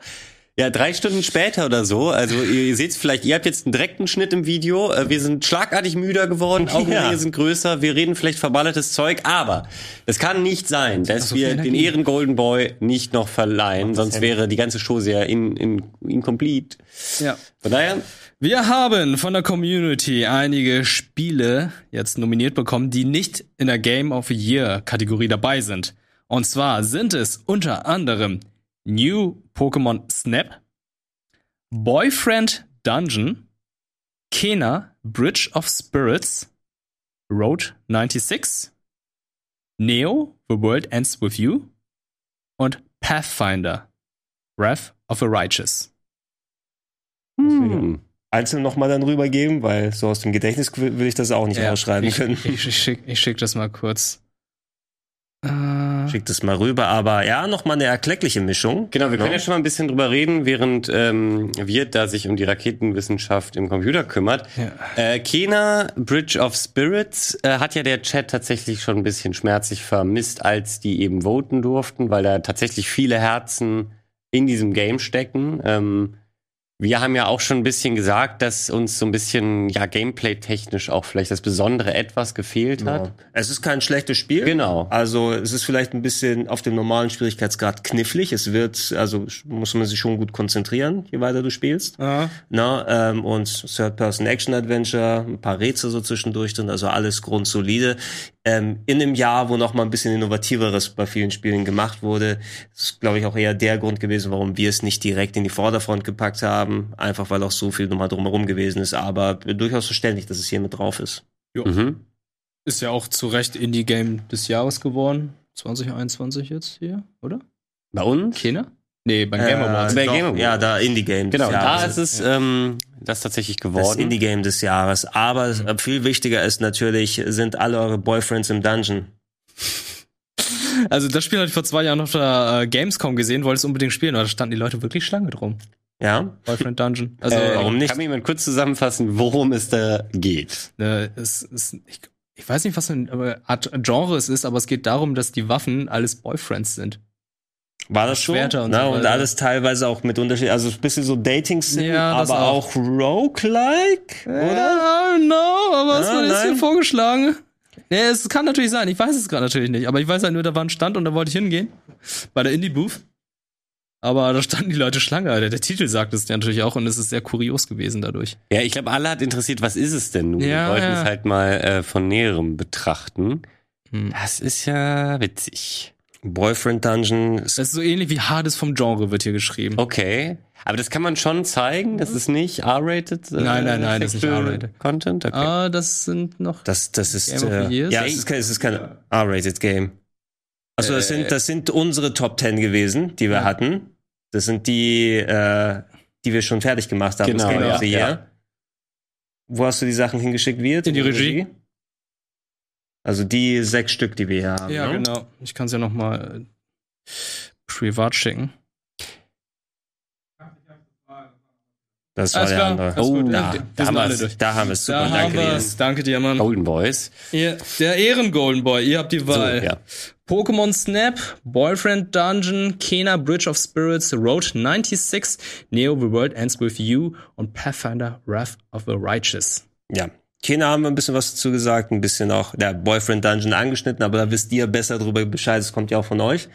Ja, drei Stunden später oder so. Also ihr seht vielleicht, ihr habt jetzt einen direkten Schnitt im Video. Äh, Wir sind schlagartig müder geworden, Augenringe Ja. sind größer, wir reden vielleicht verballertes Zeug, aber es kann nicht sein, dass so wir den. Ehren Golden Boy nicht noch verleihen, sonst wäre die ganze Show sehr in, in, incomplete. Ja. Von daher, Wir haben von der Community einige Spiele jetzt nominiert bekommen, die nicht in der Game of the Year Kategorie dabei sind. Und zwar sind es unter anderem New Pokémon Snap, Boyfriend Dungeon, Kena Bridge of Spirits, Road 96, Neo The World Ends With You und Pathfinder Wrath of the Righteous. hm. Einzeln nochmal dann rübergeben, weil so aus dem Gedächtnis will ich das auch nicht Ja, ausschreiben ich, können. Ich, ich, schick, ich schick das mal kurz. Äh, Schickt es mal rüber, aber ja, nochmal eine erkleckliche Mischung. Genau, wir können ja schon mal ein bisschen drüber reden, während ähm, Wirt da sich um die Raketenwissenschaft im Computer kümmert. Ja. Äh, Kena, Bridge of Spirits, äh, hat ja der Chat tatsächlich schon ein bisschen schmerzlich vermisst, als die eben voten durften, weil da tatsächlich viele Herzen in diesem Game stecken. Ähm, wir haben ja auch schon ein bisschen gesagt, dass uns so ein bisschen, ja, gameplay-technisch auch vielleicht das besondere etwas gefehlt hat. Ja. Es ist kein schlechtes Spiel. Genau. Also es ist vielleicht ein bisschen auf dem normalen Schwierigkeitsgrad knifflig. Es wird, also muss man sich schon gut konzentrieren, je weiter du spielst. Ja. Na, ähm, und Third-Person-Action-Adventure, ein paar Rätsel so zwischendurch drin, also alles grundsolide. Ähm, in einem Jahr, wo noch mal ein bisschen innovativeres bei vielen Spielen gemacht wurde, ist, glaube ich, auch eher der Grund gewesen, warum wir es nicht direkt in die Vorderfront gepackt haben. Einfach, weil auch so viel nochmal drumherum gewesen ist. Aber durchaus verständlich, dass es hier mit drauf ist. Mhm. Ist ja auch zu Recht Indie-Game des Jahres geworden. 2021 jetzt hier, oder? Bei uns? Kena? Nee, beim Game Awards. bei doch, Game Awards. Ja, da Indie-Game. des Genau, da ist es ähm, das tatsächlich das geworden. Indie-Game des Jahres. Aber äh, viel wichtiger ist natürlich, sind alle eure Boyfriends im Dungeon. Also das Spiel hatte ich vor zwei Jahren auf der äh, Gamescom gesehen, wollte es unbedingt spielen, aber da standen die Leute wirklich Schlange drum. Ja? Boyfriend Dungeon. *laughs* Also äh, warum nicht? Kann mir jemand kurz zusammenfassen, worum es da geht? äh, es ist, ich, ich weiß nicht, was für eine Art Genre es ist, aber es geht darum, dass die Waffen alles Boyfriends sind. War das so? Schwerter und Na, so und alles teilweise auch mit Unterschied, also ein bisschen so Dating-Sim, Ja, aber auch. auch, Roguelike, oder? Ja, no, aber was Ja, ist hier vorgeschlagen? Nee, es kann natürlich sein. Ich weiß es gerade natürlich nicht. Aber ich weiß halt nur, da war ein Stand und da wollte ich hingehen. Bei der Indie-Booth. Aber da standen die Leute Schlange, Alter. Der Titel sagt es ja natürlich auch und es ist sehr kurios gewesen dadurch. Ja, ich glaube, alle hat interessiert, was ist es denn nun? Ja, Wir wollten ja. es halt mal äh, von näherem betrachten. Hm. Das ist ja witzig. Boyfriend Dungeon Das ist so ähnlich wie Hades vom Genre wird hier geschrieben. Okay. Aber das kann man schon zeigen, das ist nicht R-rated? äh, Nein, nein, nein, das ist nicht R-rated. Content? Okay. Ah, das sind noch. Das, das ist, äh, ja, es ist kein, es ist kein R-rated Game. Also das sind, das sind unsere Top 10 gewesen, die wir Ja. hatten. Das sind die, äh, die wir schon fertig gemacht haben. Genau, das Game ja, of the ja. Year. Wo hast du die Sachen hingeschickt, Wirt? In die Regie. Also die sechs Stück, die wir hier haben. Ja, ne? genau. Ich kann es ja noch mal äh, privat schicken. Das war Alles der klar, andere. alles gut. da, Ja, da, haben alle wir's, durch. da haben wir es. Super, Da haben danke wir dir. es. Danke dir, Mann. Golden Boys. Ihr, der Ehren-Golden Boy, ihr habt die So, Wahl. ja. Pokémon Snap, Boyfriend Dungeon, Kena Bridge of Spirits, Road 96, Neo The World Ends With You und Pathfinder Wrath of the Righteous. Ja. Kena haben wir ein bisschen was dazu gesagt, ein bisschen auch der Boyfriend Dungeon angeschnitten, aber da wisst ihr besser drüber Bescheid, das kommt ja auch von euch.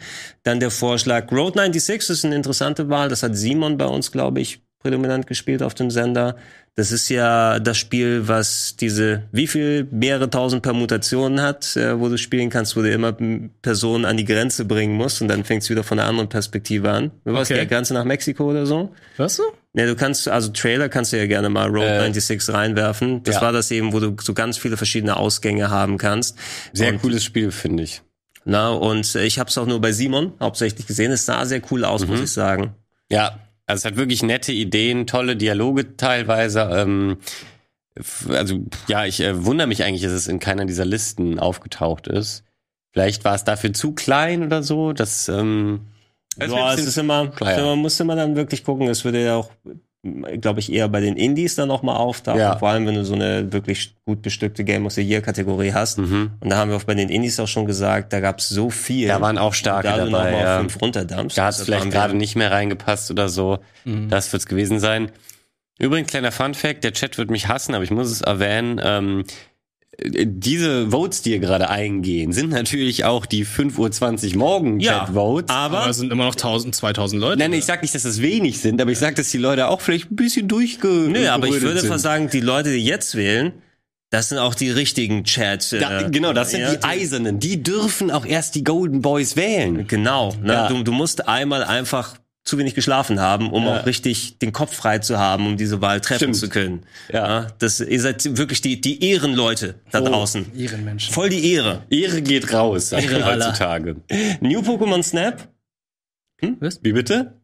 Dann der Vorschlag Road 96 ist eine interessante Wahl, das hat Simon bei uns, glaube ich, prädominant gespielt auf dem Sender. Das ist ja das Spiel, was diese, wie viel, mehrere tausend Permutationen hat, äh, wo du spielen kannst, wo du immer Personen an die Grenze bringen musst und dann fängst du wieder von einer anderen Perspektive an. Du warst Okay. die Grenze nach Mexiko oder so? Was du? Ja, du kannst, also Trailer kannst du ja gerne mal Road Äh, 96 reinwerfen. Das ja. war das eben, wo du so ganz viele verschiedene Ausgänge haben kannst. Sehr und, cooles Spiel, finde ich. Na, und äh, ich habe es auch nur bei Simon hauptsächlich gesehen. Es sah sehr cool aus, muss ich sagen. Ja, also es hat wirklich nette Ideen, tolle Dialoge teilweise. Ähm, also ja, ich äh, wundere mich eigentlich, dass es in keiner dieser Listen aufgetaucht ist. Vielleicht war es dafür zu klein oder so. Das, ähm, mir Ja, es ist immer, kleiner. man musste man dann wirklich gucken. Es würde ja auch, glaube ich, eher bei den Indies dann noch mal auftauchen. Ja. Vor allem, wenn du so eine wirklich gut bestückte Game of the Year Kategorie hast. Mhm. Und da haben wir auch bei den Indies auch schon gesagt, da gab es so viel. Da waren auch starke da du dabei, ja. auf fünf runterdampfst. Da hat es vielleicht gerade nicht mehr reingepasst oder so. Mhm. Das wird's gewesen sein. Übrigens, kleiner Fun Fact, der Chat wird mich hassen, aber ich muss es erwähnen. Ähm, äh, diese Votes, die hier gerade eingehen, sind natürlich auch die 5.20 Uhr morgen Ja, Chat-Votes. Aber aber es sind immer noch 1000, 2000 Leute. Nein, ich sag nicht, dass das wenig sind, aber ich sag, dass die Leute auch vielleicht ein bisschen durchge... Nö, aber ich würde sind. fast sagen, die Leute, die jetzt wählen, das sind auch die richtigen Chat. Da, äh, genau, das sind ja, die Eisernen. Die dürfen auch erst die Golden Boys wählen. Genau. Ne? Ja. Du, du musst einmal einfach zu wenig geschlafen haben, um Ja. auch richtig den Kopf frei zu haben, um diese Wahl treffen Stimmt. zu können. Ja. das, ihr seid wirklich die, die Ehrenleute da Oh. draußen. Ehrenmenschen. Voll die Ehre. Ehre geht raus Ehre heutzutage. New Pokémon Snap. Wie bitte?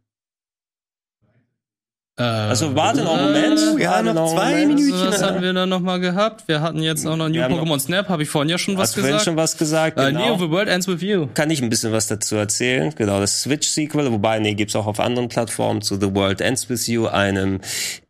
Äh, Also warte noch einen Moment. Uh, ja, noch zwei Moment. Minütchen. was hatten wir da noch mal gehabt? Wir hatten jetzt auch noch New Pokémon Snap, habe ich vorhin ja schon was Hast du vorhin gesagt. schon was gesagt? Äh, Genau. Neo The World Ends With You. kann ich ein bisschen was dazu erzählen. Genau, das Switch-Sequel, wobei, nee, gibt's auch auf anderen Plattformen zu The World Ends With You, einem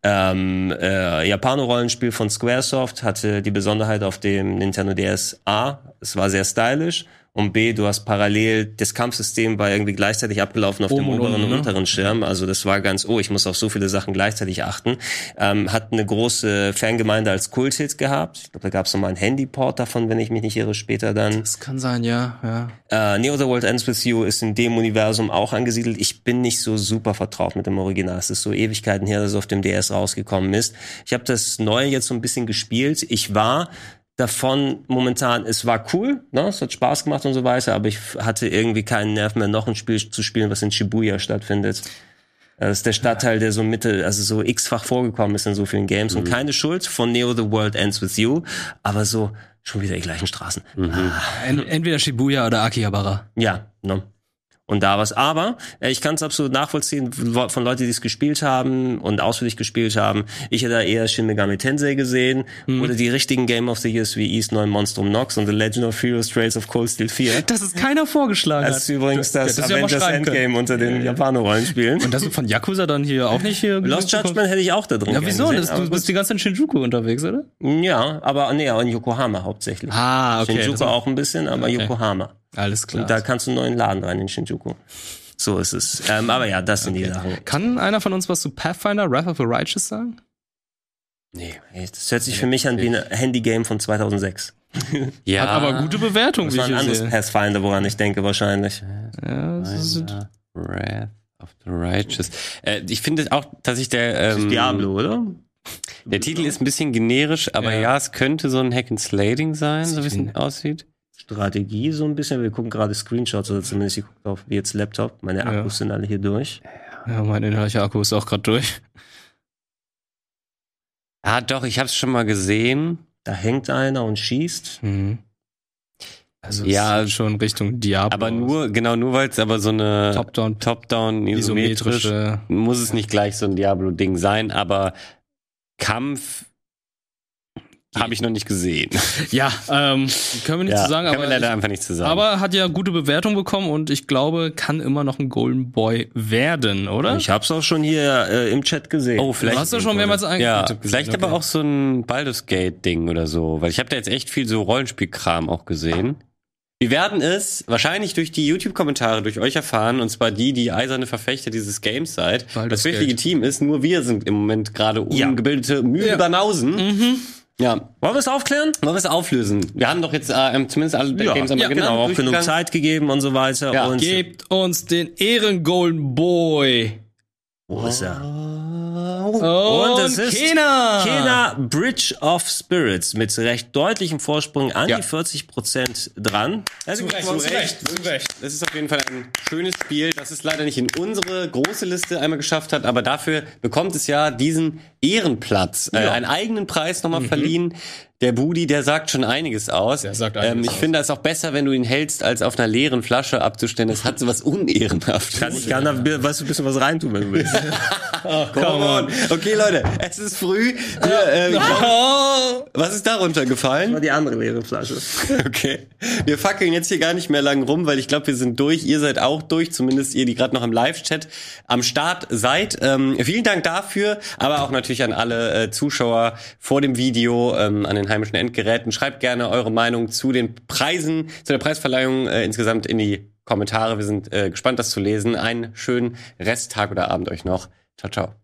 ähm, äh, Japano-Rollenspiel von Squaresoft, hatte die Besonderheit auf dem Nintendo DS A, es war sehr stylisch. Und B, du hast parallel, das Kampfsystem war irgendwie gleichzeitig abgelaufen auf Oben dem und oberen unten, und ne? unteren Schirm. Also das war ganz, oh, ich muss auf so viele Sachen gleichzeitig achten. Ähm, hat eine große Fangemeinde als Kulthit gehabt. Ich glaube, da gab's noch mal einen Handyport davon, wenn ich mich nicht irre, später dann. Das kann sein, ja, ja. Äh, Neo The World Ends With You ist in dem Universum auch angesiedelt. Ich bin nicht so super vertraut mit dem Original. Es ist so Ewigkeiten her, dass es auf dem DS rausgekommen ist. Ich habe das Neue jetzt so ein bisschen gespielt. Ich war davon momentan, es war cool, ne? es hat Spaß gemacht und so weiter, aber ich hatte irgendwie keinen Nerv mehr, noch ein Spiel zu spielen, was in Shibuya stattfindet. Das ist der Stadtteil, der so Mitte, also so x-fach vorgekommen ist in so vielen Games und keine Schuld von Neo The World Ends With You, aber so schon wieder die gleichen Straßen. En entweder Shibuya oder Akihabara. Ja, ne? Und da was. Aber äh, ich kann es absolut nachvollziehen von Leuten, die es gespielt haben und ausführlich gespielt haben. Ich hätte da eher Shin Megami Tensei gesehen Mhm. oder die richtigen Game of the Years wie East 9 Monstrum Nox und The Legend of Heroes Trails of Cold Steel 4. Das ist keiner vorgeschlagen Das ist übrigens das ja mal Avengers schreiben können. Endgame unter den Japano-Rollenspielen. Und das von Yakuza dann hier auch nicht hier. Lost Judgment hätte ich auch da drin. Ja, wieso? gesehen, Das, du bist die ganze Zeit in Shinjuku unterwegs, oder? ja, aber nee, in Yokohama hauptsächlich. Ah, Shinjuku das- auch ein bisschen, aber Okay. Yokohama. Alles klar. Und da kannst du einen neuen Laden rein in Shinjuku. So ist es. Ähm, aber ja, das sind die Sachen. Kann einer von uns was zu Pathfinder, Wrath of the Righteous sagen? Nee. Ey, Das hört sich für mich an wie ein Handy-Game von 2006. Ja. Hat aber gute Bewertung, Das wie war ich ein anderes sehe. Pathfinder, woran ich denke wahrscheinlich. Ja, Wrath of the Righteous. Äh, ich finde auch, dass ich der ähm, Diablo, oder? Der Titel ist ein bisschen generisch, aber Ja. ja, es könnte so ein Hack and Slading sein, so wie es Sieht- aussieht. Strategie so ein bisschen. Wir gucken gerade Screenshots, oder zumindest ich gucke auf wie jetzt Laptop. Meine Ja. Akkus sind alle hier durch. ja, mein innerlicher Akku ist auch gerade durch. Ah, doch, ich habe es schon mal gesehen. Da hängt einer und schießt. Mhm. Also Ja, ja, schon Richtung Diablo. Aber nur, genau, nur weil es aber so eine Top-Down, Top-Down isometrisch, isometrische. muss es nicht gleich so ein Diablo-Ding sein, aber Kampf habe ich noch nicht gesehen. Ja, ähm, können wir nicht ja, zu sagen, kann aber, man leider einfach nicht zu sagen. aber hat ja gute Bewertung bekommen und ich glaube, kann immer noch ein Golden Boy werden, oder? Ich hab's auch schon hier äh, im Chat gesehen. oh, vielleicht Du hast ja schon mehrmals ja, gesehen, vielleicht aber okay. auch so ein Baldur's Gate Ding oder so, weil ich habe da jetzt echt viel so Rollenspielkram auch gesehen. Wir werden es wahrscheinlich durch die YouTube-Kommentare durch euch erfahren, und zwar die, die eiserne Verfechter dieses Games seid. Baldur's das wirkliche Gate. Team ist, nur wir sind im Moment gerade Ja. ungebildete Ja. über Nausen. Mhm. Ja, Wollen wir es aufklären? wollen wir es auflösen? Wir haben doch jetzt äh, zumindest alle Games einmal ja, genannt, Genau, auch genug. Zeit gegeben und so weiter. Ja, und Gebt uns den Ehren Golden Boy. Wo ist er? Und, Und es ist Kena. Kena Bridge of Spirits mit recht deutlichem Vorsprung an Ja. die 40% dran. Also Zu Recht, zu Recht, zu Recht. Das ist auf jeden Fall ein schönes Spiel, das es leider nicht in unsere große Liste einmal geschafft hat, aber dafür bekommt es ja diesen Ehrenplatz, äh, einen eigenen Preis nochmal verliehen. Der Budi, der sagt schon einiges aus. Der sagt ähm, einiges ich aus. finde es auch besser, wenn du ihn hältst, als auf einer leeren Flasche abzustellen. Das hat so was Unehrenhaftes. Kann ich gerne da weißt du, ein bisschen was reintun, wenn du willst. *laughs* Come on. Okay, Leute, es ist früh. Wir, äh, Oh. was ist darunter gefallen? Mal die andere leere Flasche. *laughs* Okay. Wir fackeln jetzt hier gar nicht mehr lang rum, weil ich glaube, wir sind durch. Ihr seid auch durch, zumindest ihr, die gerade noch im Live-Chat am Start seid. Ähm, vielen Dank dafür, aber auch natürlich an alle äh, Zuschauer vor dem Video, ähm, an den heimischen Endgeräten. Schreibt gerne eure Meinung zu den Preisen, zu der Preisverleihung äh, insgesamt in die Kommentare. Wir sind äh, gespannt, das zu lesen. Einen schönen Resttag oder Abend euch noch. Ciao, ciao.